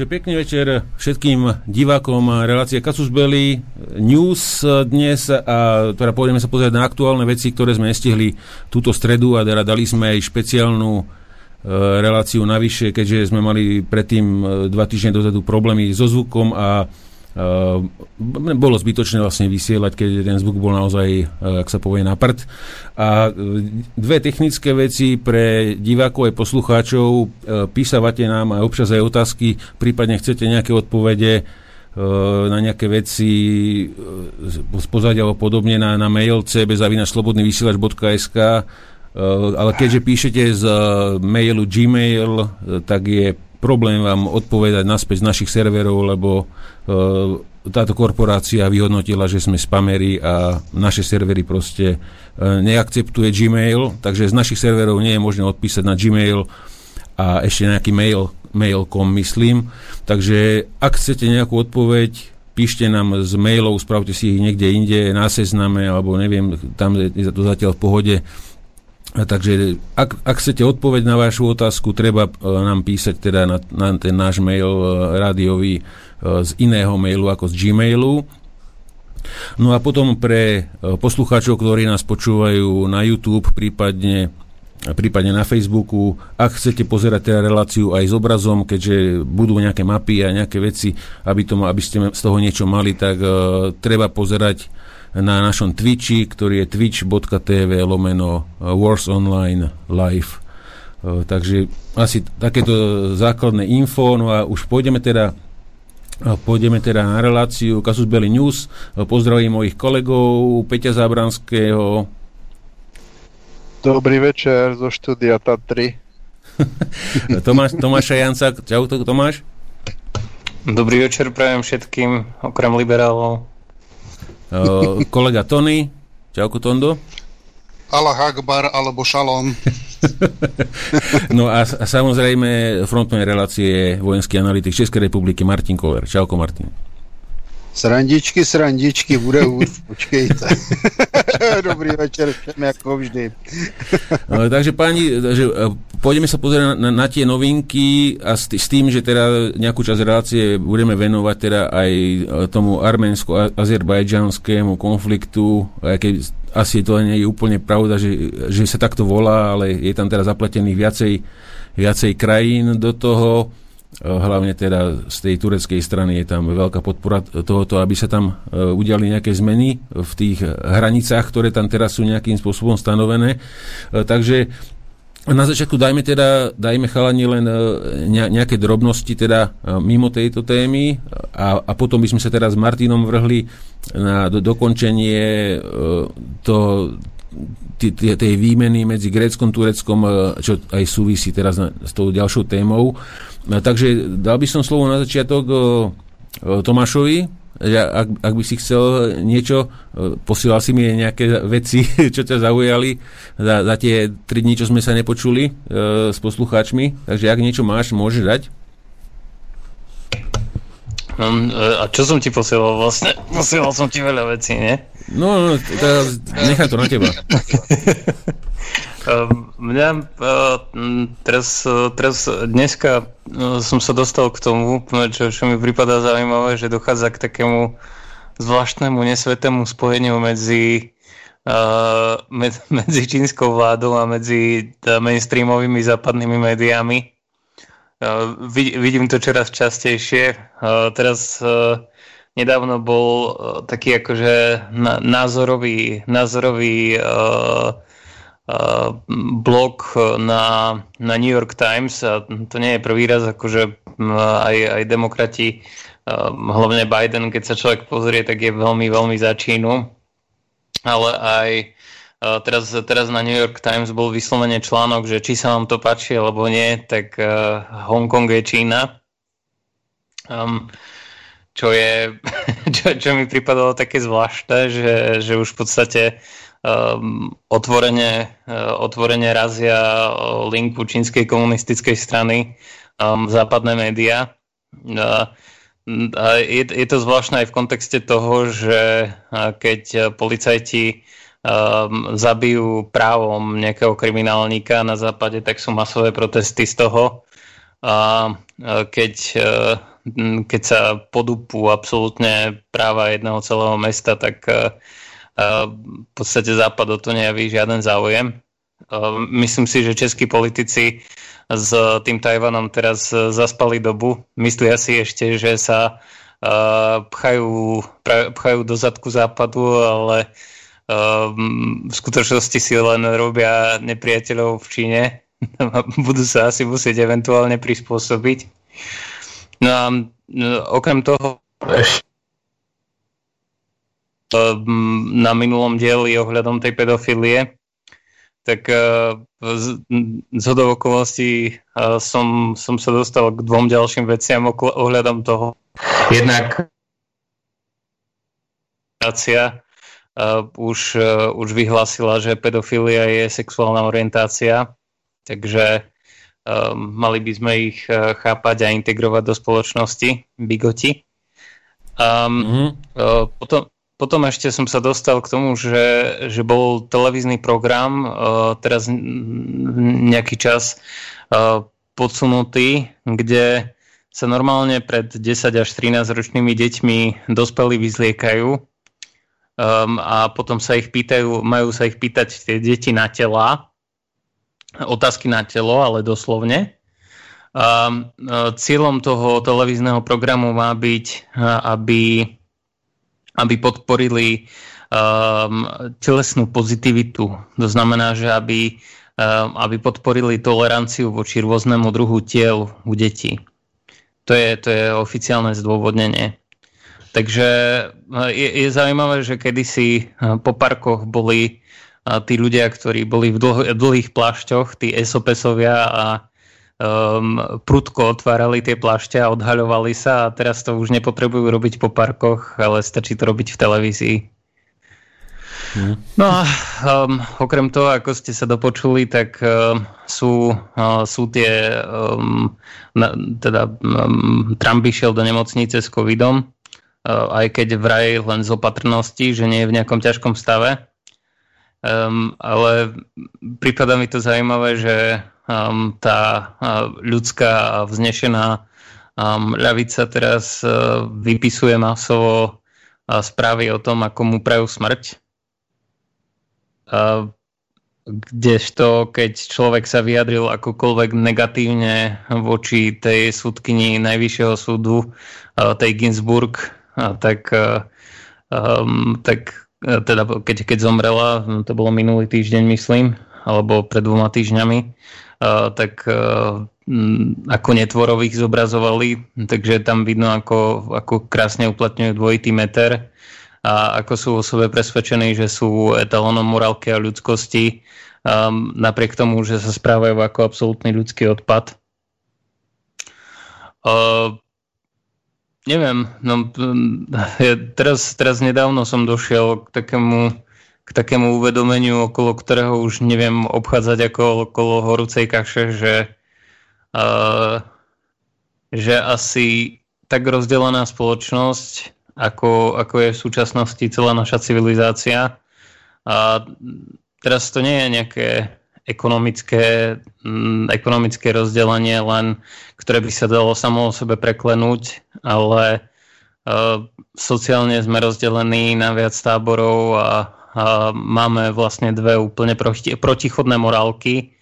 Takže pekný večer všetkým divákom relácie Kasus Belli News dnes a teda pôjdeme sa pozrieť na aktuálne veci, ktoré sme nestihli túto stredu a teda dali sme aj špeciálnu e, reláciu navyše, keďže sme mali predtým e, dva týždne dozadu problémy so zvukom a Uh, bolo zbytočné vlastne vysielať, keď ten zvuk bol naozaj, uh, ak sa povie, na prd. A uh, dve technické veci pre divákov aj poslucháčov. Uh, písavate nám aj občas aj otázky, prípadne chcete nejaké odpovede na nejaké veci z pozadia alebo podobne na, na mail cbzavinaslobodnyvysielač.sk ale keďže píšete z mailu Gmail, tak je problém vám odpovedať naspäť z našich serverov, lebo e, táto korporácia vyhodnotila, že sme spamery a naše servery proste e, neakceptuje Gmail, takže z našich serverov nie je možné odpísať na Gmail a ešte nejaký mail, mail.com myslím. Takže ak chcete nejakú odpoveď, píšte nám z mailov, spravte si ich niekde inde, na sezname, alebo neviem, tam je to zatiaľ v pohode Takže ak, ak chcete odpoveď na vašu otázku, treba e, nám písať teda na, na ten náš mail e, rádiový e, z iného mailu ako z Gmailu. No a potom pre poslucháčov, ktorí nás počúvajú na YouTube, prípadne, prípadne na Facebooku, ak chcete pozerať teda reláciu aj s obrazom, keďže budú nejaké mapy a nejaké veci, aby, to, aby ste z toho niečo mali, tak uh, treba pozerať na našom Twitchi, ktorý je twitch.tv lomeno Wars Online Live. Uh, takže asi takéto základné info, no a už pôjdeme teda uh, Pôjdeme teda na reláciu Kasus Belli News. Pozdravím mojich kolegov Peťa Zábranského. Dobrý večer zo štúdia Tatry. Tomáš, Tomáša Janca. Čau, Tomáš. Dobrý večer prajem všetkým, okrem liberálov. Uh, kolega Tony. Čauko, Tondo. Allah Akbar alebo Šalom. no a, a samozrejme frontman relácie vojenský analytik Českej republiky Martin Koller. Čauko, Martin. Srandičky, srandičky, bude už, počkejte. Dobrý večer všem, ako vždy. takže páni, takže, e, pôjdeme sa pozrieť na, na tie novinky a s, s tým, že teda nejakú časť relácie budeme venovať teda aj e, tomu arménsko-azerbajdžanskému konfliktu, aj keď asi to nie je úplne pravda, že, že sa takto volá, ale je tam teda zapletených viacej, viacej krajín do toho Eh, hlavne teda z tej tureckej strany je tam veľká podpora tohoto, aby sa tam eh, udiali nejaké zmeny v tých hranicách, ktoré tam teraz sú nejakým spôsobom stanovené. Eh, takže na začiatku dajme teda, dajme chalani len nejaké drobnosti teda mimo tejto témy a, a potom by sme sa teraz s Martinom vrhli na do, dokončenie to, tej výmeny medzi Gréckom, Tureckom, čo aj súvisí teraz s tou ďalšou témou. No, takže dal by som slovo na začiatok o Tomášovi, ak, ak by si chcel niečo, posielal si mi nejaké veci, čo ťa zaujali za, za tie tri dní, čo sme sa nepočuli e, s poslucháčmi. Takže ak niečo máš, môžeš dať. No, a čo som ti posielal vlastne? Posielal som ti veľa vecí, nie? No, no teda nechaj to na teba. Ehm, mňa eh, teraz, teraz dneska som sa dostal k tomu, čo, čo mi prípada zaujímavé, že dochádza k takému zvláštnemu nesvetému spojeniu medzi, med, medzi čínskou vládou a medzi mainstreamovými západnými médiami. Vid, vidím to čoraz častejšie. Uh, teraz uh, nedávno bol taký akože názorový, názorový Eh, blog na, na New York Times a to nie je prvý raz, akože aj, aj demokrati, eh, hlavne Biden, keď sa človek pozrie, tak je veľmi, veľmi za Čínu. Ale aj eh, teraz, teraz na New York Times bol vyslovene článok, že či sa vám to páči alebo nie, tak Hongkong je Čína. Um, čo je, čo, čo mi pripadalo také zvláštne, že, že už v podstate um, otvorene, uh, otvorene razia uh, linku čínskej komunistickej strany um, západné médiá. Uh, je, je to zvláštne aj v kontexte toho, že uh, keď policajti um, zabijú právom nejakého kriminálníka na západe, tak sú masové protesty z toho. a keď, keď sa podupú absolútne práva jedného celého mesta, tak v podstate Západ o to nejaví žiaden záujem. Myslím si, že českí politici s tým Tajvanom teraz zaspali dobu. Myslia si ešte, že sa pchajú, pchajú do zadku Západu, ale v skutočnosti si len robia nepriateľov v Číne budú sa asi musieť eventuálne prispôsobiť. No a okrem toho na minulom dieli ohľadom tej pedofilie, tak z, z okolností som, som sa dostal k dvom ďalším veciam ohľadom toho. Jednak už, už vyhlásila, že pedofilia je sexuálna orientácia takže um, mali by sme ich chápať a integrovať do spoločnosti, bigoti. Um, mm-hmm. potom, potom ešte som sa dostal k tomu, že, že bol televízny program teraz nejaký čas podsunutý, kde sa normálne pred 10 až 13 ročnými deťmi dospelí vyzliekajú um, a potom sa ich pýtajú, majú sa ich pýtať tie deti na tela otázky na telo, ale doslovne. A cieľom toho televízneho programu má byť, aby, aby podporili um, telesnú pozitivitu. To znamená, že aby, um, aby podporili toleranciu voči rôznemu druhu tiel u detí. To je, to je oficiálne zdôvodnenie. Takže je, je zaujímavé, že kedysi po parkoch boli tí ľudia, ktorí boli v dlh, dlhých plášťoch, tí SOPSovia a um, prudko otvárali tie plášte a odhaľovali sa a teraz to už nepotrebujú robiť po parkoch, ale stačí to robiť v televízii. Hmm. No a um, okrem toho, ako ste sa dopočuli, tak um, sú, uh, sú tie, um, na, teda um, Trump išiel do nemocnice s covidom, aj keď vraj len z opatrnosti, že nie je v nejakom ťažkom stave, Um, ale prípada mi to zaujímavé, že um, tá uh, ľudská vznešená um, ľavica teraz uh, vypisuje masovo uh, správy o tom, ako mu prajú smrť. Uh, kdežto, keď človek sa vyjadril akokoľvek negatívne voči tej súdkyni Najvyššieho súdu, uh, tej Ginsburg, tak, um, tak E, teda keď, keď zomrela, no to bolo minulý týždeň, myslím, alebo pred dvoma týždňami, uh, tak uh, ako netvorových zobrazovali, takže tam vidno, ako, ako krásne uplatňujú dvojitý meter a ako sú o sebe presvedčení, že sú etalónom morálky a ľudskosti, um, napriek tomu, že sa správajú ako absolútny ľudský odpad. Uh, neviem, no, ja teraz, teraz nedávno som došiel k takému, k takému uvedomeniu, okolo ktorého už neviem obchádzať ako okolo horúcej kaše, že, uh, že asi tak rozdelená spoločnosť, ako, ako je v súčasnosti celá naša civilizácia. A teraz to nie je nejaké ekonomické, mm, ekonomické rozdelenie len, ktoré by sa dalo samo o sebe preklenúť, ale uh, sociálne sme rozdelení na viac táborov a, a máme vlastne dve úplne proti, protichodné morálky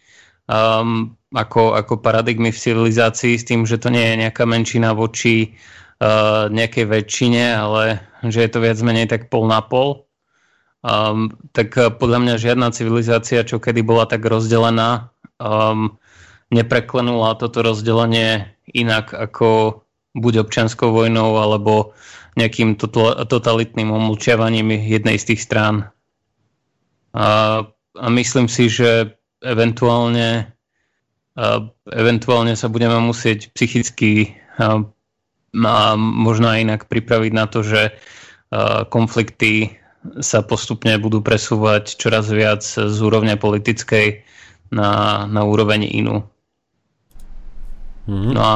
um, ako, ako paradigmy v civilizácii s tým, že to nie je nejaká menšina voči uh, nejakej väčšine, ale že je to viac menej tak pol na pol. Um, tak eh, podľa mňa žiadna civilizácia, čo kedy bola tak rozdelená, um, nepreklenula toto rozdelenie inak ako buď občianskou vojnou alebo nejakým totalitným omlčiavaním jednej z tých strán. A, a myslím si, že eventuálne, a eventuálne sa budeme musieť psychicky a, a možno aj inak pripraviť na to, že a, konflikty sa postupne budú presúvať čoraz viac z úrovne politickej na, na úroveň inú. Mm-hmm. No a,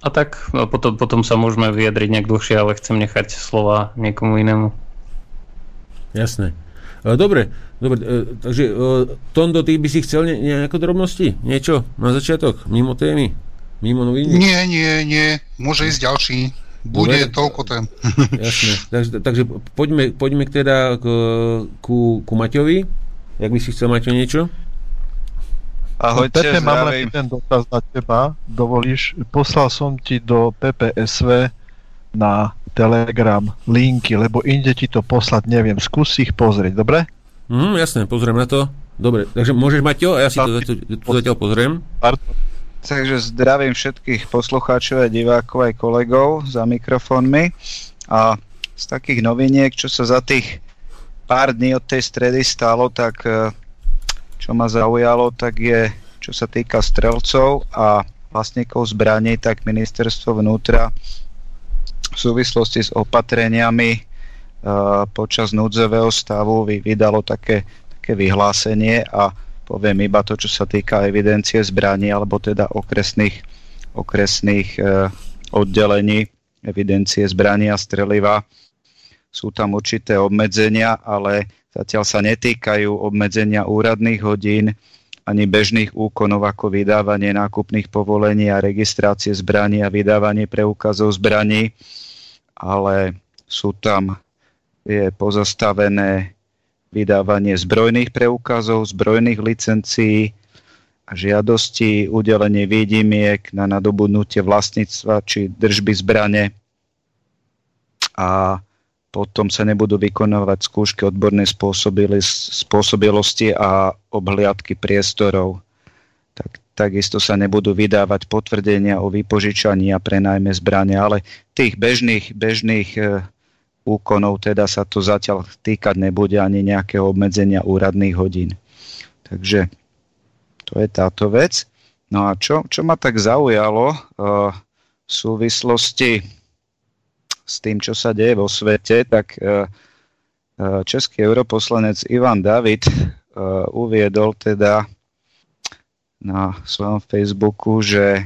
a tak a potom, potom sa môžeme vyjadriť nejak dlhšie, ale chcem nechať slova niekomu inému. Jasné. E, dobre, dobre e, takže e, Tondo, ty by si chcel ne, nejaké drobnosti? Niečo na začiatok, mimo témy? Mimo noviny? Nie, nie, nie. Môže ísť ďalší. Bude Dobre. toľko tém. Jasne. Takže, takže poďme, poďme teda k, ku, ku Maťovi. Jak by si chcel, Maťo, niečo? Ahojte, Pepe, mám len jeden dotaz na teba, dovolíš. Poslal som ti do PPSV na Telegram linky, lebo inde ti to poslať neviem. Skús si ich pozrieť, dobre? Hm, jasne, pozriem na to. Dobre, takže môžeš, Maťo, a ja si to zatiaľ, to zatiaľ pozriem. Pardon. Takže zdravím všetkých poslucháčov a divákov aj kolegov za mikrofónmi. A z takých noviniek, čo sa za tých pár dní od tej stredy stalo, tak e, čo ma zaujalo, tak je, čo sa týka strelcov a vlastníkov zbraní, tak ministerstvo vnútra v súvislosti s opatreniami e, počas núdzového stavu vy- vydalo také, také vyhlásenie a poviem iba to, čo sa týka evidencie zbraní alebo teda okresných, okresných e, oddelení evidencie zbraní a streliva. Sú tam určité obmedzenia, ale zatiaľ sa netýkajú obmedzenia úradných hodín ani bežných úkonov ako vydávanie nákupných povolení a registrácie zbraní a vydávanie preukazov zbraní, ale sú tam je pozastavené vydávanie zbrojných preukazov, zbrojných licencií a žiadosti, udelenie výdimiek na nadobudnutie vlastníctva či držby zbrane a potom sa nebudú vykonávať skúšky odbornej spôsobilosti a obhliadky priestorov. Tak, takisto sa nebudú vydávať potvrdenia o vypožičaní a prenajme zbrane, ale tých bežných, bežných e, úkonov teda sa to zatiaľ týkať nebude ani nejakého obmedzenia úradných hodín. Takže to je táto vec. No a čo, čo ma tak zaujalo uh, v súvislosti s tým, čo sa deje vo svete, tak uh, český europoslanec Ivan David uh, uviedol teda na svojom Facebooku, že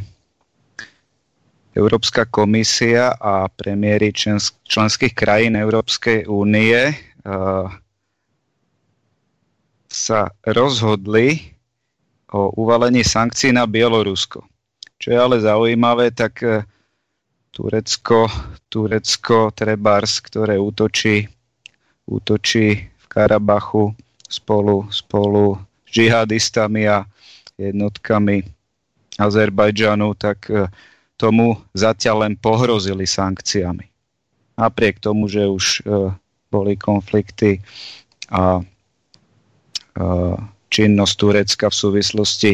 Európska komisia a premiéry členských krajín Európskej únie uh, sa rozhodli o uvalení sankcií na Bielorusko. Čo je ale zaujímavé, tak eh, Turecko, Turecko Trebars, ktoré útočí, útočí v Karabachu spolu, spolu s džihadistami a jednotkami Azerbajdžanu, tak eh, tomu zatiaľ len pohrozili sankciami. Napriek tomu, že už eh, boli konflikty a eh, činnosť Turecka v súvislosti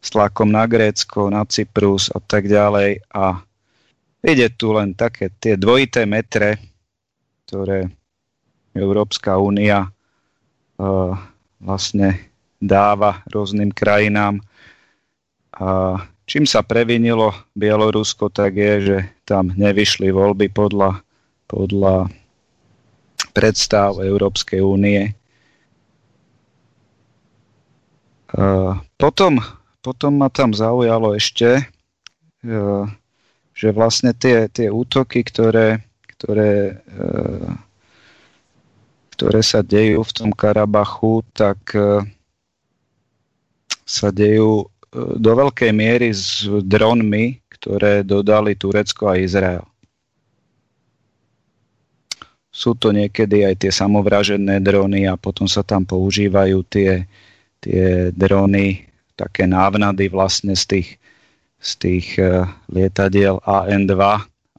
s tlakom na Grécko, na Cyprus a tak ďalej. A ide tu len také tie dvojité metre, ktoré Európska únia uh, vlastne dáva rôznym krajinám. A čím sa previnilo Bielorusko, tak je, že tam nevyšli voľby podľa, podľa predstav Európskej únie. Potom, potom ma tam zaujalo ešte, uh, že vlastne tie, tie útoky, ktoré, ktoré, uh, ktoré sa dejú v tom Karabachu, tak uh, sa dejú do veľkej miery s dronmi, ktoré dodali Turecko a Izrael. Sú to niekedy aj tie samovražené drony a potom sa tam používajú tie, tie drony, také návnady vlastne z tých, z tých uh, lietadiel AN-2,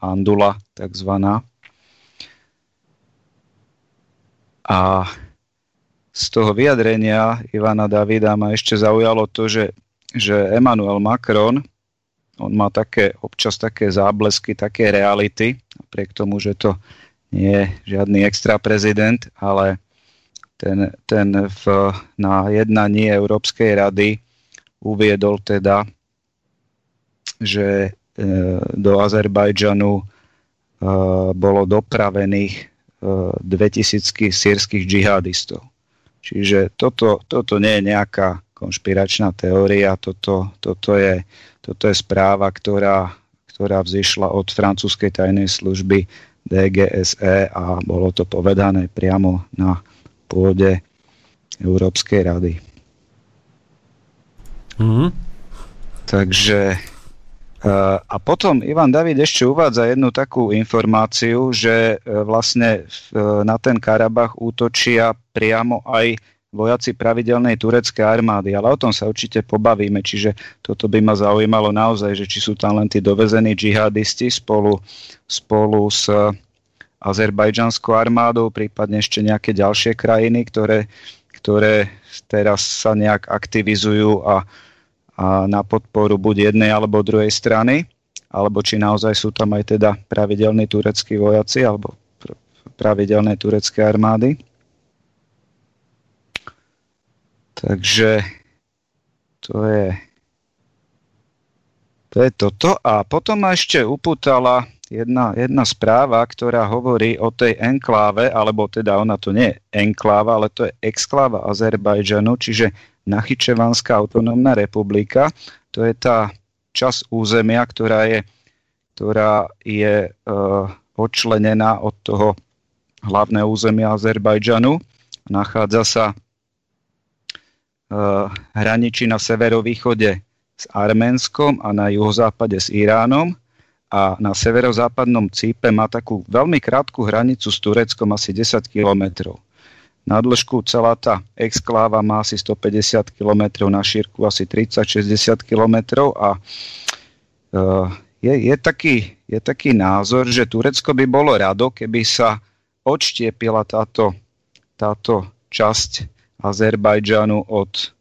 Andula takzvaná. A z toho vyjadrenia Ivana Davida ma ešte zaujalo to, že, že Emmanuel Macron, on má také, občas také záblesky, také reality, napriek tomu, že to nie je žiadny extra prezident, ale ten, ten v, na jednaní Európskej rady uviedol teda, že e, do Azerbajdžanu e, bolo dopravených e, 2000 sírskych džihadistov. Čiže toto, toto nie je nejaká konšpiračná teória, toto, toto, je, toto je správa, ktorá, ktorá vzýšla od francúzskej tajnej služby DGSE a bolo to povedané priamo na pôde Európskej rady. Mhm. Takže A potom Ivan David ešte uvádza jednu takú informáciu, že vlastne na ten Karabach útočia priamo aj vojaci pravidelnej tureckej armády, ale o tom sa určite pobavíme, čiže toto by ma zaujímalo naozaj, že či sú tam len tí dovezení džihadisti spolu, spolu s azerbajdžanskou armádou, prípadne ešte nejaké ďalšie krajiny, ktoré, ktoré teraz sa nejak aktivizujú a, a na podporu buď jednej alebo druhej strany, alebo či naozaj sú tam aj teda pravidelní tureckí vojaci alebo pravidelné turecké armády. Takže to je, to je toto. A potom ma ešte upútala jedna, jedna správa, ktorá hovorí o tej enkláve, alebo teda ona to nie je enkláva, ale to je exkláva Azerbajdžanu, čiže Nachyčevanská autonómna republika. To je tá časť územia, ktorá je, ktorá je e, odčlenená od toho hlavného územia Azerbajdžanu. Nachádza sa hraničí na severovýchode s Arménskom a na juhozápade s Iránom a na severozápadnom Cípe má takú veľmi krátku hranicu s Tureckom asi 10 kilometrov. Na dĺžku celá tá exkláva má asi 150 km, na šírku asi 30-60 km a uh, je, je, taký, je taký názor, že Turecko by bolo rado, keby sa odštiepila táto, táto časť Azerbajdžanu od,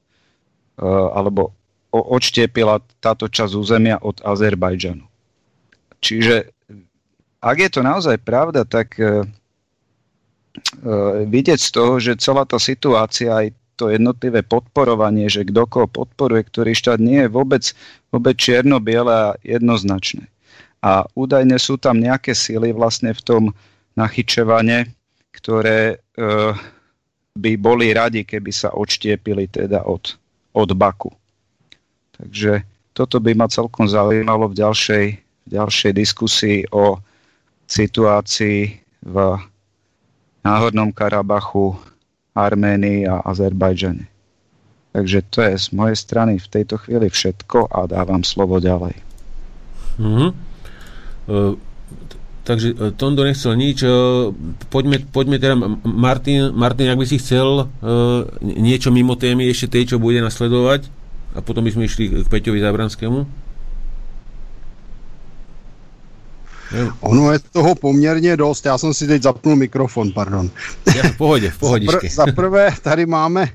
e, alebo odštiepila táto časť územia od Azerbajdžanu. Čiže ak je to naozaj pravda, tak e, e, vidieť z toho, že celá tá situácia aj to jednotlivé podporovanie, že kto koho podporuje, ktorý štát nie je vôbec, vôbec čierno-biele a jednoznačné. A údajne sú tam nejaké síly vlastne v tom nachyčevane, ktoré e, by boli radi, keby sa odštiepili teda od, od Baku. Takže toto by ma celkom zaujímalo v ďalšej, v ďalšej diskusii o situácii v Náhodnom Karabachu, Arménii a Azerbajdžane. Takže to je z mojej strany v tejto chvíli všetko a dávam slovo ďalej. Mm-hmm. Uh Takže e, Tondo nechcel nič. E, poďme, poďme teda, Martin, Martin, ak by si chcel uh, niečo mimo témy ešte tej, čo bude nasledovať a potom by sme išli k Peťovi Zábranskému. Ono je toho poměrně dost, já jsem si teď zapnul mikrofon, pardon. Ja, v pohode, v pohodičke. Za prvé, tady máme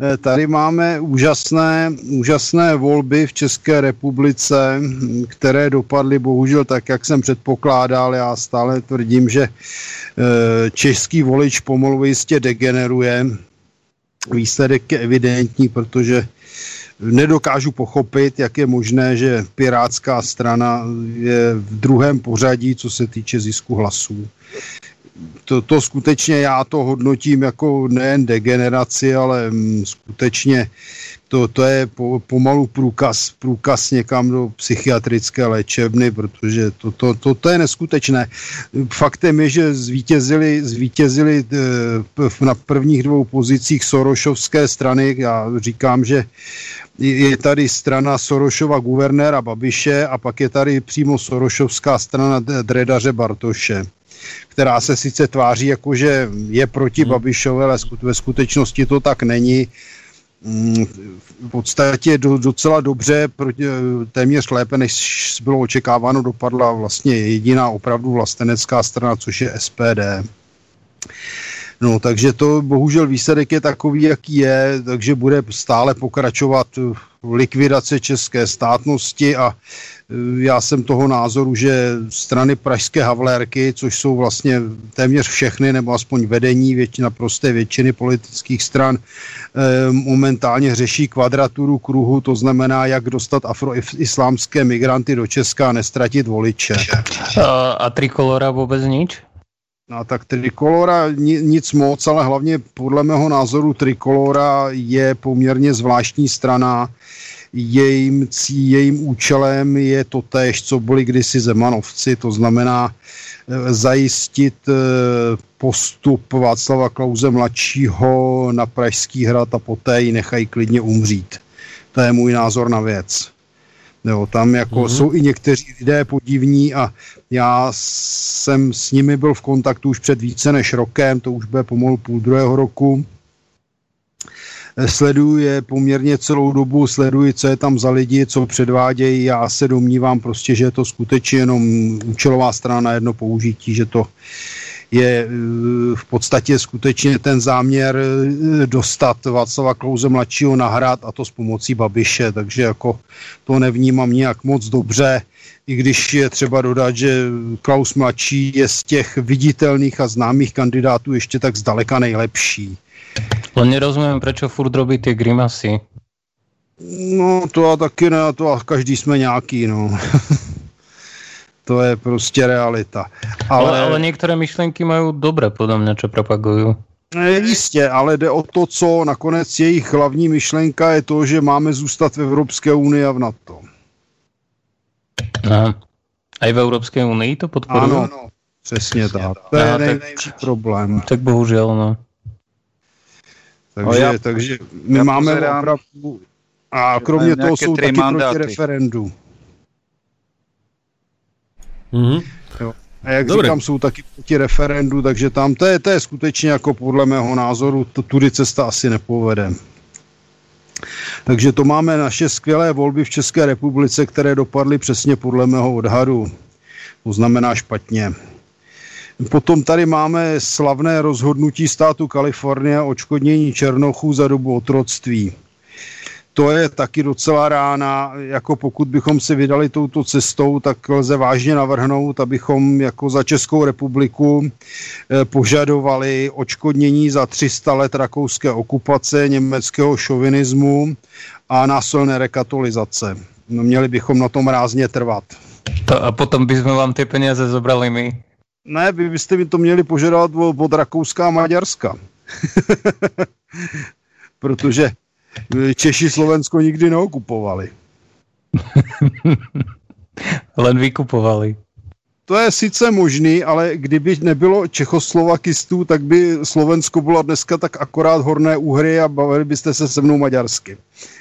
Eh, tady máme úžasné, úžasné volby v České republice, které dopadly bohužel tak, jak jsem předpokládal. Já stále tvrdím, že eh, český volič pomalu jistě degeneruje. Výsledek je evidentní, protože nedokážu pochopit, jak je možné, že Pirátská strana je v druhém pořadí, co se týče zisku hlasů. To, to skutečně já to hodnotím jako nejen degeneraci, ale mm, skutečně to, to je po, pomalu průkaz, průkaz někam do psychiatrické léčebny, protože to, to, to, to je neskutečné. Faktem je, že zvítězili, zvítězili eh, na prvních dvou pozicích Sorošovské strany. Já říkám, že je tady strana Sorošova guvernéra Babiše a pak je tady přímo Sorošovská strana Dredaře Bartoše která se sice tváří jako, že je proti hmm. Babišovi, ale ve skutečnosti to tak není. V podstatě docela dobře, téměř lépe, než bylo očekáváno, dopadla vlastně jediná opravdu vlastenecká strana, což je SPD. No, takže to bohužel výsledek je takový, jaký je, takže bude stále pokračovat likvidace české státnosti a já jsem toho názoru, že strany Pražské Havlérky, což jsou vlastně téměř všechny, nebo aspoň vedení většina prosté většiny politických stran, eh, momentálně řeší kvadraturu kruhu, to znamená, jak dostat afroislámské migranty do Česka a nestratit voliče. A, a trikolora vůbec nič? No tak Trikolora nic moc, ale hlavně podle mého názoru Trikolora je poměrně zvláštní strana, jejím, jejím účelem je to též, co byli kdysi Zemanovci, to znamená eh, zajistit eh, postup Václava Klauze mladšího na Pražský hrad a poté ji nechají klidně umřít. To je můj názor na věc. Jo, tam jako mm-hmm. jsou i někteří lidé podivní a já jsem s nimi byl v kontaktu už před více než rokem, to už bude pomalu půl druhého roku. Sleduji je poměrně celou dobu, sleduji, co je tam za lidi, co předvádějí. Já se domnívám prostě, že je to skutečně jenom účelová strana na jedno použití, že to je eh, v podstatě skutečně ten záměr eh, dostat Václava Klouze mladšího na hrad a to s pomocí Babiše, takže jako to nevnímám nějak moc dobře, i když je třeba dodat, že Klaus mladší je z těch viditelných a známých kandidátů ještě tak zdaleka nejlepší. Len nerozumím, proč furt robí ty grimasy. No, to a taky ne, to a každý jsme nějaký, no. to je prostě realita. Ale, ale, ale některé myšlenky mají dobré, podle mě, čo propagují. Jistě, ale jde o to, co nakonec jejich hlavní myšlenka je to, že máme zůstat v Evropské unii a v NATO. Aha. A i v Evropské unii to podporují? Ano, no, přesně tak. To je největší problém. Tak bohužel, no. Takže, já, takže my máme pozerám, opravdu... A kromě toho jsou taky mandáty. proti referendu. Mm-hmm. Jo. A jak Dobre. říkám, jsou taky proti referendu, takže tam to je, to je skutečně jako podle mého názoru, to, tudy cesta asi nepovede. Takže to máme naše skvělé volby v České republice, které dopadly přesně podle mého odhadu. To znamená špatně. Potom tady máme slavné rozhodnutí státu Kalifornie o očkodnění Černochů za dobu otroctví to je taky docela rána, jako pokud bychom se vydali touto cestou, tak lze vážně navrhnout, abychom jako za Českou republiku eh, požadovali očkodnění za 300 let rakouské okupace, německého šovinismu a násilné rekatolizace. No, měli bychom na tom rázně trvat. To a potom bychom vám ty peníze zobrali my. Ne, vy byste mi to měli požadovat od Rakouska a Maďarska. Protože Češi Slovensko nikdy neokupovali. Len vykupovali. To je sice možný, ale kdyby nebylo Čechoslovakistů, tak by Slovensko bylo dneska tak akorát horné úhry a bavili byste se se mnou maďarsky.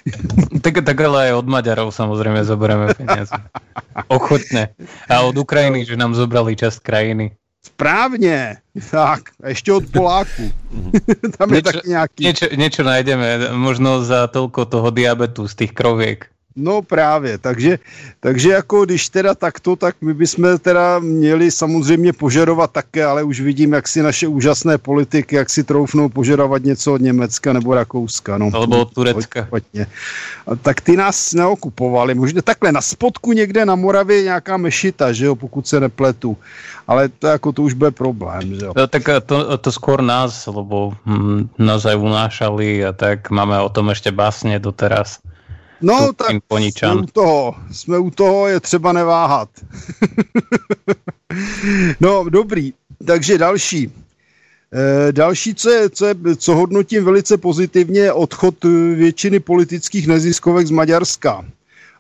tak, tak ale aj od Maďarov samozrejme zoberieme peniaze. Ochotne. A od Ukrajiny, že nám zobrali časť krajiny. Správně, tak, a ještě od Poláku. Tam je niečo, tak nějaký. Niečo, niečo najdeme, možno za tolko toho diabetu z těch krověk. No právě, takže, takže jako když teda takto, tak my bychom teda měli samozřejmě požadovat také, ale už vidím, jak si naše úžasné politiky, jak si troufnou požadovat něco od Německa nebo Rakouska. No, Alebo od Turecka. A tak ty nás neokupovali, možná takhle na spodku někde na Moravě nějaká mešita, že jo, pokud se nepletu. Ale to jako to už bude problém, že jo. No, tak to, to skôr nás, lebo hm, nás aj unášali a tak máme o tom ešte básne doteraz. No, tak jsme u toho. Jsme u toho, je třeba neváhat. no, dobrý. Takže další. E, další, co, je, co, je, co hodnotím velice pozitivně, je odchod eh, většiny politických neziskovek z Maďarska.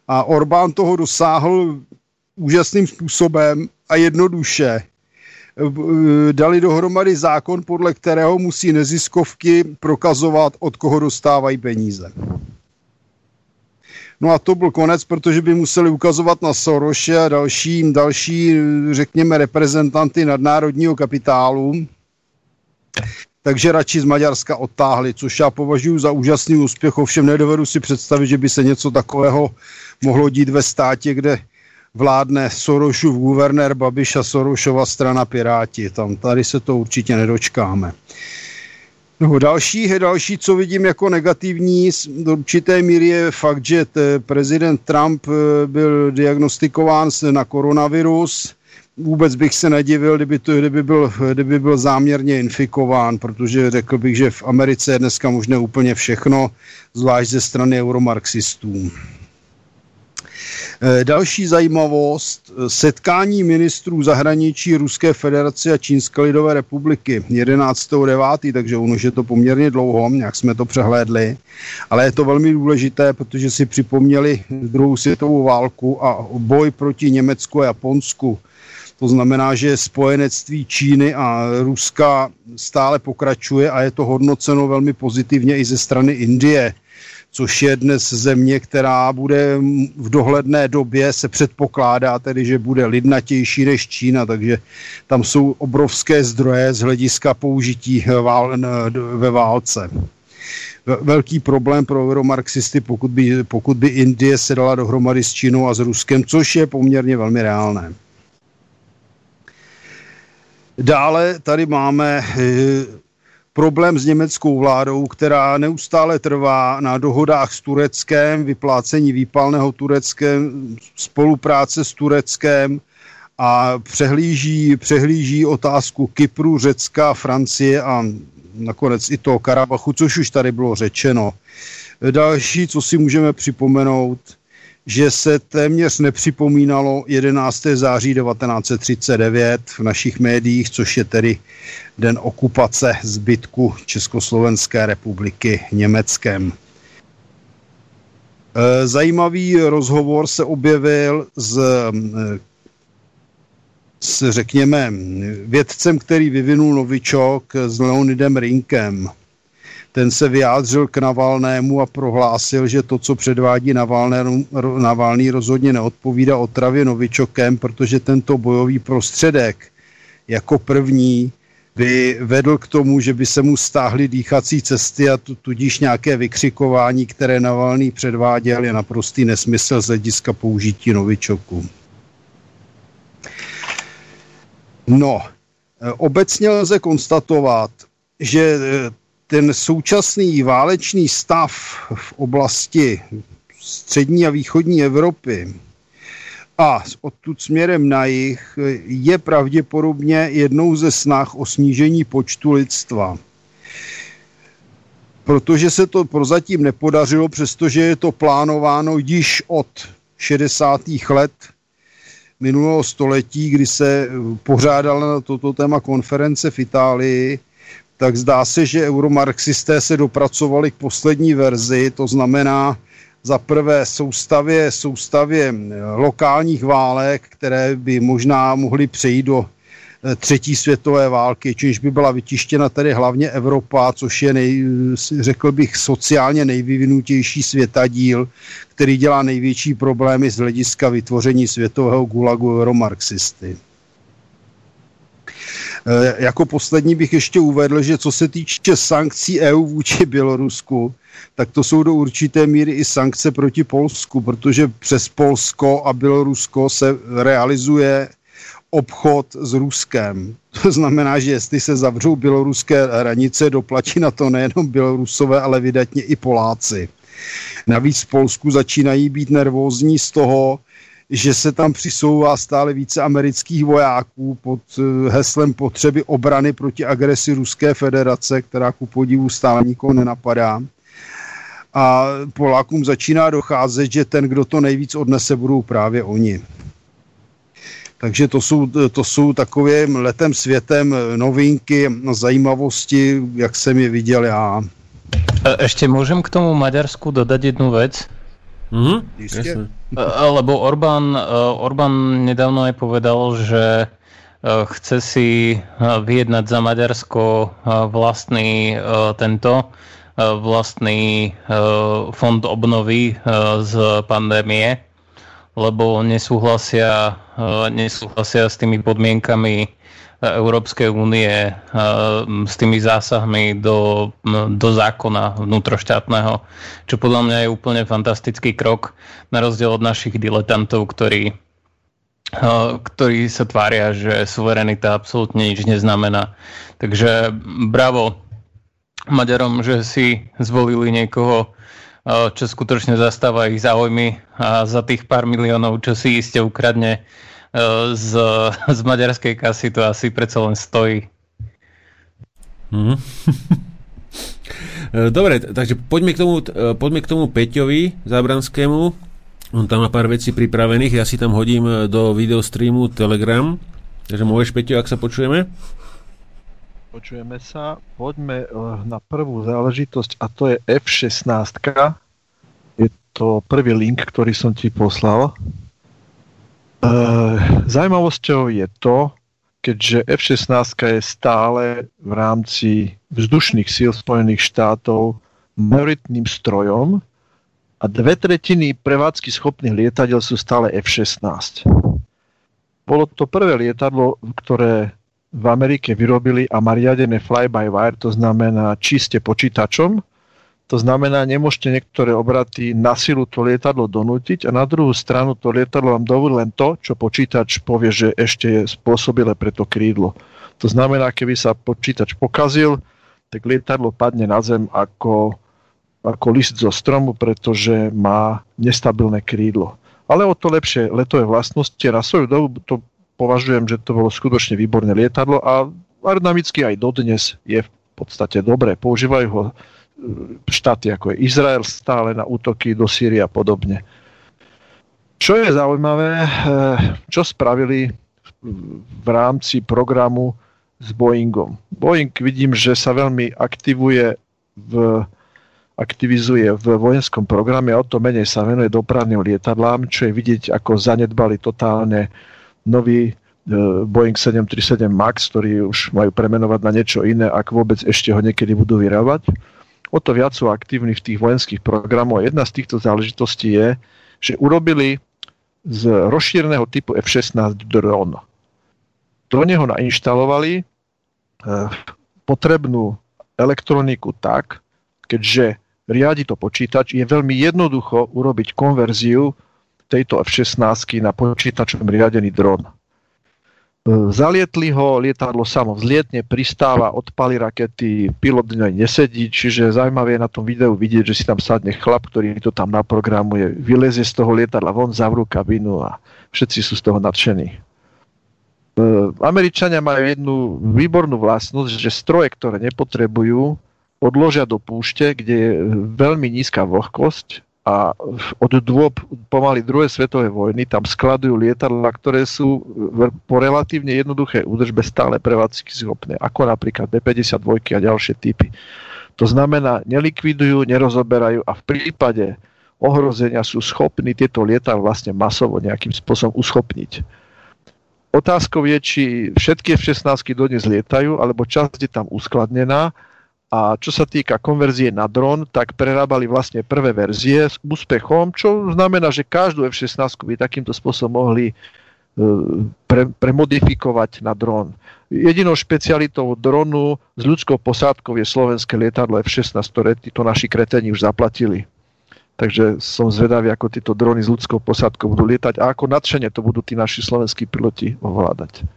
A Orbán toho dosáhl úžasným způsobem a jednoduše. E, dali dohromady zákon, podle kterého musí neziskovky prokazovat, od koho dostávají peníze. No a to byl konec, protože by museli ukazovat na Soroše a další, další, řekněme, reprezentanty nadnárodního kapitálu. Takže radši z Maďarska odtáhli, což já považuji za úžasný úspěch, ovšem nedovedu si představit, že by se něco takového mohlo dít ve státě, kde vládne Sorošův guvernér Babiš a Sorošova strana Piráti. Tam tady se to určitě nedočkáme. No, další, další, co vidím jako negativní do určité míry je fakt, že prezident Trump eh, byl diagnostikován na koronavirus. Vůbec bych se nedivil, kdyby, to, kdyby, byl, kdyby byl záměrně infikován, protože řekl bych, že v Americe je dneska možné úplně všechno, zvlášť ze strany euromarxistů. Eh, další zajímavost, eh, setkání ministrů zahraničí Ruské federace a Čínské lidové republiky 11.9., takže ono je to poměrně dlouho, nějak jsme to přehlédli, ale je to velmi důležité, protože si připomněli druhou světovou válku a boj proti Německu a Japonsku. To znamená, že spojenectví Číny a Ruska stále pokračuje a je to hodnoceno velmi pozitivně i ze strany Indie což je dnes země, která bude v dohledné době se předpokládá tedy, že bude lidnatější než Čína, takže tam jsou obrovské zdroje z hlediska použití vál, ve válce. Velký problém pro euromarxisty, pokud by, pokud by Indie se dala dohromady s Čínou a s Ruskem, což je poměrně velmi reálné. Dále tady máme problém s německou vládou, která neustále trvá na dohodách s Tureckem, vyplácení výpalného Tureckem, spolupráce s Tureckem a přehlíží, přehlíží otázku Kypru, Řecka, Francie a nakonec i toho Karabachu, což už tady bylo řečeno. Další, co si můžeme připomenout, že se téměř nepřipomínalo 11. září 1939 v našich médiích, což je tedy den okupace zbytku Československé republiky Německem. E, zajímavý rozhovor se objevil s, s řekněme, vědcem, který vyvinul novičok s Leonidem Rinkem ten se vyjádřil k Navalnému a prohlásil, že to, co předvádí Navalný, Navalný rozhodně neodpovídá otravě novičokem, protože tento bojový prostředek jako první by vedl k tomu, že by se mu stáhly dýchací cesty a tudíž nějaké vykřikování, které Navalný předváděl, je naprostý nesmysl z hlediska použití novičoku. No, obecně lze konstatovat, že ten současný válečný stav v oblasti střední a východní Evropy a odtud směrem na jich je pravděpodobně jednou ze snah o snížení počtu lidstva. Protože se to prozatím nepodařilo, přestože je to plánováno již od 60. let minulého století, kdy se pořádala na toto téma konference v Itálii, tak zdá se, že euromarxisté se dopracovali k poslední verzi, to znamená za prvé soustavě, soustavě eh, lokálních válek, které by možná mohly přejít do eh, třetí světové války, čímž by byla vytištěna tedy hlavně Evropa, což je, nej, řekl bych, sociálně nejvyvinutější světadíl, který dělá největší problémy z hlediska vytvoření světového gulagu euromarxisty. Eh, jako poslední bych ještě uvedl, že co se týče sankcí EU vůči Bělorusku, tak to jsou do určité míry i sankce proti Polsku, protože přes Polsko a Bělorusko se realizuje obchod s Ruskem. To znamená, že jestli se zavřou běloruské hranice, doplatí na to nejenom Bělorusové, ale vydatně i Poláci. Navíc v Polsku začínají být nervózní z toho, že se tam přisouvá stále více amerických vojáků pod eh, heslem potřeby obrany proti agresi Ruské federace, která ku podivu stále nikoho nenapadá. A Polákům začíná docházet, že ten, kdo to nejvíc odnese, budou právě oni. Takže to jsou, to jsou takové letem světem novinky, zajímavosti, jak jsem je viděl já. Ešte môžem k tomu Maďarsku dodať jednu vec? Mhm, Lebo Orbán, Orbán nedávno aj povedal, že chce si vyjednať za Maďarsko vlastný tento vlastný fond obnovy z pandémie, lebo nesúhlasia, nesúhlasia s tými podmienkami Európskej únie s tými zásahmi do, do zákona vnútroštátneho, čo podľa mňa je úplne fantastický krok, na rozdiel od našich diletantov, ktorí, ktorí sa tvária, že suverenita absolútne nič neznamená. Takže bravo Maďarom, že si zvolili niekoho, čo skutočne zastáva ich záujmy a za tých pár miliónov, čo si iste ukradne, z, z maďarskej kasy to asi predsa len stojí. Mm. Dobre, takže poďme k tomu, poďme k tomu Peťovi Zábranskému. On tam má pár vecí pripravených, ja si tam hodím do videostreamu Telegram. Takže môžeš, Peťo, ak sa počujeme? Počujeme sa. Poďme na prvú záležitosť a to je F16. Je to prvý link, ktorý som ti poslal. Uh, Zajímavosťou je to, keďže F-16 je stále v rámci vzdušných síl Spojených štátov majoritným strojom a dve tretiny prevádzky schopných lietadiel sú stále F-16. Bolo to prvé lietadlo, ktoré v Amerike vyrobili a má riadené fly-by-wire, to znamená čiste počítačom. To znamená, nemôžete niektoré obraty na silu to lietadlo donútiť a na druhú stranu to lietadlo vám dovolí len to, čo počítač povie, že ešte je spôsobile pre to krídlo. To znamená, keby sa počítač pokazil, tak lietadlo padne na zem ako ako list zo stromu, pretože má nestabilné krídlo. Ale o to lepšie letové vlastnosti. Na svoju dobu to považujem, že to bolo skutočne výborné lietadlo a aerodynamicky aj dodnes je v podstate dobré. Používajú ho štáty ako je Izrael stále na útoky do Sýrie a podobne. Čo je zaujímavé, e, čo spravili v rámci programu s Boeingom. Boeing vidím, že sa veľmi aktivuje v aktivizuje v vojenskom programe a o to menej sa venuje dopravným lietadlám, čo je vidieť, ako zanedbali totálne nový e, Boeing 737 MAX, ktorý už majú premenovať na niečo iné, ak vôbec ešte ho niekedy budú vyrábať. O to viac sú aktívni v tých vojenských programoch. Jedna z týchto záležitostí je, že urobili z rozšíreného typu F-16 dron. Do neho nainštalovali e, potrebnú elektroniku tak, keďže riadi to počítač, je veľmi jednoducho urobiť konverziu tejto F-16 na počítačom riadený dron. E, zalietli ho, lietadlo samo vzlietne, pristáva, odpali rakety, pilot do nesedí, čiže zaujímavé je na tom videu vidieť, že si tam sadne chlap, ktorý to tam naprogramuje, vylezie z toho lietadla von, zavrú kabinu a všetci sú z toho nadšení. E, Američania majú jednu výbornú vlastnosť, že stroje, ktoré nepotrebujú, odložia do púšte, kde je veľmi nízka vlhkosť a od dôb pomaly druhej svetovej vojny tam skladujú lietadla, ktoré sú po relatívne jednoduché údržbe stále prevádzky schopné, ako napríklad B-52 a ďalšie typy. To znamená, nelikvidujú, nerozoberajú a v prípade ohrozenia sú schopní tieto lietadla vlastne masovo nejakým spôsobom uschopniť. Otázkou je, či všetky F-16 dodnes lietajú, alebo časť je tam uskladnená a čo sa týka konverzie na dron, tak prerábali vlastne prvé verzie s úspechom, čo znamená, že každú F-16 by takýmto spôsobom mohli e, pre, premodifikovať na dron. Jedinou špecialitou dronu s ľudskou posádkou je slovenské lietadlo F-16, ktoré títo naši kretení už zaplatili. Takže som zvedavý, ako tieto drony s ľudskou posádkou budú lietať a ako nadšene to budú tí naši slovenskí piloti ovládať.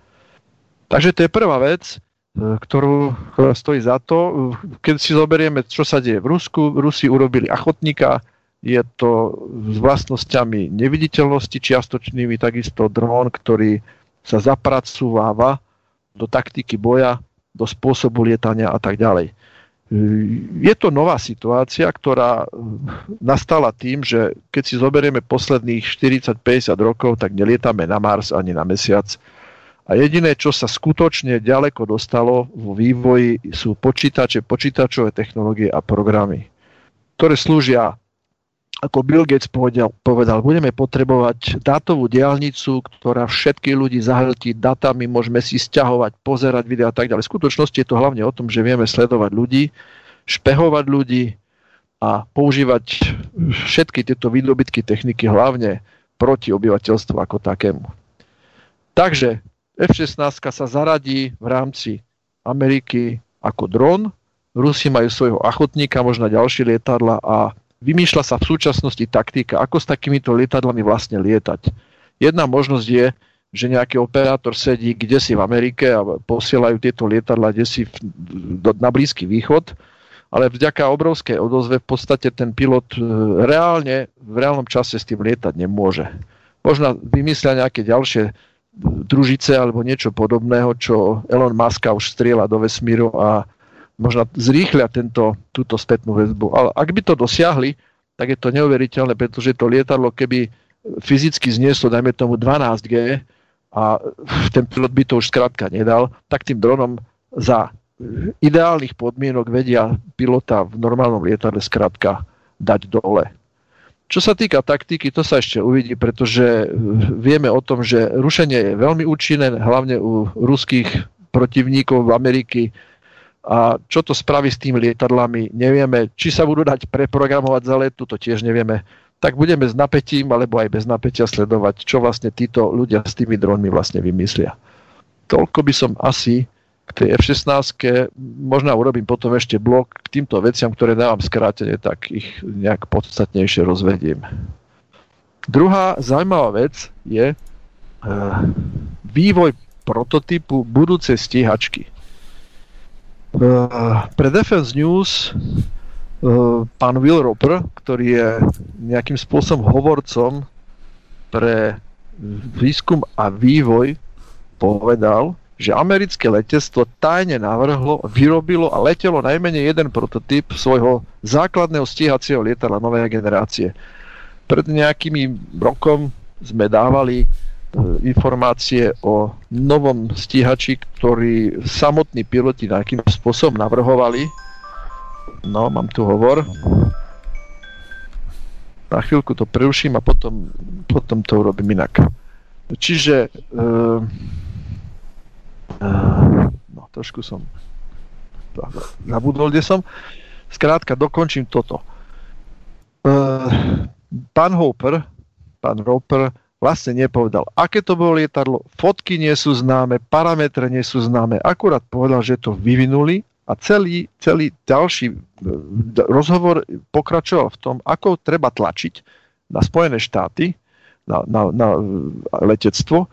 Takže to je prvá vec. E, ktorú, ktorá stojí za to. Keď si zoberieme, čo sa deje v Rusku, Rusi urobili achotníka, je to s vlastnosťami neviditeľnosti čiastočnými, takisto dron, ktorý sa zapracúváva do taktiky boja, do spôsobu lietania a tak ďalej. E, je to nová situácia, ktorá nastala tým, že keď si zoberieme posledných 40-50 rokov, tak nelietame na Mars ani na Mesiac, a jediné, čo sa skutočne ďaleko dostalo vo vývoji, sú počítače, počítačové technológie a programy, ktoré slúžia, ako Bill Gates povedal, povedal budeme potrebovať dátovú diálnicu, ktorá všetky ľudí zahltí datami, môžeme si stiahovať, pozerať videa a tak ďalej. V skutočnosti je to hlavne o tom, že vieme sledovať ľudí, špehovať ľudí a používať všetky tieto výdobytky techniky hlavne proti obyvateľstvu ako takému. Takže F-16 sa zaradí v rámci Ameriky ako dron, Rusi majú svojho achotníka, možno ďalšie lietadla a vymýšľa sa v súčasnosti taktika, ako s takýmito lietadlami vlastne lietať. Jedna možnosť je, že nejaký operátor sedí kde si v Amerike a posielajú tieto lietadla kde si na Blízky východ, ale vďaka obrovskej odozve v podstate ten pilot e, reálne v reálnom čase s tým lietať nemôže. Možno vymyslia nejaké ďalšie družice alebo niečo podobného, čo Elon Musk už strieľa do vesmíru a možno zrýchlia tento, túto spätnú väzbu. Ale ak by to dosiahli, tak je to neuveriteľné, pretože to lietadlo, keby fyzicky znieslo, dajme tomu 12G, a ten pilot by to už skrátka nedal, tak tým dronom za ideálnych podmienok vedia pilota v normálnom lietadle skrátka dať dole. Čo sa týka taktiky, to sa ešte uvidí, pretože vieme o tom, že rušenie je veľmi účinné, hlavne u ruských protivníkov v Ameriky A čo to spraví s tými lietadlami, nevieme. Či sa budú dať preprogramovať za letu, to tiež nevieme. Tak budeme s napätím, alebo aj bez napätia sledovať, čo vlastne títo ľudia s tými dronmi vlastne vymyslia. Toľko by som asi k tej F-16, možno urobím potom ešte blok k týmto veciam, ktoré dávam skrátene, tak ich nejak podstatnejšie rozvediem. Druhá zaujímavá vec je uh, vývoj prototypu budúcej stíhačky. Uh, pre Defense News uh, pán Will Roper, ktorý je nejakým spôsobom hovorcom pre výskum a vývoj, povedal, že americké letectvo tajne navrhlo, vyrobilo a letelo najmenej jeden prototyp svojho základného stíhacieho lietadla novej generácie. Pred nejakými rokom sme dávali e, informácie o novom stíhači, ktorý samotní piloti nejakým spôsobom navrhovali. No, mám tu hovor. Na chvíľku to preruším a potom, potom to urobím inak. Čiže uh, no, trošku som zabudol, kde som. Skrátka, dokončím toto. Uh, pán Hopper, pán Roper vlastne nepovedal, aké to bolo lietadlo, fotky nie sú známe, parametre nie sú známe, akurát povedal, že to vyvinuli a celý, celý ďalší e, rozhovor pokračoval v tom, ako treba tlačiť na Spojené štáty, na, na, na letectvo,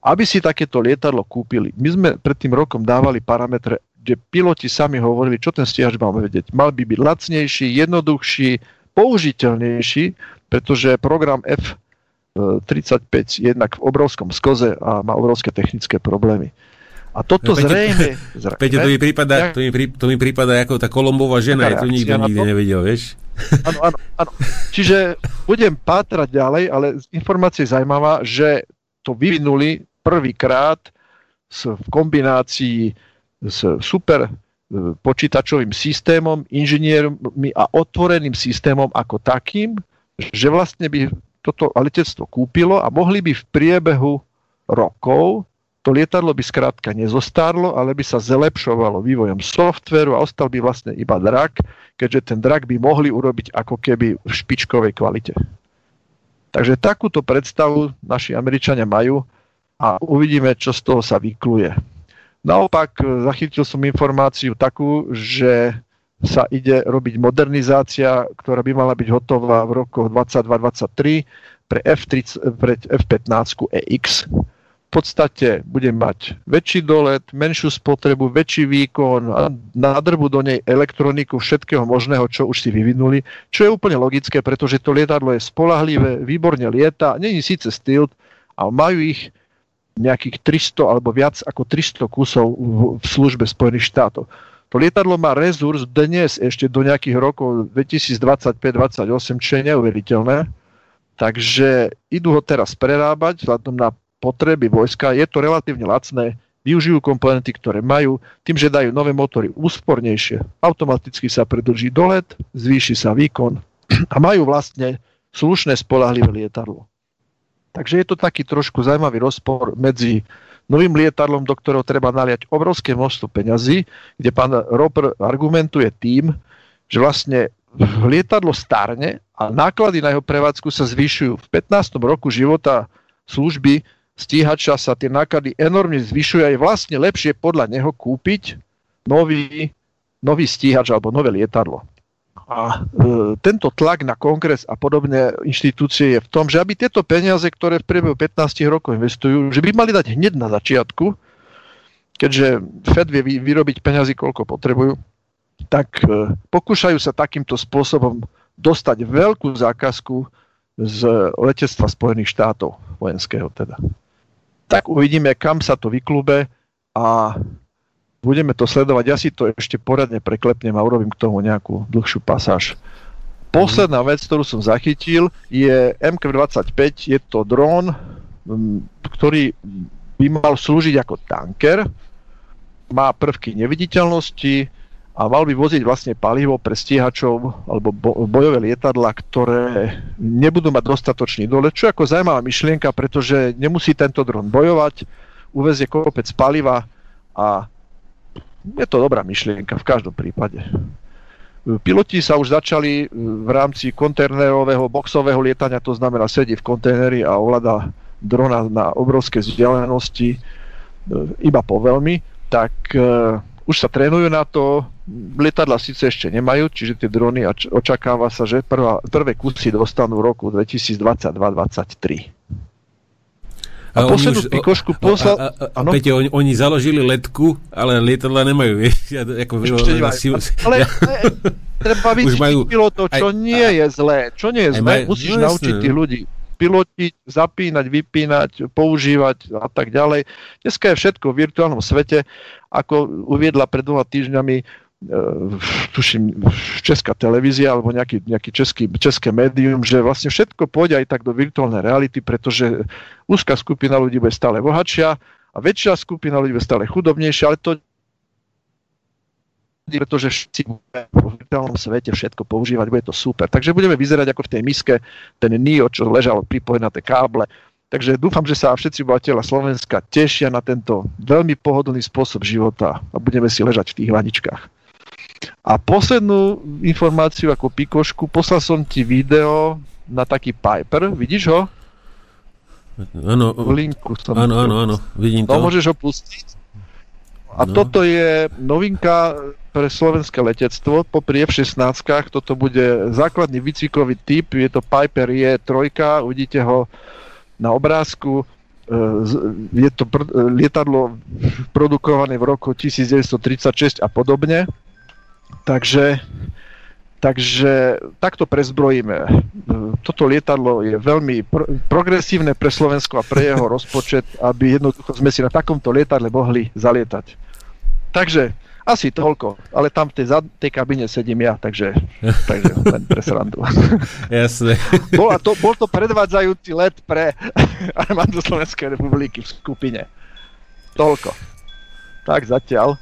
aby si takéto lietadlo kúpili. My sme pred tým rokom dávali parametre, kde piloti sami hovorili, čo ten stiaž mal vedieť. Mal by byť lacnejší, jednoduchší, použiteľnejší, pretože program F35 je jednak v obrovskom skoze a má obrovské technické problémy. A toto Peťo, zrejme... zrejme Peťo, to mi prípada, to mi, prí, to mi prípada ako tá Kolombová žena, ja to nikto nikdy nevedel, vieš? Áno, áno, áno. Čiže budem pátrať ďalej, ale informácia je zaujímavá, že to vyvinuli prvýkrát v kombinácii s super e, počítačovým systémom, inžiniermi a otvoreným systémom ako takým, že vlastne by toto letectvo kúpilo a mohli by v priebehu rokov to lietadlo by skrátka nezostárlo, ale by sa zlepšovalo vývojom softveru a ostal by vlastne iba drak, keďže ten drak by mohli urobiť ako keby v špičkovej kvalite. Takže takúto predstavu naši Američania majú a uvidíme, čo z toho sa vykluje. Naopak zachytil som informáciu takú, že sa ide robiť modernizácia, ktorá by mala byť hotová v rokoch 22-23 pre, F30, pre F-15 EX. V podstate bude mať väčší dolet, menšiu spotrebu, väčší výkon a nádrbu do nej elektroniku všetkého možného, čo už si vyvinuli, čo je úplne logické, pretože to lietadlo je spolahlivé, výborne lieta, není síce stilt, ale majú ich nejakých 300 alebo viac ako 300 kusov v službe Spojených štátov to lietadlo má rezurs dnes ešte do nejakých rokov 2025-28, čo je neuveriteľné. Takže idú ho teraz prerábať vzhľadom na potreby vojska. Je to relatívne lacné, využijú komponenty, ktoré majú, tým, že dajú nové motory úspornejšie, automaticky sa predlží dolet, zvýši sa výkon a majú vlastne slušné spolahlivé lietadlo. Takže je to taký trošku zaujímavý rozpor medzi novým lietadlom, do ktorého treba naliať obrovské množstvo peňazí, kde pán Roper argumentuje tým, že vlastne lietadlo starne a náklady na jeho prevádzku sa zvyšujú. V 15. roku života služby stíhača sa tie náklady enormne zvyšujú a je vlastne lepšie podľa neho kúpiť nový, nový stíhač alebo nové lietadlo. A e, tento tlak na kongres a podobné inštitúcie je v tom, že aby tieto peniaze, ktoré v priebehu 15 rokov investujú, že by mali dať hneď na začiatku, keďže Fed vie vyrobiť peniazy, koľko potrebujú, tak e, pokúšajú sa takýmto spôsobom dostať veľkú zákazku z letectva Spojených štátov, vojenského teda. Tak uvidíme, kam sa to vyklube a budeme to sledovať. Ja si to ešte poradne preklepnem a urobím k tomu nejakú dlhšiu pasáž. Posledná vec, ktorú som zachytil, je MK-25. Je to dron, ktorý by mal slúžiť ako tanker. Má prvky neviditeľnosti a mal by voziť vlastne palivo pre stíhačov alebo bojové lietadla, ktoré nebudú mať dostatočný dole. Čo je ako zaujímavá myšlienka, pretože nemusí tento dron bojovať, uvezie kopec paliva a je to dobrá myšlienka v každom prípade. Piloti sa už začali v rámci kontajnerového boxového lietania, to znamená sedí v kontajneri a ovláda drona na obrovské vzdialenosti e, iba po veľmi, tak e, už sa trénujú na to, lietadla síce ešte nemajú, čiže tie drony očakáva sa, že prvá, prvé kusy dostanú v roku 2022-2023. A, a už, pikošku poslal... A, a, a, Peťo, oni, oni založili letku, ale lietadla nemajú? Ja, ako, Ešte nemajú. Si, ale, ja, treba vycítiť majú, pilotov, čo aj, nie je zlé. Čo nie je zlé, maj, musíš no, naučiť tých ľudí pilotiť, zapínať, vypínať, používať a tak ďalej. Dneska je všetko v virtuálnom svete, ako uviedla pred dvoma týždňami tuším, česká televízia alebo nejaký, nejaký český, české médium, že vlastne všetko pôjde aj tak do virtuálnej reality, pretože úzka skupina ľudí bude stále bohatšia a väčšia skupina ľudí bude stále chudobnejšia, ale to pretože všetci v virtuálnom svete všetko používať, bude to super. Takže budeme vyzerať ako v tej miske ten Nio, čo ležal pripojený na tie káble. Takže dúfam, že sa všetci obyvateľa Slovenska tešia na tento veľmi pohodlný spôsob života a budeme si ležať v tých hladičkách. A poslednú informáciu ako pikošku, poslal som ti video na taký Piper, vidíš ho? Áno, linku som áno, áno, áno, vidím to. No, môžeš ho pustiť. A no. toto je novinka pre slovenské letectvo. Popri F-16 toto bude základný výcvikový typ. Je to Piper E3, uvidíte ho na obrázku. E, je to pr- lietadlo produkované v roku 1936 a podobne. Takže, takže takto prezbrojíme. Toto lietadlo je veľmi pro, progresívne pre Slovensko a pre jeho rozpočet, aby jednoducho sme si na takomto lietadle mohli zalietať. Takže asi toľko, ale tam v tej, zad, tej kabine sedím ja, takže, takže len pre srandu. Jasne. Bola to, bol to predvádzajúci let pre armádu Slovenskej republiky v skupine. Toľko. Tak zatiaľ.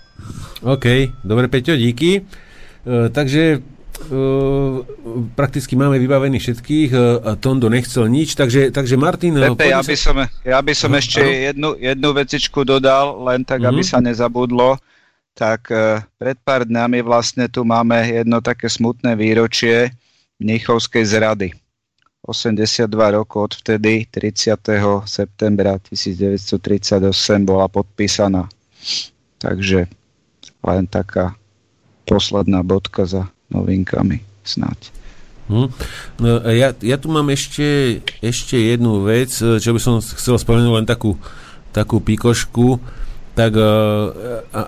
OK, dobre Peťo, díky. E, takže e, prakticky máme vybavených všetkých e, a Tondo nechcel nič, takže, takže Martin... Pepe, ja by som, ja by som no, ešte jednu, jednu vecičku dodal, len tak, mm-hmm. aby mhm. sa nezabudlo. Tak pred pár dňami vlastne tu máme jedno také smutné výročie Mnichovskej zrady. 82 rokov odvtedy, 30. septembra 1938 bola podpísaná. Takže len taká posledná bodka za novinkami snáď. Hm. No, ja, ja tu mám ešte, ešte jednu vec, čo by som chcel spomenúť len takú, takú pikošku. Tak uh,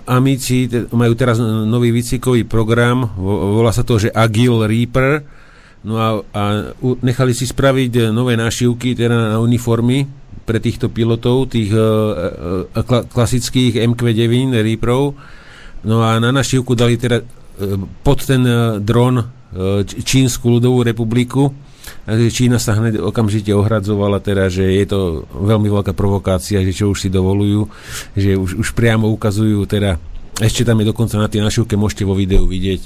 Amici majú teraz nový výcvikový program, volá sa to, že Agile Reaper, no a, a nechali si spraviť nové nášivky, teda na uniformy pre týchto pilotov, tých uh, uh, klasických MQ-9 Reaperov, No a na našivku dali teda e, pod ten e, dron e, Čínsku ľudovú republiku. Čína sa hneď okamžite ohradzovala teda, že je to veľmi veľká provokácia, že čo už si dovolujú, že už, už priamo ukazujú teda ešte tam je dokonca na tej našivke, môžete vo videu vidieť,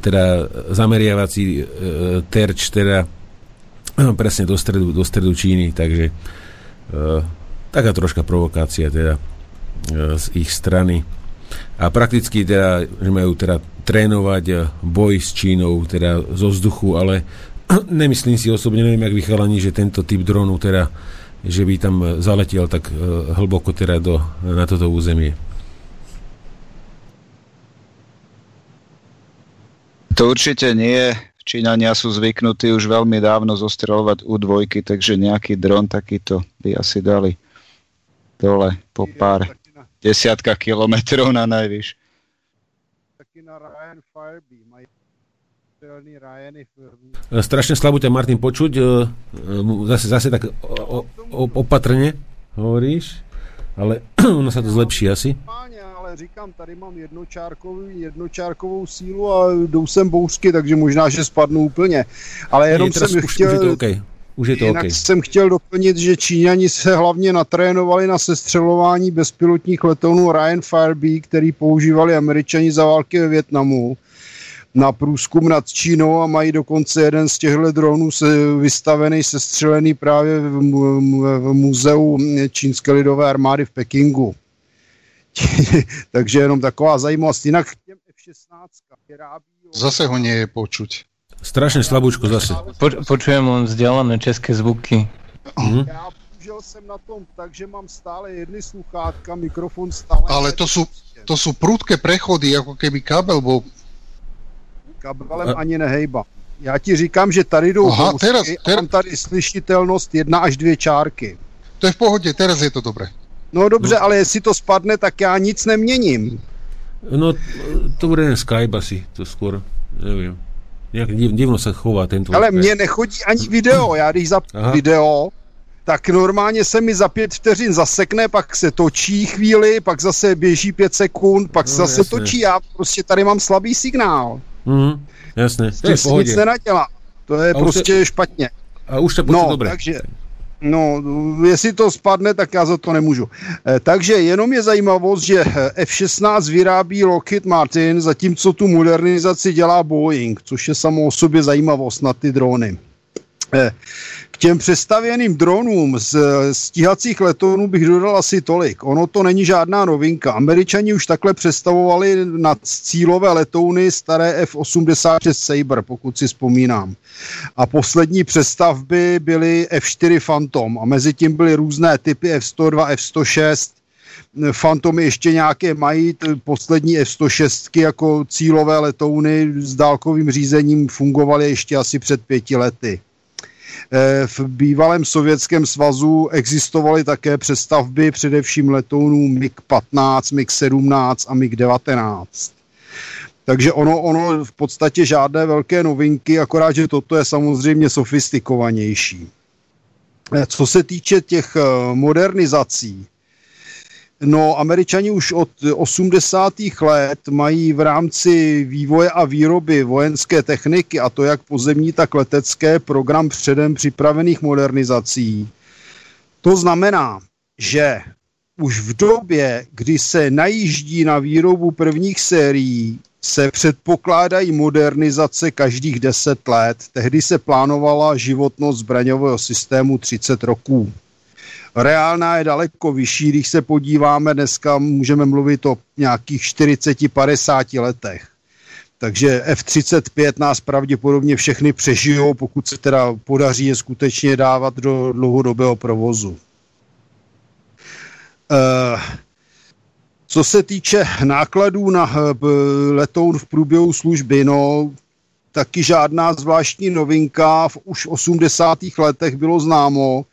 teda zameriavací e, terč, teda presne do stredu, do stredu Číny, takže e, taká troška provokácia teda e, z ich strany a prakticky teda, že majú teda trénovať eh, boj s Čínou teda zo vzduchu, ale nemyslím si osobne, neviem, jak vychalani, že tento typ dronu teda, že by tam zaletel tak eh, hlboko teda do, na toto územie. To určite nie. Číňania sú zvyknutí už veľmi dávno zostrelovať U2, takže nejaký dron takýto by asi dali dole po pár desiatka kilometrov na najvyš. Taký na Ryan Firebee majú Strašne slabo ťa, Martin, počuť. E, e, zase, zase tak opatrne hovoríš, ale ono sa to zlepší asi. Ale říkám, tady mám jednočárkovou, jednočárkovou sílu a jdou sem bouřky, takže možná, že spadnu úplně. Ale jenom jsem chtěl... Už je to okay. Už je to Jinak okay. jsem chtěl doplnit, že Číňani se hlavně natrénovali na sestřelování bezpilotních letounů Ryan Firebee, který používali američani za války ve Větnamu na průzkum nad Čínou a mají dokonce jeden z těchto dronů se, vystavený, sestřelený právě v, v muzeu Čínské lidové armády v Pekingu. takže jenom taková zajímavost. Jinak těm F-16 vyrábí... Zase ho nie je počuť. Strašne slabúčko zase. Po, počujem len vzdialené české zvuky. Mhm. Já bohužel jsem na tom tak, že mám stále jedny sluchátka, mikrofon stále... Ale to sú, to sú prudké prechody, ako keby kabel bol... Kabelem ani nehejba. Já ti říkám, že tady jdou Aha, kousky teraz- a teraz- mám tady slyšitelnost jedna až dvě čárky. To je v pohode, teraz je to dobré. No dobře, no. ale jestli to spadne, tak já nic neměním. No, to bude Skype asi, to skôr, neviem. Nejak div, divno sa chová tento. Ale mně nechodí ani video. Já když Aha. zapnu video, tak normálně se mi za pět vteřin zasekne, pak se točí chvíli, pak zase běží pět sekund, pak No, zase jasné. točí. Já prostě tady mám slabý signál. Mhm, jasné, to je v To nic nenadělá. To je A prostě špatně. A už sa počuť No, dobre. takže, no, jestli to spadne, tak já za to nemůžu. Eh, takže jenom je zajímavost, že eh, F-16 vyrábí Lockheed Martin, zatímco tu modernizaci dělá Boeing, což je samo o sobě zajímavost na ty drony. Těm přestavěným dronům z eh, stíhacích letounů bych dodal asi tolik. Ono to není žádná novinka. Američani už takhle přestavovali na cílové letouny staré F-86 Sabre, pokud si vzpomínám. A poslední přestavby byly F4 Phantom a mezi tím byly různé typy F102, F106, Phantomy ještě nějaké mají, poslední F-106 jako cílové letouny s dálkovým řízením fungovaly ještě asi před pěti lety. Eh, V bývalém sovětském svazu existovaly také přestavby především letounů MiG-15, MiG-17 a MiG-19. Takže ono, ono v podstatě žádné velké novinky, akorát, že toto je samozřejmě sofistikovanější. Eh, Co se týče těch eh, modernizací, No, američani už od 80. let mají v rámci vývoje a výroby vojenské techniky, a to jak pozemní, tak letecké, program předem připravených modernizací. To znamená, že už v době, kdy se najíždí na výrobu prvních sérií, se předpokládají modernizace každých 10 let. Tehdy se plánovala životnost zbraňového systému 30 roků reálná je daleko vyšší, když se podíváme, dneska můžeme mluvit o nějakých 40-50 letech. Takže F-35 nás pravděpodobně všechny přežijou, pokud se teda podaří je skutečně dávat do dlouhodobého provozu. Uh, co se týče nákladů na eh, letoun v průběhu služby, no taky žádná zvláštní novinka. V už 80. letech bylo známo,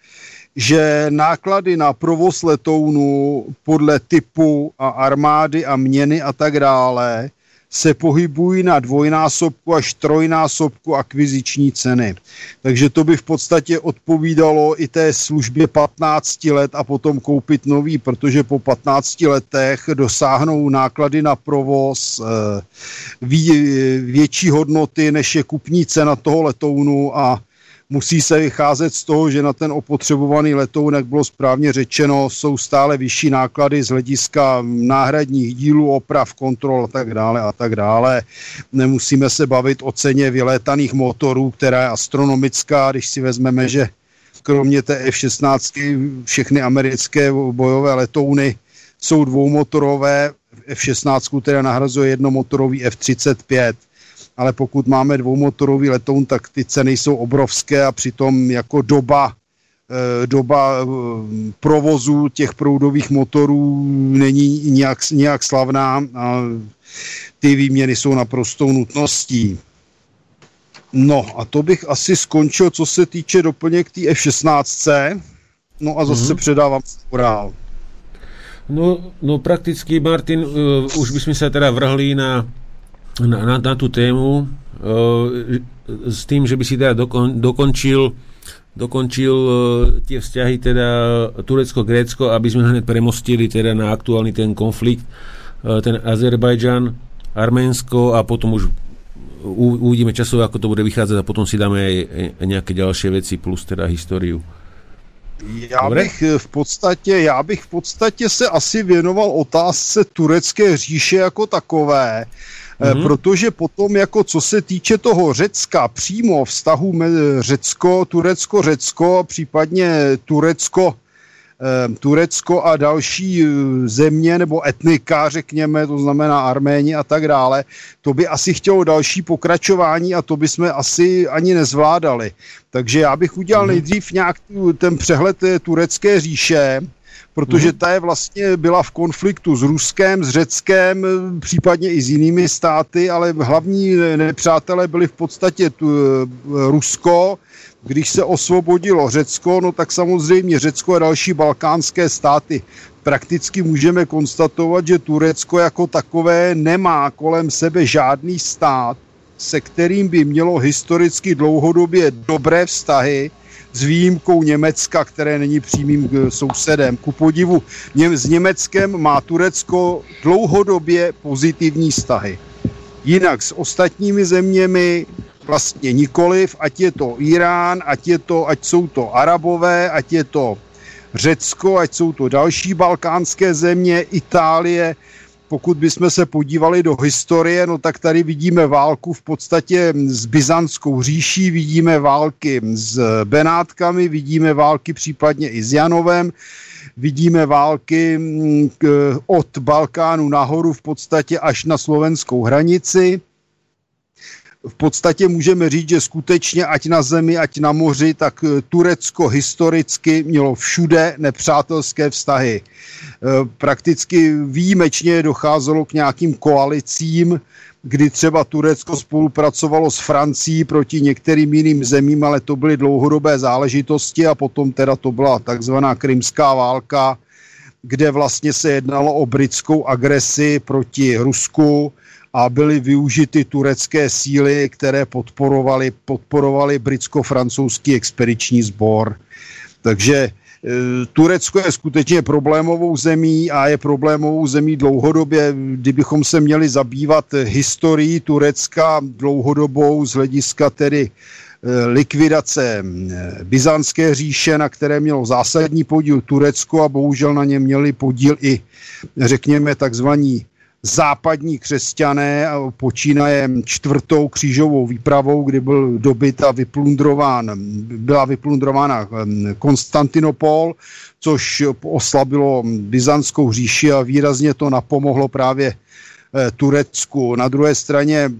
že náklady na provoz letounu podle typu a armády a měny a tak dále se pohybují na dvojnásobku až trojnásobku akviziční ceny. Takže to by v podstatě odpovídalo i té službě 15 let a potom koupit nový, protože po 15 letech dosáhnou náklady na provoz eh, větší hodnoty, než je kupní cena toho letounu a musí se vycházet z toho, že na ten opotřebovaný letoun, jak bylo správně řečeno, jsou stále vyšší náklady z hlediska náhradních dílů, oprav, kontrol a tak dále a tak dále. Nemusíme se bavit o ceně vylétaných motorů, která je astronomická, když si vezmeme, že kromě té F-16 všechny americké bojové letouny jsou dvoumotorové, F-16 teda nahrazuje jednomotorový F-35 ale pokud máme dvoumotorový letoun, tak ty ceny jsou obrovské a přitom jako doba eh, doba eh, provozu těch proudových motorů není nějak, nějak slavná a ty výměny jsou naprostou nutností. No a to bych asi skončil, co se týče doplněk té F-16. No a zase mm-hmm. předávám dál. No, no prakticky, Martin, uh, už by sme sa teda vrhli na, na, na, na tú tému uh, s tým, že by si teda dokon, dokončil dokončil uh, tie vzťahy teda Turecko-Grécko, aby sme hneď premostili teda na aktuálny ten konflikt, uh, ten Azerbajdžan, Arménsko a potom už uvidíme časové, ako to bude vychádzať a potom si dáme aj, nejaké ďalšie veci plus teda históriu. Já Dobre. bych v podstatě, já bych v podstatě se asi věnoval otázce turecké říše jako takové. Mm-hmm. protože potom jako co se týče toho Řecka, přímo vztahu Řecko, Turecko, Řecko, případně Turecko, Turecko a další eh, země nebo etnika, řekněme, to znamená Arméni a tak dále, to by asi chtělo další pokračování a to by jsme asi ani nezvládali. Takže já bych udělal mhm. nejdřív nějak ten přehled turecké říše, protože mhm. ta je vlastně byla v konfliktu s Ruskem, s Řeckem, případně i s jinými státy, ale hlavní nepřátelé byli v podstatě tu, eh, Rusko, když se osvobodilo Řecko, no tak samozřejmě Řecko a další balkánské státy. Prakticky můžeme konstatovat, že Turecko jako takové nemá kolem sebe žádný stát, se kterým by mělo historicky dlouhodobě dobré vztahy, s výjimkou Německa, které není přímým eh, sousedem. Ku podivu, s Německem má Turecko dlouhodobě pozitivní vztahy. Jinak s ostatními zeměmi vlastně nikoliv, ať je to Irán, ať, je to, ať jsou to Arabové, ať je to Řecko, ať jsou to další balkánské země, Itálie. Pokud bychom se podívali do historie, no tak tady vidíme válku v podstatě s Byzantskou říší, vidíme války s Benátkami, vidíme války případně i s Janovem, vidíme války mm, od Balkánu nahoru v podstatě až na slovenskou hranici v podstatě můžeme říct, že skutečně ať na zemi, ať na moři, tak eh, Turecko historicky mělo všude nepřátelské vztahy. Eh, prakticky výjimečně docházelo k nějakým koalicím, kdy třeba Turecko spolupracovalo s Francií proti některým jiným zemím, ale to byly dlouhodobé záležitosti a potom teda to byla takzvaná krymská válka, kde vlastně se jednalo o britskou agresi proti Rusku, a byly využity turecké síly, které podporovaly podporovali britsko-francouzský expediční sbor. Takže e, Turecko je skutečně problémovou zemí a je problémovou zemí dlouhodobě. Kdybychom se měli zabývat historií Turecka dlouhodobou z hlediska tedy e, likvidace Byzantské říše, na které mělo zásadní podíl Turecko a bohužel na ně měli podíl i, řekněme, takzvaní západní křesťané počínaje čtvrtou křížovou výpravou, kdy byl dobyt a vyplundrován, byla vyplundrována Konstantinopol, což oslabilo Byzantskou říši a výrazně to napomohlo právě eh, Turecku. Na druhé straně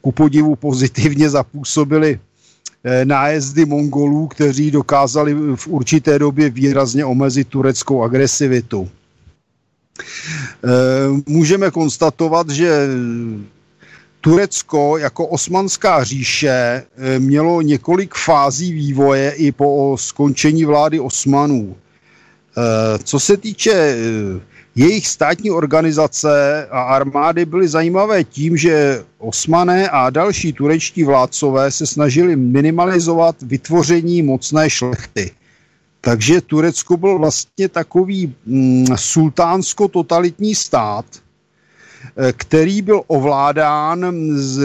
ku podivu pozitivně zapůsobili eh, nájezdy Mongolů, kteří dokázali v určité době výrazně omezit tureckou agresivitu. Eh, můžeme konstatovat, že Turecko jako osmanská říše eh, mělo několik fází vývoje i po skončení vlády Osmanů. Eh, co se týče jejich státní organizace a armády byly zajímavé tím, že osmané a další turečtí vládcové se snažili minimalizovat vytvoření mocné šlechty. Takže Turecko byl vlastně takový mm, sultánsko-totalitní stát, eh, který byl ovládán s,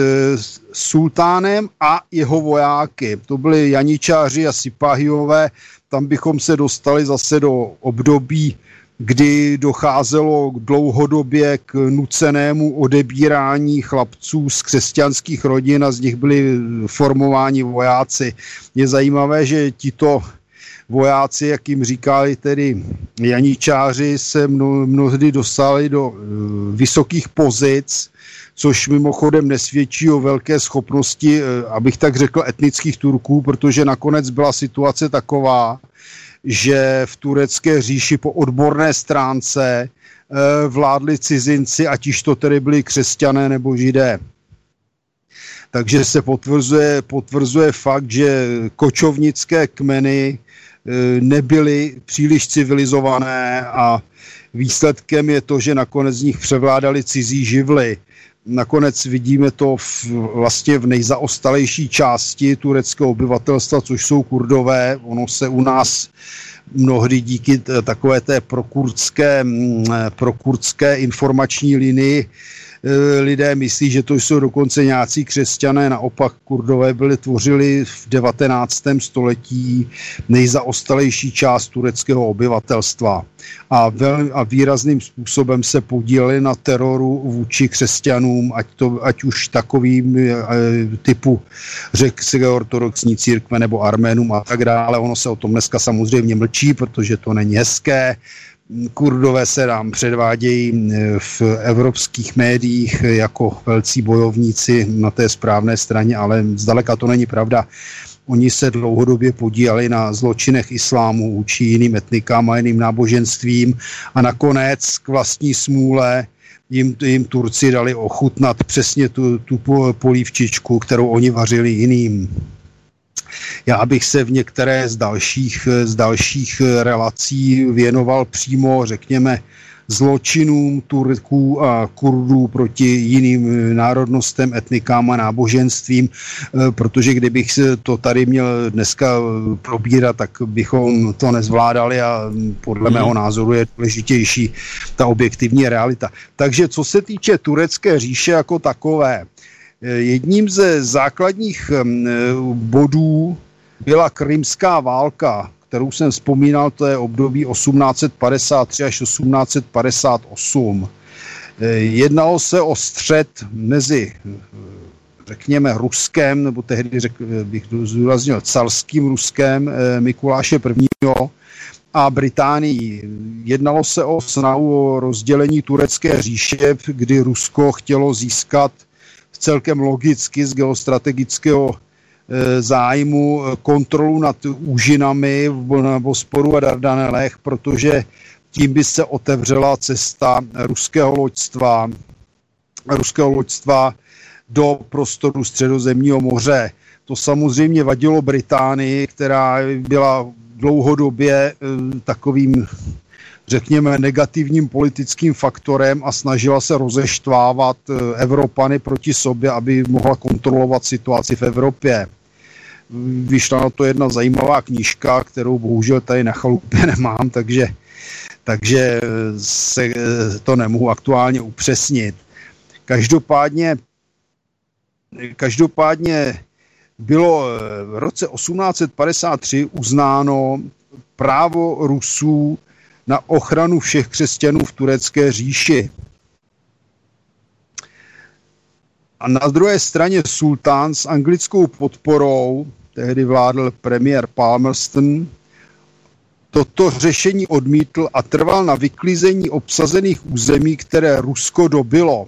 sultánem a jeho vojáky. To byli janičáři a sipahiové. Tam bychom se dostali zase do období, kdy docházelo dlouhodobě k nucenému odebírání chlapců z křesťanských rodin a z nich byli formováni vojáci. Je zajímavé, že tito vojáci, jak jim říkali tedy janičáři, se mno, mnohdy dostali do uh, vysokých pozic, což mimochodem nesvědčí o velké schopnosti, uh, abych tak řekl, etnických Turků, protože nakonec byla situace taková, že v turecké říši po odborné stránce uh, vládli cizinci, ať již to tedy byli křesťané nebo židé. Takže se potvrzuje, potvrzuje fakt, že kočovnické kmeny E, nebyly příliš civilizované a výsledkem je to, že nakonec z nich převládali cizí živly. Nakonec vidíme to v, vlastně v nejzaostalejší části tureckého obyvatelstva, což jsou kurdové. Ono se u nás mnohdy díky takové té prokurdské, prokurdské informační linii e, lidé myslí, že to jsou dokonce nějací křesťané, naopak kurdové byli tvořili v 19. století nejzaostalejší část tureckého obyvatelstva a, vel, a výrazným způsobem se podíleli na teroru vůči křesťanům, ať, to, ať už takovým e, typu řek se ortodoxní církve nebo arménům a tak dále. Ono se o tom dneska samozřejmě mlčí, protože to není hezké. Kurdové se nám předvádějí v evropských médiích jako velcí bojovníci na té správné straně, ale zdaleka to není pravda. Oni se dlouhodobě podíleli na zločinech islámu vůči jiným etnikám a jiným náboženstvím a nakonec k vlastní smůle jim, jim Turci dali ochutnat přesně tu, tu polívčičku, kterou oni vařili jiným. Já bych se v některé z dalších, z dalších relací věnoval přímo, řekněme, zločinům Turků a Kurdů proti jiným národnostem, etnikám a náboženstvím, eh, protože kdybych se to tady měl dneska probírat, tak bychom to nezvládali a podle mého názoru je důležitější ta objektivní realita. Takže co se týče turecké říše jako takové, eh, jedním ze základních eh, bodů byla krymská válka, kterou jsem vzpomínal, to je období 1853 až 1858. Eh, jednalo se o střed mezi, eh, řekněme, Ruskem, nebo tehdy řek, eh, bych zdůraznil carským Ruskem Mikuláše I. a Británii. Jednalo se o snahu o rozdělení turecké říše, kdy Rusko chtělo získat celkem logicky z geostrategického Eh, zájmu eh, kontrolu nad úžinami v Bosporu a Dardanelech, protože tím by se otevřela cesta ruského loďstva, ruského loďstva do prostoru středozemního moře. To samozřejmě vadilo Británii, která byla dlouhodobě eh, takovým řekněme, negativním politickým faktorem a snažila se rozeštvávat Evropany proti sobě, aby mohla kontrolovat situaci v Evropě vyšla na to jedna zajímavá knížka, kterou bohužel tady na chalupě nemám, takže, takže se to nemohu aktuálně upřesnit. Každopádně, každopádně bylo v roce 1853 uznáno právo Rusů na ochranu všech křesťanů v turecké říši. A na druhé straně sultán s anglickou podporou tehdy vládl premiér Palmerston, toto řešení odmítl a trval na vyklízení obsazených území, které Rusko dobilo.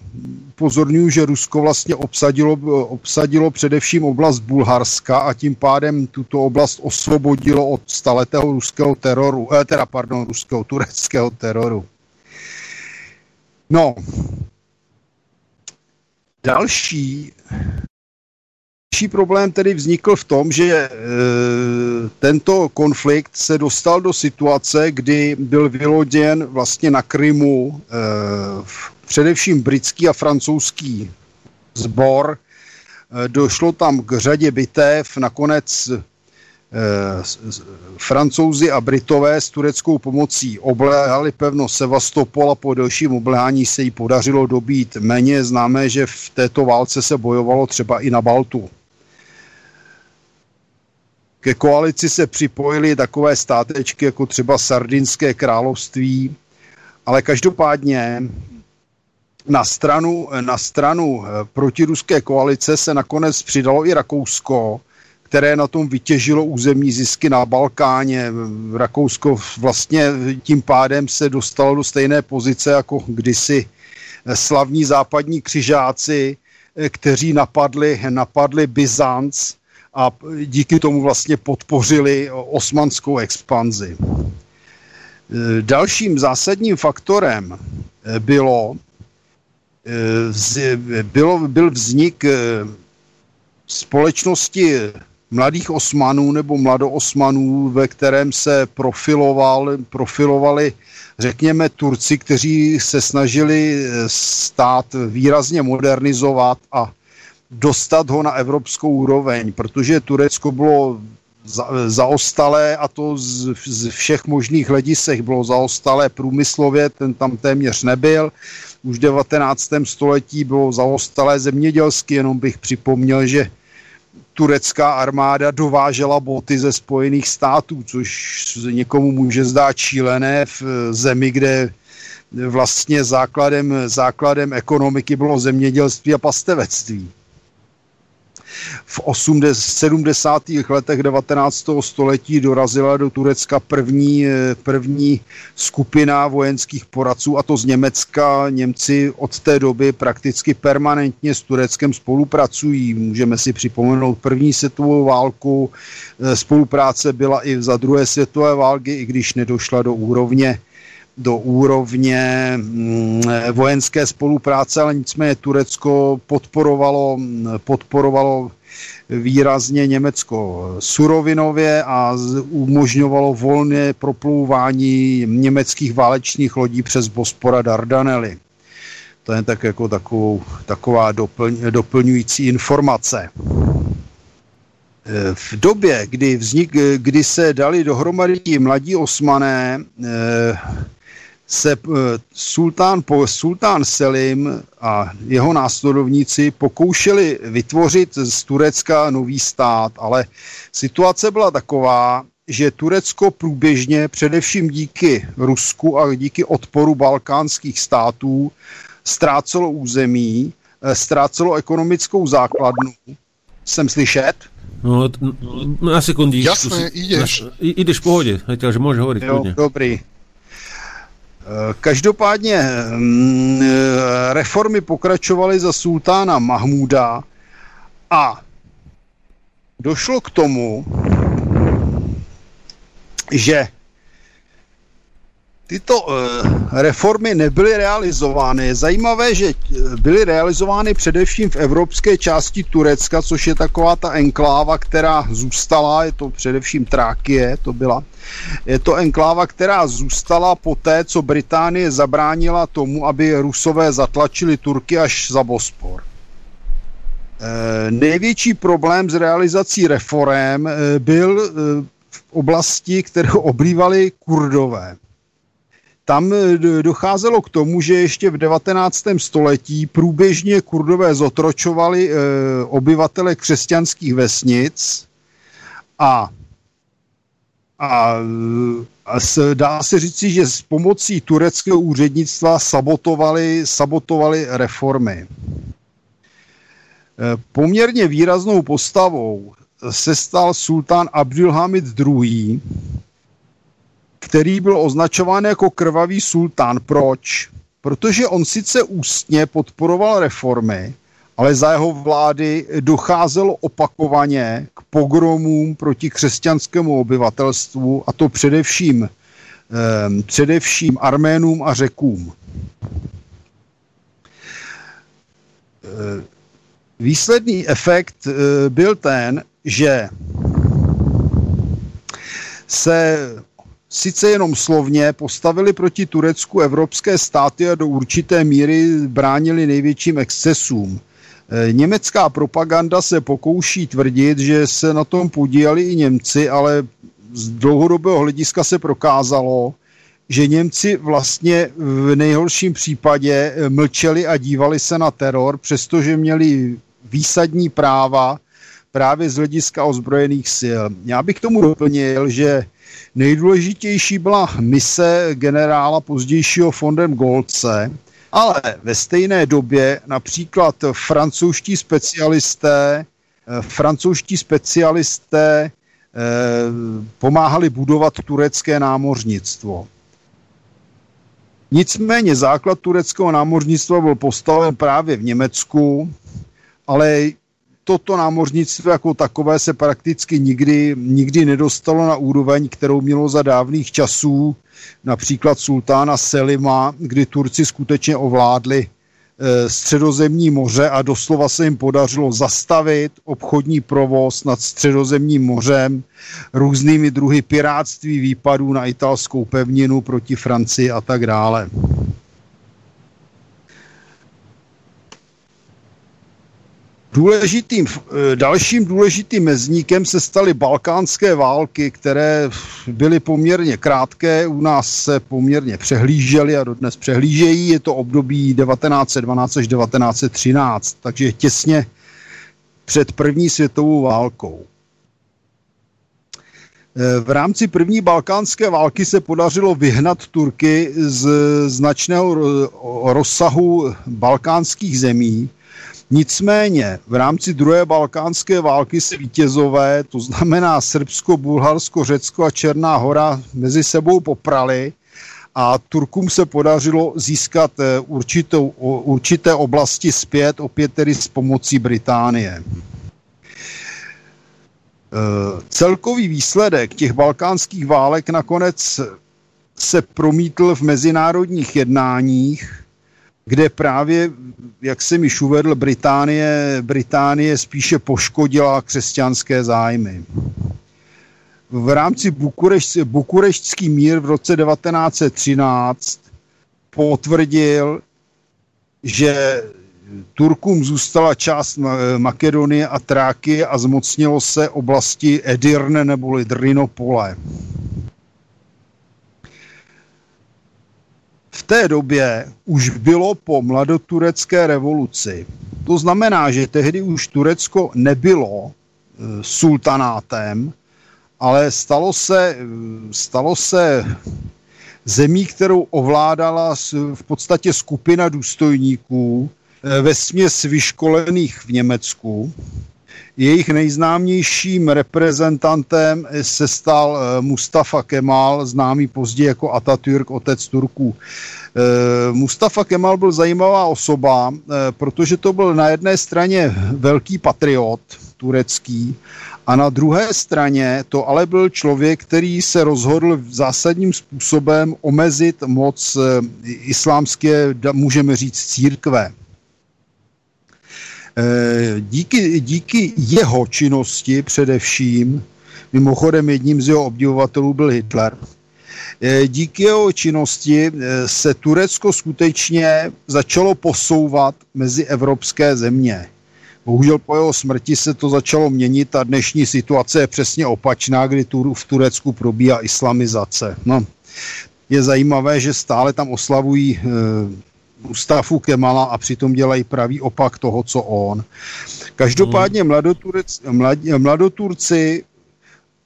Pozorňuji, že Rusko vlastně obsadilo, obsadilo především oblast Bulharska a tím pádem tuto oblast osvobodilo od staletého ruského teroru, eh, teda pardon, ruského tureckého teroru. No, další Další problém tedy vznikl v tom, že e, tento konflikt se dostal do situace, kdy byl vyloděn vlastně na Krymu e, především britský a francouzský sbor. E, došlo tam k řadě bitev, nakonec e, francouzi a Britové s tureckou pomocí obléhali pevno Sevastopol a po delším obléhání se jí podařilo dobít. Méně známé, že v této válce se bojovalo třeba i na Baltu. Ke koalici se připojily takové státečky jako třeba Sardinské království, ale každopádně na stranu, na stranu eh, protiruské koalice se nakonec přidalo i Rakousko, které na tom vytěžilo územní zisky na Balkáně. Rakousko vlastně tím pádem se dostalo do stejné pozice jako kdysi slavní západní křižáci, eh, kteří napadli, napadli Byzanc a díky tomu vlastně podpořili osmanskou expanzi. E, dalším zásadním faktorem e, bylo, e, bylo byl vznik společnosti mladých osmanů nebo mladoosmanů, ve kterém se profiloval, profilovali, řekněme, Turci, kteří se snažili stát výrazně modernizovat a dostat ho na evropskou úroveň, protože Turecko bylo za, zaostalé a to z, z všech možných hledisek bylo zaostalé průmyslově, ten tam téměř nebyl. Už v 19. století bylo zaostalé zemědělsky, jenom bych připomněl, že turecká armáda dovážela boty ze Spojených států, což někomu může zdát šílené v zemi, kde vlastně základem, základem ekonomiky bylo zemědělství a pastevectví v 80, 70. letech 19. století dorazila do Turecka první, eh, první skupina vojenských poradců, a to z Německa. Němci od té doby prakticky permanentně s Tureckem spolupracují. Můžeme si připomenout první světovou válku. Eh, spolupráce byla i za druhé světové války, i když nedošla do úrovně do úrovně mm, vojenské spolupráce, ale nicméně Turecko podporovalo, podporovalo výrazně Německo surovinově a umožňovalo volné proplouvání německých válečných lodí přes Bospora Dardanely. To je tak jako takovou, taková doplň, doplňující informace. V době, kdy, vznik, kdy se dali dohromady mladí osmané, eh, se eh, sultán, sultán Selim a jeho následovníci pokoušeli vytvořit z Turecka nový stát, ale situace byla taková, že Turecko průběžně, především díky Rusku a díky odporu balkánských států, ztrácelo území, eh, ztrácelo ekonomickou základnu. Jsem slyšet? No, na sekundík. Jasné, ideš. Na, ideš v pohode, takže môžeš hovoriť. Jo, dobrý. Každopádně mm, reformy pokračovaly za sultána Mahmuda a došlo k tomu, že tyto uh, reformy nebyly realizovány. Je zajímavé, že byly realizovány především v evropské části Turecka, což je taková ta enkláva, která zůstala, je to především Trákie, to byla. Je to enkláva, která zůstala po té, co Británie zabránila tomu, aby Rusové zatlačili Turky až za Bospor. E, největší problém s realizací reform byl v oblasti, kterou oblívali kurdové tam eh, docházelo k tomu, že ještě v 19. století průběžně kurdové zotročovali e, obyvatele křesťanských vesnic a, a, a s, dá se říci, že s pomocí tureckého úřednictva sabotovali, sabotovali reformy. E, poměrně výraznou postavou se stal sultán Abdulhamid II., který byl označován jako krvavý sultán. Proč? Protože on sice ústně podporoval reformy, ale za jeho vlády docházelo opakovaně k pogromům proti křesťanskému obyvatelstvu, a to především, eh, především Arménům a Řekům. Eh, výsledný efekt eh, byl ten, že se sice jenom slovně postavili proti Turecku evropské státy a do určité míry bránili největším excesům. E, německá propaganda se pokouší tvrdit, že se na tom podíleli i Němci, ale z dlouhodobého hlediska se prokázalo, že Němci vlastně v nejhorším případě mlčeli a dívali se na teror, přestože měli výsadní práva právě z hlediska ozbrojených sil. Já bych tomu doplnil, že Nejdůležitější byla mise generála pozdějšího fondem Golce, ale ve stejné době například francouzští specialisté, eh, francouzští specialisté eh, pomáhali budovat turecké námořnictvo. Nicméně základ tureckého námořnictva byl postaven právě v Německu, ale toto námořnictvo jako takové se prakticky nikdy, nikdy nedostalo na úroveň, kterou mělo za dávných časů například sultána Selima, kdy Turci skutečně ovládli e, středozemní moře a doslova se jim podařilo zastavit obchodní provoz nad středozemním mořem různými druhy pirátství, výpadů na italskou pevninu proti Francii a tak dále. Důležitým, eh, dalším důležitým mezníkem se staly balkánské války, které byly poměrně krátké, u nás se poměrně přehlížely a dodnes přehlížejí. Je to období 1912 až 1913, takže těsně před první světovou válkou. Eh, v rámci první balkánské války se podařilo vyhnat Turky z značného rozsahu balkánských zemí, Nicméně v rámci druhé balkánské války se vítězové, to znamená Srbsko, Bulharsko, Řecko a Černá hora, mezi sebou poprali a Turkům se podařilo získat eh, určitou, určité oblasti zpět, opět tedy s pomocí Británie. Eh, celkový výsledek těch balkánských válek nakonec se promítl v mezinárodních jednáních, kde právě, jak jsem již uvedl, Británie, Británie spíše poškodila křesťanské zájmy. V rámci Bukurešť, Bukureštský mír v roce 1913 potvrdil, že Turkům zůstala část Makedonie a Tráky a zmocnilo se oblasti Edirne neboli Drinopole. Té době už bylo po mladoturecké revoluci. To znamená, že tehdy už Turecko nebylo e, sultanátem, ale stalo se, e, stalo se zemí, kterou ovládala v podstatě skupina důstojníků, e, ve směs vyškolených v Německu. Jejich nejznámějším reprezentantem se stal eh, Mustafa Kemal, známý později jako Atatürk, otec Turků. Eh, Mustafa Kemal byl zajímavá osoba, eh, protože to byl na jedné straně velký patriot turecký a na druhé straně to ale byl člověk, který se rozhodl zásadním způsobem omezit moc islámské, můžeme říct, církve. Eh, díky, díky jeho činnosti především, mimochodem jedním z jeho obdivovatelů byl Hitler, eh, díky jeho činnosti eh, se Turecko skutečně začalo posouvat mezi evropské země. Bohužel po jeho smrti se to začalo měnit a dnešní situace je přesně opačná, kdy v Turecku probíhá islamizace. No, je zajímavé, že stále tam oslavují Mustafu Kemala a přitom dělají pravý opak toho, co on. Každopádně mladoturec, mlad, mladoturci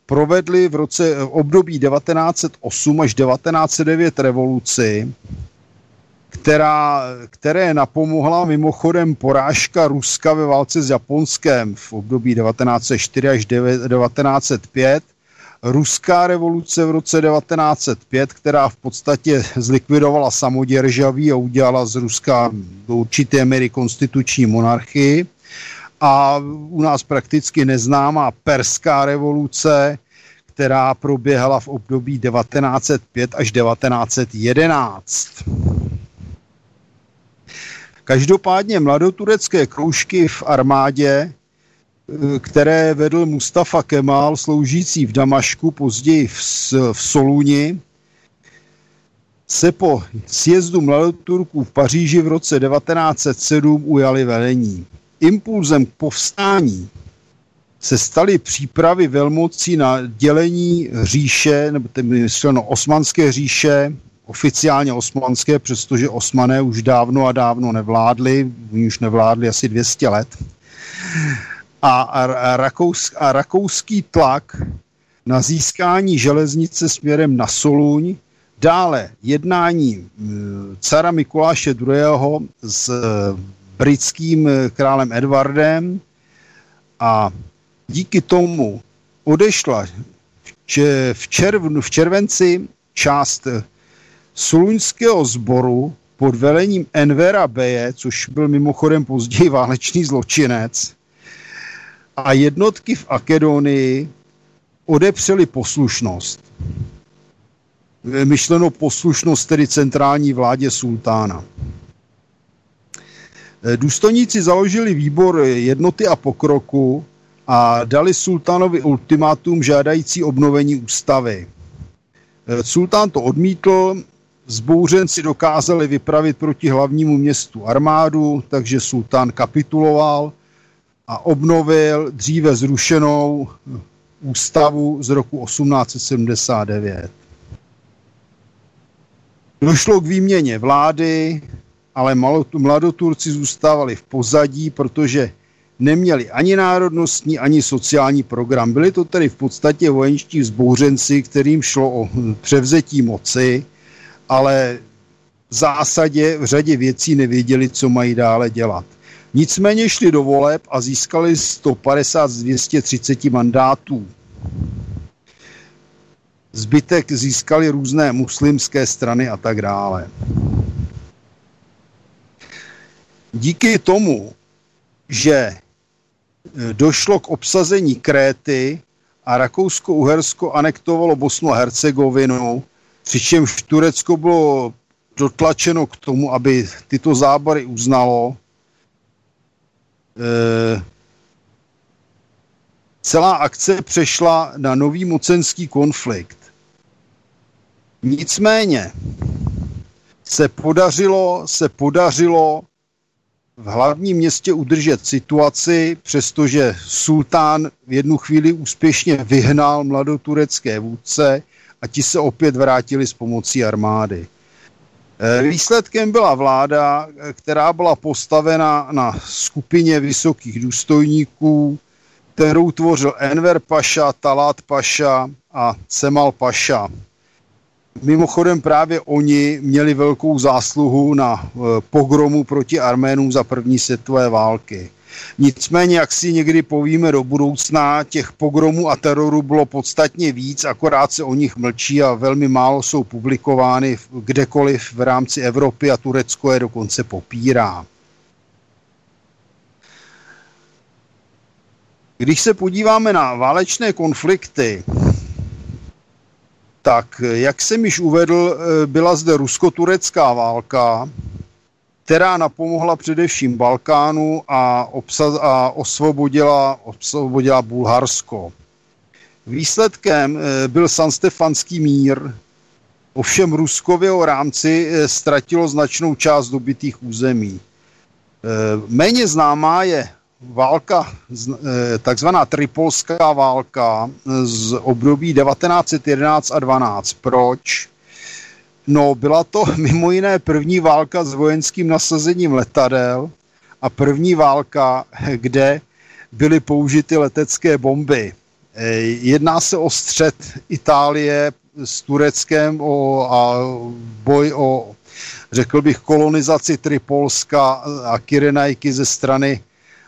provedli v roce v období 1908 až 1909 revoluci, která, které napomohla mimochodem porážka Ruska ve válce s Japonskem v období 1904 až 1905 ruská revoluce v roce 1905, která v podstatě zlikvidovala samoděržaví a udělala z Ruska do určité míry konstituční monarchii. A u nás prakticky neznámá perská revoluce, která proběhla v období 1905 až 1911. Každopádně mladoturecké kroužky v armádě které vedl Mustafa Kemal, sloužící v Damašku, později v, v Soluni, se po sjezdu mladoturků v Paříži v roce 1907 ujali velení. Impulzem k povstání se staly přípravy velmocí na dělení říše, nebo mysleno osmanské říše, oficiálně osmanské, přestože osmané už dávno a dávno nevládli, oni už nevládli asi 200 let a, rakous, a rakouský tlak na získání železnice směrem na Soluň, dále jednání cara Mikuláše II. s e, britským e, králem Edwardem a díky tomu odešla v, červnu, v červenci část soluňského sboru pod velením Envera Beje, což byl mimochodem později válečný zločinec, a jednotky v Akedonii odepřeli poslušnost. Myšleno poslušnost tedy centrální vládě sultána. Důstojníci založili výbor jednoty a pokroku a dali sultánovi ultimátum žádající obnovení ústavy. Sultán to odmítl, zbouřenci dokázali vypravit proti hlavnímu městu armádu, takže sultán kapituloval – a obnovil dříve zrušenou ústavu z roku 1879. Došlo k výměně vlády, ale mladoturci zůstávali v pozadí, protože neměli ani národnostní, ani sociální program. Byli to tedy v podstatě vojenští vzbouřenci, kterým šlo o převzetí moci, ale v zásadě v řadě věcí nevěděli, co mají dále dělat. Nicméně šli do voleb a získali 150 z 230 mandátů. Zbytek získali různé muslimské strany a tak dále. Díky tomu, že e, došlo k obsazení Kréty a Rakousko-Uhersko anektovalo Bosnu a Hercegovinu, přičemž Turecko bylo dotlačeno k tomu, aby tyto zábory uznalo. E, celá akce přešla na nový mocenský konflikt. Nicméně se podařilo, se podařilo v hlavním městě udržet situaci, přestože sultán v jednu chvíli úspěšně vyhnal mladoturecké vůdce a ti se opět vrátili s pomocí armády. E, výsledkem byla vláda, která byla postavena na skupině vysokých důstojníků, kterou tvořil Enver Paša, Talat Paša a Cemal Paša. Mimochodem právě oni měli velkou zásluhu na e, pogromu proti Arménům za první světové války. Nicméně, jak si někdy povíme do budoucna, těch pogromů a teroru bylo podstatně víc, akorát se o nich mlčí a velmi málo jsou publikovány kdekoliv v rámci Evropy a Turecko je dokonce popírá. Když se podíváme na válečné konflikty, tak jak jsem již uvedl, eh, byla zde rusko-turecká válka, která napomohla především Balkánu a, obsaz, a osvobodila, osvobodila Bulharsko. Výsledkem eh, byl Sanstefanský mír, ovšem Rusko v rámci eh, ztratilo značnou část dobitých území. Méně známá je válka, eh, takzvaná tripolská válka z období 1911 a 12. Proč? No, byla to mimo jiné první válka s vojenským nasazením letadel a první válka, kde byly použity letecké bomby. Eh, jedná se o střed Itálie s Tureckem o, a boj o, řekl bych, kolonizaci Tripolska a Kyrenajky ze strany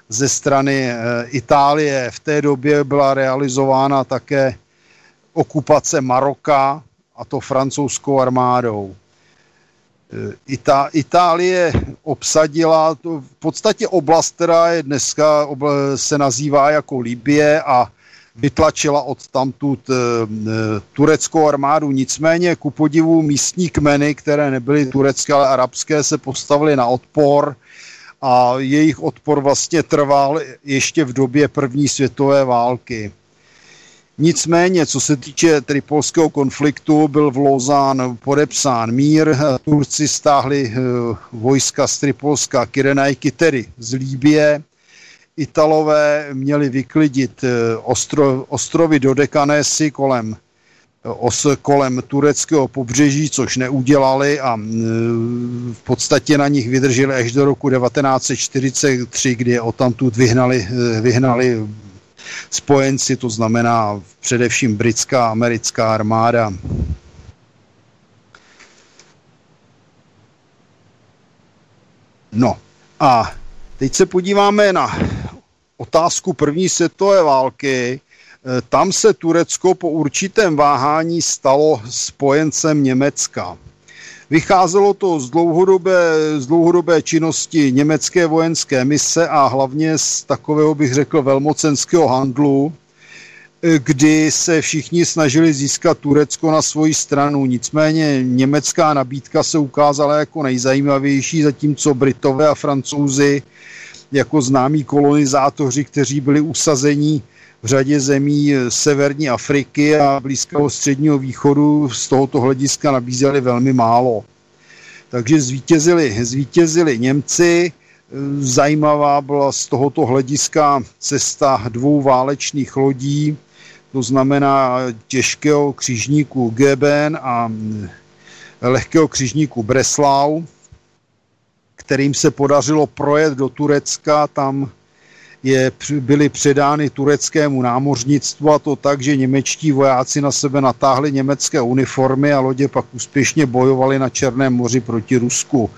ze strany eh, Itálie. V té době byla realizována také okupace Maroka, a to francouzskou armádou. Eh, Ita- Itálie obsadila to v podstatě oblast, která je dneska se nazývá jako Libie a vytlačila od tamtud e, tureckou armádu. Nicméně ku podivu místní kmeny, které nebyly turecké, ale arabské, se postavily na odpor a jejich odpor vlastně trval ještě v době první světové války. Nicméně, co se týče tripolského konfliktu, byl v Lozán podepsán mír. Turci stáhli eh, vojska z Tripolska Kyrenajky, tedy z Líbie. Italové měli vyklidit eh, ostro, ostrovy Dodekanésy kolem os kolem tureckého pobřeží, což neudělali a v podstatě na nich vydrželi až do roku 1943, kdy je odtamtud vyhnali, vyhnali spojenci, to znamená především britská a americká armáda. No a teď se podíváme na otázku první světové války, Eh, tam se Turecko po určitém váhání stalo spojencem Německa. Vycházelo to z dlouhodobé, z dlouhodobé činnosti německé vojenské mise a hlavně z takového, bych řekl, velmocenského handlu, eh, kdy se všichni snažili získat Turecko na svoji stranu. Nicméně německá nabídka se ukázala jako nejzajímavější, zatímco Britové a Francouzi jako známí kolonizátoři, kteří byli usazení v řadě zemí severní Afriky a Blízkého středního východu z tohoto hlediska nabízeli velmi málo. Takže zvítězili, zvítězili Němci, Zajímavá byla z tohoto hlediska cesta dvou válečných lodí, to znamená těžkého křižníku Geben a lehkého křižníku Breslau, kterým se podařilo projet do Turecka, tam je, byly předány tureckému námořnictvu a to tak, že němečtí vojáci na sebe natáhli německé uniformy a lodě pak úspěšně bojovali na Černém moři proti Rusku.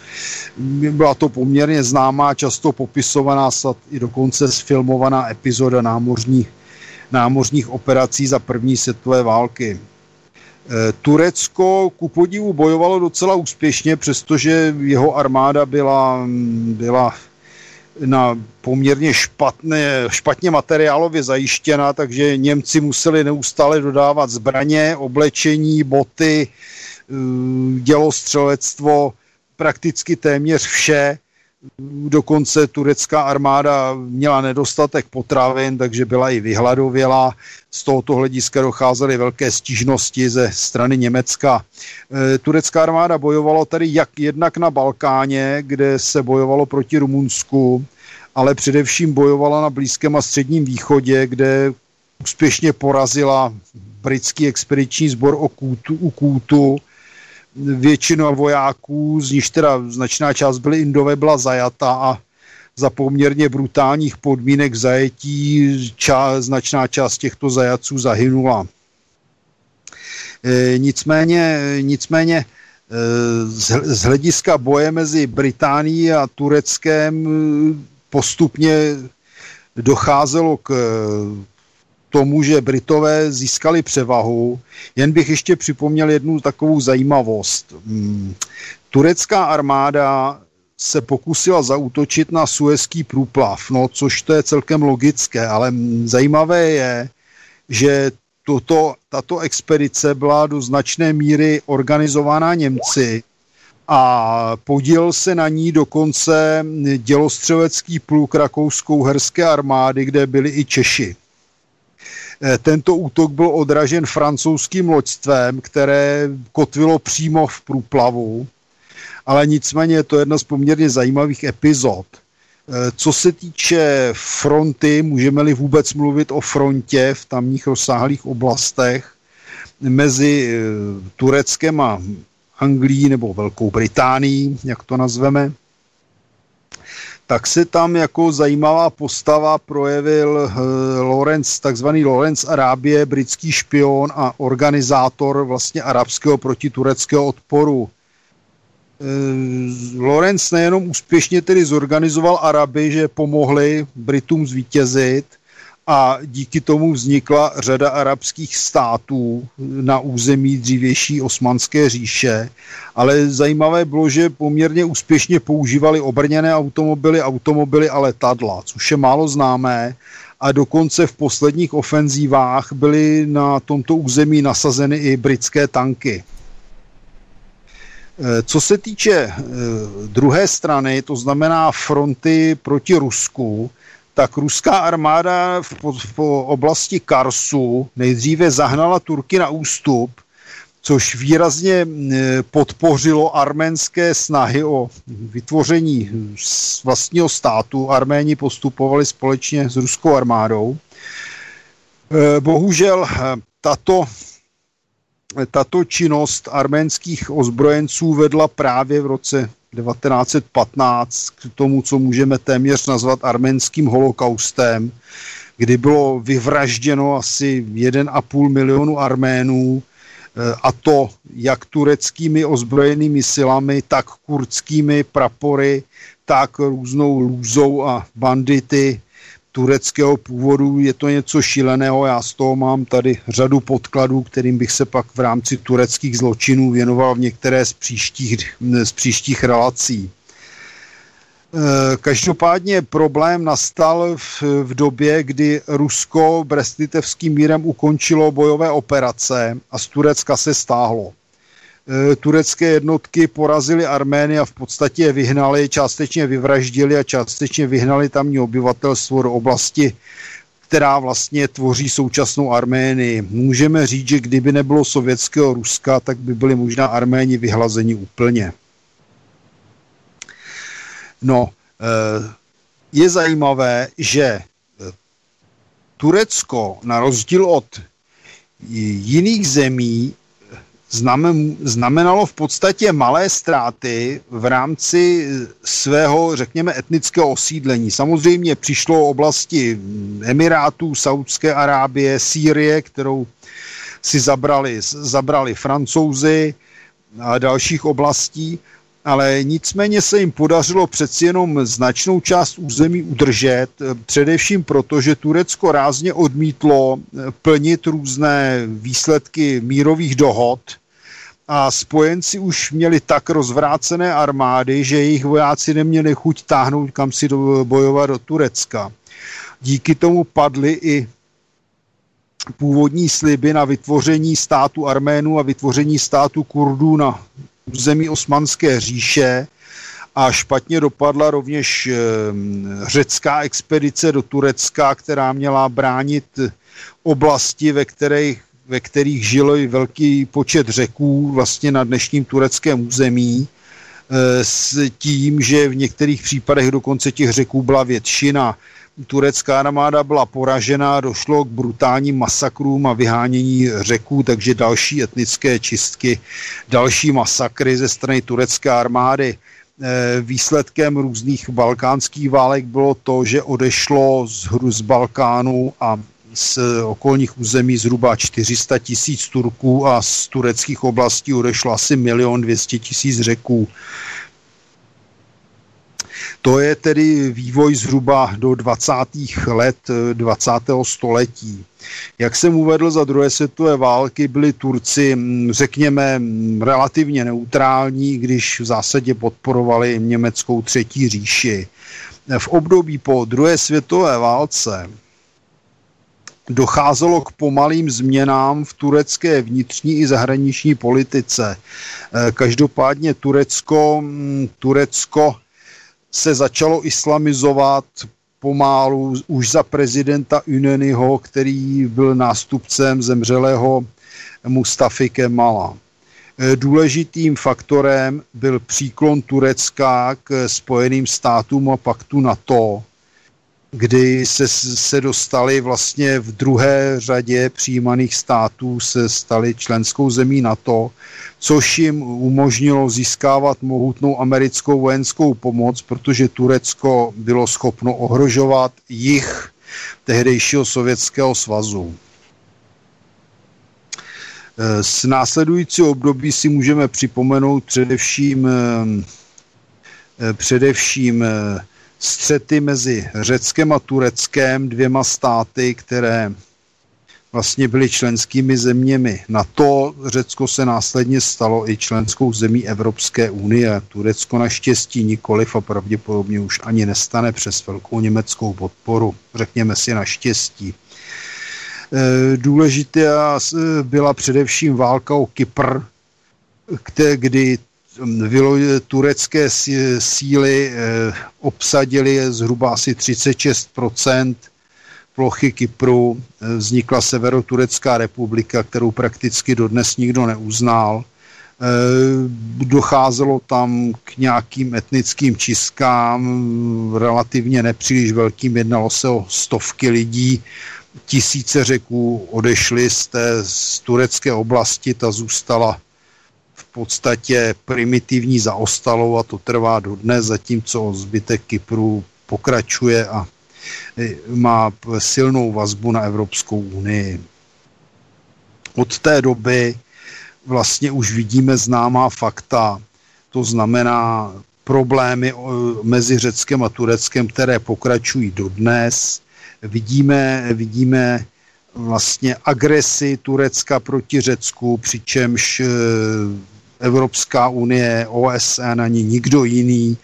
Byla to poměrně známá, často popisovaná, i dokonce sfilmovaná epizoda námořní, námořních operací za první světové války. E, Turecko ku podivu bojovalo docela úspěšně, přestože jeho armáda byla, byla na poměrně špatné, špatně materiálově zajištěna, takže Němci museli neustále dodávat zbraně, oblečení, boty, eh, dělostřelectvo, prakticky téměř vše. Dokonce turecká armáda měla nedostatek potravin, takže byla i vyhladověla. Z tohoto hlediska docházely velké stížnosti ze strany Německa. Eh, turecká armáda bojovala tady jak jednak na Balkáně, kde se bojovalo proti Rumunsku, ale především bojovala na Blízkém a Středním východě, kde úspěšně porazila britský expediční sbor u Kůtu. Většina vojáků, z nich teda značná část byly Indové, byla zajata a za poměrně brutálních podmínek zajetí ča, značná část těchto zajaců zahynula. E, nicméně, nicméně e, z, hlediska boje mezi Británií a Tureckem postupně docházelo k tomu, že Britové získali převahu. Jen bych ještě připomněl jednu takovou zajímavost. Hmm. Turecká armáda se pokusila zautočit na Suezký průplav, no, což to je celkem logické, ale zajímavé je, že toto, tato expedice byla do značné míry organizovaná Němci a podíl se na ní dokonce dělostřelecký pluk rakouskou herské armády, kde byli i Češi. E, tento útok byl odražen francouzským loďstvem, které kotvilo přímo v průplavu, ale nicméně je to jedna z poměrně zajímavých epizod. E, co se týče fronty, můžeme-li vůbec mluvit o frontě v tamních rozsáhlých oblastech mezi e, Tureckem a Anglii nebo Velkou Británii, jak to nazveme, tak se tam jako zajímavá postava projevil uh, Lawrence, takzvaný Lawrence Arábie, britský špion a organizátor vlastně arabského protitureckého odporu. Uh, Lawrence nejenom úspěšně tedy zorganizoval Araby, že pomohli Britům zvítězit, a díky tomu vznikla řada arabských států na území dřívější osmanské říše, ale zajímavé bylo, že poměrně úspěšně používali obrněné automobily, automobily a letadla, což je málo známé a dokonce v posledních ofenzívách byly na tomto území nasazeny i britské tanky. Eh, co se týče eh, druhé strany, to znamená fronty proti Rusku, tak ruská armáda v, v oblasti Karsu nejdříve zahnala Turky na ústup, což výrazně podpořilo arménské snahy o vytvoření vlastního státu. Arméni postupovali společně s ruskou armádou. E, bohužel e, tato, tato činnost arménských ozbrojenců vedla právě v roce 1915 k tomu, co můžeme téměř nazvat arménským holokaustem, kdy bylo vyvražděno asi 1,5 milionu Arménů, eh, a to jak tureckými ozbrojenými silami, tak kurdskými prapory, tak různou lůzou a bandity tureckého původu. Je to něco šíleného, já z toho mám tady řadu podkladů, kterým bych se pak v rámci tureckých zločinů věnoval v některé z příštích, z příštích relací. E, každopádně problém nastal v, v době, kdy Rusko Brest-Litevským mírem ukončilo bojové operace a z Turecka se stáhlo. Eh, turecké jednotky porazily Armény a v podstatě je vyhnali, částečně vyvraždili a částečně vyhnali tamní obyvatelstvo do oblasti, která vlastně tvoří současnou Arménii. Můžeme říct, že kdyby nebylo sovětského Ruska, tak by byli možná Arméni vyhlazeni úplně. No, je zajímavé, že Turecko, na rozdíl od jiných zemí, znamenalo v podstatě malé ztráty v rámci svého, řekněme, etnického osídlení. Samozřejmě přišlo oblasti Emirátů, Saudské Arábie, Sýrie, kterou si zabrali, zabrali francouzi a dalších oblastí, ale nicméně se jim podařilo přeci jenom značnou část území udržet, především proto, že Turecko rázně odmítlo plnit různé výsledky mírových dohod a spojenci už měli tak rozvrácené armády, že jejich vojáci neměli chuť táhnout kam si do, bojovat do Turecka. Díky tomu padly i původní sliby na vytvoření státu Arménů a vytvoření státu Kurdů na území Osmanské říše a špatně dopadla rovněž eh, řecká expedice do Turecka, která měla bránit oblasti, ve kterých, ve kterých žilo velký počet řeků vlastně na dnešním tureckém území eh, s tím, že v některých případech dokonce těch řeků byla většina turecká armáda byla poražena, došlo k brutálním masakrům a vyhánění řeků, takže další etnické čistky, další masakry ze strany turecké armády. Eh, výsledkem různých balkánských válek bylo to, že odešlo z hru z Balkánu a z okolních území zhruba 400 tisíc Turků a z tureckých oblastí odešlo asi milion 200 tisíc řeků. To je tedy vývoj zhruba do 20. let 20. století. Jak jsem uvedl, za druhé světové války byli Turci, mm, řekněme, mm, relativně neutrální, když v zásadě podporovali německou třetí říši. V období po druhé světové válce docházelo k pomalým změnám v turecké vnitřní i zahraniční politice. E, každopádně Turecko, Turecko se začalo islamizovat pomálu už za prezidenta Uneniho, který byl nástupcem zemřelého Mustafy Kemala. E, důležitým faktorem byl příklon Turecka k Spojeným státům a paktu NATO, kdy se, se dostali vlastně v druhé řadě přijímaných států, se stali členskou zemí NATO, což jim umožnilo získávat mohutnou americkou vojenskou pomoc, protože Turecko bylo schopno ohrožovat jich tehdejšího sovětského svazu. Z následujícího období si můžeme připomenout především, eh, především eh, střety mezi Řeckem a Tureckem, dvěma státy, které vlastně byly členskými zeměmi NATO. Řecko se následně stalo i členskou zemí Evropské unie. Turecko naštěstí nikoliv a pravděpodobně už ani nestane přes velkou německou podporu. Řekněme si naštěstí. E, důležitá byla především válka o Kypr, kdy turecké síly eh, obsadily zhruba asi 36% plochy Kypru. Eh, vznikla Severoturecká republika, kterou prakticky dodnes nikdo neuznal. Eh, docházelo tam k nějakým etnickým čistkám, relativně nepříliš velkým, jednalo se o stovky lidí, tisíce řeků odešly z té z turecké oblasti, ta zůstala podstatě primitivní zaostalou a to trvá dodnes, zatímco zbytek Kypru pokračuje a e, má silnou vazbu na Evropskou unii. Od té doby vlastně už vidíme známá fakta, to znamená problémy mezi Řeckem a Tureckem, které pokračují dodnes. Vidíme, vidíme vlastně agresi Turecka proti Řecku, přičemž e, Evropská unie, OSN ani nikdo jiný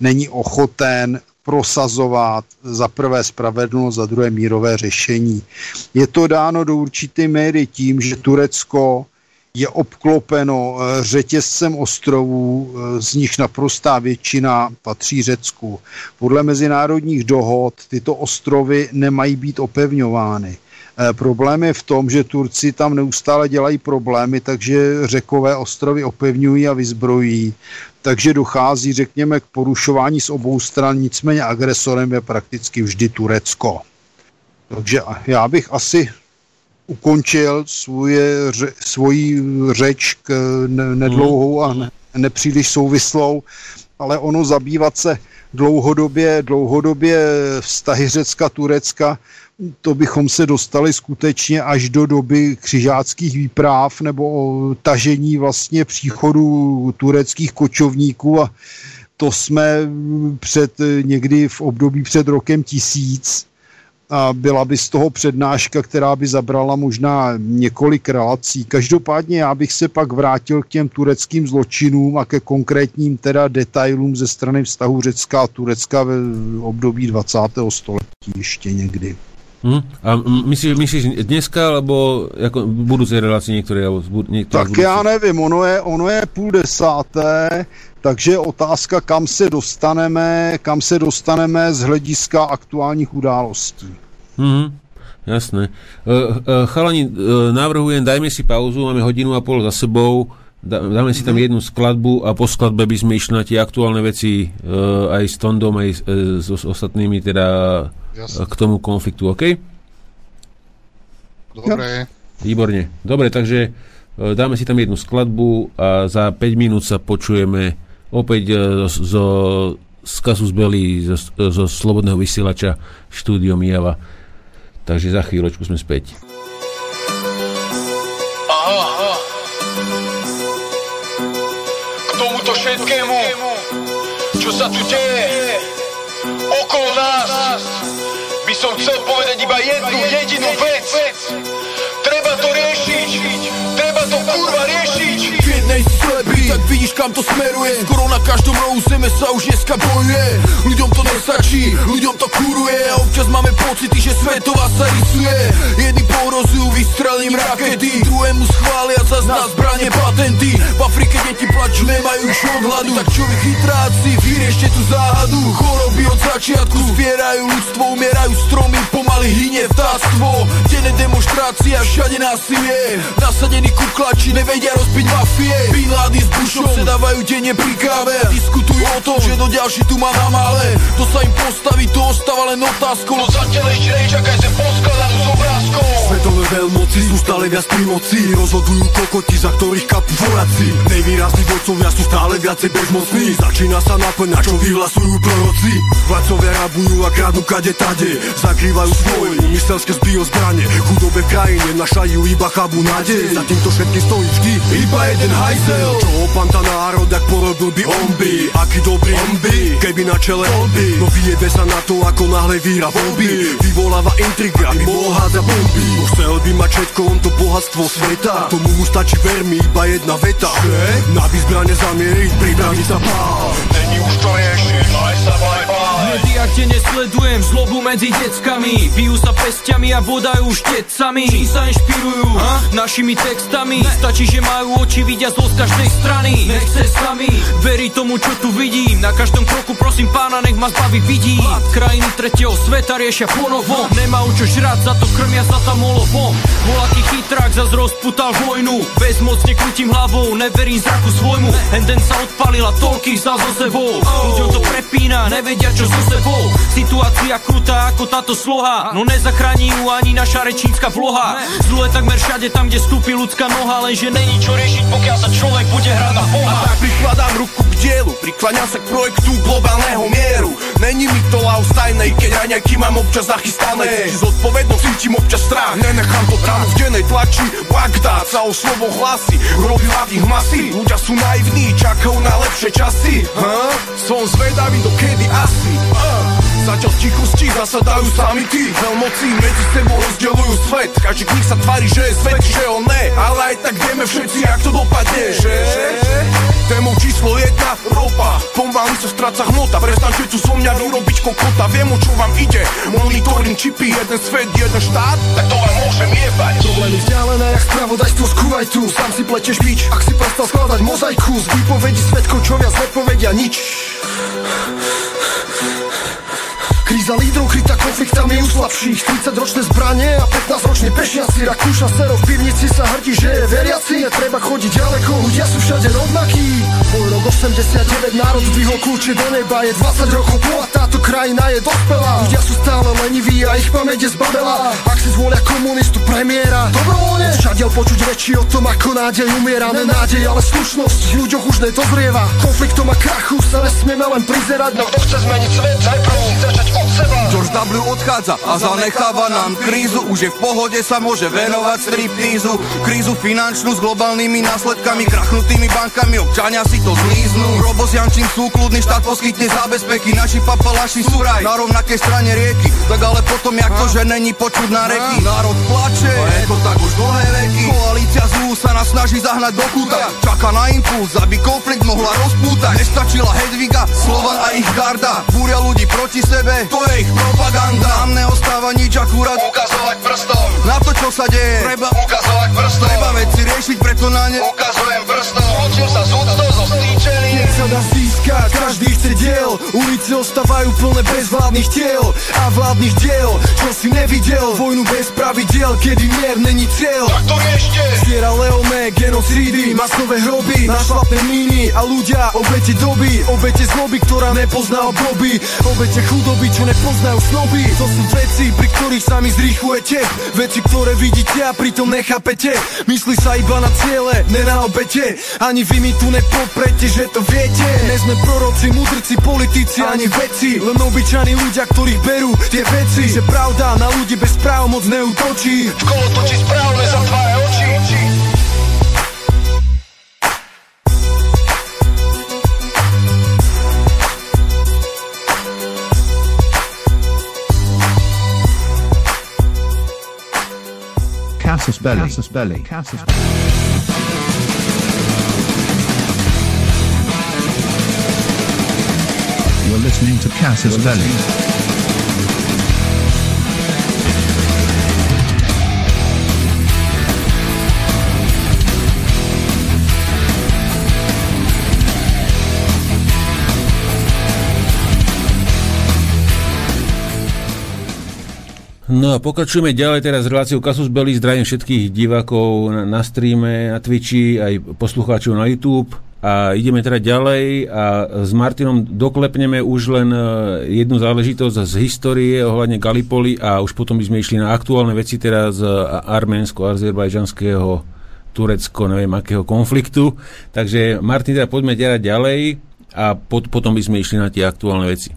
není ochoten prosazovat za prvé spravedlnost, za druhé mírové řešení. Je to dáno do určité míry tím, že Turecko je obklopeno e, řetězcem ostrovů, e, z nich naprostá většina patří Řecku. Podle mezinárodních dohod tyto ostrovy nemají být opevňovány. Eh, problém je v tom, že Turci tam neustále dělají problémy, takže řekové ostrovy opevňují a vyzbrojí. takže dochází, řekněme, k porušování z obou stran, nicméně agresorem je prakticky vždy Turecko. Takže já bych asi ukončil svoje, svoji řeč k nedlouhou a ne, nepříliš souvislou, ale ono zabývat se dlouhodobě, dlouhodobě vztahy Řecka-Turecka, to bychom se dostali skutečně až do doby křižáckých výpráv nebo tažení vlastně příchodu tureckých kočovníků a to jsme před někdy v období před rokem tisíc a byla by z toho přednáška, která by zabrala možná několik relací. Každopádně já bych se pak vrátil k těm tureckým zločinům a ke konkrétním teda detailům ze strany vztahu Řecka a Turecka ve období 20. století ještě někdy. Hmm. A myslíš, myslíš dneska, alebo jako budoucí relaci některé? tak budoucí? já nevím, ono je, ono je půl desáté, takže otázka, kam se dostaneme, kam se dostaneme z hlediska aktuálních událostí. Mm, jasné. Uh, uh, chalani, uh, navrhujem, dajme si pauzu, máme hodinu a pol za sebou, dáme si tam jednu skladbu a po skladbe by sme išli na tie aktuálne veci aj s Tondom, aj s, s ostatnými teda Jasne. k tomu konfliktu, OK? Dobre. Výborne. Dobre, takže uh, dáme si tam jednu skladbu a za 5 minút sa počujeme opäť uh, zo, z Kasus Belli, zo, zo Slobodného vysielača štúdio Mijava. Takže za chvíľočku sme späť. Aha. K tomuto všetkému, čo sa tu deje by som chcel povedať iba jednu jedinú vec. Treba to riešiť, treba to kurva riešiť. V jednej tak vidíš kam to smeruje. Skoro na každom rohu zeme sa už dneska bojuje. Ľuďom to nestačí, ľuďom to kuruje. A občas máme pocity, že svetová sa rysuje. Jedni pohrozujú vystrelím rakety Druhému schvália sa z nás zbranie patenty. V Afrike deti plačú, nemajú už od hladu Tak čo vy chytráci, vyriešte tú záhadu. Choroby od začiatku zbierajú ľudstvo Umierajú stromy, pomaly hynie vtáctvo. Denné demonstrácia, všade násilie. Nasadení kuklači, nevedia rozbiť mafie. Bin Laden Bushom sedávajú denne pri káve Diskutujú o tom, že do ďalší tu má na mále. To sa im postaví, to ostáva len otázkou. No zatiaľ ešte nečakaj sa poskladanú s obrázkou veľmoci sú stále viac pri moci. Rozhodujú kokoti, za ktorých kapú vojaci. Nevýrazní vodcovia sú stále viacej bezmocní. Začína sa naplňať, čo vyhlasujú proroci. Vládcovia rabujú a kradnú kade tade. Zakrývajú svoje umyselské zbijo zbranie Chudobe v krajine našajú iba chabu nádej. Za týmto všetkým stojí vždy iba jeden hajzel. Čo opanta národ, ak porobil by on by Aký dobrý on by, keby na čele by No vyjebe sa na to, ako náhle vyhra voľby Vyvoláva intrigy, aby mohol hádzať bomby by mať všetko, on to bohatstvo sveta. Tomu mu stačí vermi, iba jedna veta. Že? Na vyzbrane zamieriť, pripraviť sa pál Není už to riešiť, aj sa baj médiách denne sledujem zlobu medzi deckami. Bijú sa pestiami a vodajú štecami Čím sa inšpirujú? Ha? Našimi textami. Ne. Stačí, že majú oči, vidia zlo z každej strany. Nechce sami, verí tomu, čo tu vidím. Na každom kroku prosím pána, nech ma zbaví vidí. Krajiny tretieho sveta riešia ponovom Nemajú čo žrať, za to krmia sa tam olovom. Volaký chytrák zas rozputal vojnu. Bezmocne krutím hlavou, neverím zraku svojmu. Henden sa odpalila, toľkých za so sebou. Ľuďom to prepína, nevedia čo so sebou. Situácia krutá ako táto sloha. No nezachráni ju ani naša rečínska vloha. Zlu je takmer všade tam, kde stúpi ľudská noha Lenže není čo riešiť, pokiaľ sa človek bude hrať na Boha. A tak prikladám ruku k dielu Prikláňam sa k projektu globálneho mieru. Není mi to laustajnej, keď raňajky mám občas nachystané. Zodpovednosť, cítim občas strach. Nenechám to tam v denej tlači. Bagdad sa o slovo hlasy Robí hlavných masy Ľudia sú naivní, čakajú na lepšie časy. Huh? Som zvedavý do kedy asi Zatiaľ v tichosti zasadajú sami tí Veľmoci medzi sebou rozdelujú svet. Každý knih sa tvári, že je svet, že on ne Ale aj tak vieme všetci, jak to dopadne Že? Témou číslo jedna, ropa. Pomaly sa stráca hmota Prestaňte tu so mňa vyrobiť kokota. Viem, o čo vám ide. Monitoring čipy, jeden svet, jeden štát. Tak to vám môžem jebať. Problémy vzdialené, jak spravodajstvo z Kuwaitu Sám si pleteš bič, ak si prestal skladať mozaiku. Z výpovedí svetkov, čo viac nepovedia nič Kríza lídrov krytá konfliktami u slabších. 30 ročné zbranie a 15 ročný pešiaci Rakúša sero v pivnici sa hrdí, že je veriaci. Je treba chodiť ďaleko, ľudia sú všade rovnakí. Môj rok 89 národ zdvihol kľúče do neba. Je 20 rokov po a táto krajina je dospelá. Ľudia sú stále leniví a ich pamäť je zbabelá. Ak si zvolia komunistu premiéra Dobrovoľne. Všadiaľ počuť reči o tom ako nádej umiera. Nenádej, ale slušnosť v ľuďoch už nedozrieva. Konfliktom a krachu sa nesmieme len prizerať. No kto chce zmeniť svet, najprv musí začať od seba. George W. odchádza a zanecháva nám krízu. Už je v pohode, sa môže venovať striptízu Krízu finančnú s globálnymi následkami Krachnutými bankami, občania si to zlíznú Robo s Jančím sú kľudný, štát poskytne zábezpeky. Naši papalaši sú raj. Na rovnakej strane rieky. Tak ale potom, jak to, že není počuť na reky. Národ plače, a je to tak už dlhé veky. Koalícia zú sa nás snaží zahnať do kúta. Čaká na impuls, aby konflikt mohla rozpútať. Nestačila Hedviga, Slovan a ich garda. Búria ľudí proti sebe, to ich propaganda. Nám neostáva nič akurát Ukazovať prstom, na to, čo sa deje treba ukazovať prstom. Treba veci riešiť, preto na ne Ukazujem prstom, zločil sa z úctou zo stýčený sa dá získať, každý chce diel. Ulice ostávajú plné bezvládnych tiel A vládnych diel, čo si nevidel Vojnu bez pravidiel, kedy mier není cieľ. Tak to riešte, Sierra Leone, genocídy, masové hroby Našlapné míny a ľudia, obete doby. Obete zloby, ktorá nepozná obdoby. Obete chudoby, čo nepoznajú snoby. To sú veci, pri ktorých sami zrýchlujete. Veci, ktoré vidíte a pritom nechápete. Myslí sa iba na ciele, ne na obete. Ani vy mi tu nepoprete, že to viete. Ne sme proroci, mudrci, politici, ani veci Len obyčajní ľudia, ktorých berú tie veci Že pravda na ľudí bez práv moc neútočí v kolo točí správne, zatvára oči Casus belli. Casus belli. Casus You're listening to Casus belli. No a pokračujeme ďalej teraz s reláciou Kasus Belli. Zdravím všetkých divákov na, na streame, na Twitchi, aj poslucháčov na YouTube. A ideme teda ďalej a s Martinom doklepneme už len e, jednu záležitosť z histórie ohľadne Galipoli a už potom by sme išli na aktuálne veci teraz z arménsko-azerbajžanského turecko, neviem akého konfliktu. Takže Martin, teda poďme ďalej a pot, potom by sme išli na tie aktuálne veci.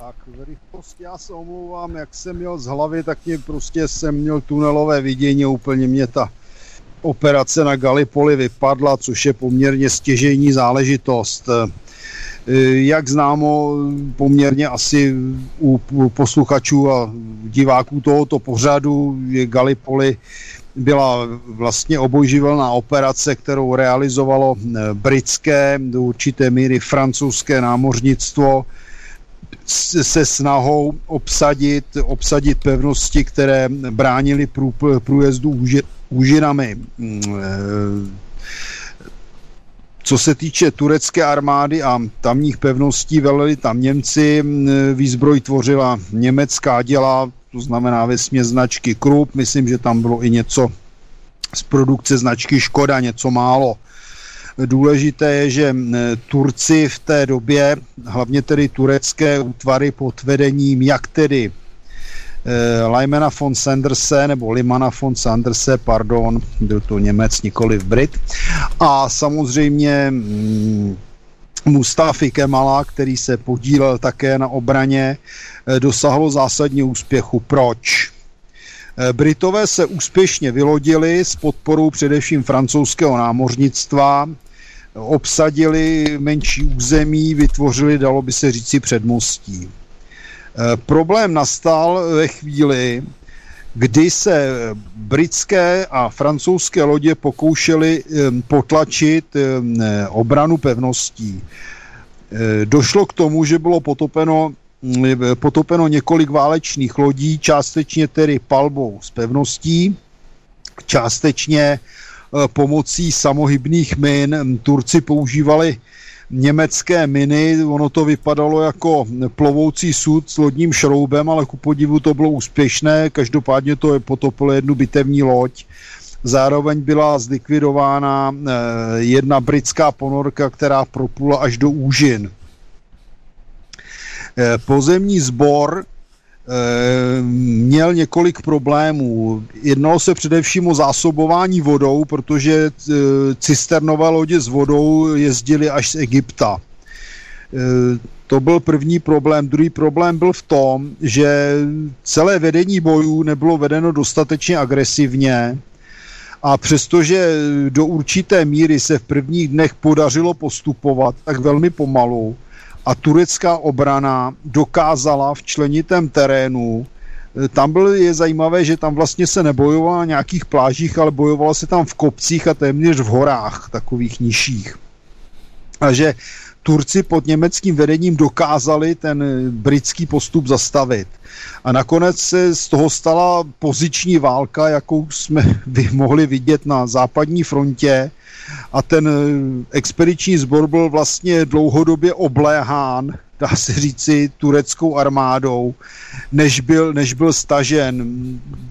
Tak v rychlosti já se omlouvám, jak jsem měl z hlavy, tak mě prostě jsem měl tunelové vidění, úplně mě ta operace na Gallipoli vypadla, což je poměrně stěžejní záležitost. E, Jak známo, poměrně asi u posluchačů a diváků tohoto pořadu je Gallipoli byla vlastně obojživelná operace, kterou realizovalo e, britské, do určité míry francouzské námořnictvo se snahou obsadit, obsadit pevnosti, které bránily prů, průjezdu úži, úžinami. Mm, eh, Co se týče turecké armády a tamních pevností, veleli tam Němci, mm, výzbroj tvořila německá děla, to znamená ve značky Krupp, myslím, že tam bylo i něco z produkce značky Škoda, něco málo. Důležité je, že Turci v té době, hlavně tedy turecké útvary pod vedením jak tedy eh, Leimana von Sanderse, nebo Limana von Sanderse, pardon, byl to Němec, nikoli v Brit. A samozřejmě Mustafi Kemala, který se podílel také na obraně, eh, dosáhlo zásadně úspěchu. Proč? Eh, Britové se úspěšně vylodili s podporou především francouzského námořnictva, obsadili menší území, vytvořili, dalo by se říci, předmostí. Eh, Problém nastal ve chvíli, kdy se britské a francouzské lodě pokoušely potlačit obranu pevností. Eh, Došlo k tomu, že bylo potopeno, potopeno několik válečných lodí, částečně tedy palbou z pevností, částečně pomocí samohybných min. Turci používali německé miny, ono to vypadalo jako plovoucí sud s lodním šroubem, ale ku podivu to bylo úspěšné, každopádně to je potopilo jednu bitevní loď Zároveň byla zlikvidována eh, jedna britská ponorka, která proplula až do úžin. Eh, pozemní sbor eh, měl několik problémů. Jednalo se především o zásobování vodou, protože cisternové lodě s vodou jezdily až z Egypta. To byl první problém. Druhý problém byl v tom, že celé vedení bojů nebylo vedeno dostatečně agresivně a přestože do určité míry se v prvních dnech podařilo postupovat, tak velmi pomalu a turecká obrana dokázala v členitém terénu tam byl, je zajímavé, že tam vlastně se nebojovalo na nějakých plážích, ale bojovalo se tam v kopcích a téměř v horách, takových nižších. A že Turci pod německým vedením dokázali ten britský postup zastavit. A nakonec se z toho stala poziční válka, jakou jsme mohli vidět na západní frontě a ten expediční sbor byl vlastně dlouhodobě obléhán dá se říci, tureckou armádou, než byl, než byl stažen.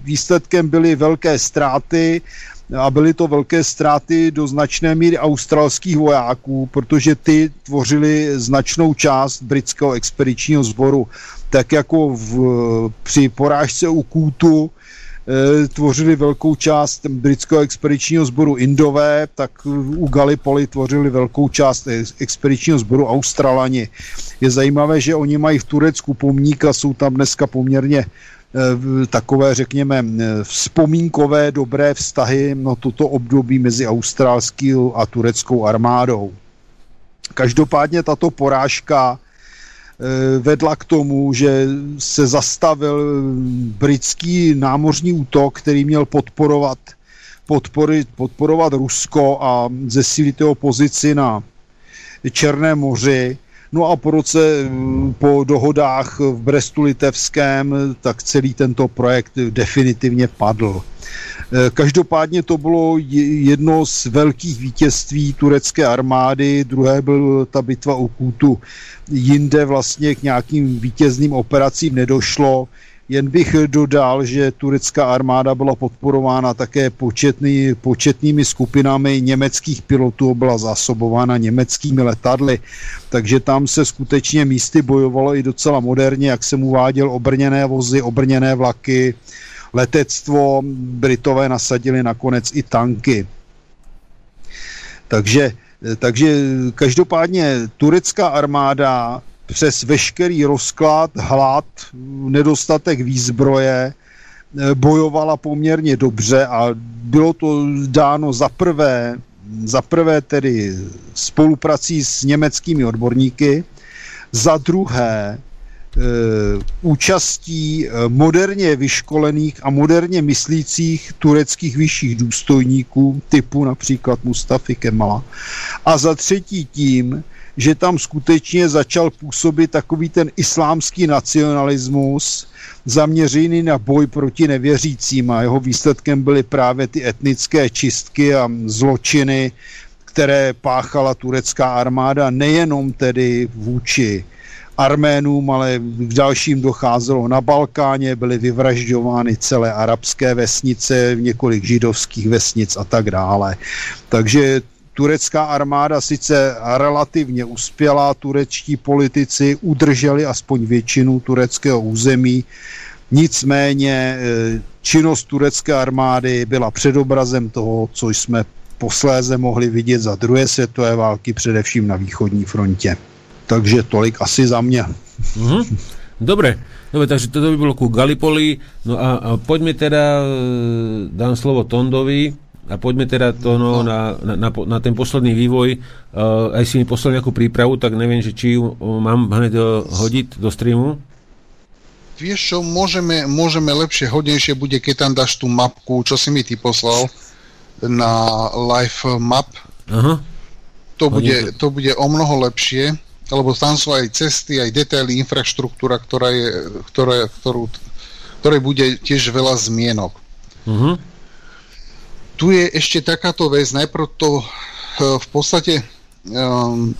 Výsledkem byly velké ztráty a byly to velké ztráty do značné míry australských vojáků, protože ty tvořili značnou část britského expedičního sboru. Tak jako v, při porážce u Kůtu e, tvořili velkou část britského expedičního sboru Indové, tak u Gallipoli tvořili velkou část expedičního sboru Australani. Je zajímavé, že oni mají v Turecku pomník a jsou tam dneska poměrně Eh, takové, řekněme, eh, vzpomínkové dobré vztahy no toto období mezi australskou a tureckou armádou. Každopádně tato porážka eh, vedla k tomu, že se zastavil britský námořní útok, který měl podporovat, podpory, podporovat Rusko a zesílit jeho pozici na Černém moři No a po roce, mm, po dohodách v Brestu Litevském, tak celý tento projekt definitivně padl. E, každopádně to bylo jedno z velkých vítězství turecké armády, druhé byl ta bitva u Kůtu. Jinde vlastně k nějakým vítězným operacím nedošlo. Jen bych dodal, že turecká armáda byla podporována také početný, početnými skupinami německých pilotů, byla zásobována německými letadly, takže tam se skutečně místy bojovalo i docela moderně, jak jsem uváděl, obrněné vozy, obrněné vlaky, letectvo, Britové nasadili nakonec i tanky. Takže, takže každopádně turecká armáda přes veškerý rozklad, hlad, nedostatek výzbroje, eh, bojovala poměrně dobře a bylo to dáno za prvé, za prvé tedy spoluprací s německými odborníky, za druhé e, účastí eh, moderně vyškolených a moderně myslících tureckých vyšších důstojníků typu například Mustafy Kemala. A za třetí tím, že tam skutečně začal působit takový ten islámský nacionalismus, zaměřený na boj proti nevěřícím a jeho výsledkem byly právě ty etnické čistky a zločiny, které páchala turecká armáda nejenom tedy vůči Arménům, ale k dalším docházelo na Balkáně, byly vyvražďovány celé arabské vesnice, několik židovských vesnic a tak dále. Takže turecká armáda sice relativně uspěla, turečtí politici udrželi aspoň většinu tureckého území, nicméně e, činnost turecké armády byla předobrazem toho, co jsme posléze mohli vidět za druhé světové války, především na východní frontě. Takže tolik asi za mě. Mm-hmm. Dobre, dobre, takže toto by bolo ku Galipoli. No a, a poďme teda, e, dám slovo Tondovi, a poďme teda to no, na, na, na, na ten posledný vývoj. Uh, aj si mi poslal nejakú prípravu, tak neviem, že či ju uh, mám hneď uh, hodiť do streamu. Vieš čo, môžeme, môžeme lepšie, hodnejšie bude, keď tam dáš tú mapku, čo si mi ty poslal na live map. Aha. To, bude, to bude o mnoho lepšie, lebo tam sú aj cesty, aj detaily, infraštruktúra, ktorá je, ktoré, ktorú, ktoré bude tiež veľa zmienok. Uh-huh tu je ešte takáto vec, najprv to eh, v podstate, um,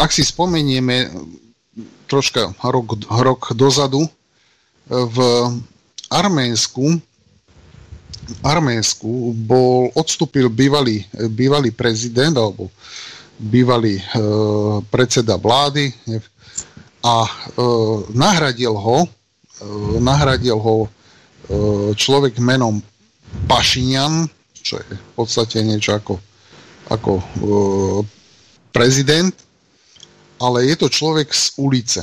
ak si spomenieme troška rok, rok dozadu, eh, v Arménsku Arménsku bol, odstúpil bývalý, bývalý prezident alebo bývalý e, predseda vlády a e, nahradil ho, e, nahradil ho e, človek menom Pašinian, čo je v podstate niečo ako, ako e, prezident, ale je to človek z ulice.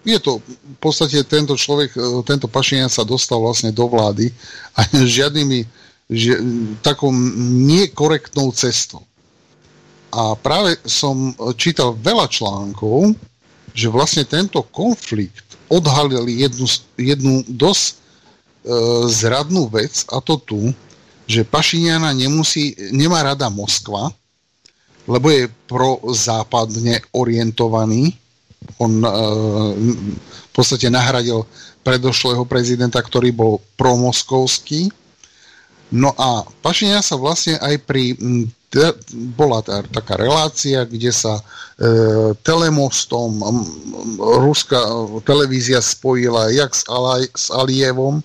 Je to, v podstate tento človek, e, tento Pašinian sa dostal vlastne do vlády a žiadnymi, ži, takou nekorektnou cestou. A práve som čítal veľa článkov, že vlastne tento konflikt odhalil jednu, jednu dosť e, zradnú vec, a to tu, že Pašiniana nemusí, nemá rada Moskva, lebo je prozápadne orientovaný. On e, v podstate nahradil predošlého prezidenta, ktorý bol promoskovský. No a Pašinian sa vlastne aj pri te, bola tá, taká relácia, kde sa e, telemostom ruská televízia spojila jak s, Alaj, s Alievom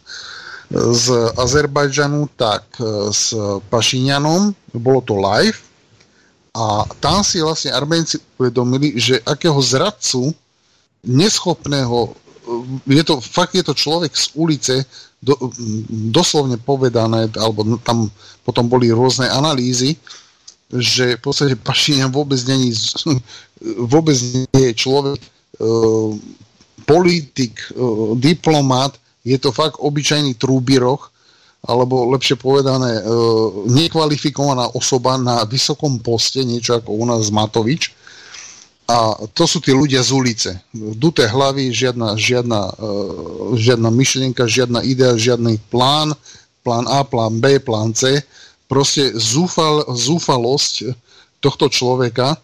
z Azerbajdžanu, tak e, s Pašinianom. Bolo to live. A tam si vlastne Arménci uvedomili, že akého zradcu neschopného je to, fakt je to človek z ulice, do, doslovne povedané, alebo tam potom boli rôzne analýzy, že v podstate Pašinian vôbec není vôbec nie je človek e, politik, e, diplomát, je to fakt obyčajný trúbiroch, alebo lepšie povedané, e, nekvalifikovaná osoba na vysokom poste, niečo ako u nás Matovič. A to sú tí ľudia z ulice. Duté hlavy, žiadna, žiadna, e, žiadna myšlienka, žiadna idea, žiadny plán, plán A, plán B, plán C proste zúfal, zúfalosť tohto človeka e,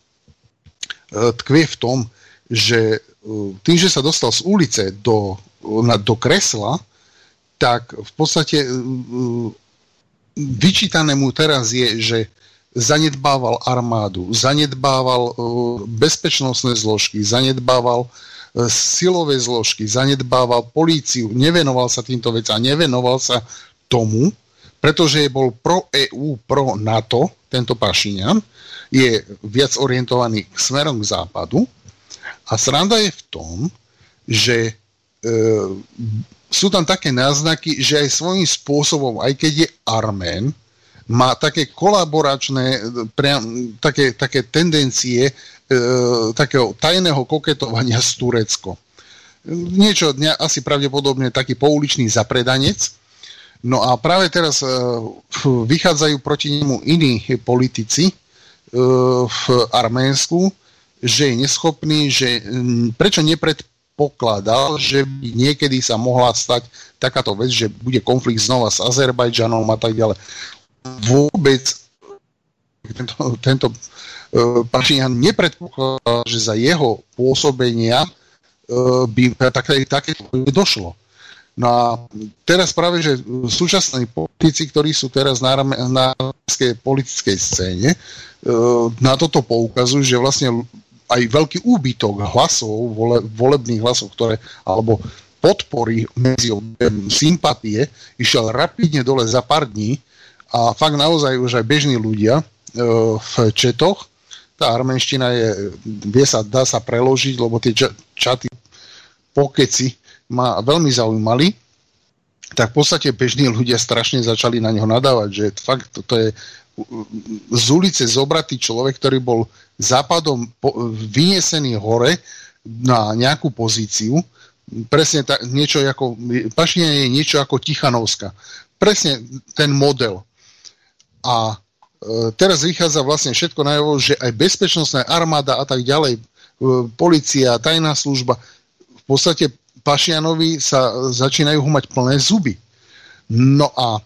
tkvie v tom, že e, tým, že sa dostal z ulice do, do kresla, tak v podstate e, vyčítané mu teraz je, že zanedbával armádu, zanedbával bezpečnostné zložky, zanedbával silové zložky, zanedbával políciu, nevenoval sa týmto vecam, nevenoval sa tomu, pretože bol pro EU, pro NATO, tento Pašinian, je viac orientovaný smerom k západu. A sranda je v tom, že e, sú tam také náznaky, že aj svojím spôsobom, aj keď je Armén, má také kolaboračné, priam, také, také tendencie e, takého tajného koketovania s Turecko. Niečo dňa asi pravdepodobne taký pouličný zapredanec, No a práve teraz uh, vychádzajú proti nemu iní politici uh, v Arménsku, že je neschopný, že prečo nepredpokladal, že by niekedy sa mohla stať takáto vec, že bude konflikt znova s Azerbajdžanom a tak ďalej. Vôbec tento, tento uh, Pašinian nepredpokladal, že za jeho pôsobenia uh, by také, také došlo. No a teraz práve, že súčasní politici, ktorí sú teraz na, na politickej scéne, e, na toto poukazujú, že vlastne aj veľký úbytok hlasov, vole, volebných hlasov, ktoré, alebo podpory medzi sympatie, išiel rapidne dole za pár dní a fakt naozaj už aj bežní ľudia e, v četoch, tá arménština je, vie sa, dá sa preložiť, lebo tie čaty pokeci ma veľmi zaujímali, tak v podstate bežní ľudia strašne začali na neho nadávať, že fakt toto je z ulice zobratý človek, ktorý bol západom vyniesený hore na nejakú pozíciu, presne tak, niečo ako, Pašine je niečo ako Tichanovska. Presne ten model. A e, teraz vychádza vlastne všetko najavo, že aj bezpečnostná armáda a tak ďalej, e, policia, tajná služba, v podstate Pašianovi sa začínajú mať plné zuby. No a e,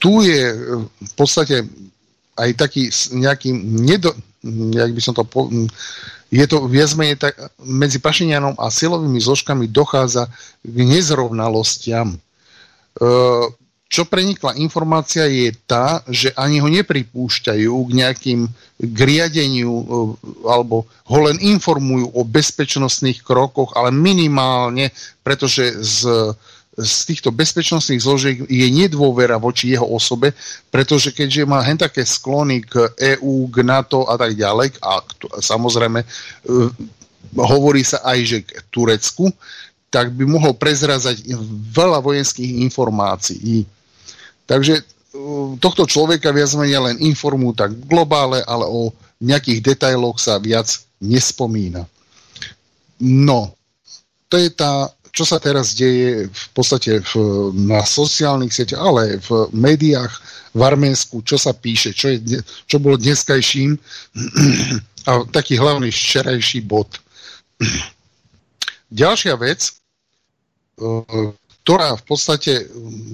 tu je v podstate aj taký nejaký nedo, jak by som to po, je to viac menej tak, medzi Pašinianom a silovými zložkami dochádza k nezrovnalostiam. E, čo prenikla informácia je tá, že ani ho nepripúšťajú k nejakým k riadeniu e, alebo ho len informujú o bezpečnostných krokoch, ale minimálne, pretože z, z týchto bezpečnostných zložiek je nedôvera voči jeho osobe, pretože keďže má hen také sklony k EÚ, k NATO a tak ďalej, a samozrejme e, hovorí sa aj, že k Turecku, tak by mohol prezrazať veľa vojenských informácií. Takže tohto človeka viac menej len informujú tak globále, ale o nejakých detailoch sa viac nespomína. No, to je tá, čo sa teraz deje v podstate v, na sociálnych sieťach, ale v médiách v Arménsku, čo sa píše, čo, je, čo bolo dneskajším a taký hlavný včerajší bod. Ďalšia vec, ktorá v podstate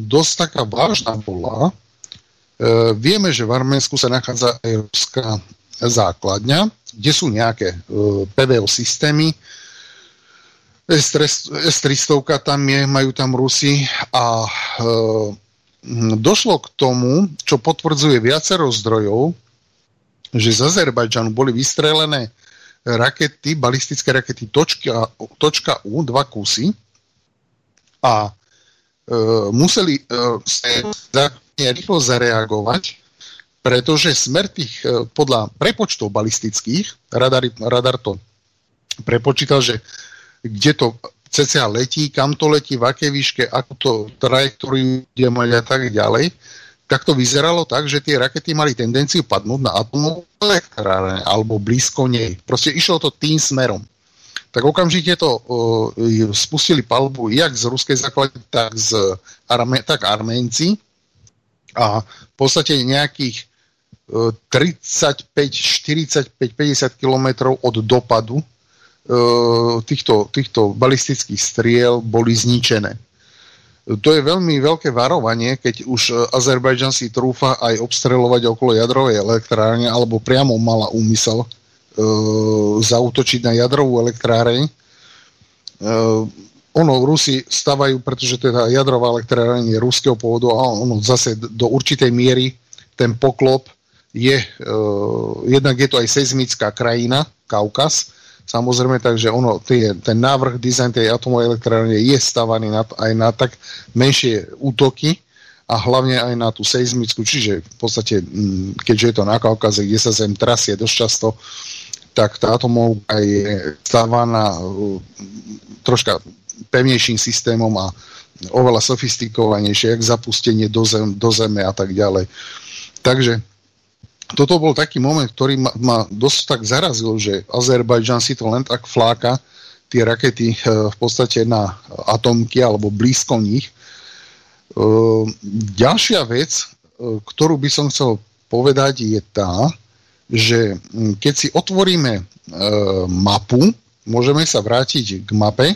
dosť taká vážna bola, E, vieme, že v Arménsku sa nachádza aj základňa, kde sú nejaké e, PVO systémy. S-300 tam je, majú tam Rusi a e, došlo k tomu, čo potvrdzuje viacero zdrojov, že z Azerbajdžanu boli vystrelené rakety, balistické rakety točka, točka U, dva kusy a e, museli e, rýchlo zareagovať, pretože smer tých, e, podľa prepočtov balistických, radar, radar to prepočítal, že kde to cca letí, kam to letí, v akej výške, ako to trajektóriu bude mať a tak ďalej, tak to vyzeralo tak, že tie rakety mali tendenciu padnúť na atomovú elektrárne alebo blízko nej. Proste išlo to tým smerom. Tak okamžite to uh, spustili palbu jak z ruskej základne, tak, z Arme, tak Arménci a v podstate nejakých 35, 45, 50 kilometrov od dopadu týchto, týchto balistických striel boli zničené. To je veľmi veľké varovanie, keď už Azerbajdžan si trúfa aj obstrelovať okolo jadrovej elektrárne, alebo priamo mala úmysel e, zautočiť na jadrovú elektráreň. E, ono Rusi stavajú, pretože teda jadrová elektrárne je ruského pôvodu a ono zase do určitej miery ten poklop je, uh, jednak je to aj seizmická krajina, Kaukaz, samozrejme, takže ono, tie, ten návrh, dizajn tej atomovej elektrárne je stavaný na, aj na tak menšie útoky a hlavne aj na tú seizmickú, čiže v podstate, mm, keďže je to na Kaukaze, kde sa zem trasie dosť často, tak tá atomovka je stávaná uh, troška pevnejším systémom a oveľa sofistikovanejšie, jak zapustenie do, zem, do zeme a tak ďalej. Takže toto bol taký moment, ktorý ma, ma dosť tak zarazil, že Azerbajdžan si to len tak fláka tie rakety e, v podstate na atomky alebo blízko nich. E, ďalšia vec, e, ktorú by som chcel povedať, je tá, že keď si otvoríme mapu, môžeme sa vrátiť k mape,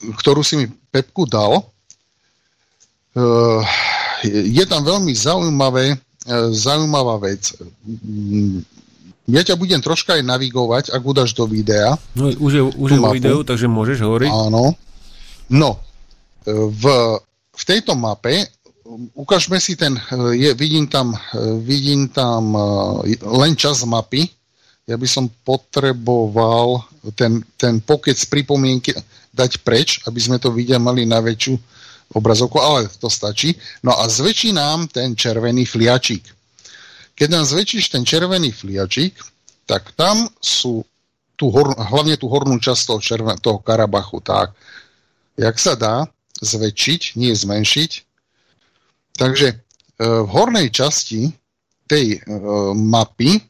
ktorú si mi Pepku dal, eh, je tam veľmi zaujímavé, eh, zaujímavá vec. Ja ťa budem troška aj navigovať, ak udáš do videa. No, už je, už je vo videu, takže môžeš hovoriť. Áno. No, eh, v, v tejto mape ukážme si ten, je, vidím tam, vidím tam len čas mapy, ja by som potreboval ten, ten pokec pripomienky, dať preč, aby sme to videli mali na väčšiu obrazovku, ale to stačí. No a zväčší nám ten červený fliačík. Keď nám zväčšíš ten červený fliačík, tak tam sú tú hor, hlavne tú hornú časť toho, červen, toho Karabachu. Tak, jak sa dá zväčšiť, nie zmenšiť. Takže e, v hornej časti tej e, mapy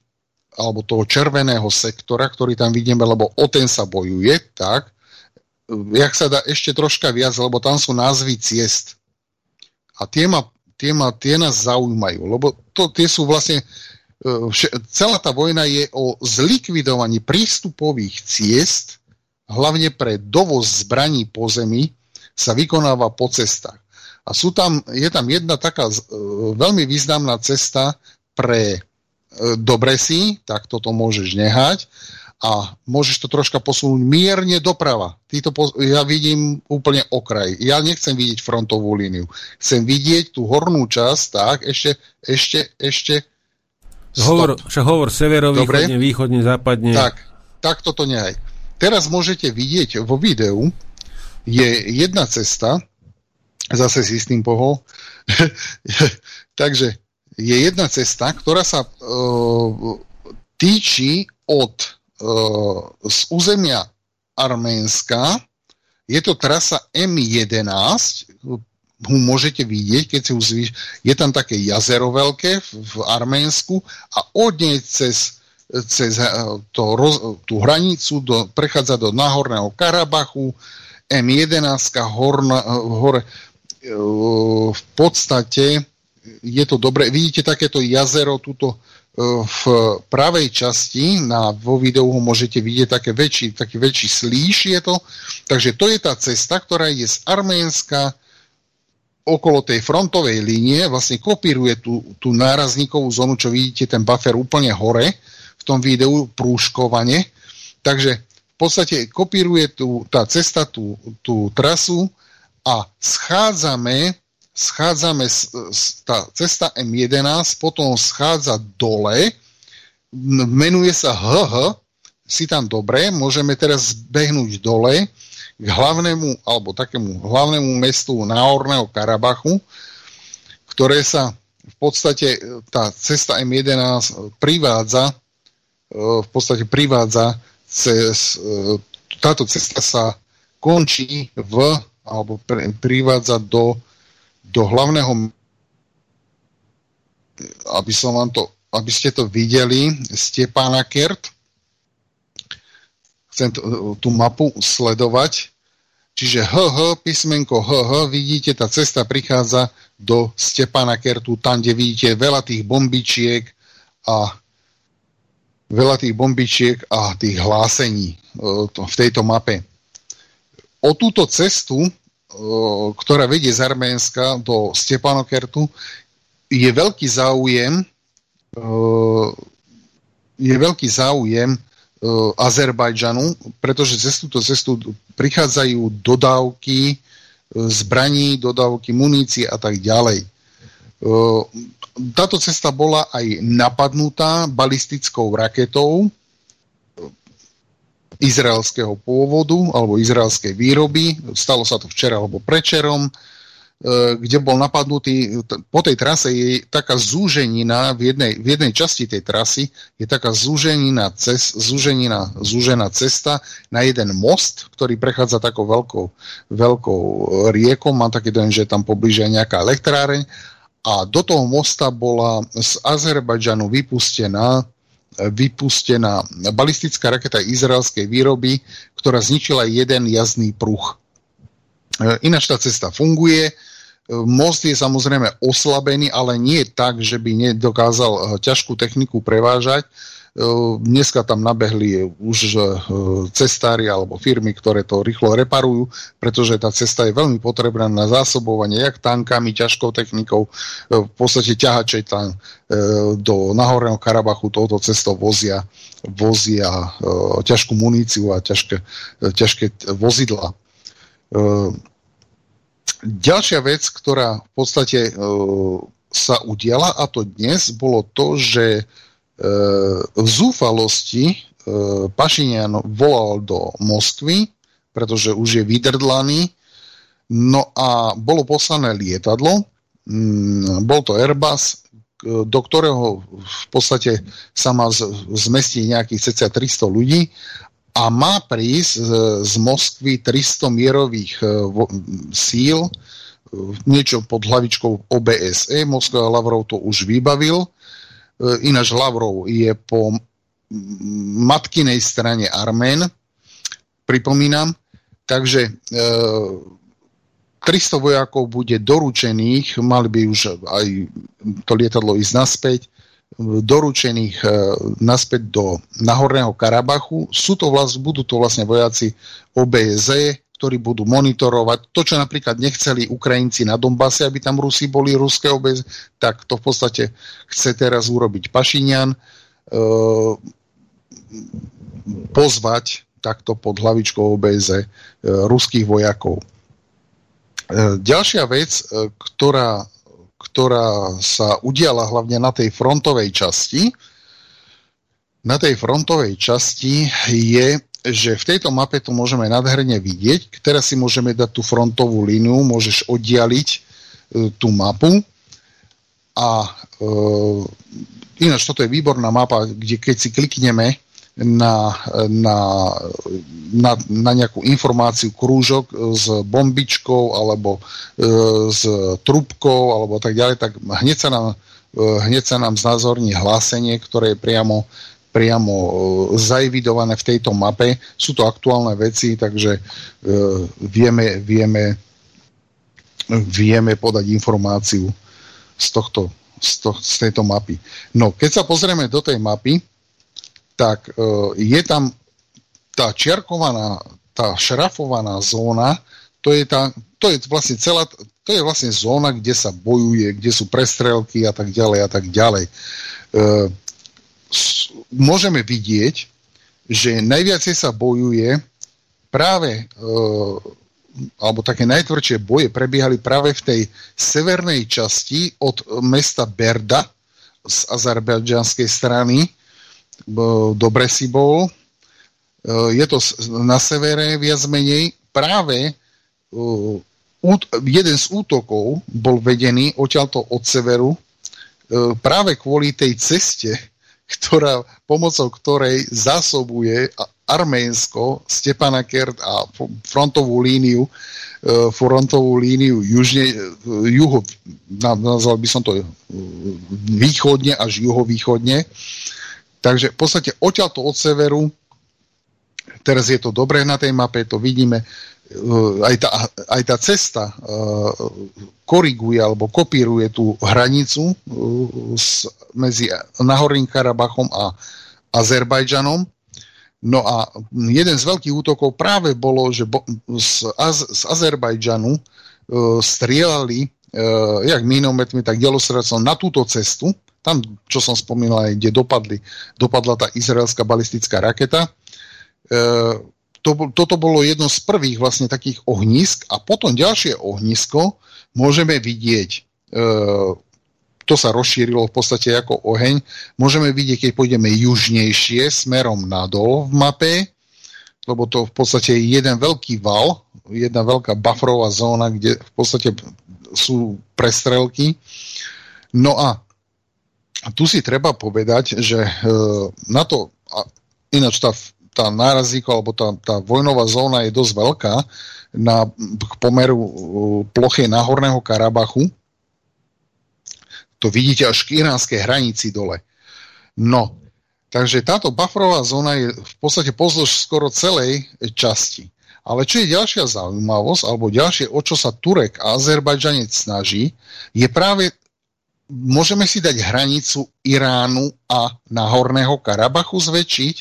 alebo toho červeného sektora, ktorý tam vidíme, lebo o ten sa bojuje, tak, jak sa dá ešte troška viac, lebo tam sú názvy ciest. A tie, ma, tie, ma, tie nás zaujímajú, lebo to, tie sú vlastne, e, celá tá vojna je o zlikvidovaní prístupových ciest, hlavne pre dovoz zbraní po zemi, sa vykonáva po cestách. A sú tam, je tam jedna taká e, veľmi významná cesta pre e, Dobresy, tak toto môžeš nehať, a môžeš to troška posunúť mierne doprava. Ty to po, ja vidím úplne okraj. Ja nechcem vidieť frontovú líniu. Chcem vidieť tú hornú časť, tak, ešte, ešte, ešte. Hovor, však hovor severovýchodne, východne, západne. Tak, tak toto nehaj. Teraz môžete vidieť vo videu, je jedna cesta, zase si s tým pohol, takže je jedna cesta, ktorá sa uh, týči od z územia Arménska, je to trasa M11, ho môžete vidieť, keď si uzvíš, je tam také jazero veľké v, Arménsku a od nej cez, cez eh, to, roz, tú hranicu do, prechádza do Náhorného Karabachu, M11 horna, hore, eh, v podstate je to dobré. Vidíte takéto jazero tuto v pravej časti, na, vo videu ho môžete vidieť také väčší, taký väčší slíš je to. Takže to je tá cesta, ktorá je z Arménska okolo tej frontovej línie, vlastne kopíruje tú, tú nárazníkovú zónu, čo vidíte, ten buffer úplne hore v tom videu, prúškovane. Takže v podstate kopíruje tú, tá cesta, tú, tú trasu a schádzame, schádzame tá cesta M11, potom schádza dole, menuje sa HH, si tam dobre, môžeme teraz behnúť dole, k hlavnému, alebo takému hlavnému mestu Náhorného Karabachu, ktoré sa v podstate tá cesta M11 privádza e, v podstate privádza cez e, táto cesta sa končí v alebo privádza do, do hlavného aby som vám to aby ste to videli Stepána Kert chcem tú mapu sledovať. Čiže HH, písmenko HH, vidíte, tá cesta prichádza do Stepana Kertu, tam, kde vidíte veľa tých bombičiek a veľa tých bombičiek a tých hlásení e, v tejto mape. O túto cestu, ktorá vedie z Arménska do Stepanokertu, je veľký záujem e, je veľký záujem E, Azerbajdžanu, pretože cez túto cestu prichádzajú dodávky zbraní, dodávky munície a tak ďalej. Táto cesta bola aj napadnutá balistickou raketou izraelského pôvodu alebo izraelskej výroby. Stalo sa to včera alebo prečerom. E, kde bol napadnutý, po tej trase je taká zúženina, v jednej, v jednej časti tej trasy je taká zúženina, cez, zúženina, zúžená cesta na jeden most, ktorý prechádza takou veľkou, veľkou riekou, mám taký dojem, že tam poblíže nejaká elektráreň a do toho mosta bola z Azerbajdžanu vypustená vypustená balistická raketa izraelskej výroby, ktorá zničila jeden jazdný pruh. E, ináč tá cesta funguje, Most je samozrejme oslabený, ale nie tak, že by nedokázal eh, ťažkú techniku prevážať. Eh, dneska tam nabehli už eh, cestári alebo firmy, ktoré to rýchlo reparujú, pretože tá cesta je veľmi potrebná na zásobovanie jak tankami, ťažkou technikou. V podstate ťahače tam do Nahorného Karabachu touto cestou vozia, vozia ťažkú muníciu a ťažké, ťažké vozidla. Ďalšia vec, ktorá v podstate e, sa udiala, a to dnes, bolo to, že e, v zúfalosti e, Pašinian volal do Moskvy, pretože už je vydrdlaný, no a bolo poslané lietadlo, mm, bol to Airbus, do ktorého v podstate sa má zmestiť nejakých cca 300 ľudí a má prísť z, Moskvy 300 mierových e, síl, e, niečo pod hlavičkou OBSE, Moskva Lavrov to už vybavil, e, ináč Lavrov je po matkinej strane Armén, pripomínam, takže e, 300 vojakov bude doručených, mali by už aj to lietadlo ísť naspäť, doručených e, naspäť do Nahorného Karabachu. Sú to vlast, budú to vlastne vojaci OBZ, ktorí budú monitorovať to, čo napríklad nechceli Ukrajinci na Donbase, aby tam Rusi boli, ruské OBZ, tak to v podstate chce teraz urobiť Pašinian, e, pozvať takto pod hlavičkou OBZ e, ruských vojakov. E, ďalšia vec, e, ktorá ktorá sa udiala hlavne na tej frontovej časti. Na tej frontovej časti je že v tejto mape to môžeme nádherne vidieť. Teraz si môžeme dať tú frontovú líniu, môžeš oddialiť e, tú mapu a e, ináč toto je výborná mapa, kde keď si klikneme na, na, na, na nejakú informáciu krúžok s bombičkou alebo e, s trubkou alebo tak ďalej, tak hneď sa nám, e, hneď sa nám znázorní hlásenie, ktoré je priamo priamo e, zaevidované v tejto mape. Sú to aktuálne veci, takže e, vieme, vieme, vieme podať informáciu z, tohto, z, to, z tejto mapy. No, keď sa pozrieme do tej mapy, tak e, je tam tá čiarkovaná, tá šrafovaná zóna, to je, tá, to je vlastne celá, to je vlastne zóna, kde sa bojuje, kde sú prestrelky a tak ďalej a tak ďalej. E, môžeme vidieť, že najviacej sa bojuje práve, e, alebo také najtvrdšie boje prebiehali práve v tej severnej časti od mesta Berda z azerbajdžanskej strany dobre si bol. E, je to na severe viac menej. Práve jeden z útokov bol vedený odtiaľto od severu práve kvôli tej ceste, ktorá, pomocou ktorej zásobuje Arménsko, Stepanakert a frontovú líniu, e, frontovú líniu južne, e, juho, nazval by som to e, východne až juhovýchodne. Takže v podstate odtiaľto od severu, teraz je to dobré na tej mape, to vidíme, aj tá, aj tá cesta koriguje alebo kopíruje tú hranicu s, medzi Nahorným Karabachom a Azerbajdžanom. No a jeden z veľkých útokov práve bolo, že z, Az, z Azerbajdžanu e, strieľali e, jak minometmi, tak delostredcom na túto cestu, tam, čo som spomínal, kde dopadli, dopadla tá izraelská balistická raketa. To, toto bolo jedno z prvých vlastne takých ohnisk a potom ďalšie ohnisko môžeme vidieť, e, to sa rozšírilo v podstate ako oheň, môžeme vidieť, keď pôjdeme južnejšie smerom nadol v mape, lebo to v podstate je jeden veľký val, jedna veľká bufferová zóna, kde v podstate sú prestrelky. No a tu si treba povedať, že e, na to, a ináč tá tá nárazíka alebo tá, tá vojnová zóna je dosť veľká na k pomeru uh, plochy Náhorného Karabachu. To vidíte až k iránskej hranici dole. No, takže táto bufferová zóna je v podstate pozdĺž skoro celej časti. Ale čo je ďalšia zaujímavosť, alebo ďalšie, o čo sa Turek a Azerbajdžanec snaží, je práve, môžeme si dať hranicu Iránu a Nahorného Karabachu zväčšiť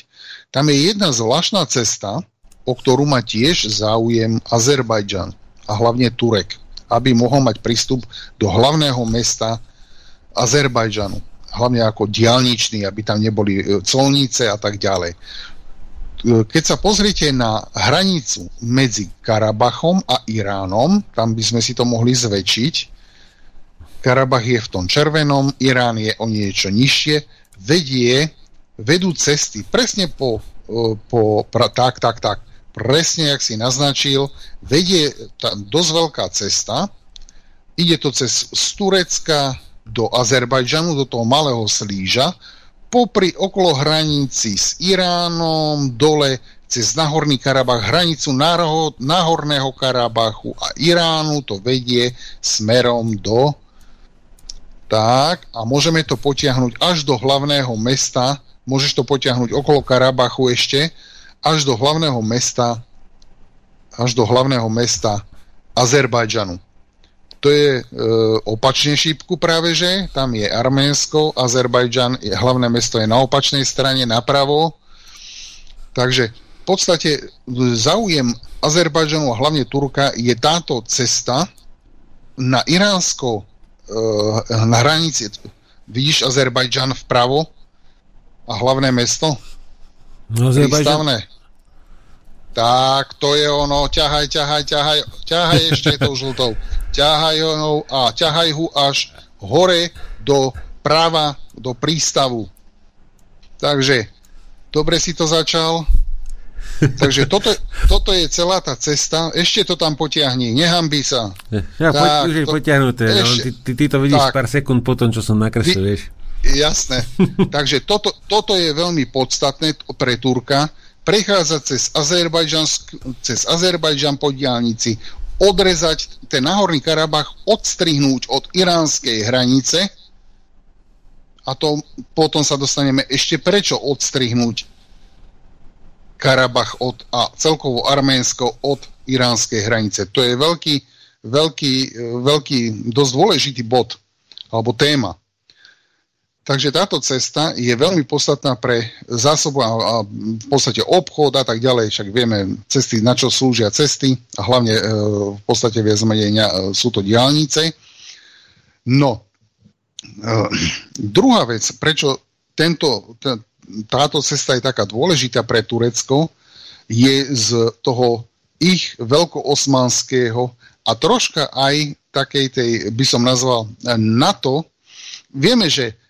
tam je jedna zvláštna cesta, o ktorú má tiež záujem Azerbajdžan a hlavne Turek, aby mohol mať prístup do hlavného mesta Azerbajdžanu. Hlavne ako diálničný, aby tam neboli e, colnice a tak ďalej. Keď sa pozriete na hranicu medzi Karabachom a Iránom, tam by sme si to mohli zväčšiť. Karabach je v tom červenom, Irán je o niečo nižšie, vedie vedú cesty presne po, po pra, tak, tak, tak, presne, jak si naznačil, vedie tá dosť veľká cesta, ide to cez z Turecka do Azerbajdžanu, do toho malého slíža, popri okolo hranici s Iránom, dole cez Nahorný Karabach, hranicu Nahorného Karabachu a Iránu. To vedie smerom do tak a môžeme to potiahnuť až do hlavného mesta môžeš to potiahnuť okolo Karabachu ešte, až do hlavného mesta až do hlavného mesta Azerbajdžanu. To je e, opačne šípku práve, že tam je Arménsko, Azerbajdžan, je, hlavné mesto je na opačnej strane, napravo. Takže v podstate záujem Azerbajdžanu a hlavne Turka je táto cesta na Iránsko, e, na hranici, vidíš Azerbajdžan vpravo, a hlavné mesto? No, Prístavné. Tak, to je ono, ťahaj, ťahaj, ťahaj, ťahaj ešte tou žltou. Ťahaj ho a ťahaj ho až hore do prava, do prístavu. Takže, dobre si to začal. Takže toto, toto je celá tá cesta. Ešte to tam potiahni, nehambí sa. Ja, tak, už je to, potiahnuté. No, ešte, no, ty, ty, ty to vidíš tak, pár sekúnd po tom, čo som nakreslil, vieš. Jasné. Takže toto, toto je veľmi podstatné pre Turka. Prechádzať cez Azerbajdžan, cez Azerbajdžan po diálnici, odrezať ten Nahorný Karabach, odstrihnúť od iránskej hranice a to potom sa dostaneme ešte prečo odstrihnúť Karabach od, a celkovo Arménsko od iránskej hranice. To je veľký, veľký, veľký, dosť dôležitý bod alebo téma. Takže táto cesta je veľmi podstatná pre zásobu a, a v podstate obchod a tak ďalej. Však vieme cesty, na čo slúžia cesty a hlavne e, v podstate viac menej e, sú to diálnice. No, e, druhá vec, prečo tento, t- táto cesta je taká dôležitá pre Turecko, je z toho ich veľkoosmanského a troška aj takej tej, by som nazval, NATO. Vieme, že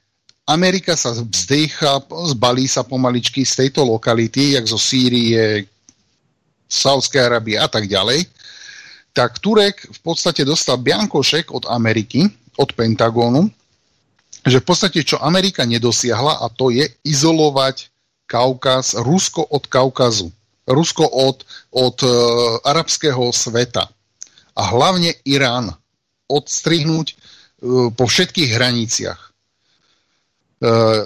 Amerika sa vzdýcha, zbalí sa pomaličky z tejto lokality, jak zo Sýrie, Saudskej Arábie a tak ďalej, tak Turek v podstate dostal biankošek od Ameriky, od Pentagónu, že v podstate čo Amerika nedosiahla a to je izolovať Kaukaz, Rusko od Kaukazu, Rusko od, od uh, arabského sveta a hlavne Irán odstrihnúť uh, po všetkých hraniciach. Uh,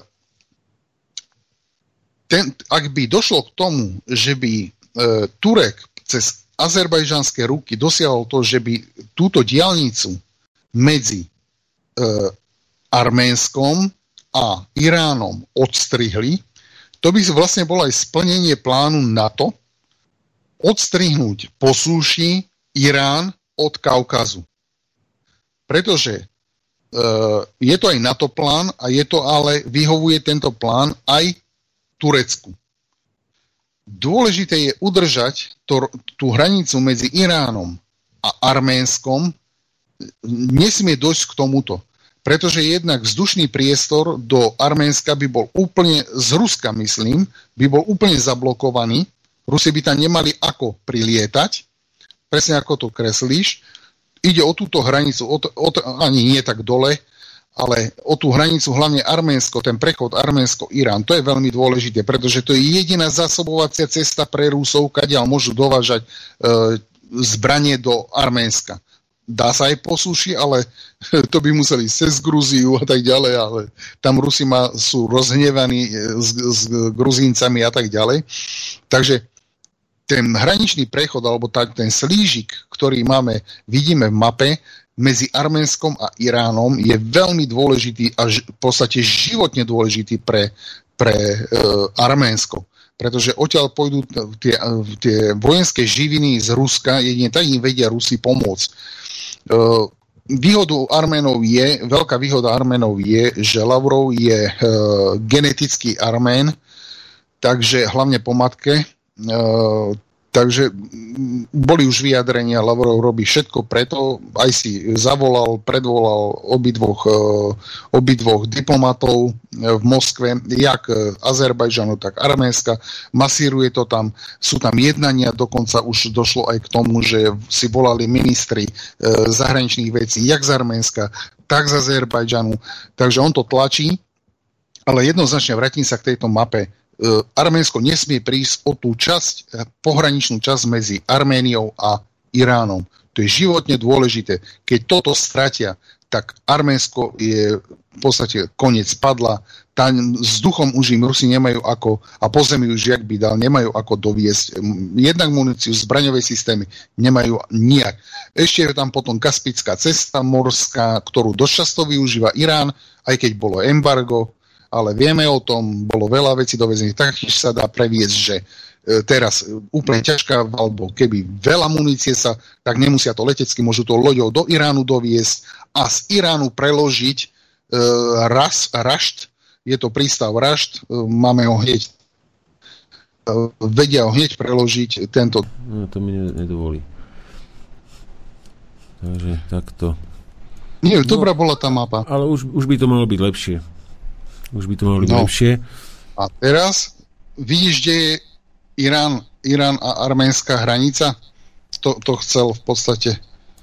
ten, ak by došlo k tomu, že by uh, Turek cez azerbajžanské ruky dosiahol to, že by túto diálnicu medzi uh, Arménskom a Iránom odstrihli, to by vlastne bolo aj splnenie plánu NATO odstrihnúť po súši Irán od Kaukazu. Pretože je to aj NATO plán a je to ale, vyhovuje tento plán aj Turecku. Dôležité je udržať to, tú hranicu medzi Iránom a Arménskom. Nesmie dojsť k tomuto pretože jednak vzdušný priestor do Arménska by bol úplne, z Ruska myslím, by bol úplne zablokovaný. Rusi by tam nemali ako prilietať, presne ako to kreslíš. Ide o túto hranicu, od, od, ani nie tak dole, ale o tú hranicu hlavne Arménsko, ten prechod Arménsko-Irán, to je veľmi dôležité, pretože to je jediná zásobovacia cesta pre Rusov, kadiaľ môžu dovážať e, zbranie do Arménska dá sa aj po suši, ale to by museli cez Gruziu a tak ďalej, ale tam Rusi ma, sú rozhnevaní e, s, s Gruzíncami a tak ďalej. Takže ten hraničný prechod, alebo tá, ten slížik, ktorý máme, vidíme v mape, medzi Arménskom a Iránom je veľmi dôležitý a v podstate životne dôležitý pre, pre e, Arménsko pretože odtiaľ pôjdu tie, tie vojenské živiny z Ruska, jedine tak im vedia Rusi pomôcť. Uh, výhodou Arménov je, veľká výhoda Arménov je, že Lavrov je uh, genetický Armén, takže hlavne po matke, Takže boli už vyjadrenia, Lavrov robí všetko preto, aj si zavolal, predvolal obidvoch, obidvoch diplomatov v Moskve, jak Azerbajžanu, tak Arménska, masíruje to tam, sú tam jednania, dokonca už došlo aj k tomu, že si volali ministri zahraničných vecí, jak z Arménska, tak z Azerbajdžanu, takže on to tlačí, ale jednoznačne vrátim sa k tejto mape Arménsko nesmie prísť o tú časť, e, pohraničnú časť medzi Arméniou a Iránom. To je životne dôležité. Keď toto stratia, tak Arménsko je v podstate koniec padla. Tam s duchom už im Rusi nemajú ako, a po zemi už jak by dal, nemajú ako doviesť jednak muníciu, zbraňové systémy, nemajú nijak. Ešte je tam potom Kaspická cesta morská, ktorú dosť využíva Irán, aj keď bolo embargo, ale vieme o tom, bolo veľa vecí dovezených, taktiež sa dá previesť, že e, teraz e, úplne ťažká, alebo keby veľa munície sa, tak nemusia to letecky, môžu to loďou do Iránu doviesť a z Iránu preložiť e, ras, rašt, je to prístav rašt, e, máme ho hneď, e, vedia ho hneď preložiť tento... No, to mi nedovolí. Takže takto. Nie, no, dobrá bola tá mapa. Ale už, už by to malo byť lepšie. Už by to malo byť no. lepšie. A teraz vidíš, kde je Irán Irán a arménska hranica? To, to chcel v podstate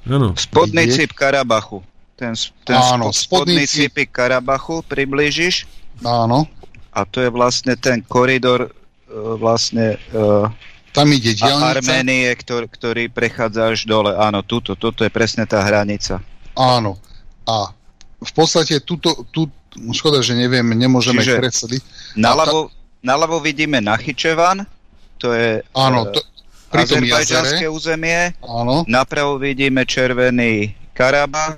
Áno. Spodný cip Karabachu. Ten, ten Áno, spo- spodný spodný cip. Karabachu priblížiš Áno, a to je vlastne ten koridor e, vlastne e, tam ide a diálnica. Arménie, ktorý, ktorý prechádza až dole. Áno, tuto, toto je presne tá hranica. Áno. A v podstate tuto, tu, škoda, že neviem, nemôžeme Čiže- kresliť. Naľavo, naľavo vidíme Nachyčevan, to je Áno, e, to, pri tom azerbajdžanské jazere. územie. Áno, Napravo vidíme červený Karabach,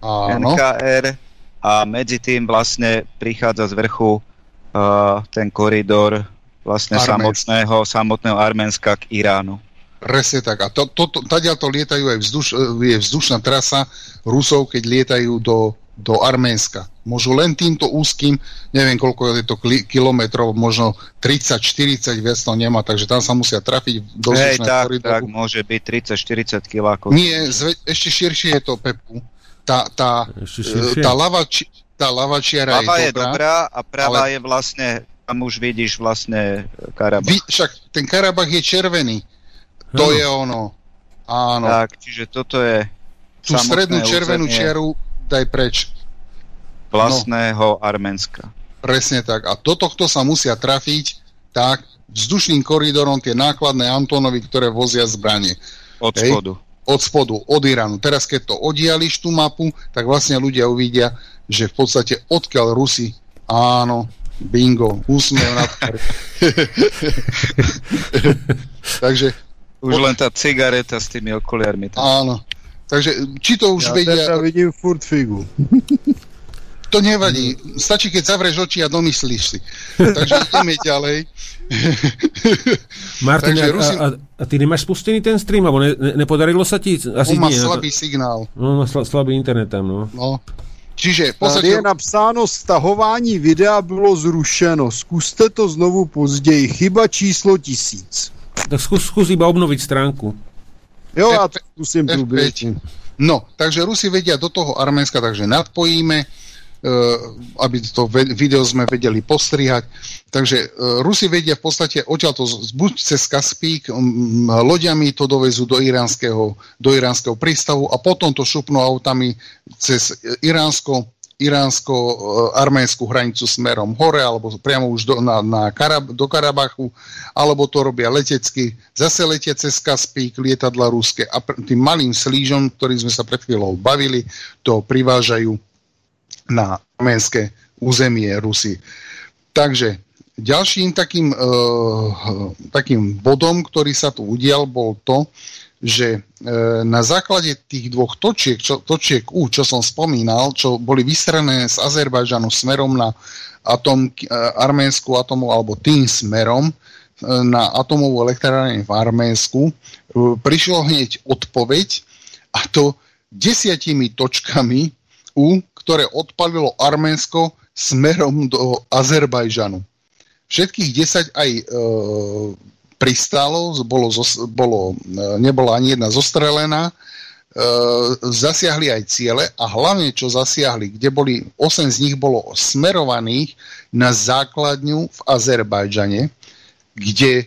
áno. NKR a medzi tým vlastne prichádza z vrchu uh, ten koridor vlastne Arménsk. samotného, samotného Arménska k Iránu. Presne tak. A to, to, to, tadiaľ to lietajú aj vzduš, je vzdušná trasa Rusov, keď lietajú do, do Arménska. Môžu len týmto úzkým, neviem koľko je to kilometrov, možno 30-40, viac to nemá, takže tam sa musia trafiť do Hej, tak, koridoru. tak, môže byť 30-40 kilákov. Nie, zve, ešte širšie je to, Pepu. Tá, tá, e, tá, lava, či, tá lavačiara Lava je je dobrá. dobrá a pravá ale- je vlastne, tam už vidíš vlastne Karabach. Vy, však ten Karabach je červený. To Áno. je ono. Áno. Tak, čiže toto je Tú strednú červenú územie čiaru daj preč. vlastného Arménska. Presne tak. A do tohto sa musia trafiť tak vzdušným koridorom tie nákladné Antonovy, ktoré vozia zbranie. Od Hej. spodu. Od spodu, od Iránu. Teraz keď to oddiališ tú mapu, tak vlastne ľudia uvidia, že v podstate odkiaľ Rusi, áno, bingo, úsmev na. Takže Už len tá cigareta s tými okuliarmi. Tam. áno. Takže či to už Já vedia, teda vidím furt figu. to nevadí. Stačí, keď zavrieš oči a domyslíš si. Takže ideme ďalej. Martin, Takže a, Rusi- a, a ty nemáš spustený ten stream, alebo ne, ne, nepodarilo sa ti? Asi On má nie. no to- slabý signál. No, má sla, slabý internet tam, no. No. Čiže v Tady je napsáno, stahování videa bylo zrušeno. Zkuste to znovu později. Chyba číslo tisíc. Tak skús, skús iba obnoviť stránku. Jo, já to zkusím F5. průběžně. No, takže Rusi vedia do toho Arménska, takže nadpojíme, e, aby to video sme vedeli postrihať. Takže e, Rusi vedia v podstate odtiaľto z- buď cez Kaspík loďami to dovezú do iránskeho, do iránskeho prístavu a potom to šupnú autami cez iránsko iránsko-arménskú hranicu smerom hore, alebo priamo už do, na, na Karab, do Karabachu, alebo to robia letecky, zase letia cez Kaspík, lietadla ruské a pr- tým malým slížom, ktorý sme sa pred chvíľou bavili, to privážajú na arménske územie Rusy. Takže ďalším takým, uh, takým bodom, ktorý sa tu udial, bol to, že e, na základe tých dvoch točiek, čo, točiek U, čo som spomínal, čo boli vystrené z Azerbajdžanu smerom na atom, e, arménsku atomovú, alebo tým smerom e, na atomovú elektrárne v Arménsku, prišlo hneď odpoveď a to desiatimi točkami U, ktoré odpalilo Arménsko smerom do Azerbajžanu. Všetkých 10 aj e, pristálo, bolo, bolo, e, nebola ani jedna zostrelená, e, zasiahli aj ciele a hlavne čo zasiahli, kde boli, 8 z nich bolo smerovaných na základňu v Azerbajdžane, kde e,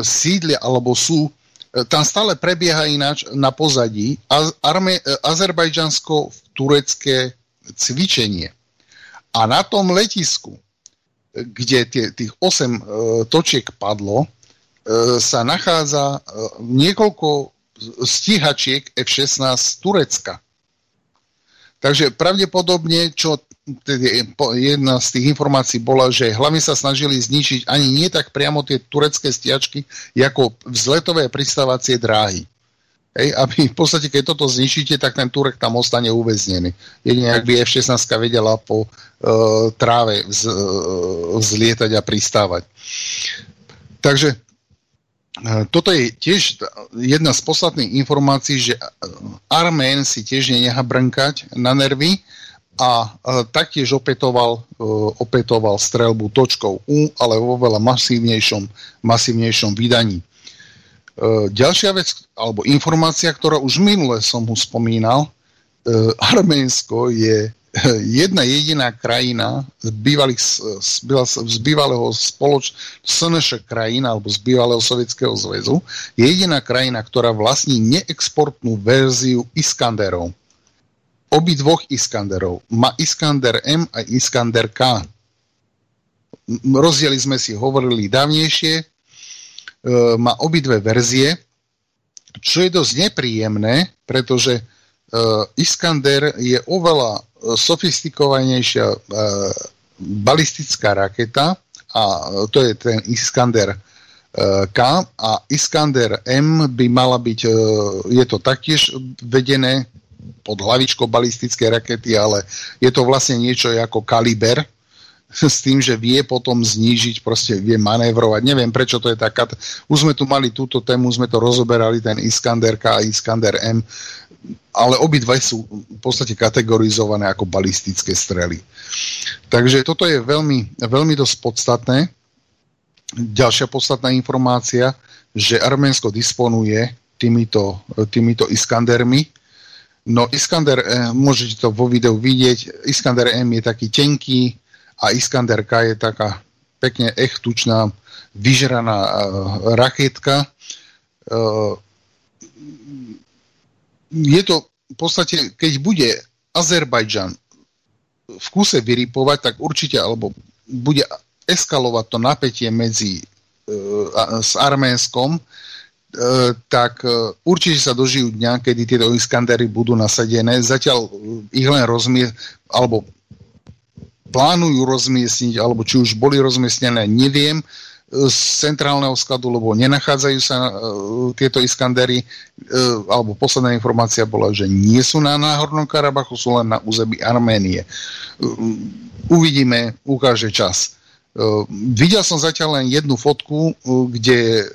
sídlia alebo sú, e, tam stále prebieha ináč na pozadí az, e, azerbajdžansko-turecké cvičenie. A na tom letisku, kde tie, tých 8 e, točiek padlo, e, sa nachádza e, niekoľko stíhačiek F-16 z Turecka. Takže pravdepodobne, čo jedna z tých informácií bola, že hlavne sa snažili zničiť ani nie tak priamo tie turecké stiačky, ako vzletové pristávacie dráhy. Hej, aby v podstate, keď toto zničíte, tak ten Turek tam ostane uväznený. Jedine, ak by F-16 vedela po e, tráve vz, e, vzlietať a pristávať. Takže e, toto je tiež jedna z podstatných informácií, že e, Armén si tiež nenechá brnkať na nervy a e, taktiež opetoval, opetoval strelbu točkou U, ale vo veľa masívnejšom, masívnejšom vydaní. Ďalšia vec, alebo informácia, ktorá už minule som mu spomínal, Arménsko je jedna jediná krajina z, bývalých, z bývalého spoloč, SNŠ krajín alebo z bývalého Sovietskeho zväzu je jediná krajina, ktorá vlastní neexportnú verziu Iskanderov. Obi dvoch Iskanderov. Má Iskander M a Iskander K. Rozdiely sme si hovorili dávnejšie. E, má obidve verzie, čo je dosť nepríjemné, pretože e, Iskander je oveľa sofistikovanejšia e, balistická raketa a to je ten Iskander e, K a Iskander M by mala byť, e, je to taktiež vedené pod hlavičkou balistické rakety, ale je to vlastne niečo ako kaliber, s tým, že vie potom znížiť, proste vie manévrovať. Neviem, prečo to je taká... Už sme tu mali túto tému, sme to rozoberali, ten Iskander K a Iskander M ale obidva sú v podstate kategorizované ako balistické strely. Takže toto je veľmi, veľmi dosť podstatné. Ďalšia podstatná informácia, že Arménsko disponuje týmito, týmito Iskandermi. No Iskander, eh, môžete to vo videu vidieť, Iskander M je taký tenký a Iskander K je taká pekne echtučná, vyžraná uh, raketka. Je to v podstate, keď bude Azerbajdžan v kuse vyripovať, tak určite, alebo bude eskalovať to napätie medzi e, s Arménskom, e, tak e, určite sa dožijú dňa, kedy tieto Iskandery budú nasadené. Zatiaľ ich len rozmie, alebo plánujú rozmiestniť, alebo či už boli rozmiestnené, neviem z centrálneho skladu, lebo nenachádzajú sa uh, tieto Iskandery, uh, alebo posledná informácia bola, že nie sú na Náhornom Karabachu, sú len na území Arménie. Uh, uvidíme, ukáže čas. Videl som zatiaľ len jednu fotku, kde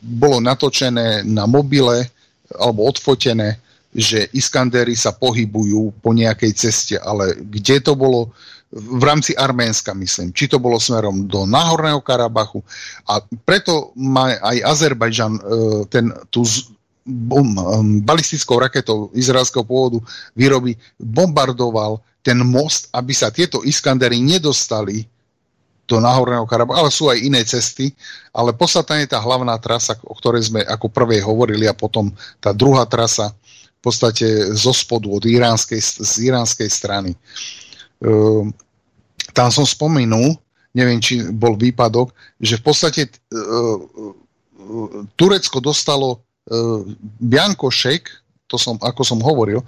bolo natočené na mobile alebo odfotené, že Iskandery sa pohybujú po nejakej ceste, ale kde to bolo, v rámci Arménska, myslím. Či to bolo smerom do Náhorného Karabachu. A preto má aj Azerbajdžan e, ten, tú bom, balistickou raketou izraelského pôvodu výroby bombardoval ten most, aby sa tieto Iskandery nedostali do Náhorného Karabachu, ale sú aj iné cesty, ale podstatná je tá hlavná trasa, o ktorej sme ako prvej hovorili a potom tá druhá trasa v podstate zo spodu od iránskej, z iránskej strany. Ehm, tam som spomenul, neviem, či bol výpadok, že v podstate uh, Turecko dostalo Biankošek, to som, ako som hovoril,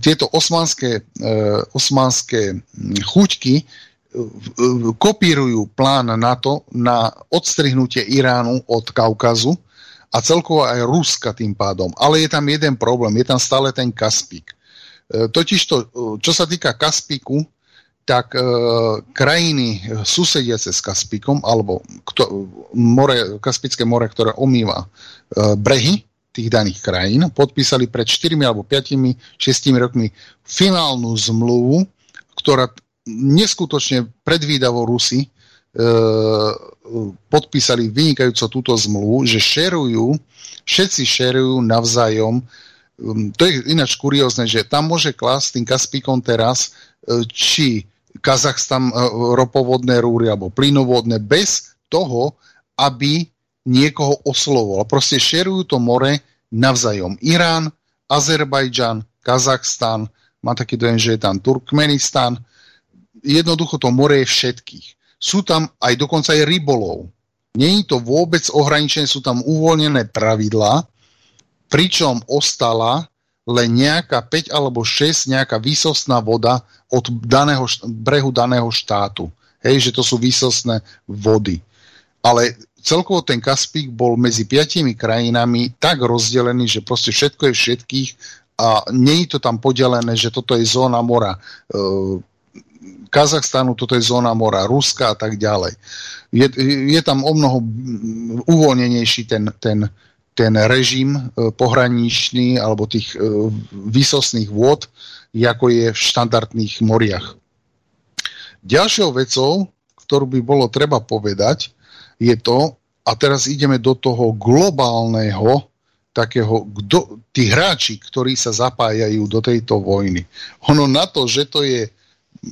tieto osmanské, osmanské chuťky kopírujú plán NATO na odstrihnutie Iránu od Kaukazu a celkovo aj Ruska tým pádom. Ale je tam jeden problém, je tam stále ten Kaspik. E, totiž to, e, čo sa týka Kaspiku, tak e, krajiny susediace s Kaspikom, alebo kto, more, Kaspické more, ktoré omýva e, brehy tých daných krajín, podpísali pred 4 alebo 5, 6 rokmi finálnu zmluvu, ktorá neskutočne predvídavo Rusy e, podpísali vynikajúco túto zmluvu, že šerujú, všetci šerujú navzájom to je ináč kuriózne, že tam môže klásť tým Kaspíkom teraz uh, či Kazachstan uh, ropovodné rúry alebo plynovodné bez toho, aby niekoho oslovoval. Proste šerujú to more navzájom. Irán, Azerbajdžan, Kazachstan, má taký dojem, že je tam Turkmenistan. Jednoducho to more je všetkých. Sú tam aj dokonca aj rybolov. Je to vôbec ohraničené, sú tam uvoľnené pravidlá, pričom ostala len nejaká 5 alebo 6 nejaká výsostná voda od daného, brehu daného štátu. Hej, že to sú výsostné vody. Ale celkovo ten Kaspík bol medzi piatimi krajinami tak rozdelený, že proste všetko je všetkých a nie je to tam podelené, že toto je zóna mora e, Kazachstanu, toto je zóna mora Ruska a tak ďalej. Je, je tam o mnoho uvoľnenejší ten, ten, ten režim e, pohraničný alebo tých e, výsostných vôd, ako je v štandardných moriach. Ďalšou vecou, ktorú by bolo treba povedať, je to, a teraz ideme do toho globálneho takého, kdo, tí hráči, ktorí sa zapájajú do tejto vojny. Ono na to, že to je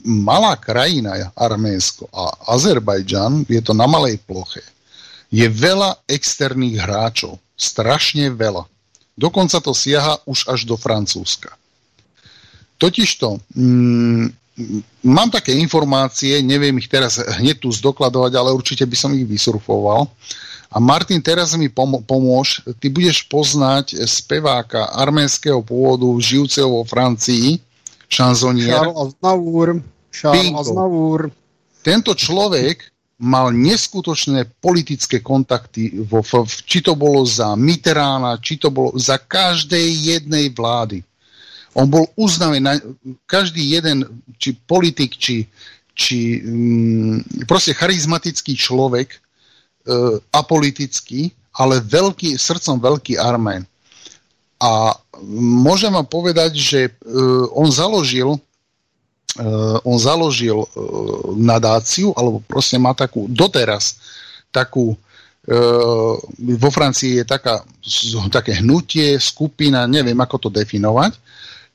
malá krajina, Arménsko a Azerbajdžan, je to na malej ploche, je veľa externých hráčov. Strašne veľa. Dokonca to siaha už až do Francúzska. Totižto, mm, mám také informácie, neviem ich teraz hneď tu zdokladovať, ale určite by som ich vysurfoval. A Martin, teraz mi pom- pomôž. Ty budeš poznať speváka arménskeho pôvodu, žijúceho vo Francii, šanzonier. Charles Aznavour. Charles Aznavour. Tento človek mal neskutočné politické kontakty, vo, v, či to bolo za Mitterána, či to bolo za každej jednej vlády. On bol uznaný, každý jeden, či politik, či, či mm, proste charizmatický človek E, apolitický, ale veľký, srdcom veľký Armén. A môžem vám povedať, že e, on založil on založil nadáciu, alebo proste má takú, doteraz, takú vo Francii je taká, také hnutie, skupina, neviem ako to definovať,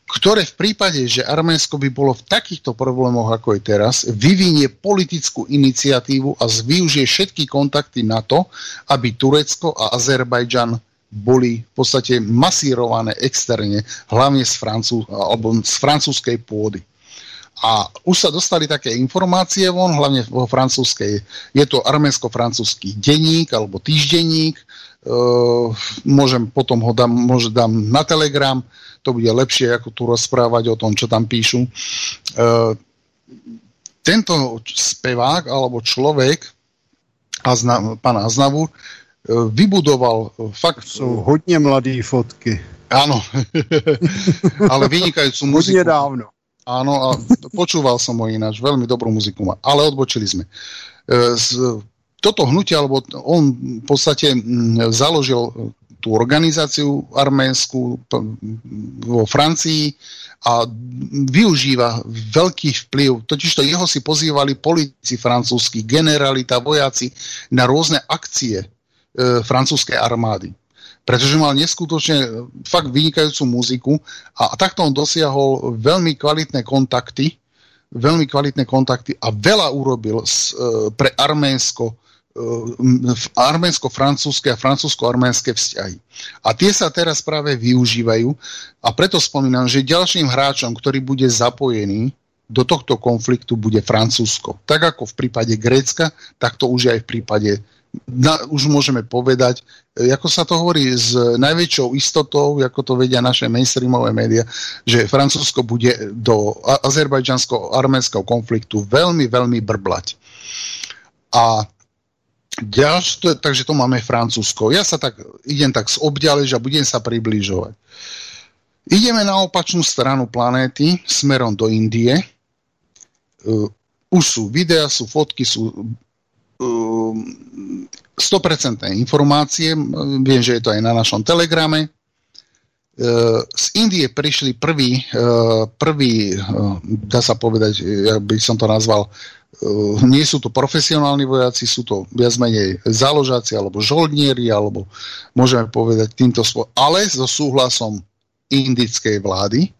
ktoré v prípade, že Arménsko by bolo v takýchto problémoch, ako je teraz, vyvinie politickú iniciatívu a využije všetky kontakty na to, aby Turecko a Azerbajdžan boli v podstate masírované externe, hlavne z, Francú, alebo z francúzskej pôdy. A už sa dostali také informácie von, hlavne vo francúzskej. Je to arménsko-francúzsky denník alebo týždenník. E, môžem potom ho dám, môže dám na Telegram to bude lepšie, ako tu rozprávať o tom, čo tam píšu. E, tento spevák alebo človek, Azna, pán Aznavu, e, vybudoval fakt... Sú hodne mladé fotky. Áno, ale vynikajúcu muziku. Hodne dávno. Áno, a počúval som ho ináč, veľmi dobrú muziku má, ale odbočili sme. E, toto hnutie, alebo on v podstate založil tú organizáciu arménsku vo Francii a využíva veľký vplyv. Totižto jeho si pozývali politici francúzski, generalita, vojaci na rôzne akcie e, francúzskej armády. Pretože mal neskutočne e, fakt vynikajúcu muziku a, a takto on dosiahol veľmi kvalitné kontakty, veľmi kvalitné kontakty a veľa urobil s, e, pre Arménsko arménsko-francúzske a francúzsko-arménske vzťahy. A tie sa teraz práve využívajú a preto spomínam, že ďalším hráčom, ktorý bude zapojený do tohto konfliktu bude Francúzsko. Tak ako v prípade Grécka, tak to už aj v prípade na, už môžeme povedať, ako sa to hovorí s najväčšou istotou, ako to vedia naše mainstreamové médiá, že Francúzsko bude do azerbajdžansko-arménskeho konfliktu veľmi, veľmi brblať. A Ďalšie, takže to máme Francúzsko. Ja sa tak, idem tak z obďalež a budem sa približovať. Ideme na opačnú stranu planéty, smerom do Indie. Uh, už sú videa, sú fotky, sú 100% informácie. Viem, že je to aj na našom telegrame. Uh, z Indie prišli prvý, uh, prvý uh, dá sa povedať, ja by som to nazval, nie sú to profesionálni vojaci, sú to viac menej záložáci alebo žoldnieri, alebo môžeme povedať týmto spôsobom, ale so súhlasom indickej vlády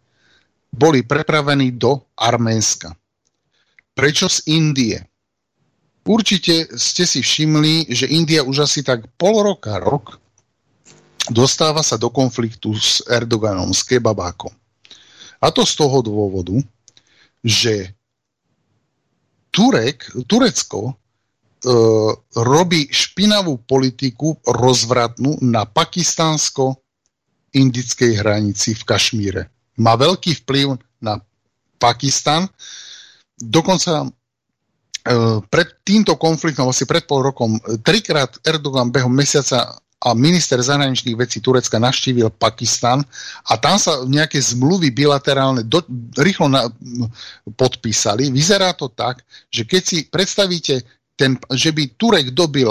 boli prepravení do Arménska. Prečo z Indie? Určite ste si všimli, že India už asi tak pol roka, rok dostáva sa do konfliktu s Erdoganom, s kebabákom. A to z toho dôvodu, že Turek, Turecko e, robí špinavú politiku rozvratnú na pakistánsko-indickej hranici v Kašmíre. Má veľký vplyv na Pakistan. Dokonca pred týmto konfliktom, asi pred pol rokom, trikrát Erdogan behom mesiaca a minister zahraničných vecí Turecka navštívil Pakistan a tam sa nejaké zmluvy bilaterálne do, rýchlo na, podpísali. Vyzerá to tak, že keď si predstavíte, ten, že by Turek dobil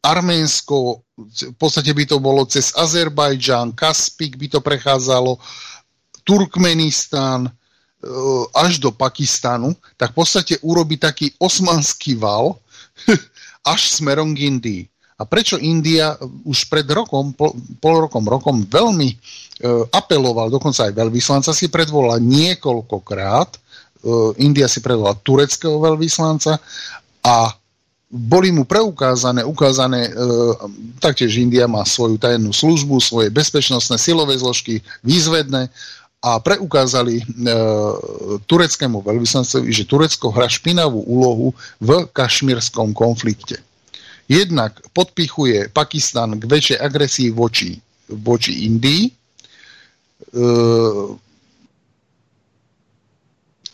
Arménsko, v podstate by to bolo cez Azerbajdžan, Kaspik by to prechádzalo, Turkmenistan, e, až do Pakistanu, tak v podstate urobi taký osmanský val až smerom k Indii. A prečo India už pred rokom, pol, pol rokom, rokom veľmi e, apeloval, dokonca aj veľvyslanca si predvolal niekoľkokrát, e, India si predvolala tureckého veľvyslanca a boli mu preukázané, ukázané, e, taktiež India má svoju tajnú službu, svoje bezpečnostné silové zložky, výzvedné a preukázali e, tureckému veľvyslancovi, že Turecko hrá špinavú úlohu v kašmírskom konflikte. Jednak podpichuje Pakistan k väčšej agresii voči, voči Indii. E,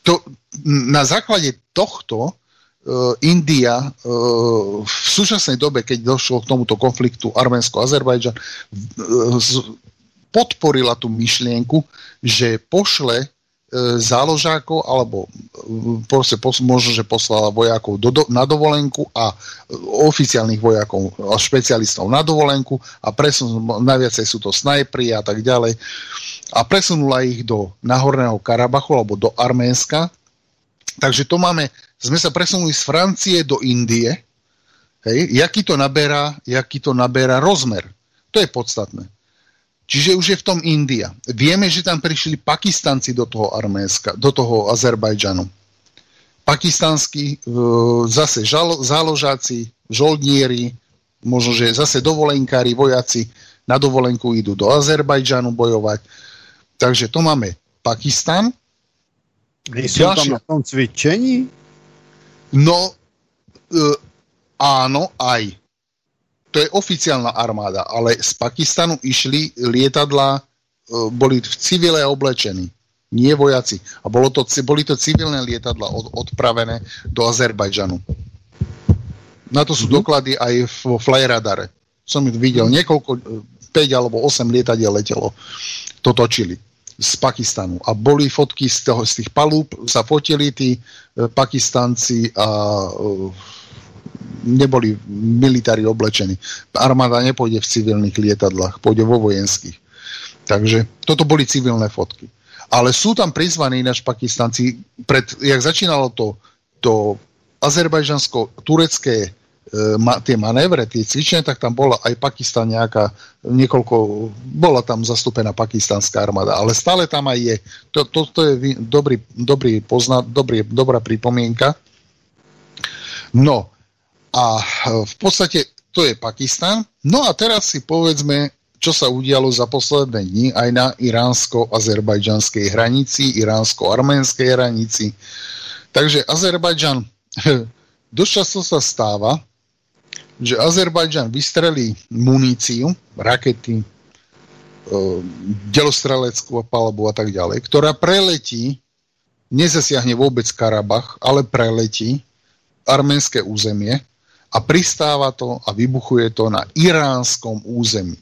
to, na základe tohto e, India e, v súčasnej dobe, keď došlo k tomuto konfliktu Arménsko-Azerbajdžan, podporila tú myšlienku, že pošle e, záložákov alebo e, proste pos, možno, že poslala vojakov do, do, na dovolenku a e, oficiálnych vojakov a špecialistov na dovolenku a presun, najviacej sú to snajpri a tak ďalej a presunula ich do Nahorného Karabachu alebo do Arménska. Takže to máme, sme sa presunuli z Francie do Indie. Hej, jaký to naberá, jaký to naberá rozmer. To je podstatné. Čiže už je v tom India. Vieme, že tam prišli Pakistanci do toho Arménska, do toho Azerbajdžanu. Pakistanskí e, zase žal, záložáci, žoldnieri, možno, že zase dovolenkári, vojaci na dovolenku idú do Azerbajdžanu bojovať. Takže to máme Pakistan. Sú tam na tom cvičení? No, e, áno, aj to je oficiálna armáda, ale z Pakistanu išli lietadla, e, boli v civile oblečení, nie vojaci. A bolo to, boli to civilné lietadla od, odpravené do Azerbajdžanu. Na to sú mm-hmm. doklady aj v flyradare. Som ich videl, niekoľko, 5 e, alebo 8 lietadiel letelo. To točili z Pakistanu. A boli fotky z, toho, z tých palúb, sa fotili tí e, Pakistanci a e, neboli militári oblečení. Armáda nepôjde v civilných lietadlách, pôjde vo vojenských. Takže toto boli civilné fotky. Ale sú tam prizvaní ináč Pakistanci, pred, jak začínalo to, to azerbajžansko-turecké e, tie manévre, tie cvičenia, tak tam bola aj Pakistan nejaká, niekoľko, bola tam zastúpená pakistanská armáda, ale stále tam aj je. To, to, to je dobrý, dobrý pozna, dobrý, dobrá pripomienka. No, a e, v podstate to je Pakistan. No a teraz si povedzme, čo sa udialo za posledné dni aj na iránsko-azerbajdžanskej hranici, iránsko-arménskej hranici. Takže Azerbajdžan, dosť často sa stáva, že Azerbajdžan vystrelí muníciu, rakety, e, delostreleckú palbu a tak ďalej, ktorá preletí, nezasiahne vôbec Karabach, ale preletí arménske územie a pristáva to a vybuchuje to na iránskom území.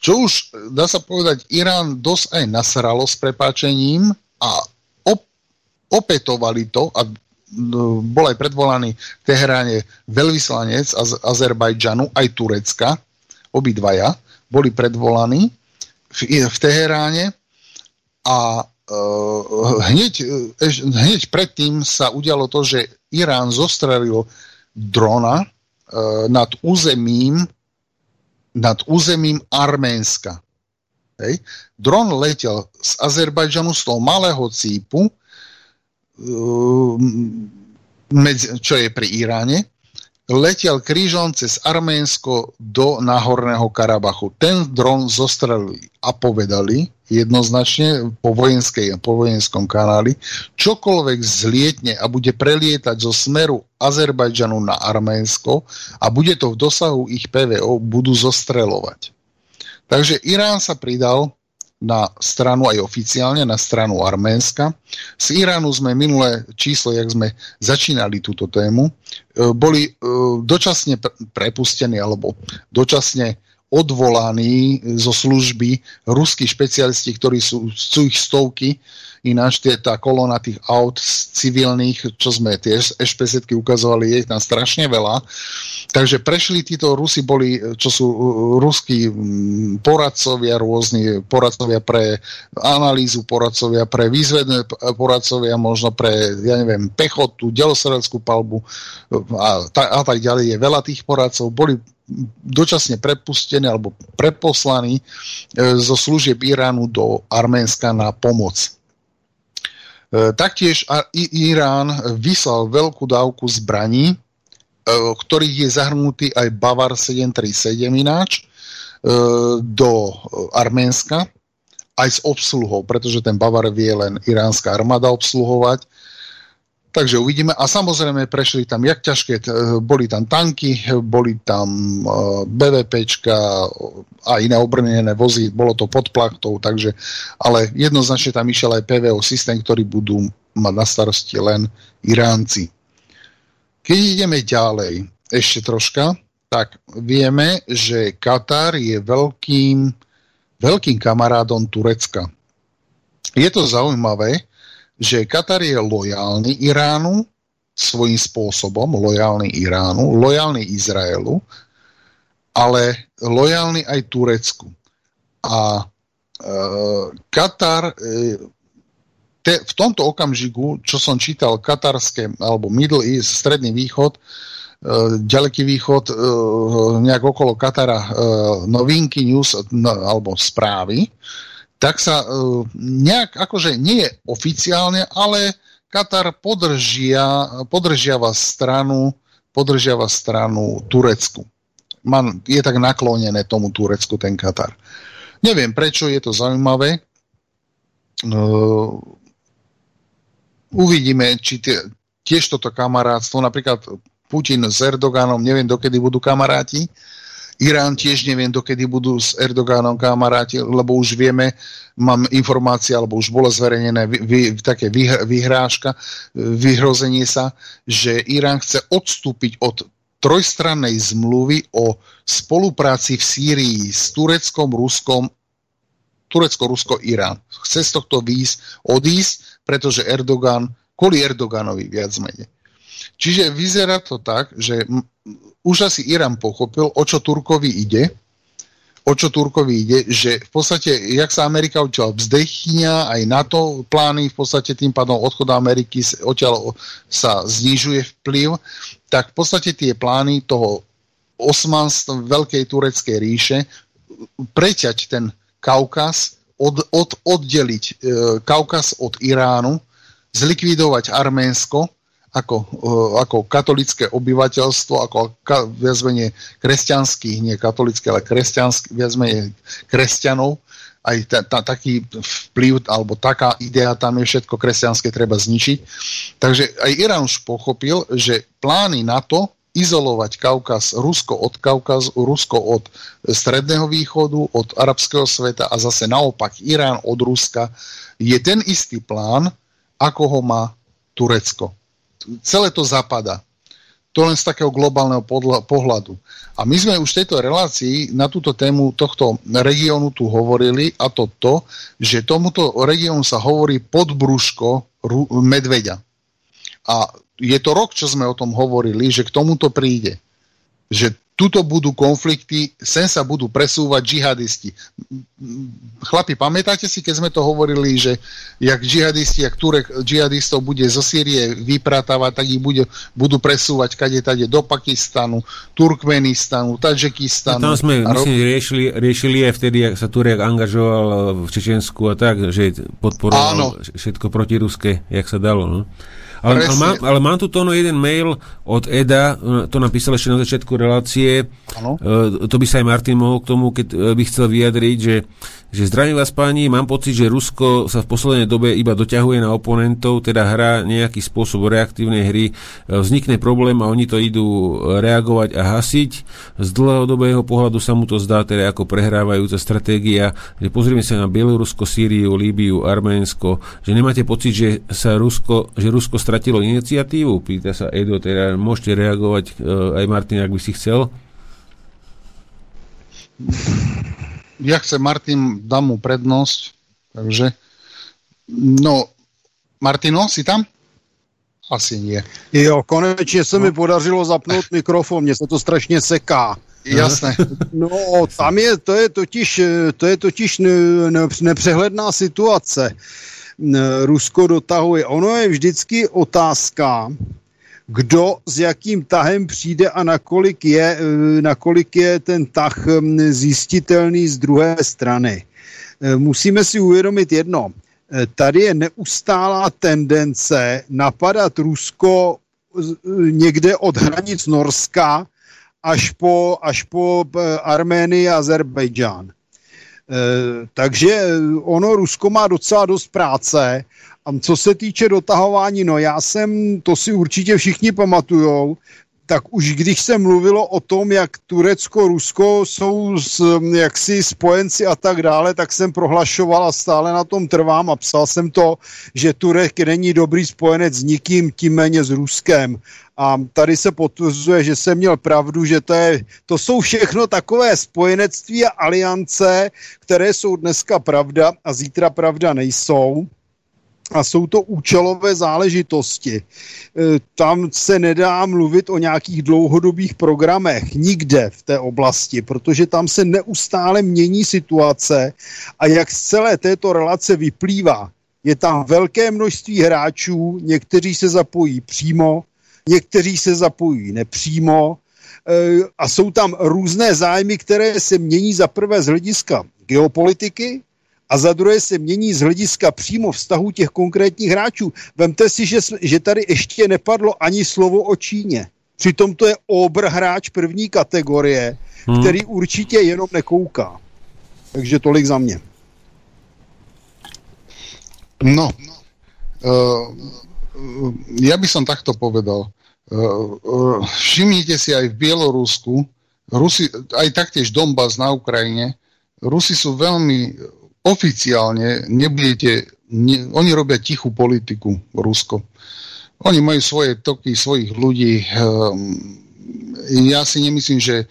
Čo už, dá sa povedať, Irán dosť aj nasralo s prepáčením a op- opetovali to a bol aj predvolaný v Teheráne veľvyslanec Az- Azerbajdžanu, aj Turecka, obidvaja, boli predvolaní v, v Teheráne a uh, hneď, hneď predtým sa udialo to, že Irán zostrelil drona e, nad územím nad územím Arménska. Hej. Dron letel z Azerbajdžanu z toho malého cípu, e, čo je pri Iráne, letel krížom cez Arménsko do Náhorného Karabachu. Ten dron zostrelili a povedali jednoznačne po, vojenskej, po vojenskom kanáli, čokoľvek zlietne a bude prelietať zo smeru Azerbajdžanu na Arménsko a bude to v dosahu ich PVO, budú zostrelovať. Takže Irán sa pridal na stranu aj oficiálne, na stranu Arménska. Z Iránu sme minulé číslo, jak sme začínali túto tému, e, boli e, dočasne prepustení alebo dočasne odvolaní zo služby ruskí špecialisti, ktorí sú, sú ich stovky, Ináč tie, tá kolona tých aut civilných, čo sme tie špz ukazovali, je tam strašne veľa. Takže prešli títo Rusi boli, čo sú uh, ruskí poradcovia rôzni, poradcovia pre analýzu, poradcovia pre výzvedné poradcovia, možno pre, ja neviem, pechotu, delosredeckú palbu uh, a, a tak ďalej. Je veľa tých poradcov. Boli dočasne prepustený alebo preposlaný e, zo služieb Iránu do Arménska na pomoc. E, taktiež Irán vyslal veľkú dávku zbraní, ktorých je zahrnutý aj Bavar 737 ináč, do Arménska, aj s obsluhou, pretože ten Bavar vie len iránska armáda obsluhovať Takže uvidíme. A samozrejme prešli tam jak ťažké, boli tam tanky, boli tam e, BVPčka a iné obrnené vozy, bolo to pod plachtou, takže, ale jednoznačne tam išiel aj PVO systém, ktorý budú mať na starosti len Iránci. Keď ideme ďalej, ešte troška, tak vieme, že Katar je veľkým, veľkým kamarádom Turecka. Je to zaujímavé, že Katar je lojálny Iránu svojím spôsobom, lojálny Iránu, lojálny Izraelu, ale lojálny aj Turecku. A e, Katar e, te, v tomto okamžiku, čo som čítal katarské, alebo Middle East, Stredný východ, e, ďaleký východ, e, nejak okolo Katara e, novinky, news, no, alebo správy, tak sa uh, nejak, akože nie je oficiálne, ale Katar podržia, podržiava stranu, podržiava stranu Turecku. Man, je tak naklonené tomu Turecku ten Katar. Neviem prečo, je to zaujímavé. Uh, uvidíme, či tie, tiež toto kamarátstvo, napríklad Putin s Erdoganom, neviem dokedy budú kamaráti, Irán tiež neviem, dokedy budú s Erdogánom kamaráti, lebo už vieme, mám informácie, alebo už bolo zverejnené vy, vy, také vyhr, vyhrážka, vyhrozenie sa, že Irán chce odstúpiť od trojstrannej zmluvy o spolupráci v Sýrii s Tureckom, Ruskom, Turecko, Rusko, Irán. Chce z tohto výjsť, odísť, pretože Erdogan, kvôli Erdoganovi viac menej. Čiže vyzerá to tak, že už asi Irán pochopil, o čo Turkovi ide, o čo Turkovi ide, že v podstate, jak sa Amerika odtiaľ vzdechňa, aj NATO plány, v podstate tým pádom odchod Ameriky odtiaľ sa znižuje vplyv, tak v podstate tie plány toho osmanstva Veľkej tureckej ríše preťať ten Kaukaz, od, od, oddeliť e, Kaukaz od Iránu, zlikvidovať Arménsko ako, eh, ako katolické obyvateľstvo, ako ka, viac menej kresťanských, nie katolické, ale kresťanských, viac menej kresťanov, aj ta, ta, taký vplyv, alebo taká idea tam je všetko kresťanské treba zničiť. Takže aj Irán už pochopil, že plány na to izolovať Kaukaz, Rusko od Kaukazu, Rusko od Stredného východu, od arabského sveta a zase naopak Irán od Ruska, je ten istý plán, ako ho má Turecko celé to zapada. To len z takého globálneho pohľadu. A my sme už v tejto relácii na túto tému tohto regiónu tu hovorili a to to, že tomuto regiónu sa hovorí podbrúško medveďa. A je to rok, čo sme o tom hovorili, že k tomuto príde. Že tuto budú konflikty, sem sa budú presúvať džihadisti. Chlapi, pamätáte si, keď sme to hovorili, že jak džihadisti, jak Turek džihadistov bude zo Sýrie vypratávať, tak ich bude, budú presúvať kade tade do Pakistanu, Turkmenistanu, Tadžekistanu. A tam sme, a myslím, riešili, riešili aj vtedy, ak sa Turek angažoval v Čečensku a tak, že podporoval Áno. všetko protiruské, jak sa dalo. No? Ale, ale, mám, ale mám tu tono jeden mail od Eda, to napísal ešte na začiatku relácie. Ano. E, to by sa aj Martin mohol k tomu, keď e, by chcel vyjadriť, že že zdravím vás páni, mám pocit, že Rusko sa v poslednej dobe iba doťahuje na oponentov, teda hrá nejaký spôsob reaktívnej hry, e, vznikne problém a oni to idú reagovať a hasiť. Z dlhodobého pohľadu sa mu to zdá teda ako prehrávajúca stratégia, že pozrieme sa na Bielorusko, Sýriu, Líbiu, Arménsko, že nemáte pocit, že sa Rusko, že Rusko stratilo iniciatívu? Pýta sa Edo, teda môžete reagovať e, aj Martin, ak by si chcel ja chcem Martin, dám mu prednosť, takže no, Martino, si tam? Asi nie. Jo, konečně se no. mi podařilo zapnout mikrofon, mně se to strašně seká. Jasné. No, tam je, to je totiž, to je totiž nepřehledná situace. Rusko dotahuje. Ono je vždycky otázka, kdo s jakým tahem přijde a nakolik je, nakolik je ten tah zjistitelný z druhé strany. Musíme si uvědomit jedno. Tady je neustálá tendence napadat Rusko někde od hranic Norska až po, až po Arménii a Azerbejdžán. Eh, takže eh, ono, Rusko má docela dost práce. A co se týče dotahování, no já jsem, to si určitě všichni pamatujou, tak už když se mluvilo o tom, jak Turecko, Rusko jsou s, jaksi spojenci a tak dále, tak jsem prohlašoval a stále na tom trvám a psal jsem to, že Turek není dobrý spojenec s nikým, tím méně s Ruskem. A tady se potvrzuje, že jsem měl pravdu, že to, je, to jsou všechno takové spojenectví a aliance, které jsou dneska pravda a zítra pravda nejsou a jsou to účelové záležitosti. E, tam se nedá mluvit o nějakých dlouhodobých programech nikde v té oblasti, protože tam se neustále mění situace a jak z celé této relace vyplývá, je tam velké množství hráčů, někteří se zapojí přímo, někteří se zapojí nepřímo e, a jsou tam různé zájmy, které se mění za prvé z hlediska geopolitiky, a za druhé se mění z hlediska přímo vztahu těch konkrétních hráčů. Vemte si, že, že tady ještě nepadlo ani slovo o Číně. Přitom to je obr hráč první kategorie, hmm. který určitě jenom nekouká. Takže tolik za mě. No, uh, ja by som takto povedal. Uh, uh, všimnite si aj v Bielorusku, Rusi, aj taktiež Donbass na Ukrajine, Rusi sú veľmi oficiálne nebudete, ne, oni robia tichú politiku, Rusko. Oni majú svoje toky, svojich ľudí. Ja si nemyslím, že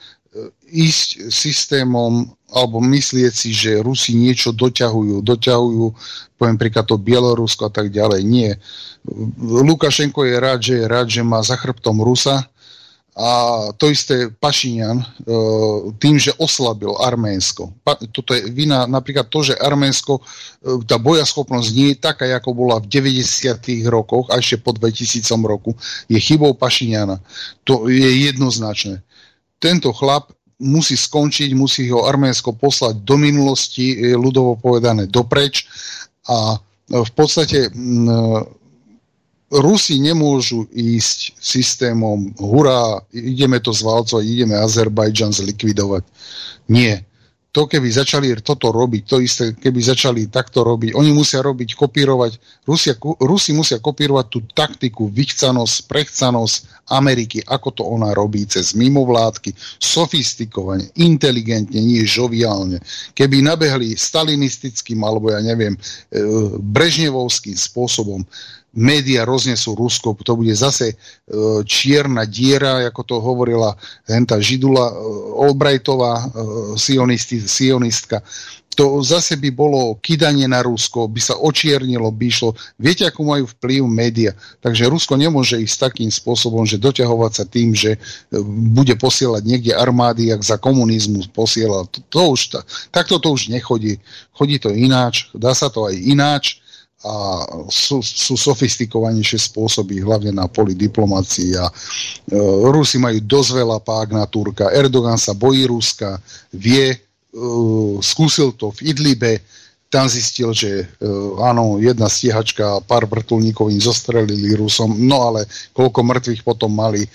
ísť systémom alebo myslieť si, že Rusi niečo doťahujú, doťahujú, poviem príklad to Bielorusko a tak ďalej. Nie. Lukašenko je rád, že je rád, že má za chrbtom Rusa, a to isté Pašinian e, tým, že oslabil Arménsko. Toto je vina napríklad to, že Arménsko, e, tá bojaschopnosť nie je taká, ako bola v 90. rokoch a ešte po 2000 roku, je chybou Pašiniana. To je jednoznačné. Tento chlap musí skončiť, musí ho Arménsko poslať do minulosti, ľudovo povedané dopreč a v podstate Rusi nemôžu ísť systémom hurá, ideme to zvalcovať, ideme Azerbajdžan zlikvidovať. Nie. To keby začali toto robiť, to isté, keby začali takto robiť, oni musia robiť, kopírovať, Rusia, Rusi musia kopírovať tú taktiku, vychcanosť, prechcanosť Ameriky, ako to ona robí cez mimovládky, sofistikovane, inteligentne, nie žoviálne. Keby nabehli stalinistickým, alebo ja neviem, e, brežnevovským spôsobom, média roznesú Rusko, to bude zase e, čierna diera, ako to hovorila henta Židula e, Albrightová, e, sionisti, sionistka. To zase by bolo kydanie na Rusko, by sa očiernilo, by išlo. Viete, ako majú vplyv média. Takže Rusko nemôže ísť takým spôsobom, že doťahovať sa tým, že bude posielať niekde armády, jak za komunizmu posiela. To, to už ta, takto to už nechodí. Chodí to ináč, dá sa to aj ináč a sú, sú sofistikovanejšie spôsoby, hlavne na poli diplomácii a e, Rusi majú dosť veľa pák na Turka. Erdogan sa bojí Ruska, vie, e, skúsil to v Idlibe, tam zistil, že e, áno, jedna stíhačka a pár vrtulníkov im zostrelili Rusom, no ale koľko mŕtvych potom mali e,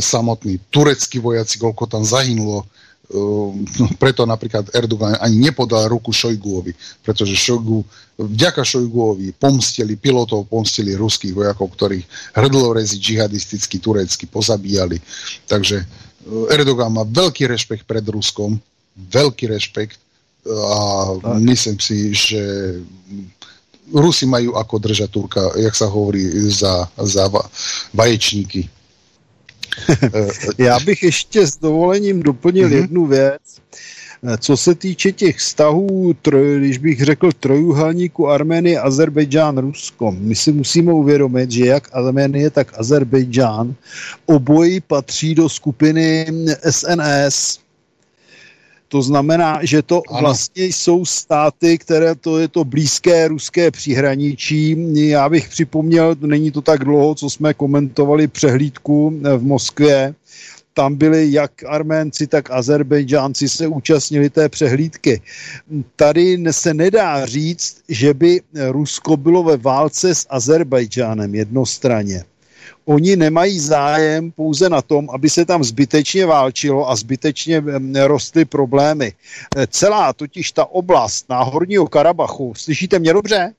samotní tureckí vojaci, koľko tam zahynulo, Ehm, preto napríklad Erdogan ani nepodal ruku Šojguovi, pretože Šojgu, vďaka Šojguovi pomstili pilotov, pomstili ruských vojakov, ktorých hrdlorezi džihadisticky turecky pozabíjali. Takže eh, Erdogan má veľký rešpekt pred Ruskom, veľký rešpekt a tak. myslím si, že Rusi majú ako držať Turka, jak sa hovorí, za, za vaječníky. Já bych ještě s dovolením doplnil mm-hmm. jednu věc. Co se týče těch vztahů, troj, když bych řekl trojuhelníku Arménie, Azerbejdžán, Rusko, my si musíme uvědomit, že jak Arménie, tak Azerbejdžán obojí patří do skupiny SNS. To znamená, že to ano. vlastně jsou státy, které to je to blízké ruské příhraničí. Já bych připomněl, není to tak dlouho, co jsme komentovali přehlídku v Moskvě, tam byli jak Arménci, tak Azerbejdžánci se účastnili té přehlídky. Tady se nedá říct, že by Rusko bylo ve válce s Azerbejdžánem jednostranně. Oni nemají zájem pouze na tom, aby se tam zbytečně válčilo a zbytečně rostly problémy. Celá totiž ta oblast Náhorního Karabachu, slyšíte mě dobře?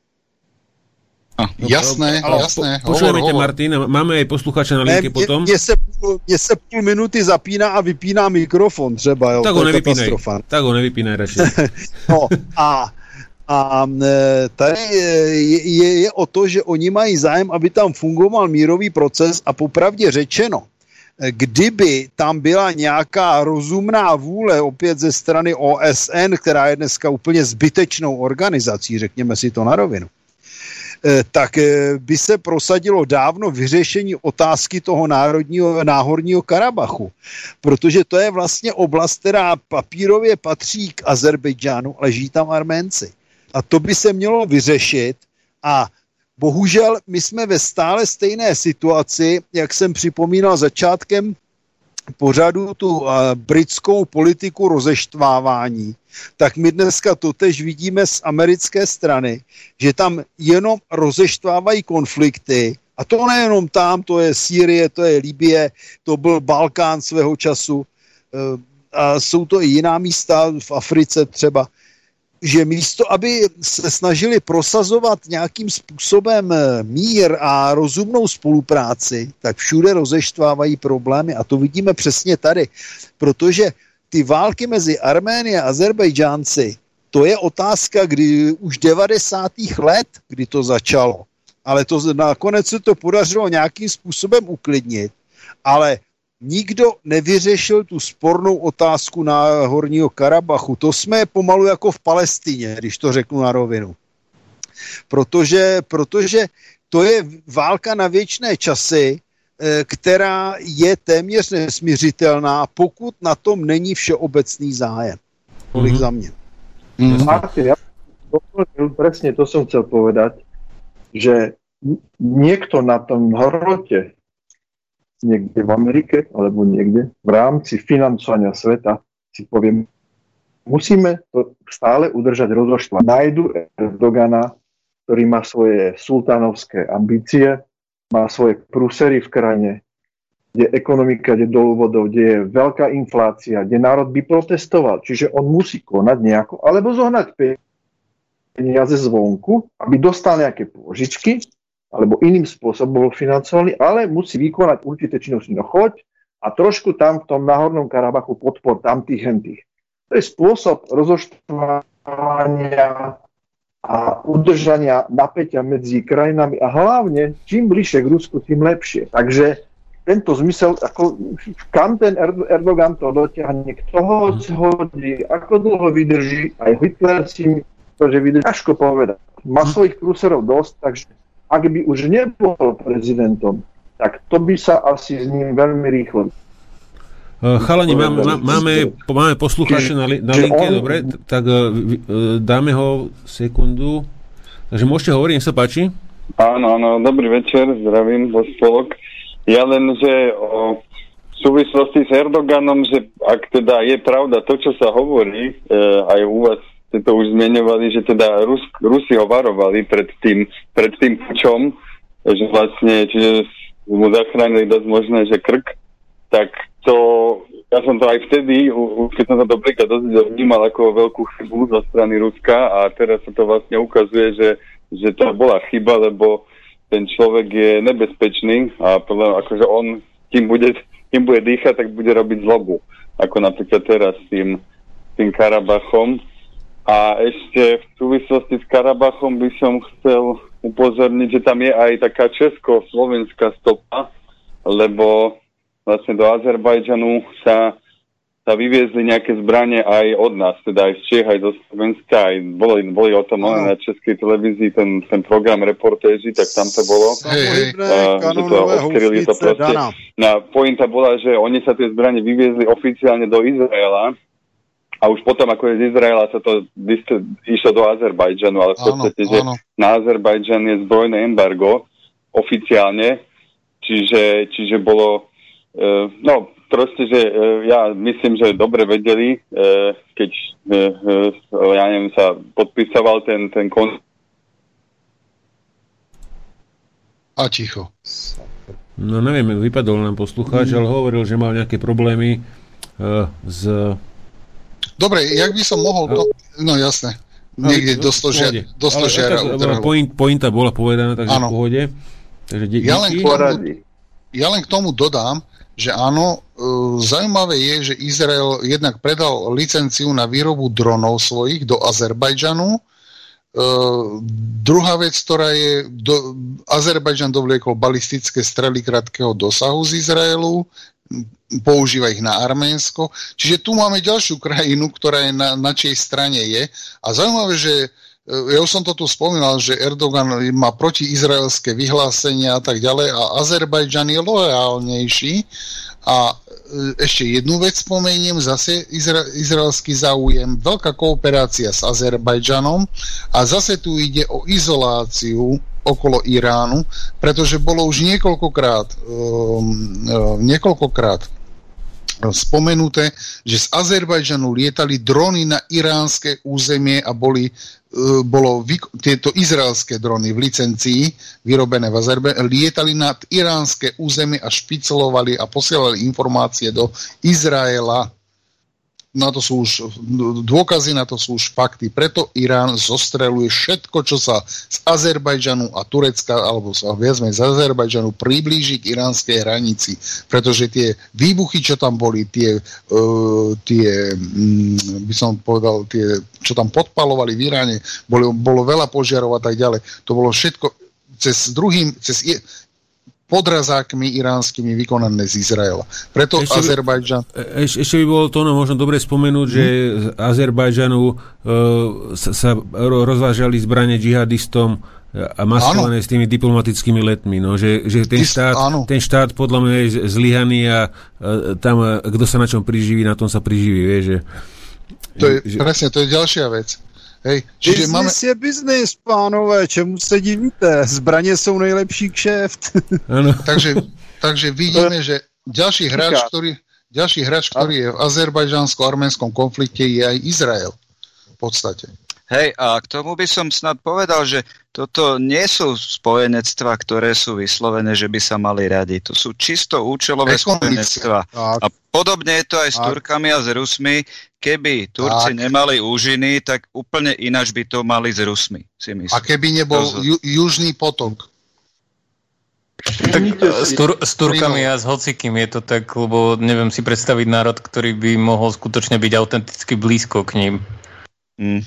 A, jasné, ale jasné. Počujeme hovor, hovor. Martin, máme aj posluchača na linke ne, potom. Mně se, půl, mně se půl minuty zapíná a vypíná mikrofon třeba, jo. Tak ho nevypínaj, tak ho nevypínaj radši. no a a e, tady je, je, je o to, že oni mají zájem, aby tam fungoval mírový proces a popravdě řečeno, e, kdyby tam byla nějaká rozumná vůle opět ze strany OSN, která je dneska úplně zbytečnou organizací, řekněme si to na rovinu, e, tak by se prosadilo dávno vyřešení otázky toho národního, náhorního Karabachu. Protože to je vlastně oblast, která papírově patří k Azerbejdžánu, ale žijí tam Arménci. A to by se mělo vyřešit. A bohužel my jsme ve stále stejné situaci, jak jsem připomínal začátkem pořadu tu uh, britskou politiku rozeštvávání, tak my dneska totež vidíme z americké strany, že tam jenom rozeštvávají konflikty. A to nejenom tam, to je Sýrie, to je Libie, to byl Balkán svého času. Uh, a jsou to i jiná místa v Africe třeba že místo, aby se snažili prosazovat nějakým způsobem eh, mír a rozumnou spolupráci, tak všude rozeštvávají problémy a to vidíme přesně tady, protože ty války mezi Armény a Azerbejdžánci, to je otázka, kdy už 90. let, kdy to začalo. Ale to nakonec se to podařilo nějakým způsobem uklidnit. Ale nikdo nevyřešil tu spornou otázku na Horního Karabachu. To jsme pomalu jako v Palestině, když to řeknu na rovinu. Protože, protože to je válka na věčné časy, eh, která je téměř nesmířitelná, pokud na tom není všeobecný zájem. Tolik mm-hmm. za mě. Mm-hmm. Martin, ja presne to som chcel povedať, že niekto na tom hrote niekde v Amerike alebo niekde v rámci financovania sveta si poviem, musíme to stále udržať rozložstva. Najdu Erdogana, ktorý má svoje sultánovské ambície, má svoje prúsery v krajine, kde ekonomika, kde dolu vodou, kde je veľká inflácia, kde národ by protestoval. Čiže on musí konať nejako, alebo zohnať peniaze zvonku, aby dostal nejaké pôžičky alebo iným spôsobom bol financovaný, ale musí vykonať určité činnosti. No choď a trošku tam v tom náhornom Karabachu podpor tam tých hentých. To je spôsob rozoštvania a udržania napätia medzi krajinami a hlavne čím bližšie k Rusku, tým lepšie. Takže tento zmysel, ako, kam ten Erdogan to dotiahne, kto ho zhodí, ako dlho vydrží, aj Hitler si to, že vydrží, ťažko povedať. Má svojich prúserov dosť, takže ak by už nebol prezidentom, tak to by sa asi s ním veľmi rýchlo e, Chalani, máme, máme, máme poslucháče na, na linke, on... dobre, tak uh, dáme ho sekundu. Takže môžete hovoriť, nech sa páči. Áno, áno, dobrý večer, zdravím, spolok. Ja len, že o, v súvislosti s Erdoganom, že ak teda je pravda to, čo sa hovorí, e, aj u vás ste to už zmieňovali, že teda Rus, Rusi ho varovali pred tým, pred tým pučom, že vlastne, čiže mu zachránili dosť možné, že krk, tak to, ja som to aj vtedy, keď som sa to príklad dozvedel, vnímal ako veľkú chybu zo strany Ruska a teraz sa to vlastne ukazuje, že, že to bola chyba, lebo ten človek je nebezpečný a podľa, akože on, kým bude, kým bude dýchať, tak bude robiť zlobu. Ako napríklad teraz s tým, tým Karabachom a ešte v súvislosti s Karabachom by som chcel upozorniť, že tam je aj taká česko-slovenská stopa, lebo vlastne do Azerbajdžanu sa, sa vyviezli nejaké zbranie aj od nás, teda aj z Čech, aj zo Slovenska, aj boli, boli o tom no. na českej televízii ten, ten program reportéži, tak tam to bolo. Hey, uh, že to odkryli to proste. Na pointa bola, že oni sa tie zbranie vyviezli oficiálne do Izraela, a už potom, ako je z Izraela, sa to išlo do Azerbajdžanu, ale v podstate, že na Azerbajdžan je zbrojné embargo oficiálne, čiže, čiže bolo, uh, no proste, že uh, ja myslím, že dobre vedeli, uh, keď, uh, uh, ja neviem, sa podpisoval ten, ten kon... A ticho. No neviem, vypadol nám poslucháč, mm. ale hovoril, že mal nejaké problémy uh, s Dobre, jak by som mohol to... No jasné. Niekde do stožiara. Do stožiara point, pointa bola povedaná, takže ano. v pohode. Takže de- ja, len k tomu, ja len k tomu dodám, že áno, e, zaujímavé je, že Izrael jednak predal licenciu na výrobu dronov svojich do Azerbajdžanu. E, druhá vec, ktorá je, do, Azerbajdžan dovliekol balistické strely krátkeho dosahu z Izraelu, používa ich na Arménsko. Čiže tu máme ďalšiu krajinu, ktorá je na, na čej strane je. A zaujímavé, že e, ja už som to tu spomínal, že Erdogan má protiizraelské vyhlásenia a tak ďalej a Azerbajdžan je loajálnejší a e, ešte jednu vec spomeniem, zase izra- izraelský záujem, veľká kooperácia s Azerbajdžanom a zase tu ide o izoláciu okolo Iránu, pretože bolo už niekoľkokrát, um, um, niekoľkokrát spomenuté, že z Azerbajdžanu lietali drony na iránske územie a boli, uh, bolo tieto izraelské drony v licencii vyrobené v Azerbajdžanu, lietali nad iránske územie a špicelovali a posielali informácie do Izraela na to sú už dôkazy, na to sú už fakty. Preto Irán zostreluje všetko, čo sa z Azerbajdžanu a Turecka, alebo sa z Azerbajdžanu priblíži k iránskej hranici. Pretože tie výbuchy, čo tam boli, tie, uh, tie um, by som povedal, tie, čo tam podpalovali v Iráne, bolo, bolo veľa požiarov a tak ďalej. To bolo všetko cez druhým, cez podrazákmi iránskymi vykonané z Izraela. Preto ešte Azerbajdžan... By, eš, ešte by bolo to no, možno dobre spomenúť, hmm. že z Azerbajdžanu uh, sa, sa rozvážali zbranie džihadistom e, a maskované s tými diplomatickými letmi. No, že, že ten, štát, ten štát podľa mňa je zlyhaný a uh, tam, kto sa na čom priživí, na tom sa priživí. Vie, že, to je, že, presne, to je ďalšia vec. Hej, čiže máme... je biznis, pánové, čemu se divíte? Zbraně jsou nejlepší kšeft. Ano. takže, takže vidíme, že ďalší hráč, ktorý, ďalší hráč, ktorý je v azerbajdžansko-arménskom konflikte, je aj Izrael. V podstate. Hej, a k tomu by som snad povedal, že toto nie sú spojenectva, ktoré sú vyslovené, že by sa mali radiť. To sú čisto účelové spojenectva. A podobne je to aj s Turkami a s Rusmi. Keby Turci tak. nemali úžiny, tak úplne ináč by to mali s Rusmi, si myslím. A keby nebol ju, južný potok? Tak s, tur, s Turkami a s hocikým je to tak, lebo neviem si predstaviť národ, ktorý by mohol skutočne byť autenticky blízko k ním. Mm.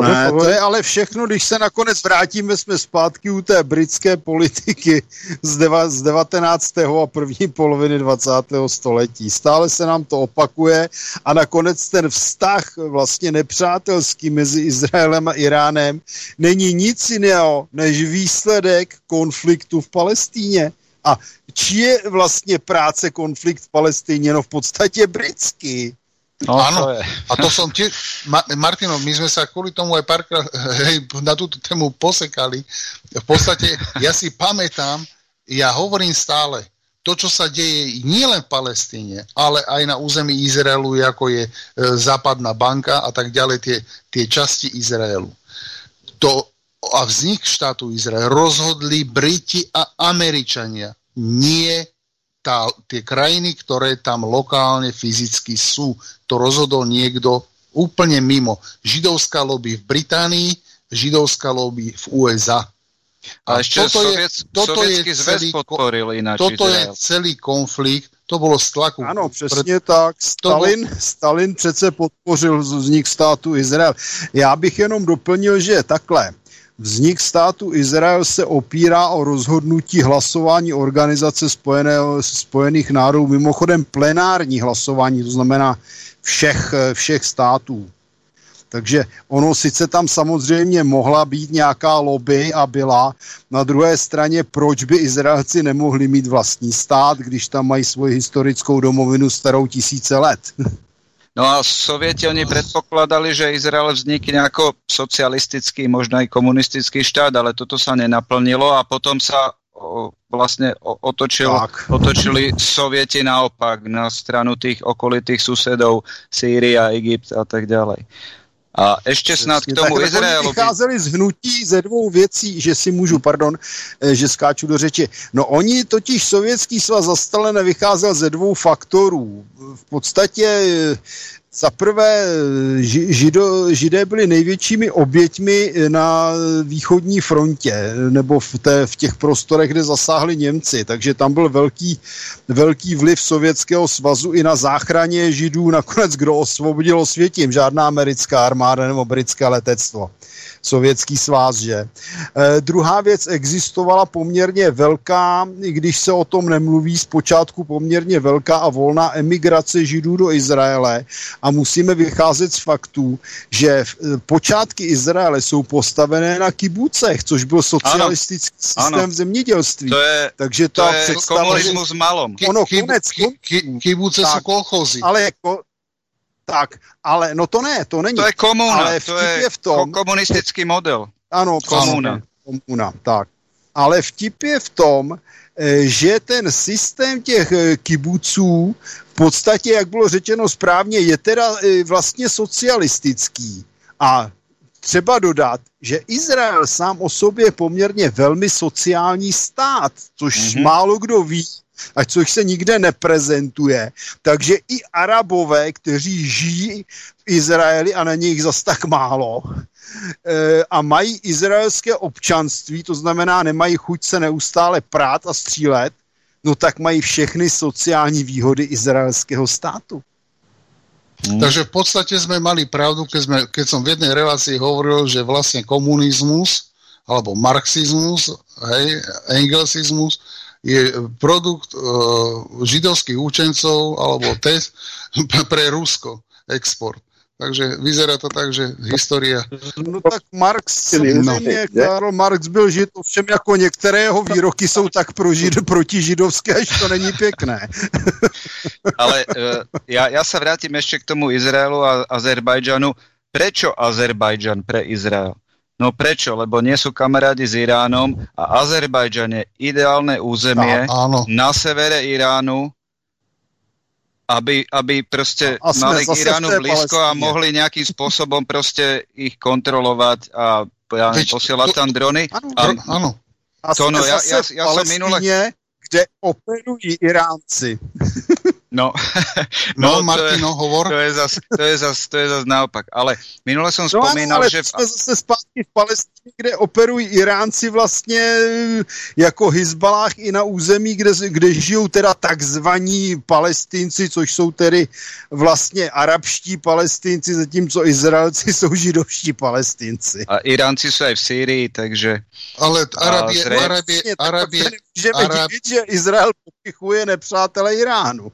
Ne, to je ale všechno, když se nakonec vrátíme, jsme zpátky u té britské politiky z, deva, z 19. a první poloviny 20. století. Stále se nám to opakuje a nakonec ten vztah vlastně nepřátelský mezi Izraelem a Iránem není nic jiného než výsledek konfliktu v Palestíně. A či je vlastně práce konflikt v Palestíně? No v podstatě britský. No, Áno, to je. a to som tiež, Ma, Martino, my sme sa kvôli tomu aj párkrát hej, na túto tému posekali. V podstate, ja si pamätám, ja hovorím stále, to, čo sa deje nielen v Palestíne, ale aj na území Izraelu, ako je e, západná banka a tak ďalej, tie, tie časti Izraelu. To a vznik štátu Izrael rozhodli Briti a Američania, nie tá, tie krajiny, ktoré tam lokálne fyzicky sú. To rozhodol niekto úplne mimo. Židovská lobby v Británii, židovská lobby v USA. A, a ešte toto soviec, je, toto je celý, podporil ináč Toto Izrael. je celý konflikt, to bylo z tlaku. Ano, přesně Pred... tak. Stalin, bol... Stalin přece podpořil vznik státu Izrael. Já bych jenom doplnil, že takhle. Vznik státu Izrael se opírá o rozhodnutí hlasování Organizace spojené, spojených národů, mimochodem plenární hlasování, to znamená všech, všech států. Takže ono sice tam samozřejmě mohla být nějaká lobby a byla. Na druhé straně, proč by Izraelci nemohli mít vlastní stát, když tam mají svoji historickou domovinu starou tisíce let? No a sovieti oni predpokladali, že Izrael vznikne ako socialistický, možno aj komunistický štát, ale toto sa nenaplnilo a potom sa o, vlastne otočil, otočili sovieti naopak na stranu tých okolitých susedov, Sýria, Egypt a tak ďalej. A ešte snad k tomu Izraelu... vycházeli z hnutí ze dvou věcí, že si můžu, pardon, eh, že skáču do řeči. No oni totiž Sovětský svaz zastale nevycházel ze dvou faktorů. V podstatě eh, za prvé, žido, židé byli největšími oběťmi na východní frontě, nebo v, té, v těch prostorech, kde zasáhli Němci, takže tam byl velký, velký vliv Sovětského svazu i na záchraně židů, nakonec kdo osvobodil osvětím, žádná americká armáda nebo britské letectvo. Sovětský svaz, že. E, druhá věc, existovala poměrně velká, i když se o tom nemluví, zpočátku poměrně velká a volná emigrace židů do Izraele a musíme vycházet z faktů, že e, počátky Izraele jsou postavené na kibucech, což byl socialistický ano, systém ano. zemědělství. To je, Takže ta to je představa, komunismus malom. Ono, konec, kibuce jsou kolchozy. Ale ko, tak, ale no to ne, to není. To je komuna, ale to je, v tom, komunistický model. Ano, komuna. Komuna, tak. Ale vtip je v tom, eh, že ten systém těch eh, kibuců v podstatě, jak bylo řečeno správně, je teda eh, vlastně socialistický. A třeba dodat, že Izrael sám o sobě je poměrně velmi sociální stát, což mm-hmm. málo kdo ví, a což se nikde neprezentuje. Takže i Arabové, kteří žijí v Izraeli a na nich zas tak málo, e, a mají izraelské občanství, to znamená, nemají chuť se neustále prát a střílet, no tak mají všechny sociální výhody izraelského státu. Hmm. Takže v podstate sme mali pravdu, keď, sme, keď som v jednej relácii hovoril, že vlastne komunizmus alebo marxizmus, hej, engelsizmus je produkt uh, židovských učencov alebo test pre Rusko, export. Takže vyzerá to tak, že história... No tak Marx, samozřejmě, Karl Marx byl žid, ovšem jako některé jeho výroky jsou tak pro žid, proti židovské, že to není pěkné. Ale uh, ja, ja sa vrátim ešte k tomu Izraelu a Azerbajdžanu. Prečo Azerbajdžan pre Izrael? No prečo? Lebo nie sú kamarádi s Iránom a Azerbajdžan je ideálne územie a, áno. na severe Iránu, aby, aby proste a, a mali k Iránu blízko a mohli nejakým spôsobom proste ich kontrolovať a ja neviem, posielať tam drony. Áno, áno. A to, no, ja, ja, ja som minule... kde operují Iránci. No, no, no Martino, to je, hovor. To je zas, to je zas, to je zas naopak. Ale minule som no, spomínal, ale že... jsme zase zpátky v Palestině, kde operují Iránci vlastně jako Hizbalách i na území, kde, kde žijou teda takzvaní palestinci, což jsou tedy vlastně arabští palestinci, zatímco Izraelci jsou židovští palestinci. A Iránci jsou i v Sýrii, takže... Ale Arabie, Arabie, Arabie, Můžeme Arab... divit, že Izrael popichuje nepřátele Iránu.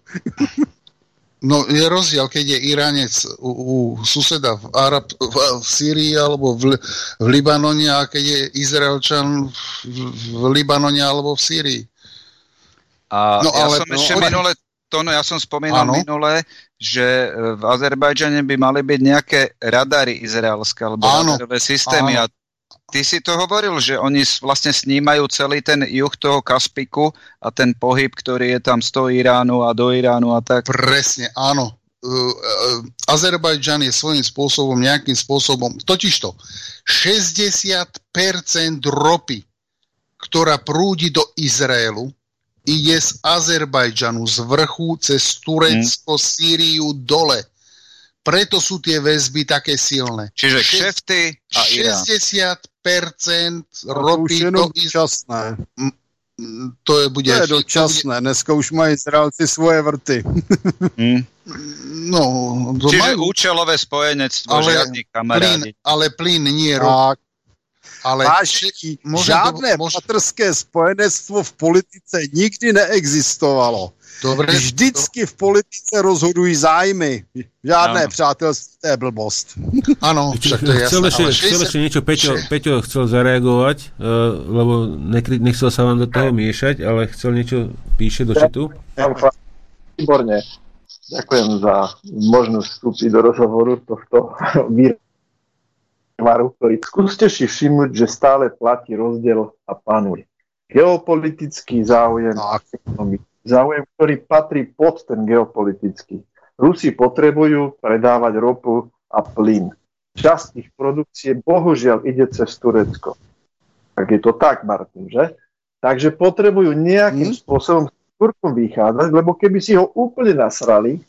No je rozdiel, keď je Iránec u, u suseda v, Arab, v, v Syrii alebo v, v Libanone a keď je Izraelčan v, v Libanone alebo v Sýrii. A no, ja ale, som no, ešte ale... minule, to, no, ja som spomínal ano. minule, že v Azerbajdžane by mali byť nejaké radary izraelské alebo ano. radarové systémy ano. a ty si to hovoril, že oni vlastne snímajú celý ten juh toho Kaspiku a ten pohyb, ktorý je tam z toho Iránu a do Iránu a tak. Presne, áno. Uh, uh, Azerbajdžan je svojím spôsobom, nejakým spôsobom, totižto 60% ropy, ktorá prúdi do Izraelu, ide z Azerbajdžanu, z vrchu cez Turecko, hmm. Sýriu, dole. Preto sú tie väzby také silné. Čiže kšefty a Irán. 60% ropy to dočasné. To je, bude, to je dočasné, bude... dneska už mají Izraelci svoje vrty. hmm. No, to Čiže majú... účelové spojenectvo, ale žiadny kamarádi. Plyn, ale plyn nie je rop. Ale Váš, žádné to, môže... patrské spojenectvo v politice nikdy neexistovalo. Dobre, Vždycky v politice rozhodují zájmy. Žádné ano. přátelství, to je blbost. Áno, však to je chcel jasné. Ešte, chcel ešte niečo, Peťo, Peťo chcel zareagovať, uh, lebo nechcel sa vám do toho miešať, ale chcel niečo, píše do četu. Výborne. Ďakujem za možnosť vstúpiť do rozhovoru tohto výrvaru, ktorý skúste si všimnúť, že stále platí rozdiel a panuje. Geopolitický záujem a ekonomický záujem, ktorý patrí pod ten geopolitický. Rusi potrebujú predávať ropu a plyn. Časť ich produkcie bohužiaľ ide cez Turecko. Tak je to tak, Martin, že? Takže potrebujú nejakým hmm. spôsobom Turkom vychádzať, lebo keby si ho úplne nasrali,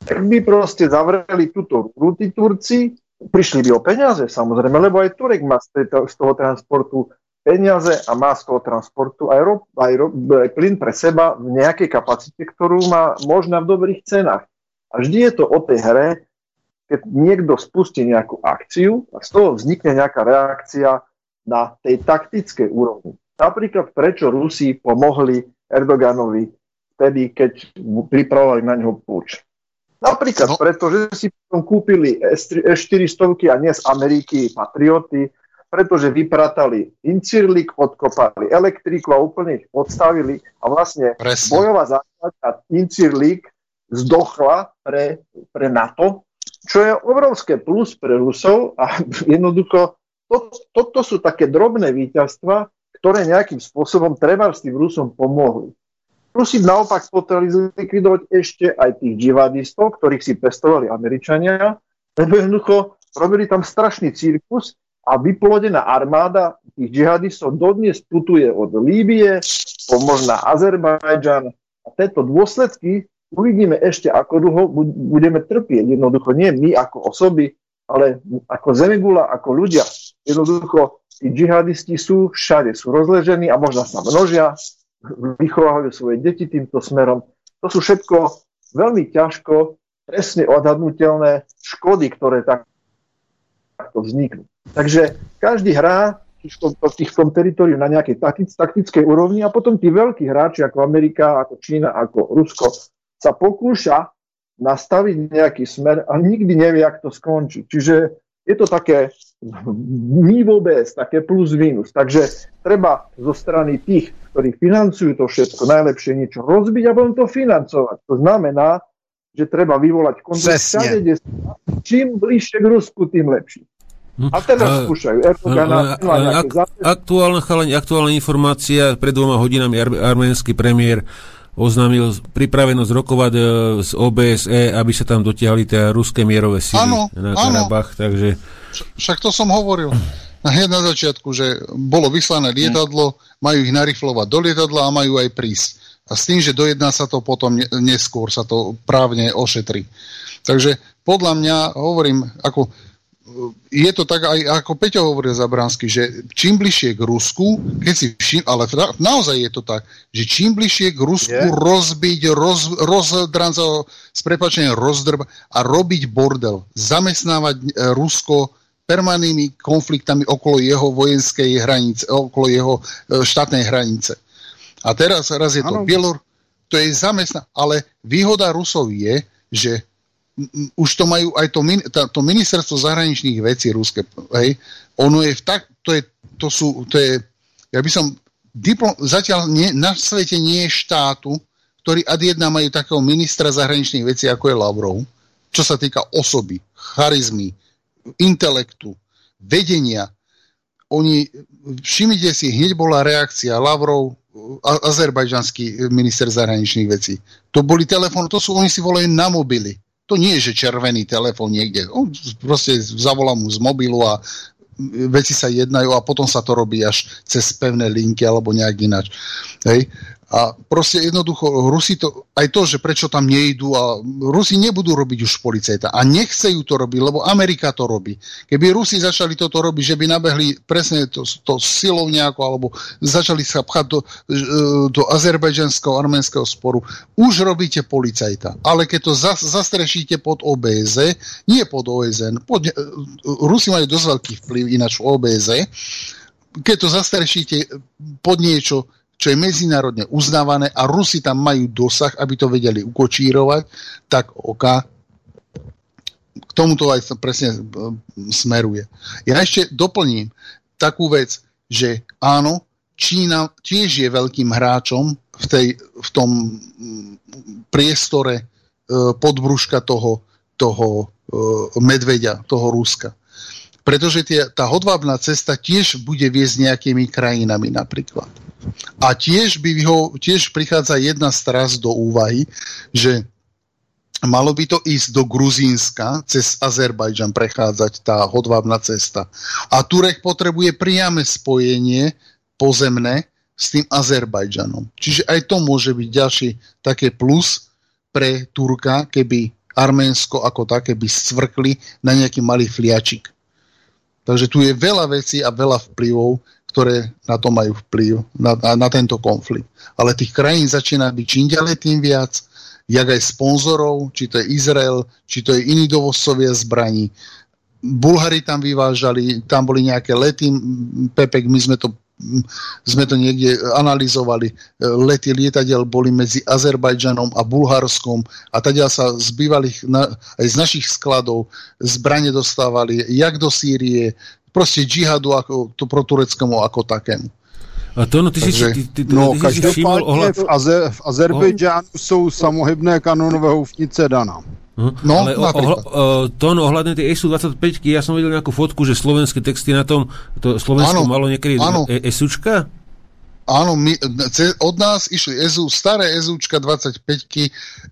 tak by proste zavreli túto rúty Turci, prišli by o peniaze samozrejme, lebo aj Turek má z, tejto, z toho transportu peniaze a má z toho transportu aj, rob, aj, rob, aj plyn pre seba v nejakej kapacite, ktorú má možná v dobrých cenách. A vždy je to o tej hre, keď niekto spustí nejakú akciu a z toho vznikne nejaká reakcia na tej taktickej úrovni. Napríklad prečo Rusi pomohli Erdoganovi vtedy, keď pripravovali na neho púč. Napríklad no. preto, že si potom kúpili S400 a nie z Ameriky Patrioty, pretože vypratali incirlik, odkopali elektriku a úplne ich odstavili a vlastne Presne. bojová základňa incirlik zdochla pre, pre NATO, čo je obrovské plus pre Rusov a jednoducho to, to, to sú také drobné víťazstva, ktoré nejakým spôsobom treba s tým Rusom pomohli. Rusi naopak potrebovali zlikvidovať ešte aj tých džihadistov, ktorých si pestovali Američania, lebo jednoducho robili tam strašný cirkus a vyplodená armáda tých džihadistov dodnes putuje od Líbie po možná Azerbajdžan a tieto dôsledky uvidíme ešte, ako dlho budeme trpieť. Jednoducho nie my ako osoby, ale ako zemegula, ako ľudia. Jednoducho tí džihadisti sú všade, sú rozležení a možno sa množia, vychovávajú svoje deti týmto smerom. To sú všetko veľmi ťažko, presne odhadnutelné škody, ktoré takto vzniknú. Takže každý hrá v tých tom teritoriu na nejakej taktickej úrovni a potom tí veľkí hráči ako Amerika, ako Čína, ako Rusko sa pokúša nastaviť nejaký smer a nikdy nevie, ako to skončí. Čiže je to také my vôbec, také plus minus. Takže treba zo strany tých, ktorí financujú to všetko, najlepšie niečo rozbiť a potom to financovať. To znamená, že treba vyvolať všade, čím bližšie k Rusku, tým lepšie. Hm. A teraz skúšajú Erdogana. Aktuálna, aktuálna informácia, pred dvoma hodinami ar- arménsky premiér oznámil pripravenosť rokovať e, z OBSE, aby sa tam dotiahli tie ruské mierové síly ano, na Karabach, takže... Však to som hovoril hneď na začiatku, že bolo vyslané lietadlo, majú ich nariflovať do lietadla a majú aj prísť. A s tým, že dojedná sa to potom neskôr, sa to právne ošetrí. Takže podľa mňa, hovorím, ako je to tak aj ako Peťo hovoril Zabránsky, že čím bližšie k Rusku, keď si všim, ale naozaj je to tak, že čím bližšie k Rusku je? rozbiť, roz, rozdrancov, s prepačením rozdrb a robiť bordel, zamestnávať e, Rusko permanentnými konfliktami okolo jeho vojenskej hranice, okolo jeho e, štátnej hranice. A teraz raz je to Bielor, to je zamestná, ale výhoda Rusov je, že už to majú aj to, to ministerstvo zahraničných vecí ruské, hej, ono je v tak, to je, to sú, to je, ja by som, diplom, zatiaľ nie, na svete nie je štátu, ktorý ad jedna majú takého ministra zahraničných vecí, ako je Lavrov, čo sa týka osoby, charizmy, intelektu, vedenia. Oni, všimnite si, hneď bola reakcia Lavrov, azerbajdžanský minister zahraničných vecí. To boli telefóny, to sú, oni si volajú na mobily to nie je, že červený telefón niekde. On proste zavolá mu z mobilu a veci sa jednajú a potom sa to robí až cez pevné linky alebo nejak ináč. Hej. A proste jednoducho Rusi to, aj to, že prečo tam nejdú a Rusi nebudú robiť už policajta a nechcejú to robiť, lebo Amerika to robí. Keby Rusi začali toto robiť, že by nabehli presne to, to silou nejako, alebo začali sa pchať do, e, do azerbajdžanského arménskeho sporu, už robíte policajta. Ale keď to zas, zastrešíte pod OBZ, nie pod OSN, pod, e, Rusi majú dosť veľký vplyv ináč v OBZ, keď to zastrešíte pod niečo, čo je medzinárodne uznávané a Rusi tam majú dosah, aby to vedeli ukočírovať, tak OK, k tomuto aj presne e, smeruje. Ja ešte doplním takú vec, že áno, Čína tiež je veľkým hráčom v, tej, v tom priestore podbruška toho, toho e, medveďa, toho Ruska. Pretože tie, tá hodvábna cesta tiež bude viesť nejakými krajinami napríklad. A tiež, by ho, tiež prichádza jedna straz do úvahy, že malo by to ísť do Gruzínska, cez Azerbajdžan prechádzať tá hodvábna cesta. A Turek potrebuje priame spojenie pozemné s tým Azerbajdžanom. Čiže aj to môže byť ďalší také plus pre Turka, keby Arménsko ako také by scvrkli na nejaký malý fliačik. Takže tu je veľa vecí a veľa vplyvov, ktoré na to majú vplyv, na, na, na tento konflikt. Ale tých krajín začína byť čím ďalej tým viac, jak aj sponzorov, či to je Izrael, či to je iní dovozcovia zbraní. Bulhari tam vyvážali, tam boli nejaké lety, Pepek, my sme to sme to niekde analyzovali. Lety lietadiel boli medzi Azerbajdžanom a Bulharskom a teda sa z bývalých, aj z našich skladov zbranie dostávali jak do Sýrie, proste džihadu ako, to pro tureckému ako takému. A to, no, ty Takže, si, ty, ty, no, ty si všimol ohľad... v, Azer, v Azerbejdžánu oh. jsou samohybné kanonové houfnice Dana. Uh-huh. No, Ale o, o, o, to no, ohľadne tej SU-25, ja som videl nejakú fotku, že slovenské texty na tom, to Slovensko áno, malo niekedy áno. E, SUčka? Áno, my, od nás išli SU, staré SUčka 25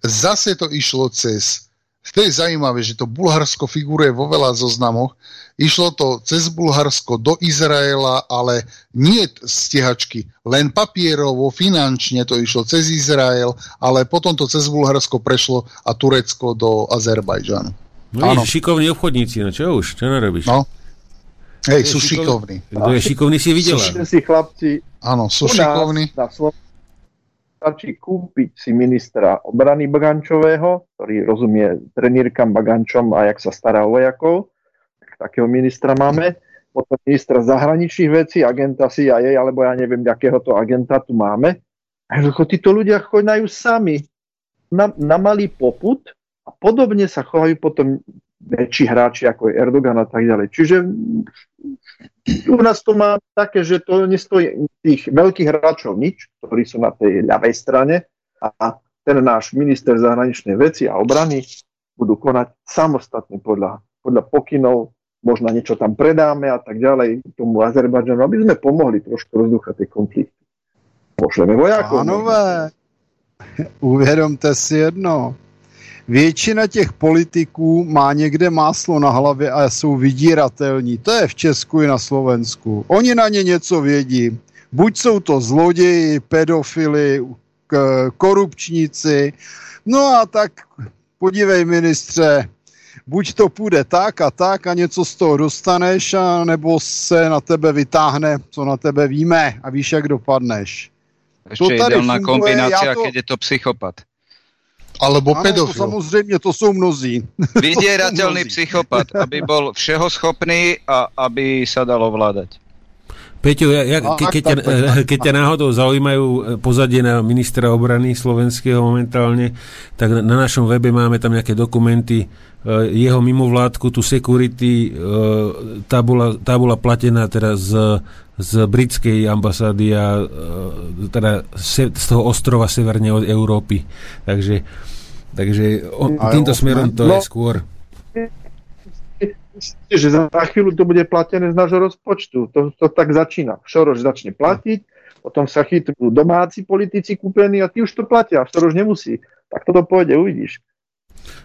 zase to išlo cez. To je zaujímavé, že to Bulharsko figuruje vo veľa zoznamoch. Išlo to cez Bulharsko do Izraela, ale nie stiehačky, len papierovo, finančne to išlo cez Izrael, ale potom to cez Bulharsko prešlo a Turecko do Azerbajdžanu. No Áno. šikovní obchodníci, no čo už, čo narobíš? No. Hej, sú šikovní. Kto je šikovný, si videla. Sú si chlapci. Áno, sú šikovní. Na stačí kúpiť si ministra obrany Bagančového, ktorý rozumie trenírkam Bagančom a jak sa stará o vojakov, takého ministra máme, potom ministra zahraničných vecí, agenta CIA, alebo ja neviem, akého to agenta tu máme. A títo ľudia chodajú sami na, na malý poput a podobne sa chovajú potom väčší hráči ako je Erdogan a tak ďalej. Čiže u nás to má také, že to nestojí tých veľkých hráčov nič, ktorí sú na tej ľavej strane a ten náš minister zahraničnej veci a obrany budú konať samostatne podľa, podľa pokynov možno niečo tam predáme a tak ďalej tomu Azerbajdžanu, aby sme pomohli trošku rozdúchať tie konflikty. Pošleme vojákov. Pánové, uvědomte si jedno. Většina těch politiků má někde máslo na hlavě a jsou vydíratelní. To je v Česku i na Slovensku. Oni na ně něco vědí. Buď jsou to zloději, pedofily, korupčníci. No a tak podívej ministře, buď to půjde tak a tak a něco z toho dostaneš, a nebo se na tebe vytáhne, co na tebe víme a víš, jak dopadneš. Ešte ideálna kombinácia, to... keď je to psychopat. Alebo ano, pedofil. To samozřejmě, to jsou mnozí. Vydierateľný psychopat, aby bol všeho schopný a aby sa dalo vládať. Peťo, ja, ja, ke, keď, ťa, keď ťa náhodou zaujímajú e, pozadie na ministra obrany slovenského momentálne, tak na, na našom webe máme tam nejaké dokumenty Eh, jeho mimovládku, tú security, eh, tá bola, tá bola platená teraz z, z britskej ambasády a teda z toho ostrova severne od Európy. Takže, takže on, týmto smerom to no, je skôr. Že za chvíľu to bude platené z nášho rozpočtu. To, to tak začína. Šoroš začne platiť, potom sa chytrú domáci politici kúpení a tí už to platia. Šoroš nemusí. Tak toto pôjde, uvidíš.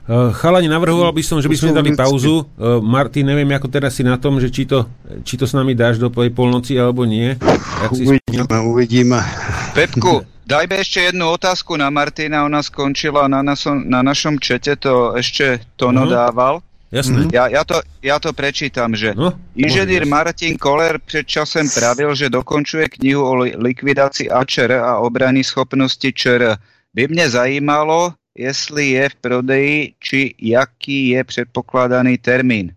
Uh, chalani, navrhoval by som, že by sme dali pauzu. Uh, Martin, neviem, ako teraz si na tom, že či to, či to s nami dáš do polnoci alebo nie. Jak uvidíme, si uvidíme. Pepku, dajme ešte jednu otázku na Martina. Ona skončila na, nasom, na našom čete, to ešte Tono uh-huh. dával. Jasné. Ja, ja, to, ja to prečítam, že no, inženýr Martin Koller pred časem pravil, že dokončuje knihu o likvidácii AČR a obrany schopnosti ČR. By mne zajímalo, jestli je v prodeji, či jaký je předpokládaný termín.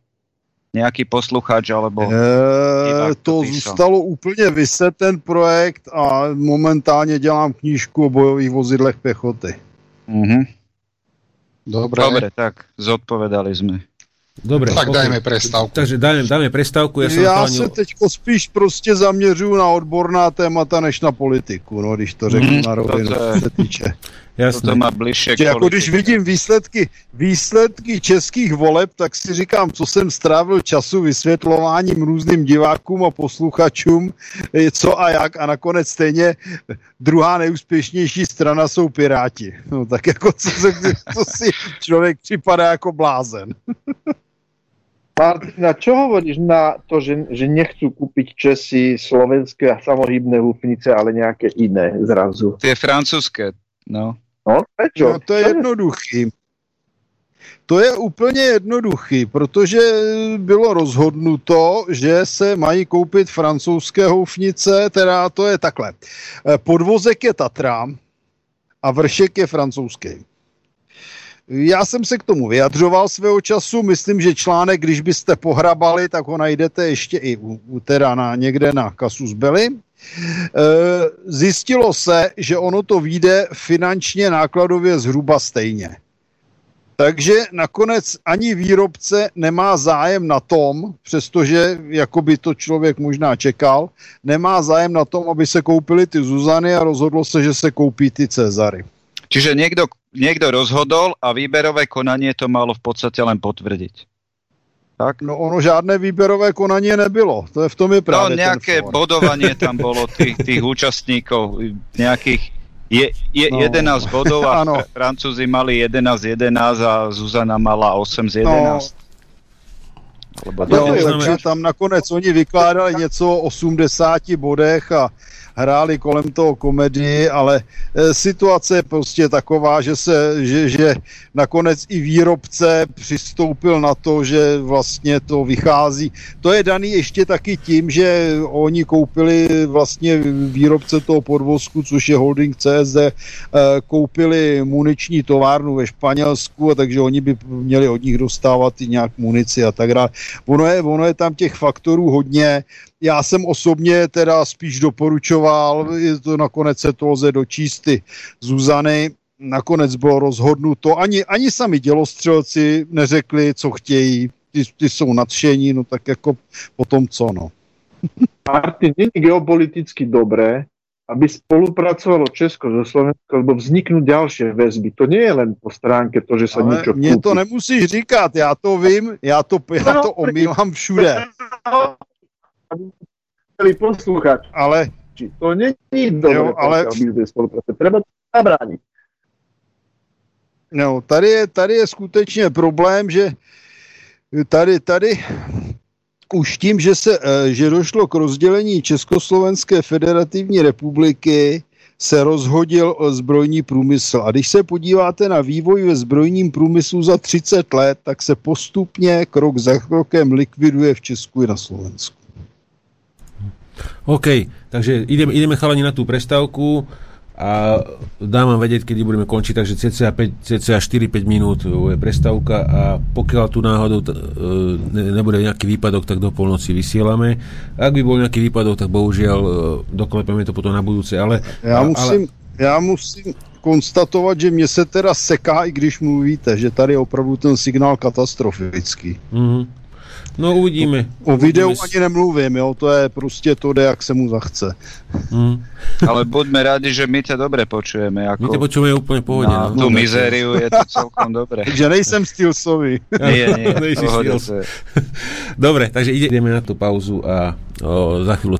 Nějaký posluchač alebo... E, to zůstalo úplně vyset ten projekt a momentálně dělám knížku o bojových vozidlech pěchoty. Mhm. Dobre. Dobre, tak zodpovedali sme. Dobre, tak okay. dajme prestávku. Takže dajme, dajme prestávku. Ja, ja sa teďko spíš prostě zaměřuju na odborná témata, než na politiku, no, když to řeknu mm, na rovinu, se týče. Jasné. To má bližšie že jako když vidím výsledky, výsledky českých voleb, tak si říkám, co jsem strávil času vysvětlováním různým divákům a posluchačům, co a jak a nakonec stejně druhá nejúspěšnější strana jsou Piráti. No tak jako co, se, co si člověk připadá jako blázen. Martina, čo hovoríš na to, že, že nechcú kúpiť Česi slovenské samohybné húfnice, ale nejaké iné zrazu? Tie francúzske, no. No, prečo? No, to je jednoduchý. To je úplně jednoduchý, protože bylo rozhodnuto, že se mají koupit francouzské houfnice, teda to je takhle. Podvozek je Tatra a vršek je francouzský. Já jsem se k tomu vyjadřoval svého času, myslím, že článek, když byste pohrabali, tak ho najdete ještě i u, u teda na, někde na Kasus Belli. E, zjistilo se, že ono to vyjde finančně nákladově zhruba stejně. Takže nakonec ani výrobce nemá zájem na tom, přestože jako by to člověk možná čekal, nemá zájem na tom, aby se koupili ty Zuzany a rozhodlo se, že se koupí ty Cezary. Čiže niekto, niekto rozhodol a výberové konanie to malo v podstate len potvrdiť. Tak? No ono žádné výberové konanie nebylo. To je v tom je právě No nejaké bodovanie tam bolo tých, tých účastníkov, nejakých je, je no. 11 bodov a ano. Francúzi mali 11 11 a Zuzana mala 8 z 11. No. Lebo no, takže tam nakonec oni vykládali něco o 80 bodech a hráli kolem toho komedii, ale e, situace je prostě taková, že, se, že, že nakonec i výrobce přistoupil na to, že vlastně to vychází. To je daný ještě taky tím, že oni koupili vlastně výrobce toho podvozku, což je holding CSD, e, koupili muniční továrnu ve Španělsku, takže oni by měli od nich dostávat i nějak munici a tak dále. Ono je, ono je tam těch faktorů hodně, já jsem osobně teda spíš doporučoval, to nakonec se to lze dočíst ty Zuzany, nakonec bylo rozhodnuto, ani, ani sami dělostřelci neřekli, co chtějí, ty, ty jsou nadšení, no tak jako potom co, no. Martin, není geopoliticky dobré, aby spolupracovalo Česko so Slovenskom, lebo vzniknú ďalšie väzby. To nie je len po stránke to, že sa Ale niečo Mně to nemusíš říkat, já to vím, já to, já to omývám všude chceli poslúchať. Ale... Či to není dobré, ale... spolupráce. Treba to zabrániť. No, tady je, tady je skutečně problém, že tady, tady už tím, že, se, eh, že došlo k rozdělení Československé federativní republiky, se rozhodil zbrojní průmysl. A když se podíváte na vývoj ve zbrojním průmyslu za 30 let, tak se postupně krok za krokem likviduje v Česku i na Slovensku. OK, takže ideme, ideme chalani na tú prestávku a dám vám vedieť, kedy budeme končiť, takže cca, 5, cca 4-5 minút je prestávka a pokiaľ tu náhodou t- e, nebude nejaký výpadok, tak do polnoci vysielame. Ak by bol nejaký výpadok, tak bohužiaľ e, doklepeme to potom na budúce, ale... Já musím, ale... já musím konstatovat, že mě se teda seká, i když mluvíte, že tady je opravdu ten signál katastrofický. Mm-hmm. No uvidíme. O videu uvidíme. ani nemluvím, jo, to je prostě to jde, jak se mu zachce. Mm. Ale buďme rádi, že my ťa dobre počujeme. Ako... My ťa počujeme úplne pohode. Na no, tú mizériu je to celkom dobre. Takže nejsem Stilsovi. nie, nie, Dobre, takže ideme na tú pauzu a o, za chvíľu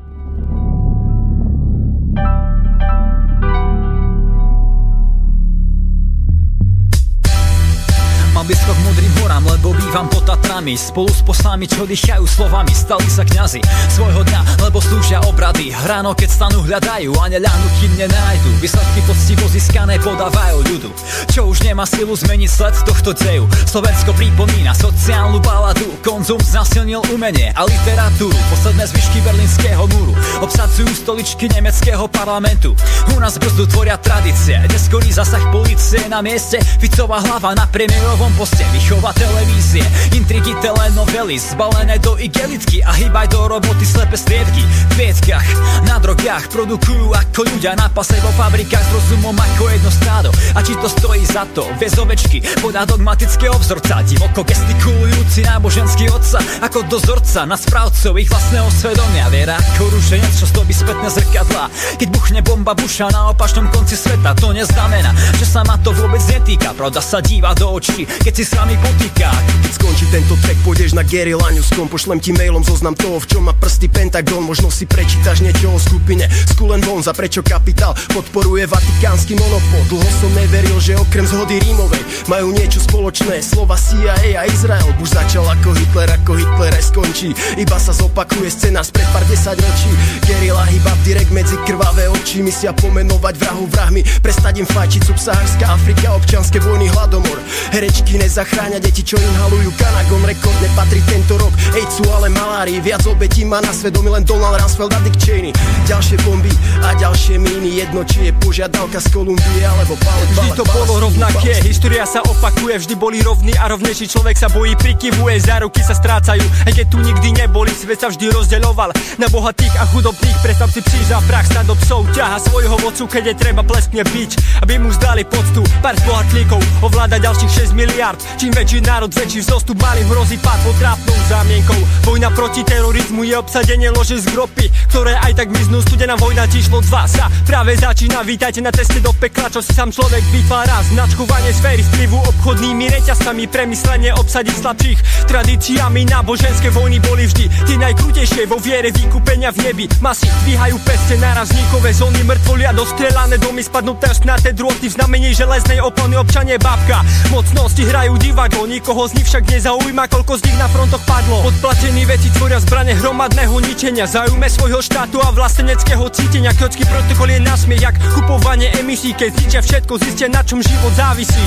Mám vyskok modrým horám, lebo bývam pod Tatrami Spolu s poslami, čo dýchajú slovami Stali sa kňazi. Svojho dňa, lebo slúžia obrady. Ráno, keď stanú, hľadajú a neľahnu, kým nenájdu Výsledky poctivo získané podávajú ľudu. Čo už nemá silu zmeniť sled tohto deju. Slovensko pripomína sociálnu baladu. Konzum znasilnil umenie a literatúru. Posledné zvyšky berlínskeho múru Obsadzujú stoličky nemeckého parlamentu. U nás brzdu tvoria tradície. Neskorý zasah policie na mieste. Ficová hlava na premiérovom poste. Vychova televízie, intrigy telenovely Zbalené do igelitky a hýbaj do roboty slepe striedky V pieckach, na drogách produkujú ako ľudia Na pase vo fabrikách s rozumom ako jedno stádo A či to stojí za to, viez ovečky Podľa dogmatického vzorca Divoko gestikulujúci náboženský otca Ako dozorca na správcov ich vlastného svedomia. Viera ako rušenec, čo zdobí spätné zrkadla Keď buchne bomba buša na opačnom konci sveta To neznamená, že sa ma to vôbec netýka. Pravda sa díva do očí, keď si s vami potýka. Keď skončí tento track, pôjdeš na Gary Laniuskom Pošlem ti mailom zoznam toho, v čom má prsty Pentagon. Možno si prečítaš niečo o skupine Skulen Von, za prečo kapitál podporuje vatikánsky monopol. Dlho som neveril, že okrem zhody rímovej Majú niečo spoločné, slova CIA a Izrael Bush začal ako Hitler, ako Hitler aj skončí. Iba sa zopakuje scéna spred pár desať ročí. Gerila hýba direkt medzi krvavé oči. Misia pomenovať vrahu vrahmi. Prestať im fajčiť subsaharská Afrika Občanské vojny hladomor. Herečky nezachráňa deti, čo inhalujú kanagom Rekordne patrí tento rok. AIDSu, ale malárii Viac obetí má na svedomí len Donald Rumsfeld a Dick Cheney. Ďalšie bomby a ďalšie míny Jedno, či je požiadavka z Kolumbie alebo balet, Vždy to bolo rovnaké, história sa opakuje Vždy boli rovní a rovnejší človek sa bojí prikyvuje Záruky sa strácajú, aj keď tu nikdy neboli Svet sa vždy rozdeľoval. Na bohatých a chudobných Predstav si psíš za prach sa do psov. Ťaha svojho vodcu, keď je treba pleskne bič Aby mu zdali poctu, pár bohatlíkov ovláda ďalších 6 miliard Čím väčší národ, väčší vzostup malým hrozí pád pod trápnou zámienkou. Vojna proti terorizmu je obsadenie lože z gropy Ktoré aj tak miznú studená vojna číslo 2 sa práve začína Vítajte na ceste do pekla, čo si sám človek vytvára. Značkovanie sféry vplyvu obchodnými reťazkami Premyslenie obsadiť slabších. Tradíciami Náboženské vojny boli vždy tie najkrutejšie. Vo viere vykúpenia v nebi Masy dvíhajú peste. Narazníkové zóny Mŕtvolia dostrelané domy spadnuté šnaté drôty V znamení železnej opony. Občanie babka Mocnosti hrajú divadlo Nikoho z nich však nezaujíma, koľko z nich na frontoch padlo. Podplatení veci tvoria zbrane hromadného ničenia. Zajúme svojho štátu a vlasteneckého cítenia. Kyotsky protokol je nasmiech, jak kupovanie emisí. Keď zničia všetko, zistia na čom život závisí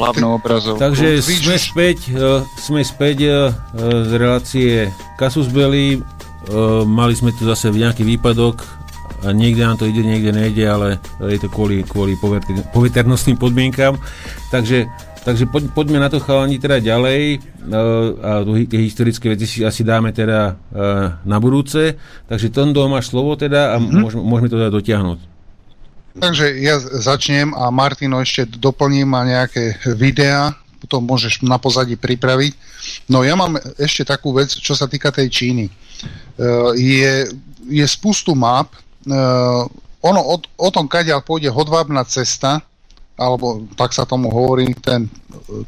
hlavnou obrazov. Takže sme späť, uh, sme späť uh, z relácie Kasus Belli. Uh, mali sme tu zase nejaký výpadok a niekde nám to ide, niekde nejde, ale je to kvôli, kvôli poveternostným podmienkám. Takže, takže poď, poďme na to chalani teda ďalej uh, a tie historické veci si asi dáme teda uh, na budúce. Takže Tondo máš slovo teda a mm-hmm. môžeme, môžeme to teda dotiahnuť. Takže ja začnem a Martino ešte doplním a nejaké videá, potom môžeš na pozadí pripraviť. No ja mám ešte takú vec, čo sa týka tej Číny. Uh, je, je spustu map, uh, ono o, o tom, kadiaľ pôjde hodvábna cesta, alebo tak sa tomu hovorí, ten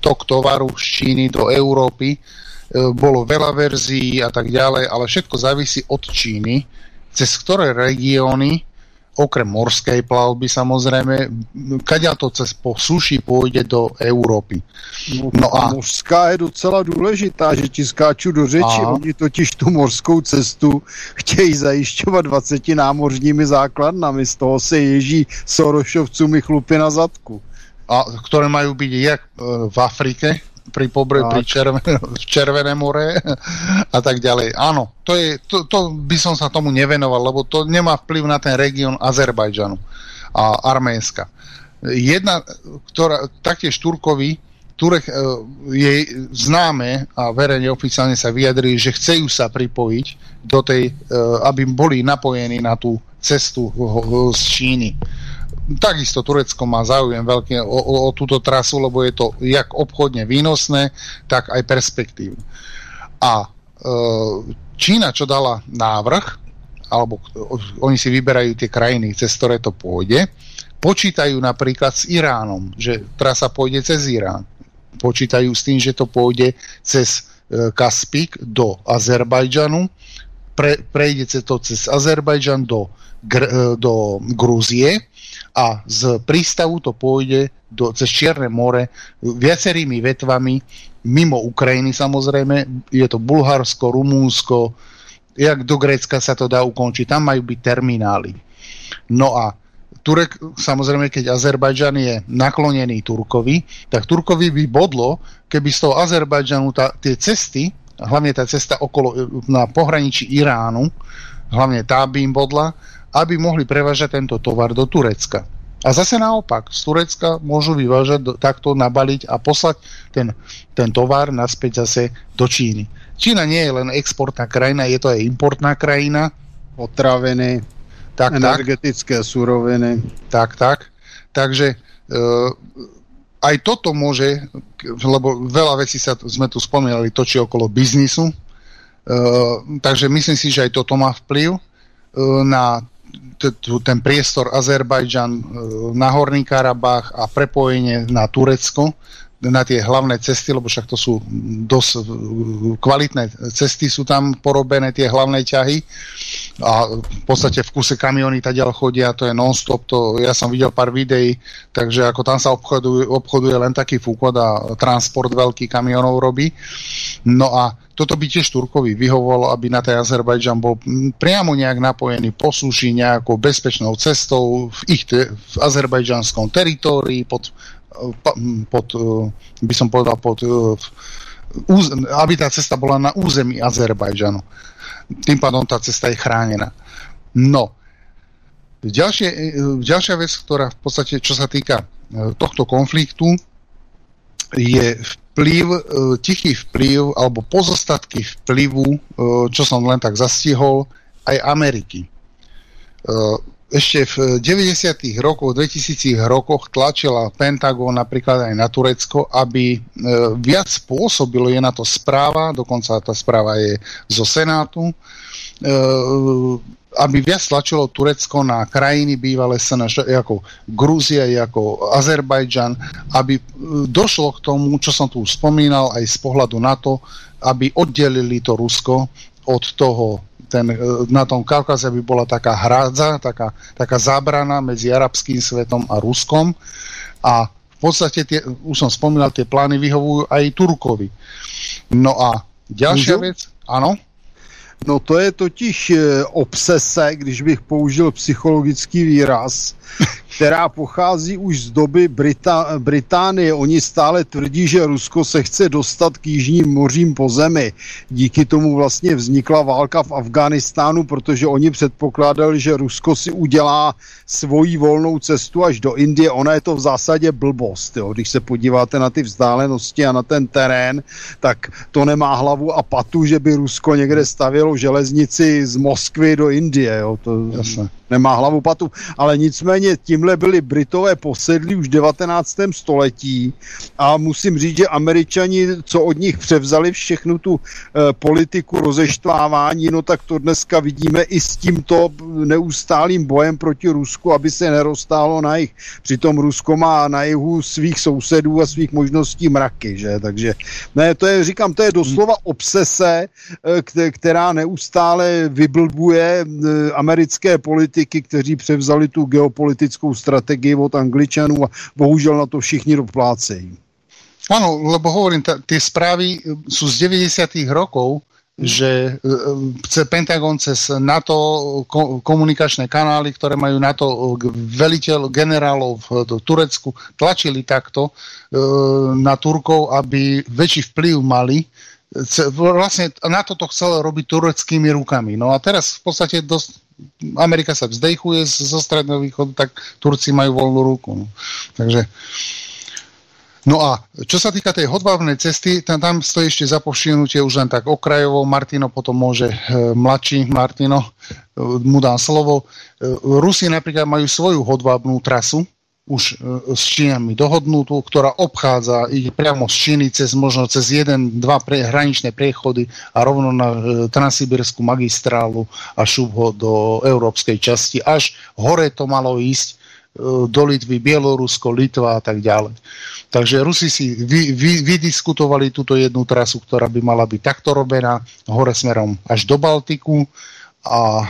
tok tovaru z Číny do Európy, uh, bolo veľa verzií a tak ďalej, ale všetko závisí od Číny, cez ktoré regióny okrem morskej plavby samozrejme, kaďa to cez po suši pôjde do Európy. No, no a mořská je docela důležitá, že ti skáču do řeči, a... oni totiž tu morskou cestu chtějí zajišťovat 20 námořními základnami, z toho se ježí Sorošovcům chlupy na zadku. A ktoré majú byť jak e, v Afrike, pri, pobre, pri červen, Červené more a tak ďalej. Áno, to, je, to, to by som sa tomu nevenoval, lebo to nemá vplyv na ten región Azerbajdžanu a Arménska. Jedna, ktorá taktiež Turkovi, Turek e, je známe a verejne oficiálne sa vyjadrili, že chcejú sa pripojiť do tej, e, aby boli napojení na tú cestu z Číny takisto Turecko má záujem veľký o, o, o túto trasu, lebo je to jak obchodne výnosné, tak aj perspektívne. A e, Čína, čo dala návrh, alebo oni si vyberajú tie krajiny, cez ktoré to pôjde, počítajú napríklad s Iránom, že trasa pôjde cez Irán. Počítajú s tým, že to pôjde cez e, Kaspik do Azerbajdžanu, pre, prejde to cez Azerbajdžan do, Gr, e, do Grúzie, a z prístavu to pôjde do, cez Čierne more viacerými vetvami mimo Ukrajiny samozrejme, je to Bulharsko, Rumúnsko, jak do Grécka sa to dá ukončiť. Tam majú byť terminály. No a Turek, samozrejme, keď Azerbajdžan je naklonený Turkovi, tak Turkovi by bodlo, keby z toho Azerbajdžanu tá, tie cesty, hlavne tá cesta okolo, na pohraničí Iránu, hlavne tá by im bodla, aby mohli prevážať tento tovar do Turecka. A zase naopak, z Turecka môžu vyvážať takto nabaliť a poslať ten, ten tovar naspäť zase do Číny. Čína nie je len exportná krajina, je to aj importná krajina. Potraviny, tak, energetické tak. suroviny. Tak, tak. Takže e, aj toto môže, lebo veľa vecí sa, sme tu spomínali, točí okolo biznisu, e, takže myslím si, že aj toto má vplyv e, na ten priestor Azerbajdžan, e, na Horný Karabach a prepojenie na Turecko, na tie hlavné cesty, lebo však to sú dosť kvalitné cesty, sú tam porobené tie hlavné ťahy a v podstate v kuse kamiony ďal chodia, to je non-stop, to ja som videl pár videí, takže ako tam sa obchoduje, obchoduje len taký fúkod a transport veľký kamionov robí. No a toto by tiež Turkovi vyhovovalo, aby na tej Azerbajdžan bol priamo nejak napojený po súši nejakou bezpečnou cestou v ich te, v azerbajdžanskom teritórii pod pod, e, by som povedal, pod, e, aby tá cesta bola na území Azerbajdžanu. Tým pádom tá cesta je chránená. No, ďalšie, e, ďalšia vec, ktorá v podstate, čo sa týka tohto konfliktu, je vplyv, tichý vplyv alebo pozostatky vplyvu, čo som len tak zastihol, aj Ameriky ešte v 90. rokoch, 2000 rokoch tlačila Pentagon napríklad aj na Turecko, aby e, viac spôsobilo, je na to správa, dokonca tá správa je zo Senátu, e, aby viac tlačilo Turecko na krajiny bývalé SNŽ, ako Grúzia, ako Azerbajdžan, aby e, došlo k tomu, čo som tu spomínal, aj z pohľadu na to, aby oddelili to Rusko od toho ten, e, na tom Kaukaze by bola taká hrádza, taká, taká zábrana medzi arabským svetom a Ruskom a v podstate, tie, už som spomínal, tie plány vyhovujú aj Turkovi. No a ďalšia Můžu? vec, áno? No to je totiž e, obsese, když bych použil psychologický výraz, která pochází už z doby Brita- Británie. Oni stále tvrdí, že Rusko se chce dostat k jižním mořím po zemi. Díky tomu vlastně vznikla válka v Afganistánu, protože oni předpokládali, že Rusko si udělá svoji volnou cestu až do Indie. Ona je to v zásadě blbost. Jo. Když se podíváte na ty vzdálenosti a na ten terén, tak to nemá hlavu a patu, že by Rusko někde stavělo železnici z Moskvy do Indie. Jo. To Jasne. Nemá hlavu patu. Ale nicméně tímhle byli Britové posedli už v 19. století a musím říct, že američani, co od nich převzali všechnu tu e, politiku rozeštvávání, no tak to dneska vidíme i s tímto neustálým bojem proti Rusku, aby se neroztálo na jich. Přitom Rusko má na jihu svých sousedů a svých možností mraky, že? Takže ne, to je, říkám, to je doslova obsese, e, která neustále vyblbuje e, americké politiky, kteří převzali tu geopolitickou strategii od Angličanů a bohužel na to všichni doplácejí. Áno, lebo hovorím, tie správy sú z 90. rokov, že e, chce Pentagon cez NATO komunikačné kanály, ktoré majú NATO veliteľ generálov v Turecku, tlačili takto e, na Turkov, aby väčší vplyv mali. Vlastne na to to chcelo robiť tureckými rukami. No a teraz v podstate dosť Amerika sa vzdejchuje zo stredného východu, tak Turci majú voľnú ruku. No. Takže No a čo sa týka tej hodvábnej cesty, tam, tam stojí ešte za povšimnutie už len tak okrajovo. Martino potom môže, e, mladší Martino, e, mu dám slovo. E, Rusi napríklad majú svoju hodvábnú trasu, už e, s Čínami dohodnutú, ktorá obchádza, ide priamo z Číny cez možno cez jeden, dva pre, hraničné priechody a rovno na e, Transsibirskú magistrálu a šup ho do európskej časti. Až hore to malo ísť e, do Litvy, Bielorusko, Litva a tak ďalej. Takže Rusi si vy, vy, vydiskutovali túto jednu trasu, ktorá by mala byť takto robená, hore smerom až do Baltiku a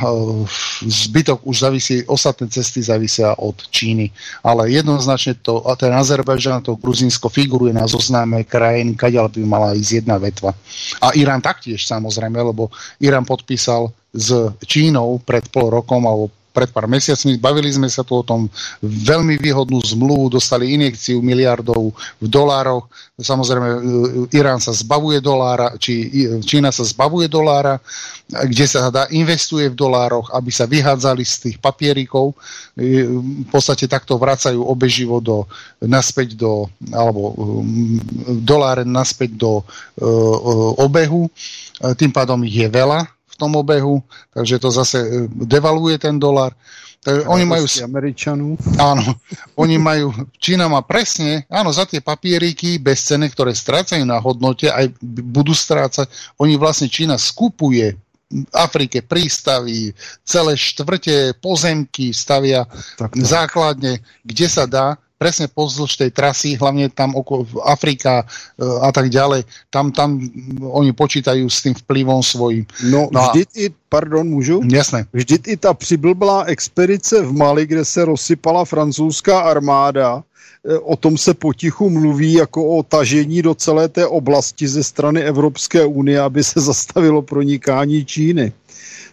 zbytok už závisí, ostatné cesty závisia od Číny. Ale jednoznačne to, a ten Azerbajdžan, to Gruzínsko figuruje na zozname krajín, kadiaľ by mala ísť jedna vetva. A Irán taktiež samozrejme, lebo Irán podpísal s Čínou pred pol rokom alebo pred pár mesiacmi. Bavili sme sa tu o tom veľmi výhodnú zmluvu, dostali injekciu miliardov v dolároch. Samozrejme, e, Irán sa zbavuje dolára, či Čína sa zbavuje dolára, kde sa dá, investuje v dolároch, aby sa vyhádzali z tých papierikov. E, v podstate takto vracajú obeživo do, naspäť do, alebo doláre naspäť do obehu. Tým pádom ich je veľa, tom obehu, takže to zase e, devaluje ten dolar. Takže oni majú... Američanů. Áno, oni majú... Čína má presne, áno, za tie papieriky bez ceny, ktoré strácajú na hodnote, aj budú strácať, oni vlastne Čína skupuje Afrike prístavy, celé štvrte pozemky stavia tak, tak. základne, kde sa dá presne pozdĺž tej trasy, hlavne tam okolo Afrika e, a tak ďalej, tam, tam oni počítajú s tým vplyvom svojím. No, no vždyť i, pardon, můžu? Jasné. Vždyť i ta přiblblá expedice v Mali, kde se rozsypala francouzská armáda, e, o tom se potichu mluví jako o tažení do celé té oblasti ze strany Evropské unie, aby se zastavilo pronikání Číny.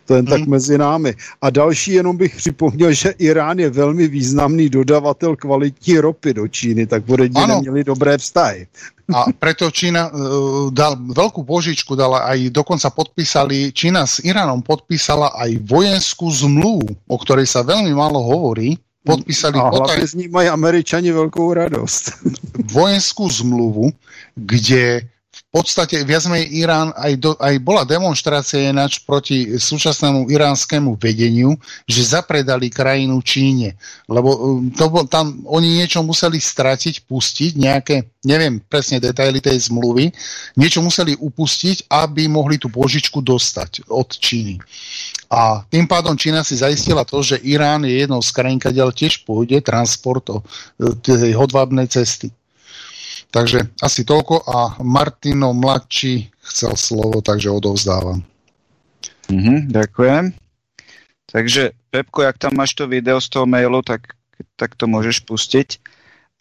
To jen hmm. tak mezi námi. A další, jenom bych připomněl, že Irán je velmi významný dodavatel kvalitní ropy do Číny, tak bude měli dobré vztahy. A preto Čína uh, dal veľkú požičku, dala aj dokonca podpísali, Čína s Iránom podpísala aj vojenskú zmluvu, o ktorej sa veľmi málo hovorí. Podpísali a hlavne z ní majú Američani veľkú radosť. Vojenskú zmluvu, kde podstate viac menej Irán aj, do, aj bola demonstrácia ináč proti súčasnému iránskému vedeniu, že zapredali krajinu Číne. Lebo um, to bol, tam oni niečo museli stratiť, pustiť, nejaké, neviem presne detaily tej zmluvy, niečo museli upustiť, aby mohli tú požičku dostať od Číny. A tým pádom Čína si zaistila to, že Irán je jednou z krajín, kde tiež pôjde transport o e, tej hodvábnej cesty. Takže asi toľko a Martino mladší chcel slovo, takže odovzdávam. Mhm, ďakujem. Takže Pepko, jak tam máš to video z toho mailu, tak, tak to môžeš pustiť.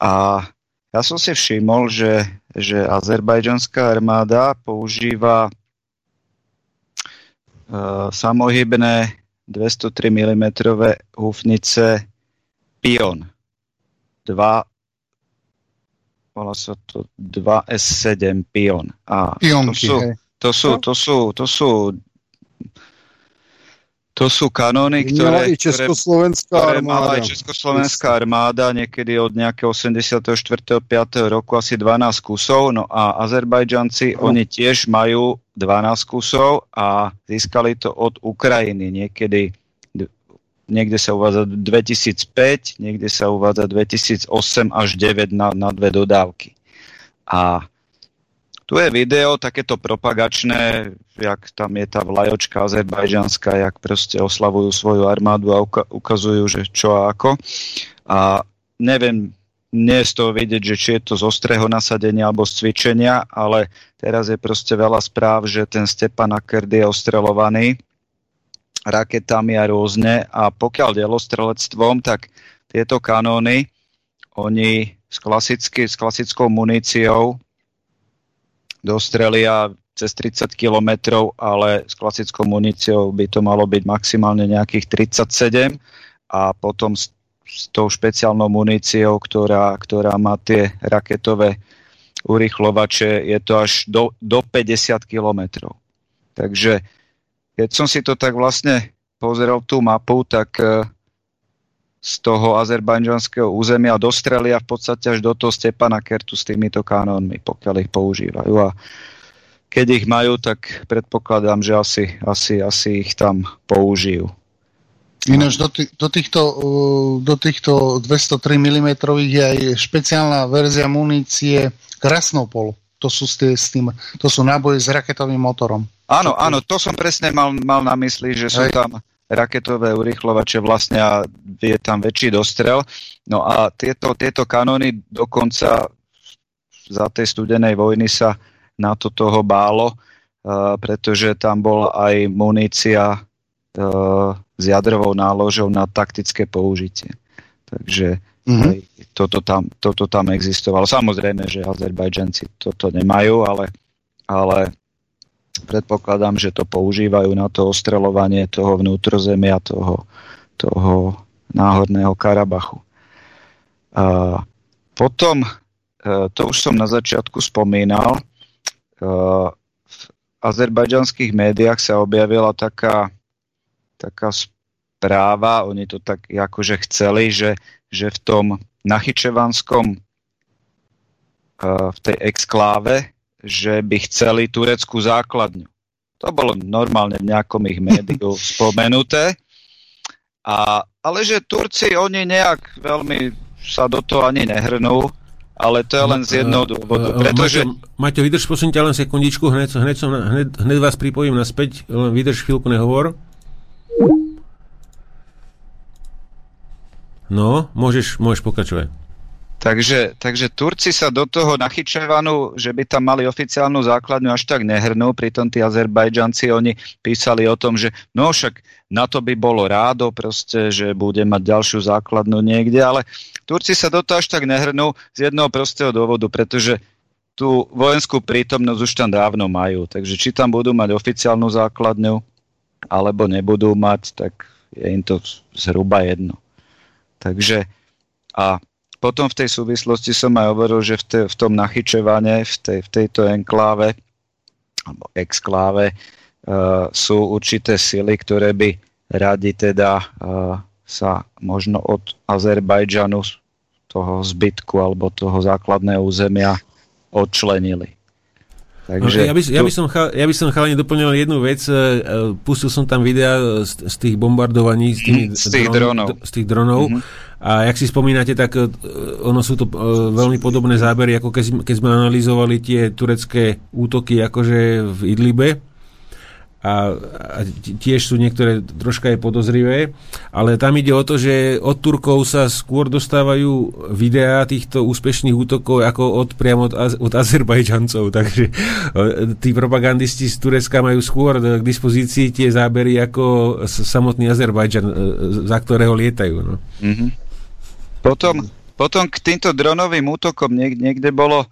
A ja som si všimol, že, že azerbajdžanská armáda používa uh, samohybné 203 mm húfnice Pion. Dva volá sa to 2S7 Pion. A Pionky, to sú, to sú, to sú, to sú to sú kanóny, ktoré, Československá ktoré mala aj Československá armáda niekedy od nejakého 84. 5. roku asi 12 kusov, no a Azerbajdžanci, no. oni tiež majú 12 kusov a získali to od Ukrajiny niekedy niekde sa uvádza 2005, niekde sa uvádza 2008 až 9 na, na dve dodávky. A tu je video takéto propagačné, jak tam je tá vlajočka azerbajdžanská, jak proste oslavujú svoju armádu a ukazujú, že čo a ako. A neviem, nie je z toho vidieť, že či je to z ostrého nasadenia alebo z cvičenia, ale teraz je proste veľa správ, že ten Stepan Akerd je ostrelovaný raketami a rôzne. A pokiaľ delostrelectvom, tak tieto kanóny, oni s, klasicky, s klasickou muníciou dostrelia cez 30 km, ale s klasickou muníciou by to malo byť maximálne nejakých 37 a potom s, s tou špeciálnou muníciou, ktorá, ktorá má tie raketové urychlovače, je to až do, do 50 km. Takže keď som si to tak vlastne pozrel tú mapu, tak e, z toho azerbajdžanského územia dostrelia v podstate až do toho Stepana Kertu s týmito kanónmi, pokiaľ ich používajú. A keď ich majú, tak predpokladám, že asi, asi, asi ich tam použijú. Ináč do, tý, do, týchto, do týchto 203 mm je aj špeciálna verzia munície Krasnopol. To sú, s tým, to sú náboje s raketovým motorom. Áno, áno, to som presne mal, mal na mysli, že sú Hej. tam raketové urychlovače vlastne a je tam väčší dostrel. No a tieto, tieto kanóny dokonca za tej studenej vojny sa na to toho bálo, uh, pretože tam bola aj munícia s jadrovou náložou na taktické použitie. Takže mm-hmm. toto, tam, toto tam existovalo. Samozrejme, že Azerbajdžanci toto nemajú, ale, ale predpokladám, že to používajú na to ostreľovanie toho vnútrozemia, toho, toho náhodného Karabachu. A potom, e, to už som na začiatku spomínal, e, v azerbajdžanských médiách sa objavila taká, taká správa, oni to tak akože chceli, že, že v tom nachyčevanskom e, v tej exkláve, že by chceli tureckú základňu. To bolo normálne v nejakom ich médiu spomenuté. A, ale že Turci, oni nejak veľmi sa do toho ani nehrnú, ale to je len z jedného dôvodu. Pretože... Maťo, vydrž prosím ťa len sekundičku, hneď, hneď, som, hneď, hneď vás pripojím naspäť, len vydrž chvíľku nehovor. No, môžeš, môžeš pokračovať. Takže, takže Turci sa do toho nachyčevanú, že by tam mali oficiálnu základňu, až tak nehrnú, pritom tí Azerbajdžanci, oni písali o tom, že no však na to by bolo rádo proste, že bude mať ďalšiu základnu niekde, ale Turci sa do toho až tak nehrnú z jedného prostého dôvodu, pretože tú vojenskú prítomnosť už tam dávno majú, takže či tam budú mať oficiálnu základňu, alebo nebudú mať, tak je im to zhruba jedno. Takže a potom v tej súvislosti som aj hovoril, že v, te, v tom nachyčevane, v, tej, v tejto enkláve alebo exkláve uh, sú určité sily, ktoré by radi teda uh, sa možno od Azerbajdžanu toho zbytku alebo toho základného územia odčlenili. Takže no, ja, by, ja, by som, ja by som chalani doplnil jednu vec. E, pustil som tam videa z, z tých bombardovaní z, tými z tých dronov. Z tých dronov. Mm-hmm a jak si spomínate, tak e, ono sú to e, veľmi podobné zábery, ako keď, keď sme analyzovali tie turecké útoky akože v Idlibe. A, a tiež sú niektoré troška aj podozrivé, ale tam ide o to, že od Turkov sa skôr dostávajú videá týchto úspešných útokov ako od priamo od, od Azerbajdžancov, takže e, tí propagandisti z Turecka majú skôr k dispozícii tie zábery ako samotný Azerbajdžan, za ktorého lietajú. No. Mm-hmm. Potom, potom k týmto dronovým útokom niek- niekde bolo,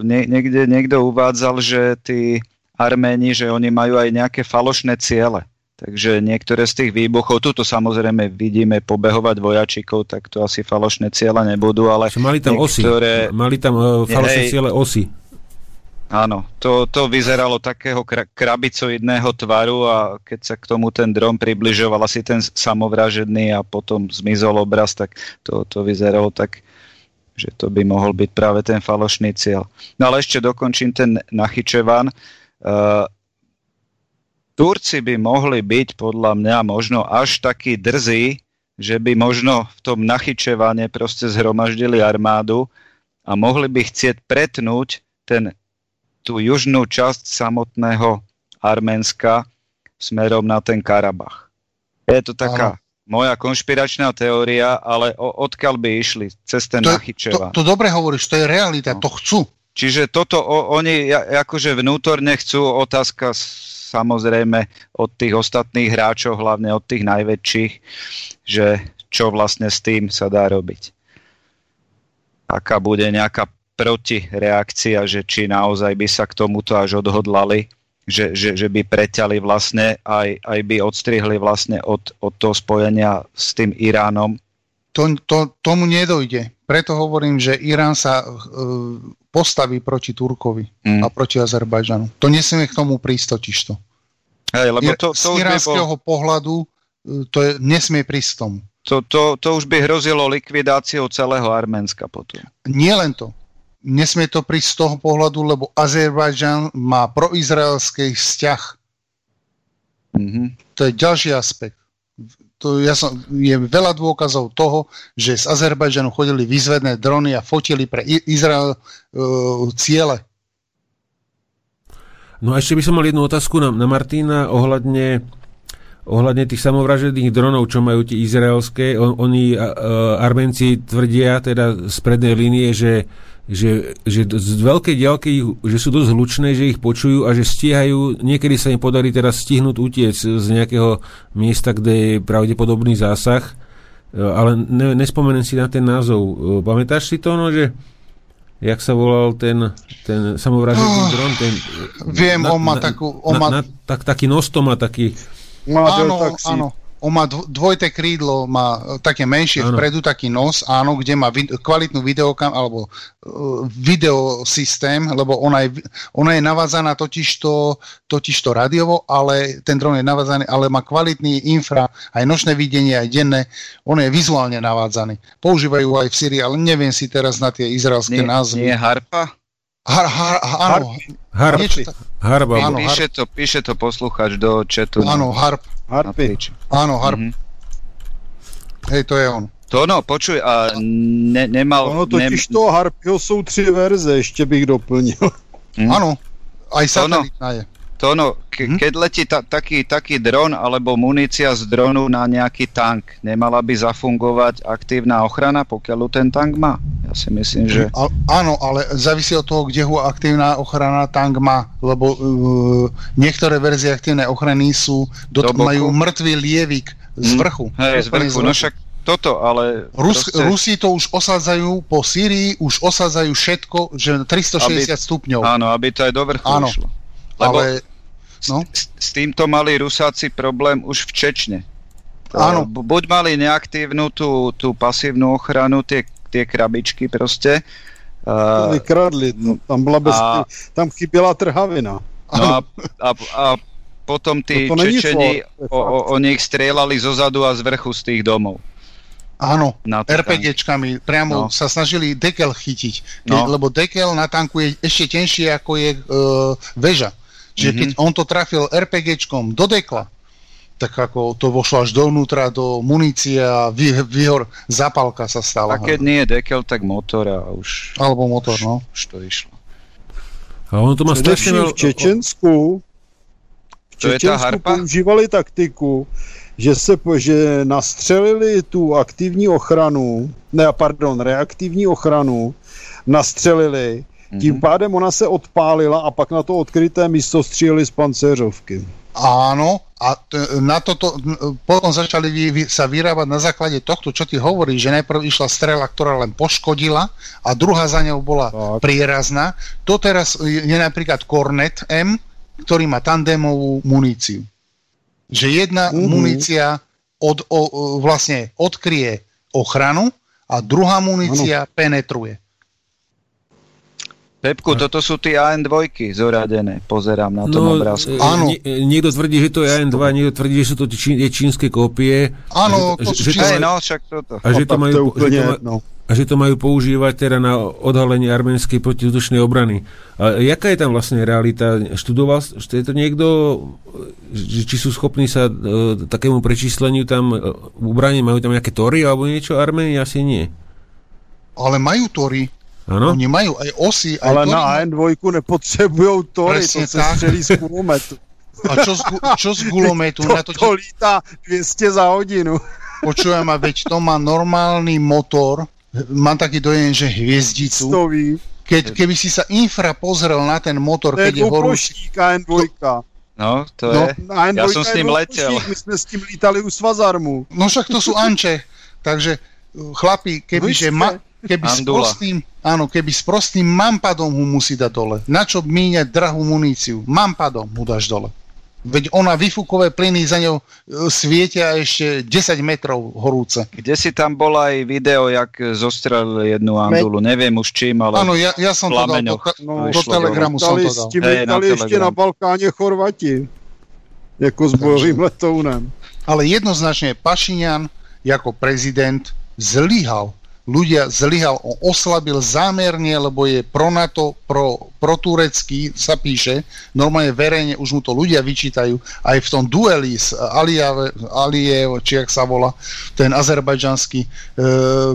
nie, niekde niekto uvádzal, že tí Arméni, že oni majú aj nejaké falošné ciele. Takže niektoré z tých výbuchov, tuto samozrejme vidíme pobehovať vojačikov, tak to asi falošné ciele nebudú, ale... Mali tam niektoré... osy, mali tam uh, falošné ciele osy. Áno, to, to vyzeralo takého krabicoidného tvaru a keď sa k tomu ten dron približoval asi ten samovražedný a potom zmizol obraz, tak to, to vyzeralo tak, že to by mohol byť práve ten falošný cieľ. No ale ešte dokončím ten Nachyčevan. Uh, Turci by mohli byť podľa mňa možno až taký drzí, že by možno v tom Nachyčevane proste zhromaždili armádu a mohli by chcieť pretnúť ten tú južnú časť samotného Arménska smerom na ten Karabach. Je to taká Aha. moja konšpiračná teória, ale o, odkiaľ by išli? Cez ten to, Nachyčeva. To, to dobre hovoríš, to je realita, no. to chcú. Čiže toto o, oni akože vnútorne chcú, otázka samozrejme od tých ostatných hráčov, hlavne od tých najväčších, že čo vlastne s tým sa dá robiť. Aká bude nejaká protireakcia, že či naozaj by sa k tomuto až odhodlali, že, že, že by preťali vlastne, aj, aj by odstrihli vlastne od, od toho spojenia s tým Iránom. To, to, tomu nedojde. Preto hovorím, že Irán sa uh, postaví proti Turkovi mm. a proti Azerbajdžanu. To nesmieme k tomu prísť totižto. Hej, lebo to, to z iránskeho bol... pohľadu uh, to je, nesmie prísť tomu. To, to, to už by hrozilo likvidáciou celého Arménska potom. Nie len to nesmie to prísť z toho pohľadu, lebo Azerbajdžan má proizraelský vzťah. Mm-hmm. To je ďalší aspekt. To ja som, je veľa dôkazov toho, že z Azerbajdžanu chodili výzvedné drony a fotili pre Izrael uh, ciele. No a ešte by som mal jednu otázku na, na Martina ohľadne ohľadne tých samovražedných dronov, čo majú tie izraelské. On, oni, uh, Armenci tvrdia teda z prednej línie, že že, že z veľkej diaľky, že sú dosť hlučné, že ich počujú a že stíhajú, niekedy sa im podarí teraz stihnúť utiec z nejakého miesta, kde je pravdepodobný zásah, e, ale ne, nespomenem si na ten názov. E, pamätáš si to, no, že jak sa volal ten, ten samovražedný oh, dron? Ten, viem, na, on má na, takú... On na, má... Na, tak, taký nosto má taký... Áno, áno on má dvojité krídlo, má e, také menšie ano. vpredu, taký nos, áno, kde má vid- kvalitnú videokam, alebo uh, videosystém, lebo ona je, ona je navázaná totižto, totižto radiovo, ale ten dron je navázaný, ale má kvalitný infra, aj nočné videnie, aj denné, on je vizuálne navádzaný. Používajú aj v Syrii, ale neviem si teraz na tie izraelské nie, názvy. Nie Harpa? Har, har, áno. Harp. Harp. Áno, píše, to, píše to posluchač do chatu. Áno, Harp. Harpy. Áno, Harp. Mm-hmm. Hej, to je on. To no, počuj, a ne, nemal... Ono totiž ne... toho Harpyho jsou tři verze, ještě bych doplnil. Mm. Áno, aj satelitná je. To no, ke, hm? keď letí ta, taký, taký dron alebo munícia z dronu na nejaký tank, nemala by zafungovať aktívna ochrana, pokiaľ ten tank má? Ja si myslím, že... A, áno, ale závisí od toho, kde ho aktívna ochrana tank má, lebo uh, niektoré verzie aktívnej ochrany sú, dot, Do majú mŕtvý lievik z hm? vrchu. Hm. Hej, z vrchu, no však toto, ale... Rus, proste... Rusi to už osádzajú po Syrii, už osádzajú všetko, že 360 aby, stupňov. Áno, aby to aj do vrchu áno, išlo. Lebo ale No? S, s týmto mali Rusáci problém už v Čečne. Áno. Buď mali neaktívnu tú, tú pasívnu ochranu, tie, tie krabičky proste. Uh, vykradli, no, tam, bola bez, a, tam chyběla trhavina. No a, a, a potom tí no Čečeni o, o, o nich strieľali zo zadu a z vrchu z tých domov. Áno, RPGčkami, priamo no. sa snažili dekel chytiť, no. lebo dekel na tanku je ešte tenšie ako je uh, väža. Čiže mm-hmm. keď on to trafil RPGčkom do dekla, tak ako to vošlo až dovnútra do munície a vy, výhor zapálka sa stala. A keď nie je dekel, tak motor a už... Alebo motor, už, no. Už to išlo. A ono to má strašne v Čečensku v Čečensku používali taktiku, že se že nastřelili tu aktivní ochranu, ne, pardon, reaktivní ochranu, nastřelili tím mhm. pádem ona se odpálila a pak na to odkryté místo stříleli z pancéřovky. Áno, a t- na toto potom začali vy, vy, sa vyrábať na základe tohto, čo ty hovoríš, že najprv išla strela, ktorá len poškodila a druhá za ňou bola tak. prierazná. To teraz je, je napríklad Cornet M, ktorý má tandémovú muníciu. Že jedna uh-huh. munícia od, o, vlastne odkrie ochranu a druhá munícia ano. penetruje. Pepku, toto sú tie AN2 zoradené, pozerám na tom no, obrázku. E, Áno. Nie, niekto tvrdí, že to je AN2, niekto tvrdí, že sú to čín, čínske kópie. Áno, to sú čínske. No, však toto. A že to, majú, že, to ma, a že to majú používať teda na odhalenie arménskej protizdušnej obrany. A jaká je tam vlastne realita? Študoval je to niekto, že, či sú schopní sa e, takému prečísleniu tam e, ubraniť? Majú tam nejaké tory alebo niečo? Arméni asi nie. Ale majú tory. Ano? Oni majú aj osy, aj Ale na AN2 nepotrebujú tory, Presne to sa střelí z kulometu. A čo z, čo z gulometu? to, na to, to lítá 200 za hodinu. Počujem, a veď to má normálny motor, mám taký dojem, že hviezdicu. Stový. Keď, keby si sa infra pozrel na ten motor, keď je horúci... AN2. No, to no, je... Ja som s ním letel. My sme s tým lítali u Svazarmu. No však to sú Anče. Takže chlapi, kebyže ma, keby s prostým, áno, keby s prostým mampadom ho musí dať dole. Na čo míňať drahú muníciu? Mampadom mu dáš dole. Veď ona vyfúkové plyny za ňou e, svietia ešte 10 metrov horúce. Kde si tam bol aj video, jak zostrelil jednu andulu, neviem už čím, ale Áno, ja, ja som to dal do, no, do telegramu som to dal. Hey, na ešte na Balkáne Chorvati. Jako s bojovým letounem. Ale jednoznačne Pašinian ako prezident zlyhal ľudia zlyhal, on oslabil zámerne, lebo je pro NATO, pro, pro turecký, sa píše, normálne verejne už mu to ľudia vyčítajú, aj v tom dueli s Alijev či jak sa volá, ten azerbajdžanský e,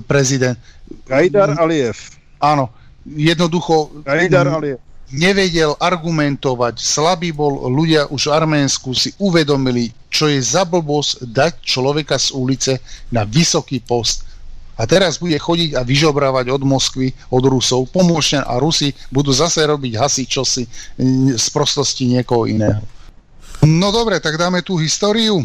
prezident. Gajdar Alijev. Áno, jednoducho Gajdar Alijev nevedel argumentovať, slabý bol, ľudia už v Arménsku si uvedomili, čo je za blbosť dať človeka z ulice na vysoký post A teraz bude chodiť a vyžobrávať od Moskvy, od Rusov. Pomôžte a Rusi budú zase robiť hasičosi z prostosti niekoho iného. No dobre, tak dáme tú históriu.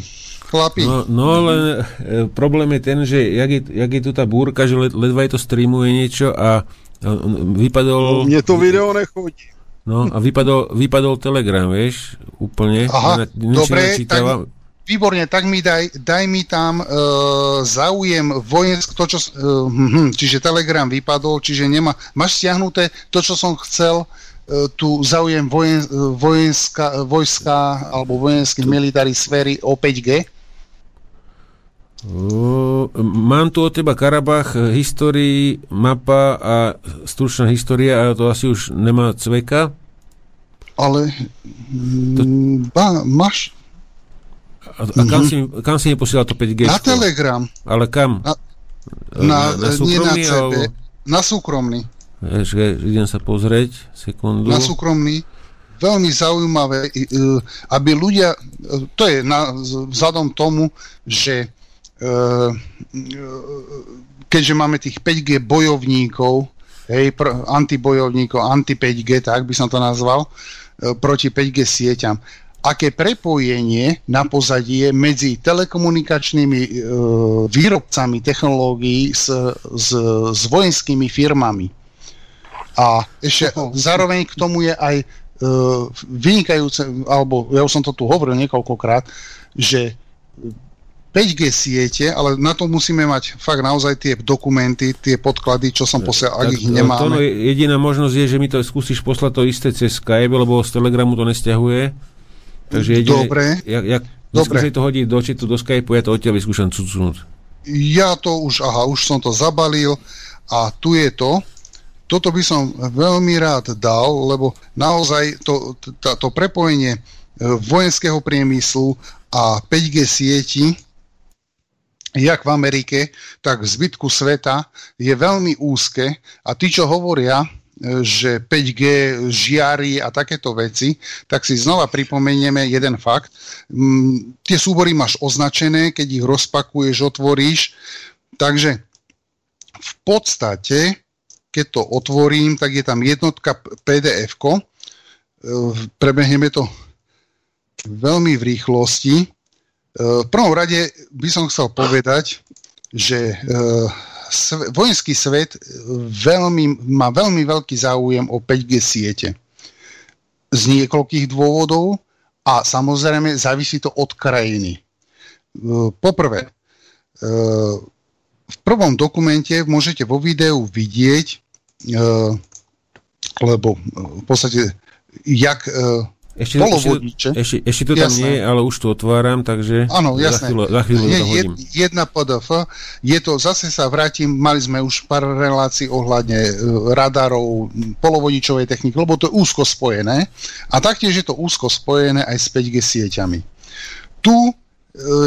Chlapi. No, no ale e, problém je ten, že jak je, jak je tu tá búrka, že led, ledva je to streamuje niečo a e, vypadol... No, mne to video nechodí. No a vypadol, vypadol Telegram, vieš, úplne. Aha, dobre, tak Výborne, tak mi daj, daj mi tam uh, záujem vojensk, to čo, uh, hm, čiže Telegram vypadol, čiže nemá, máš stiahnuté to, čo som chcel, uh, tu záujem vojen, vojenska, vojska alebo vojenských military sféry o 5G? Uh, mám tu od teba Karabach, histórii, mapa a stručná história, a to asi už nemá cveka. Ale to... ba, máš, a, a kam, si, kam si neposielal to 5G? Na Telegram. Ale kam? Na, na, na súkromný? Na, CB, na súkromný. Ešte, idem sa pozrieť, sekundu. Na súkromný. Veľmi zaujímavé, aby ľudia, to je na, vzhľadom tomu, že keďže máme tých 5G bojovníkov, hej, pr- antibojovníkov, anti-5G, tak by som to nazval, proti 5G sieťam aké prepojenie na pozadie medzi telekomunikačnými e, výrobcami technológií s, s, s vojenskými firmami. A ešte zároveň k tomu je aj e, vynikajúce, alebo ja už som to tu hovoril niekoľkokrát, že 5G siete, ale na to musíme mať fakt naozaj tie dokumenty, tie podklady, čo som posielal, ak ich nemáme. To jediná možnosť je, že mi to skúsiš poslať to isté cez Skype, lebo z Telegramu to nestiahuje Takže jedine, Dobre. Jak, jak Dobre. to hodí do čitu, do Skype, ja to odtiaľ vyskúšam cucnúť. Ja to už, aha, už som to zabalil a tu je to. Toto by som veľmi rád dal, lebo naozaj to, to, to prepojenie e, vojenského priemyslu a 5G sieti jak v Amerike, tak v zbytku sveta je veľmi úzke a tí, čo hovoria, že 5G žiari a takéto veci, tak si znova pripomenieme jeden fakt. Mm, tie súbory máš označené, keď ich rozpakuješ, otvoríš. Takže v podstate, keď to otvorím, tak je tam jednotka PDF-ko. E, prebehneme to veľmi v rýchlosti. E, v prvom rade by som chcel povedať, že e, vojenský svet veľmi, má veľmi veľký záujem o 5G siete. Z niekoľkých dôvodov a samozrejme závisí to od krajiny. E, poprvé, e, v prvom dokumente môžete vo videu vidieť, e, lebo v podstate jak ešte, Ešte, ešte, ešte to tam jasné. nie, ale už to otváram, takže Áno, jasné. za chvíľu, za chvíľu je, to hodím. Jedna PDF, je to, zase sa vrátim, mali sme už pár relácií ohľadne e, radarov, polovodičovej techniky, lebo to je úzko spojené a taktiež je to úzko spojené aj s 5G sieťami. Tu e,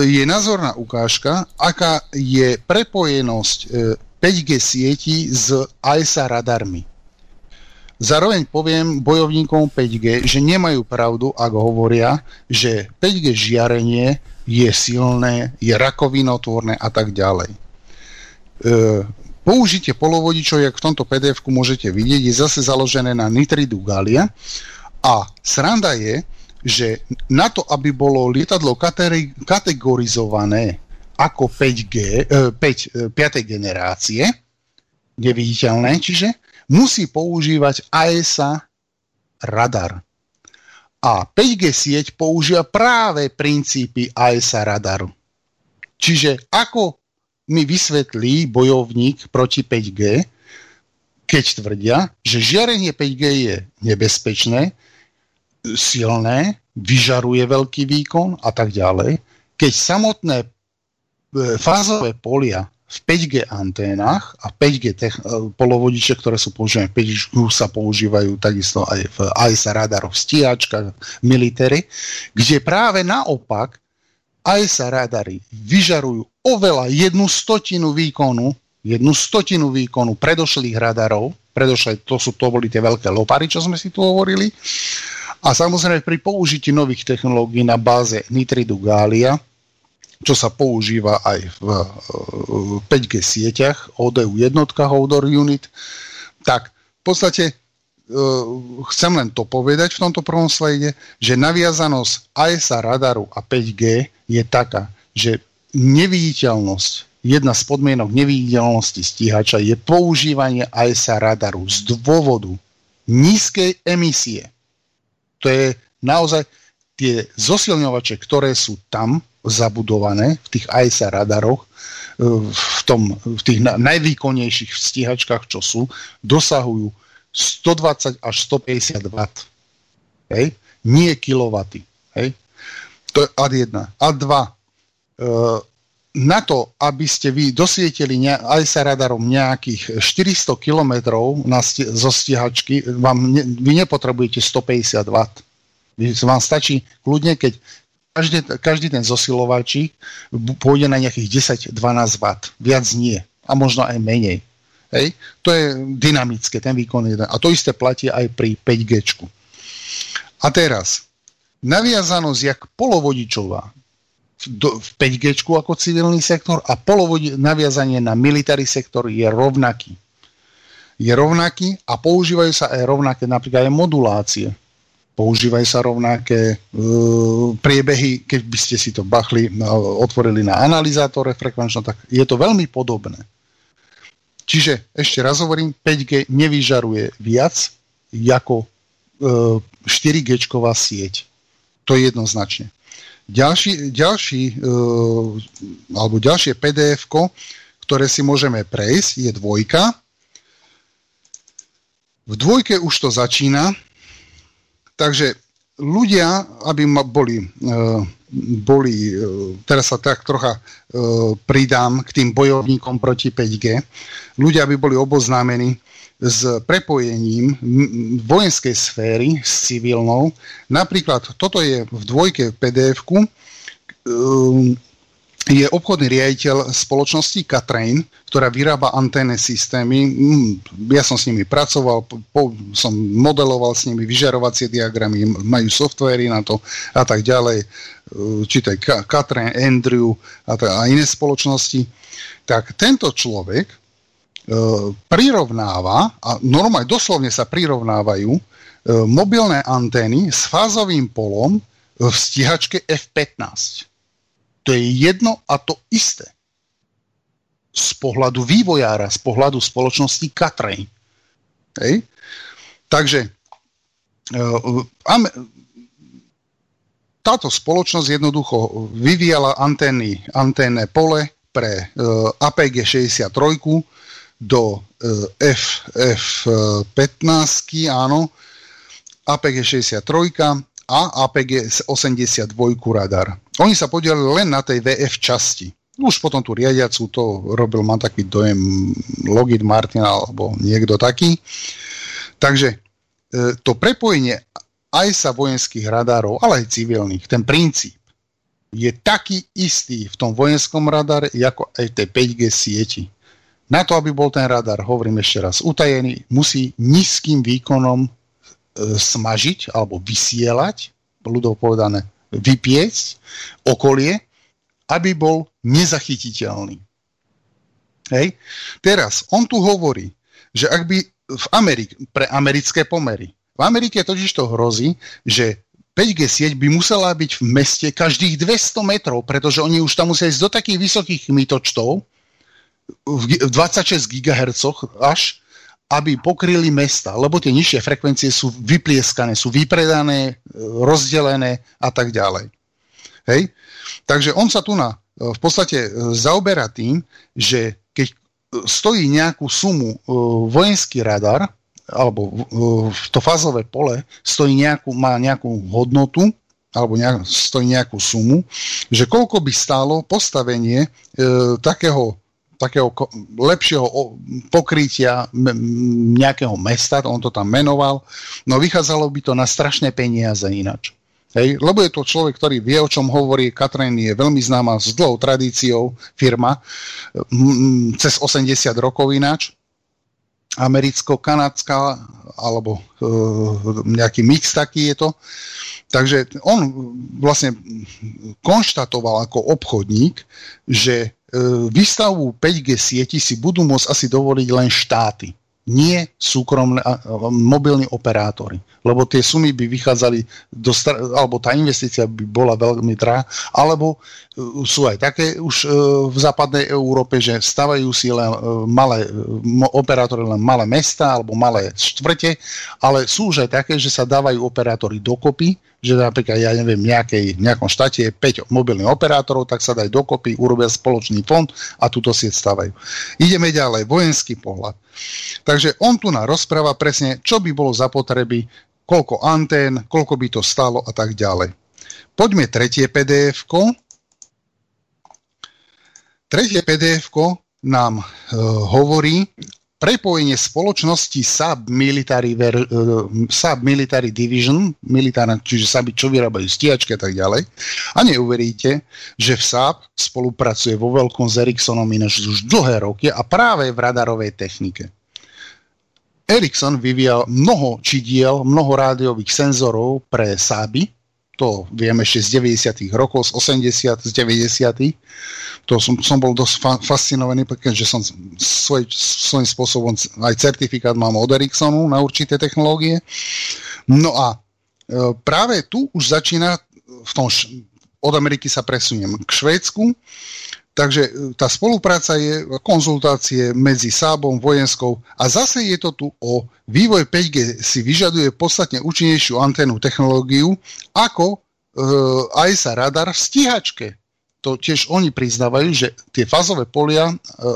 je názorná ukážka, aká je prepojenosť e, 5G sieti s AESA radarmi. Zároveň poviem bojovníkom 5G, že nemajú pravdu, ak hovoria, že 5G žiarenie je silné, je rakovinotvorné a tak ďalej. E, použitie polovodičov, jak v tomto pdf môžete vidieť, je zase založené na nitridu galia a sranda je, že na to, aby bolo lietadlo kategorizované ako 5G, e, 5, 5. E, generácie, neviditeľné, čiže musí používať AESA radar. A 5G sieť používa práve princípy AESA radaru. Čiže ako mi vysvetlí bojovník proti 5G, keď tvrdia, že žiarenie 5G je nebezpečné, silné, vyžaruje veľký výkon a tak ďalej, keď samotné e, fázové polia v 5G anténach a 5G tech, e, polovodiče, ktoré sú používané v 5G sa používajú takisto aj v AISA radaroch, stíhačkách, military, kde práve naopak AISA radary vyžarujú oveľa jednu stotinu výkonu, jednu stotinu výkonu predošlých radarov, predošlé, to, sú, to boli tie veľké lopary, čo sme si tu hovorili, a samozrejme pri použití nových technológií na báze nitridu gália čo sa používa aj v 5G sieťach, ODU jednotka, Hodor Unit, tak v podstate e, chcem len to povedať v tomto prvom slajde, že naviazanosť ASA radaru a 5G je taká, že neviditeľnosť, jedna z podmienok neviditeľnosti stíhača je používanie ASA radaru z dôvodu nízkej emisie. To je naozaj tie zosilňovače, ktoré sú tam zabudované v tých ASA radaroch, e, v, tom, v tých najvýkonnejších stíhačkách, čo sú, dosahujú 120 až 150 W. Hej? Nie kilowaty. Hej? To je ad 1. Ad 2. E, na to, aby ste vy dosvietili ASA radarom nejakých 400 km na sti- zo stíhačky, vám ne, vy nepotrebujete 150 W vám stačí kľudne, keď každý, každý ten zosilovačík pôjde na nejakých 10-12 W. Viac nie. A možno aj menej. Hej? To je dynamické, ten výkon je. A to isté platí aj pri 5G. A teraz, naviazanosť jak polovodičová v 5G ako civilný sektor a polovodi, naviazanie na military sektor je rovnaký. Je rovnaký a používajú sa aj rovnaké napríklad aj modulácie používajú sa rovnaké uh, priebehy, keď by ste si to bachli, uh, otvorili na analyzátore frekvenčno, tak je to veľmi podobné. Čiže ešte raz hovorím, 5G nevyžaruje viac ako uh, 4G sieť. To je jednoznačne. Ďalší, ďalší uh, alebo ďalšie pdf ktoré si môžeme prejsť, je dvojka. V dvojke už to začína, Takže ľudia, aby boli, uh, boli uh, teraz sa tak trocha uh, pridám k tým bojovníkom proti 5G, ľudia, aby boli oboznámení s prepojením vojenskej sféry s civilnou. Napríklad toto je v dvojke PDF-ku, je obchodný riaditeľ spoločnosti Katrain, ktorá vyrába anténne systémy. Mm, ja som s nimi pracoval, po, som modeloval s nimi vyžarovacie diagramy, majú softvery na to a tak ďalej. Uh, Čítaj Katrain, Andrew a, t- a iné spoločnosti. Tak tento človek uh, prirovnáva, a normálne doslovne sa prirovnávajú, uh, mobilné antény s fázovým polom v stíhačke F-15 to je jedno a to isté. Z pohľadu vývojára, z pohľadu spoločnosti Katrej. Hej? Takže uh, táto spoločnosť jednoducho vyvíjala antény, anténne pole pre uh, APG 63 do F, F15, áno, APG 63 a APG 82 radar. Oni sa podielili len na tej VF časti. Už potom tú riadiacu to robil, mám taký dojem, Logit Martin alebo niekto taký. Takže e, to prepojenie aj sa vojenských radárov, ale aj civilných, ten princíp je taký istý v tom vojenskom radare, ako aj v tej 5G sieti. Na to, aby bol ten radar, hovorím ešte raz, utajený, musí nízkym výkonom e, smažiť alebo vysielať, ľudov povedané, vypiecť okolie, aby bol nezachytiteľný. Hej. Teraz, on tu hovorí, že ak by v Amerike, pre americké pomery, v Amerike totiž to hrozí, že 5G sieť by musela byť v meste každých 200 metrov, pretože oni už tam musia ísť do takých vysokých kmitočtov, v 26 GHz až, aby pokryli mesta, lebo tie nižšie frekvencie sú vyplieskané, sú vypredané, e, rozdelené a tak ďalej. Hej? Takže on sa tu na, e, v podstate e, zaoberá tým, že keď stojí nejakú sumu vojenský radar, alebo to fázové pole stojí nejakú, má nejakú hodnotu, alebo nejak, stojí nejakú sumu, že koľko by stálo postavenie e, takého takého lepšieho pokrytia nejakého mesta, on to tam menoval, no vychádzalo by to na strašné peniaze ináč. Hej, lebo je to človek, ktorý vie, o čom hovorí. Katrin je veľmi známa s dlhou tradíciou firma, cez 80 rokov ináč. americko-kanadská, alebo e, nejaký mix taký je to. Takže on vlastne konštatoval ako obchodník, že výstavbu 5G sieti si budú môcť asi dovoliť len štáty nie súkromné mobilní operátory. Lebo tie sumy by vychádzali, do alebo tá investícia by bola veľmi drahá, alebo e, sú aj také už e, v západnej Európe, že stavajú si len e, malé operátory, len malé mesta alebo malé štvrte, ale sú už aj také, že sa dávajú operátory dokopy, že napríklad, ja neviem, nejakej, nejakom štáte je 5 mobilných operátorov, tak sa dajú dokopy, urobia spoločný fond a túto sieť stavajú. Ideme ďalej, vojenský pohľad. Takže on tu na rozpráva presne, čo by bolo za potreby, koľko antén, koľko by to stalo a tak ďalej. Poďme tretie pdf -ko. Tretie pdf nám e, hovorí, prepojenie spoločnosti SAB Military, Ver, uh, SAB Military Division, militárna, čiže SAB, čo vyrábajú stíhačky a tak ďalej. A neuveríte, že v SAB spolupracuje vo veľkom s Ericssonom ináč už dlhé roky a práve v radarovej technike. Ericsson vyvíjal mnoho čidiel, mnoho rádiových senzorov pre SABy, to vieme ešte z 90. rokov, z 80. z 90 to som, som bol dosť fa- fascinovaný, pretože som svoj, svojím spôsobom aj certifikát mám od Ericssonu na určité technológie. No a e, práve tu už začína v tom, od Ameriky sa presuniem k Švédsku, takže e, tá spolupráca je konzultácie medzi Sábom, vojenskou a zase je to tu o vývoj 5G si vyžaduje podstatne účinnejšiu anténu technológiu ako e, aj sa radar v stíhačke. To tiež oni priznávajú, že tie fázové polia e,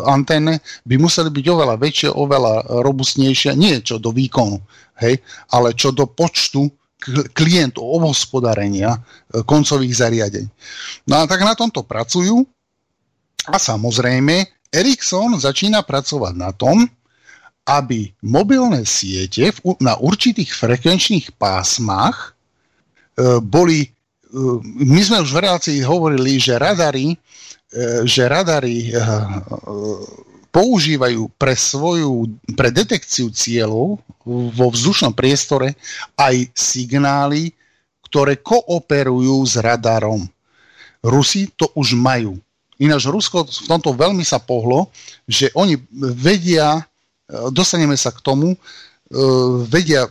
anténne by museli byť oveľa väčšie, oveľa robustnejšie, nie čo do výkonu, hej, ale čo do počtu klientov, obhospodárenia e, koncových zariadení. No a tak na tomto pracujú a samozrejme Ericsson začína pracovať na tom, aby mobilné siete na určitých frekvenčných pásmach e, boli my sme už v relácii hovorili, že radary, e, že radary e, e, používajú pre svoju, pre detekciu cieľov vo vzdušnom priestore aj signály, ktoré kooperujú s radarom. Rusi to už majú. Ináč Rusko v tomto veľmi sa pohlo, že oni vedia, dostaneme sa k tomu, vedia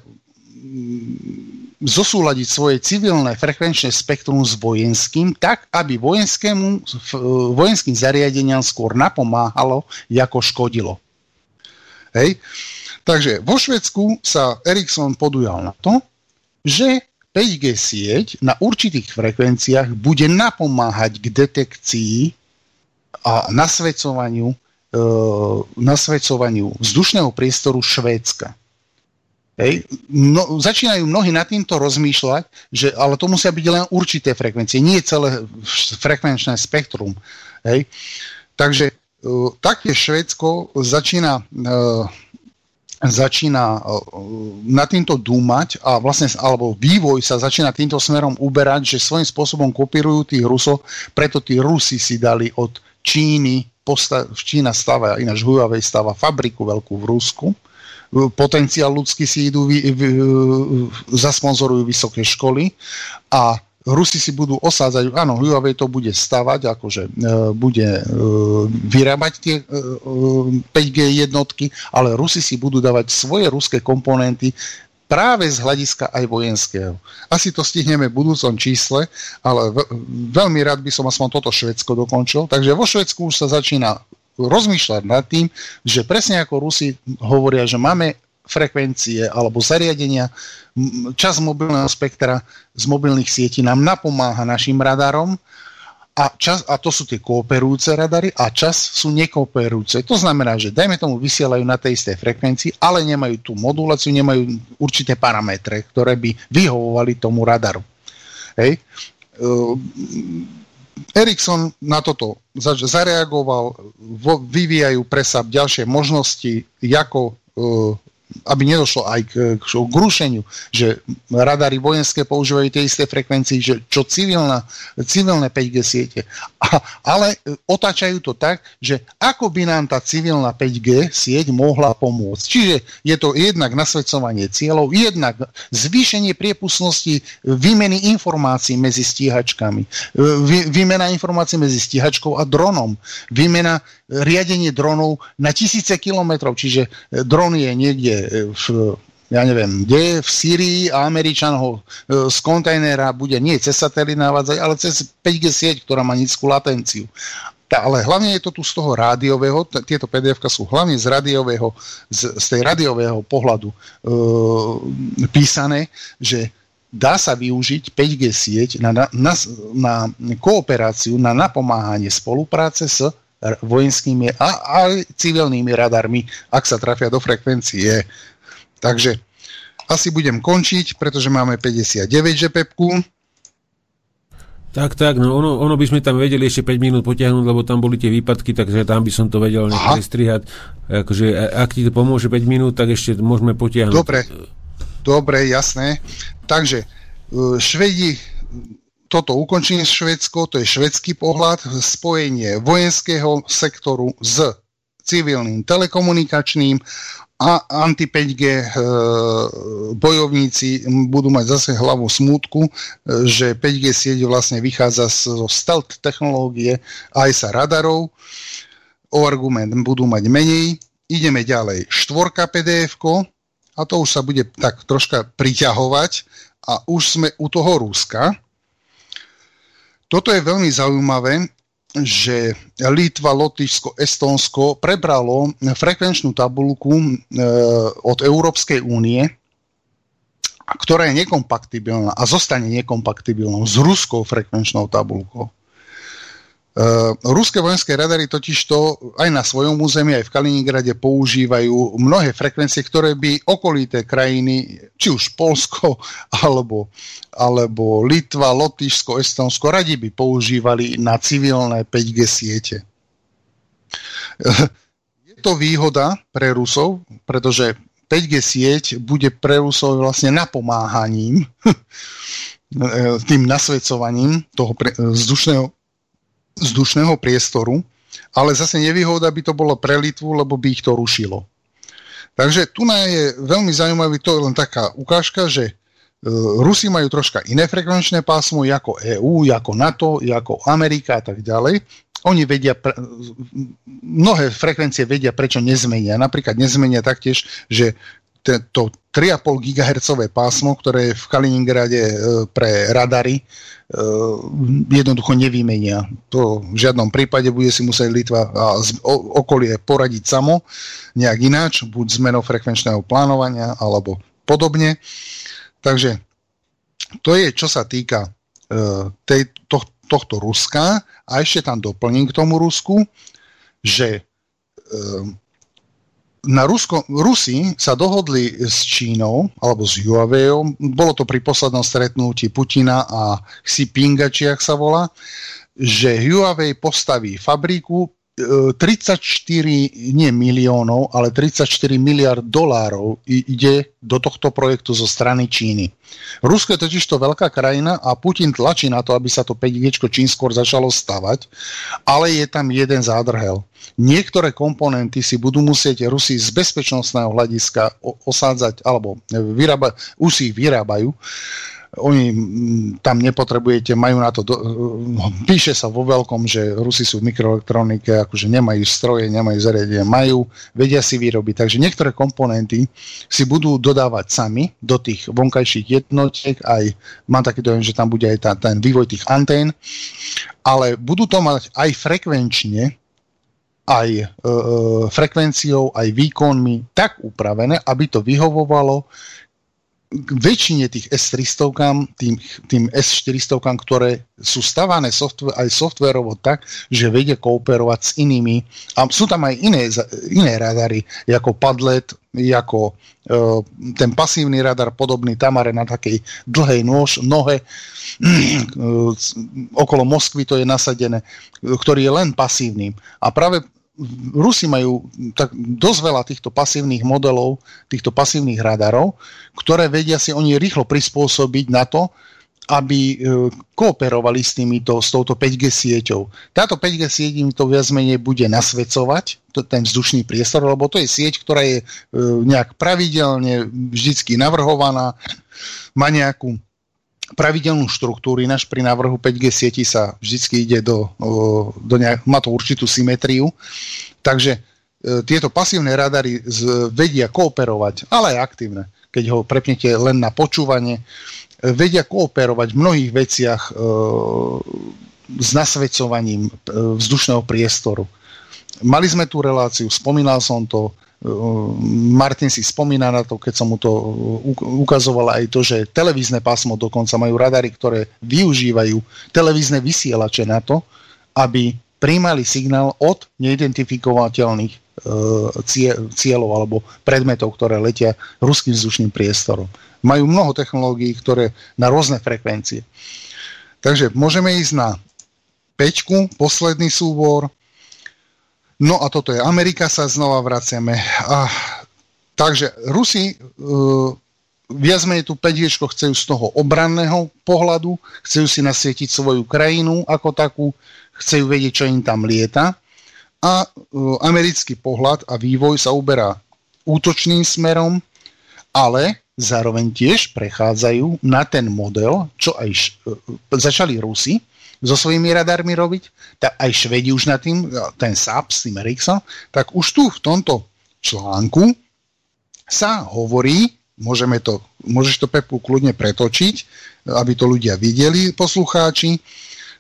zosúľadiť svoje civilné frekvenčné spektrum s vojenským, tak aby vojenskému, vojenským zariadeniam skôr napomáhalo, ako škodilo. Hej. Takže vo Švedsku sa Ericsson podujal na to, že 5G sieť na určitých frekvenciách bude napomáhať k detekcii a nasvedcovaniu, e, nasvedcovaniu vzdušného priestoru Švédska. Hej. No, začínajú mnohí nad týmto rozmýšľať, že ale to musia byť len určité frekvencie, nie celé frekvenčné spektrum. Hej. Takže uh, také Švédsko začína uh, začína uh, na týmto dúmať a vlastne, alebo vývoj sa začína týmto smerom uberať, že svojím spôsobom kopírujú tých Rusov, preto tí Rusi si dali od Číny, posta- Čína stáva, ináč Huawei stáva fabriku veľkú v Rusku, potenciál ľudský si idú, vy, vy, zasponzorujú vysoké školy a Rusi si budú osádzať, áno, Huawei to bude stavať, akože e, bude e, vyrábať tie e, 5G jednotky, ale Rusi si budú dávať svoje ruské komponenty práve z hľadiska aj vojenského. Asi to stihneme v budúcom čísle, ale veľmi rád by som aspoň toto Švedsko dokončil. Takže vo Švedsku už sa začína rozmýšľať nad tým, že presne ako Rusi hovoria, že máme frekvencie alebo zariadenia, čas mobilného spektra z mobilných sietí nám napomáha našim radarom a, čas, a to sú tie kooperujúce radary a čas sú nekooperujúce. To znamená, že dajme tomu vysielajú na tej istej frekvencii, ale nemajú tú moduláciu, nemajú určité parametre, ktoré by vyhovovali tomu radaru. Hej. Ericsson na toto zareagoval, vyvíjajú pre sa ďalšie možnosti, ako e, aby nedošlo aj k, k, k rušeniu, že radary vojenské používajú tie isté frekvencie, že čo civilná, civilné 5G siete. A, ale otáčajú to tak, že ako by nám tá civilná 5G sieť mohla pomôcť. Čiže je to jednak nasvedcovanie cieľov, jednak zvýšenie priepustnosti výmeny informácií medzi stíhačkami, vy, výmena informácií medzi stíhačkou a dronom, výmena riadenie dronov na tisíce kilometrov, čiže dron je niekde v ja neviem, kde v Sýrii a Američan ho e, z kontajnera bude nie cez satelit navádzať, ale cez 5G sieť, ktorá má nízku latenciu. Tá, ale hlavne je to tu z toho rádiového, t- tieto pdf sú hlavne z rádiového, z, z tej rádiového pohľadu e, písané, že dá sa využiť 5G sieť na, na, na, na kooperáciu, na napomáhanie spolupráce s vojenskými a aj civilnými radarmi, ak sa trafia do frekvencie. Takže asi budem končiť, pretože máme 59 žepepku. Tak, tak, no ono, ono by sme tam vedeli ešte 5 minút potiahnuť, lebo tam boli tie výpadky, takže tam by som to vedel nechať strihať. Akože, ak ti to pomôže 5 minút, tak ešte môžeme potiahnuť. Dobre, dobre, jasné. Takže, e, Švedi toto ukončím Švedsko, to je švedský pohľad, spojenie vojenského sektoru s civilným telekomunikačným a anti-5G e, bojovníci budú mať zase hlavu smútku, e, že 5G sieť vlastne vychádza zo stealth technológie aj sa radarov. O argument budú mať menej. Ideme ďalej. Štvorka pdf a to už sa bude tak troška priťahovať a už sme u toho Ruska toto je veľmi zaujímavé, že Litva, Lotyšsko, Estónsko prebralo frekvenčnú tabulku e, od Európskej únie, ktorá je nekompatibilná a zostane nekompatibilnou s ruskou frekvenčnou tabulkou. Uh, ruské vojenské radary totiž to aj na svojom území, aj v Kaliningrade používajú mnohé frekvencie, ktoré by okolité krajiny, či už Polsko, alebo, alebo Litva, Lotyšsko, Estonsko, radi by používali na civilné 5G siete. Uh, je to výhoda pre Rusov, pretože 5G sieť bude pre Rusov vlastne napomáhaním tým nasvedcovaním toho vzdušného vzdušného priestoru, ale zase nevýhoda by to bolo pre Litvu, lebo by ich to rušilo. Takže tu je veľmi zaujímavý, to je len taká ukážka, že e, Rusi majú troška iné frekvenčné pásmo, ako EÚ, ako NATO, ako Amerika a tak ďalej. Oni vedia, mnohé frekvencie vedia, prečo nezmenia. Napríklad nezmenia taktiež, že to 3,5 GHz pásmo, ktoré v Kaliningrade e, pre radary, e, jednoducho nevymenia. To v žiadnom prípade bude si musieť Litva a okolie poradiť samo nejak ináč, buď zmenou frekvenčného plánovania alebo podobne. Takže to je, čo sa týka e, tej, to, tohto Ruska a ešte tam doplním k tomu Rusku, že na Rusko, Rusi sa dohodli s Čínou alebo s Huaweiom, bolo to pri poslednom stretnutí Putina a Xi Jinpinga, či ak sa volá, že Huawei postaví fabriku 34 nie miliónov, ale 34 miliard dolárov ide do tohto projektu zo strany Číny. Rusko je totiž to veľká krajina a Putin tlačí na to, aby sa to 5G čím skôr začalo stavať, ale je tam jeden zádrhel. Niektoré komponenty si budú musieť Rusi z bezpečnostného hľadiska osádzať, alebo vyrába, už si ich vyrábajú, oni tam nepotrebujete, majú na to, do, píše sa vo veľkom, že Rusi sú v mikroelektronike, akože nemajú stroje, nemajú zariadenie, majú, vedia si vyrobiť. Takže niektoré komponenty si budú dodávať sami do tých vonkajších jednotiek, aj mám taký dojem, že tam bude aj tá, ten vývoj tých antén, ale budú to mať aj frekvenčne, aj e, e frekvenciou, aj výkonmi tak upravené, aby to vyhovovalo k väčšine tých S300, tým, tým S400, ktoré sú stavané software, aj softverovo tak, že vedia kooperovať s inými. A sú tam aj iné, iné radary, ako Padlet, ako e, ten pasívny radar podobný Tamare na takej dlhej nož, nohe, e, okolo Moskvy to je nasadené, ktorý je len pasívnym. A práve Rusi majú tak dosť veľa týchto pasívnych modelov, týchto pasívnych radarov, ktoré vedia si oni rýchlo prispôsobiť na to, aby e, kooperovali s, týmito, s touto 5G sieťou. Táto 5G sieť im to viac menej bude nasvedcovať, ten vzdušný priestor, lebo to je sieť, ktorá je e, nejak pravidelne vždycky navrhovaná, má nejakú pravidelnú štruktúru, ináč pri návrhu 5G sieti sa vždy ide do, do nejak, má to určitú symetriu, takže e, tieto pasívne radary vedia kooperovať, ale aj aktívne, keď ho prepnete len na počúvanie, e, vedia kooperovať v mnohých veciach e, s nasvedcovaním vzdušného priestoru. Mali sme tú reláciu, spomínal som to, Martin si spomína na to, keď som mu to ukazoval aj to, že televízne pásmo dokonca majú radary, ktoré využívajú televízne vysielače na to, aby príjmali signál od neidentifikovateľných e, cieľov alebo predmetov, ktoré letia ruským vzdušným priestorom. Majú mnoho technológií, ktoré na rôzne frekvencie. Takže môžeme ísť na peťku, posledný súbor, No a toto je Amerika, sa znova vraciame. A, takže Rusi uh, viac menej tú 5 chcú z toho obranného pohľadu, chcú si nasvietiť svoju krajinu ako takú, chcú vedieť, čo im tam lieta. A uh, americký pohľad a vývoj sa uberá útočným smerom, ale zároveň tiež prechádzajú na ten model, čo aj uh, začali Rusi, so svojimi radármi robiť, tak aj Švedi už na tým, ten SAP s tým Ericsson, tak už tu v tomto článku sa hovorí, môžeme to, môžeš to Pepu kľudne pretočiť, aby to ľudia videli, poslucháči.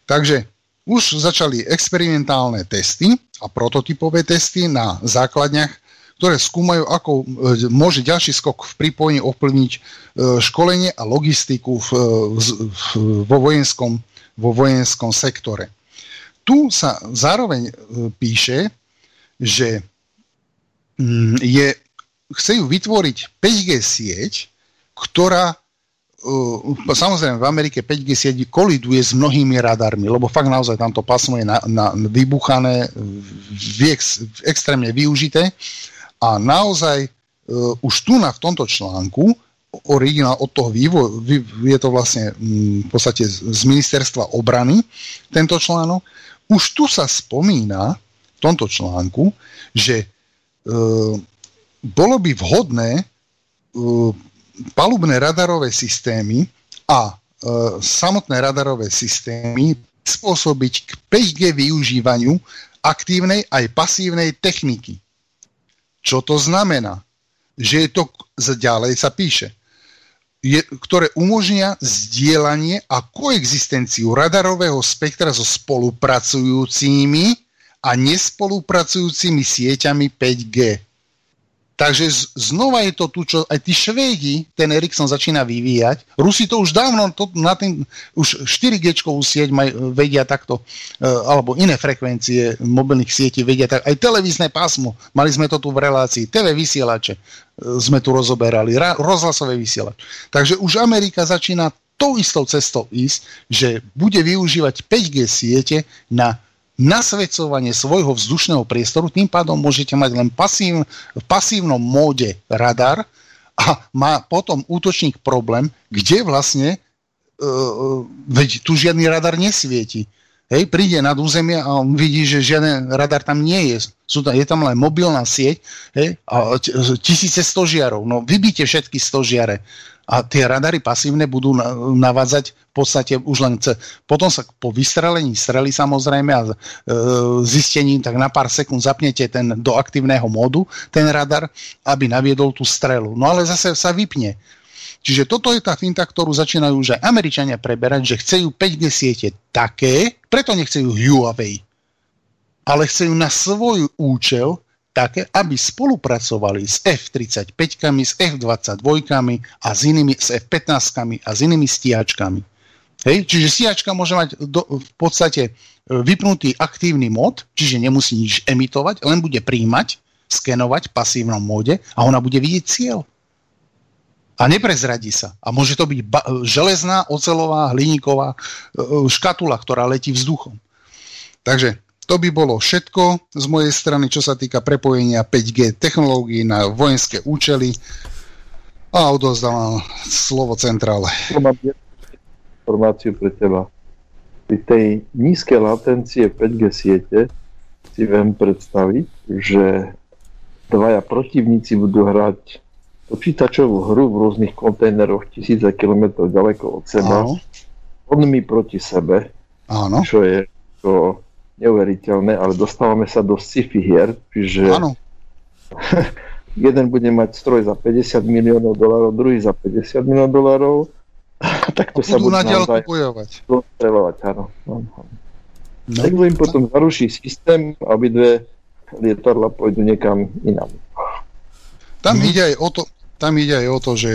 Takže už začali experimentálne testy a prototypové testy na základniach, ktoré skúmajú, ako e, môže ďalší skok v pripojení ovplyvniť e, školenie a logistiku v, v, v, vo vojenskom vo vojenskom sektore. Tu sa zároveň e, píše, že mm, je, chcú vytvoriť 5G sieť, ktorá e, samozrejme v Amerike 5G sieť koliduje s mnohými radarmi, lebo fakt naozaj tamto pásmo je na, na, vybuchané, ex, extrémne využité a naozaj uh, už tu na v tomto článku originál od toho vývoju, je to vlastne mm, v podstate z ministerstva obrany, tento článok. Už tu sa spomína v tomto článku, že e, bolo by vhodné e, palubné radarové systémy a e, samotné radarové systémy spôsobiť k 5G využívaniu aktívnej aj pasívnej techniky. Čo to znamená? Že je to, ďalej sa píše, je, ktoré umožnia zdieľanie a koexistenciu radarového spektra so spolupracujúcimi a nespolupracujúcimi sieťami 5G. Takže znova je to tu, čo aj tí Švédi, ten Ericsson začína vyvíjať. Rusi to už dávno, to, na tým, už 4G sieť maj, vedia takto, e, alebo iné frekvencie mobilných sietí vedia tak. Aj televízne pásmo, mali sme to tu v relácii, TV vysielače e, sme tu rozoberali, ra, rozhlasové vysielače. Takže už Amerika začína tou istou cestou ísť, že bude využívať 5G siete na nasvedcovanie svojho vzdušného priestoru, tým pádom môžete mať len pasív, v pasívnom móde radar a má potom útočník problém, kde vlastne uh, veď tu žiadny radar nesvieti. Hej, príde nad územie a on vidí, že žiaden radar tam nie je. Sú tam, je tam len mobilná sieť hej, a tisíce stožiarov. No vybíte všetky stožiare a tie radary pasívne budú navádzať v podstate už len ce. Potom sa po vystrelení strely samozrejme a e, zistení tak na pár sekúnd zapnete ten do aktívneho módu, ten radar, aby naviedol tú strelu. No ale zase sa vypne. Čiže toto je tá finta, ktorú začínajú aj Američania preberať, že chcejú 5G siete také, preto nechcejú Huawei, ale chcejú na svoj účel také, aby spolupracovali s F-35, s F-22 a s inými, s F-15 a s inými stíhačkami. Hej? Čiže stíhačka môže mať do, v podstate e, vypnutý aktívny mod, čiže nemusí nič emitovať, len bude príjmať, skenovať v pasívnom móde a ona bude vidieť cieľ. A neprezradí sa. A môže to byť ba- železná, ocelová, hliníková e, škatula, ktorá letí vzduchom. Takže To by bolo všetko z mojej strany, čo sa týka prepojenia 5G technológií na vojenské účely. A odozdávam slovo centrále. Mám informáciu pre teba. Pri tej nízkej latencie 5G siete si viem predstaviť, že dvaja protivníci budú hrať počítačovú hru v rôznych kontajneroch tisíce kilometrov ďaleko od seba. Onmi proti sebe. Áno. Čo je to neuveriteľné, ale dostávame sa do sci-fi hier, čiže Áno. jeden bude mať stroj za 50 miliónov dolárov, druhý za 50 miliónov dolárov, tak to A sa budú na bojovať. Streľovať, áno. No. Tak im potom zaruší systém a obidve lietadla pôjdu niekam inam. Tam ide aj o to, tam ide aj o to, že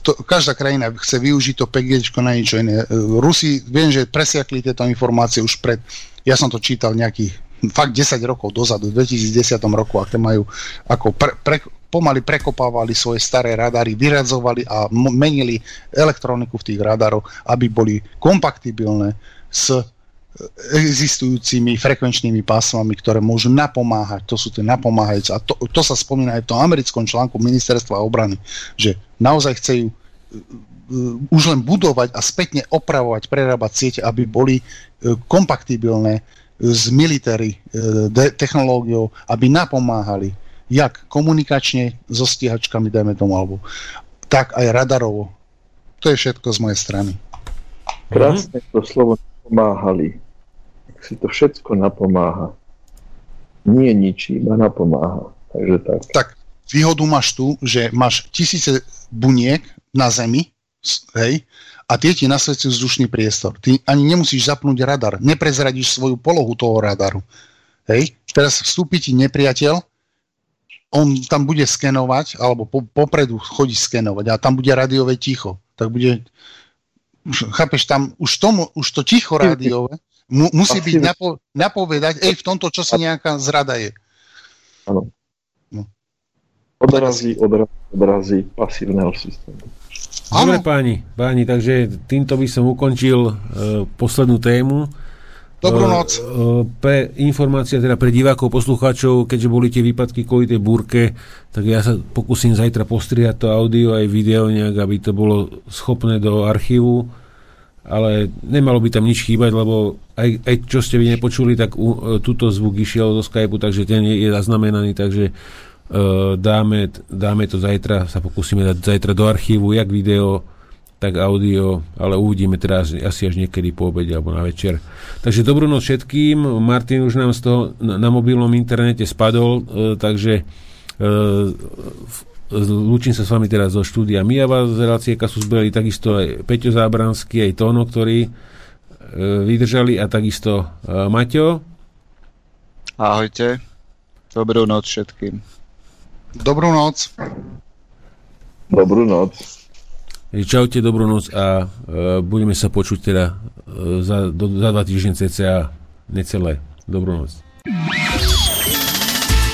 kto, každá krajina chce využiť to 5G na niečo iné. Rusi, viem, že presiakli tieto informácie už pred, ja som to čítal nejakých fakt 10 rokov dozadu, v 2010 roku, aké majú, ako pre, pre, pomaly prekopávali svoje staré radary, vyradzovali a menili elektroniku v tých radarov, aby boli kompatibilné s existujúcimi frekvenčnými pásmami, ktoré môžu napomáhať. To sú tie napomáhajúce. A to, to sa spomína aj v tom americkom článku ministerstva obrany, že naozaj chcejú už len budovať a spätne opravovať, prerábať siete, aby boli kompatibilné s military technológiou, aby napomáhali jak komunikačne so stíhačkami, dajme tomu, alebo tak aj radarovo. To je všetko z mojej strany. Krásne to slovo napomáhali. Si to všetko napomáha. Nie ničí, iba napomáha. Takže tak. Tak, výhodu máš tu, že máš tisíce buniek na Zemi, hej, a tie ti nasvedcujú vzdušný priestor. Ty ani nemusíš zapnúť radar, neprezradíš svoju polohu toho radaru. Hej, teraz vstúpi ti nepriateľ, on tam bude skenovať, alebo po, popredu chodí skenovať a tam bude rádiové ticho. Tak bude, chápeš, tam už, tomu, už to ticho rádiové mu, musí byť napo, napovedať, ej, v tomto čase nejaká zrada je. Áno. No. Odrazí, odrazí, odrazí pasívneho systému. Dobre páni, páni, takže týmto by som ukončil uh, poslednú tému. Dobrú noc. Uh, pre informácia teda pre divákov, poslucháčov, keďže boli tie výpadky kvôli tej búrke, tak ja sa pokúsim zajtra postriať to audio aj video nejak, aby to bolo schopné do archívu, ale nemalo by tam nič chýbať, lebo aj, aj čo ste vy nepočuli, tak uh, túto zvuk išiel do Skypeu, takže ten je, je zaznamenaný, takže uh, dáme, dáme to zajtra, sa pokúsime dať zajtra do archívu, jak video, tak audio, ale uvidíme teraz asi až niekedy po obede alebo na večer. Takže dobrú noc všetkým. Martin už nám z toho na, na mobilnom internete spadol, uh, takže uh, Lúčim sa s vami teraz zo štúdia Mijava z relácie Kasus Belli, takisto aj Peťo Zábranský, aj Tóno, ktorí e, vydržali a takisto e, Maťo. Ahojte. Dobrú noc všetkým. Dobrú noc. Dobrú noc. Čaute, dobrú noc a e, budeme sa počuť teda e, za, do, za dva týždne cca necelé. Dobrú noc.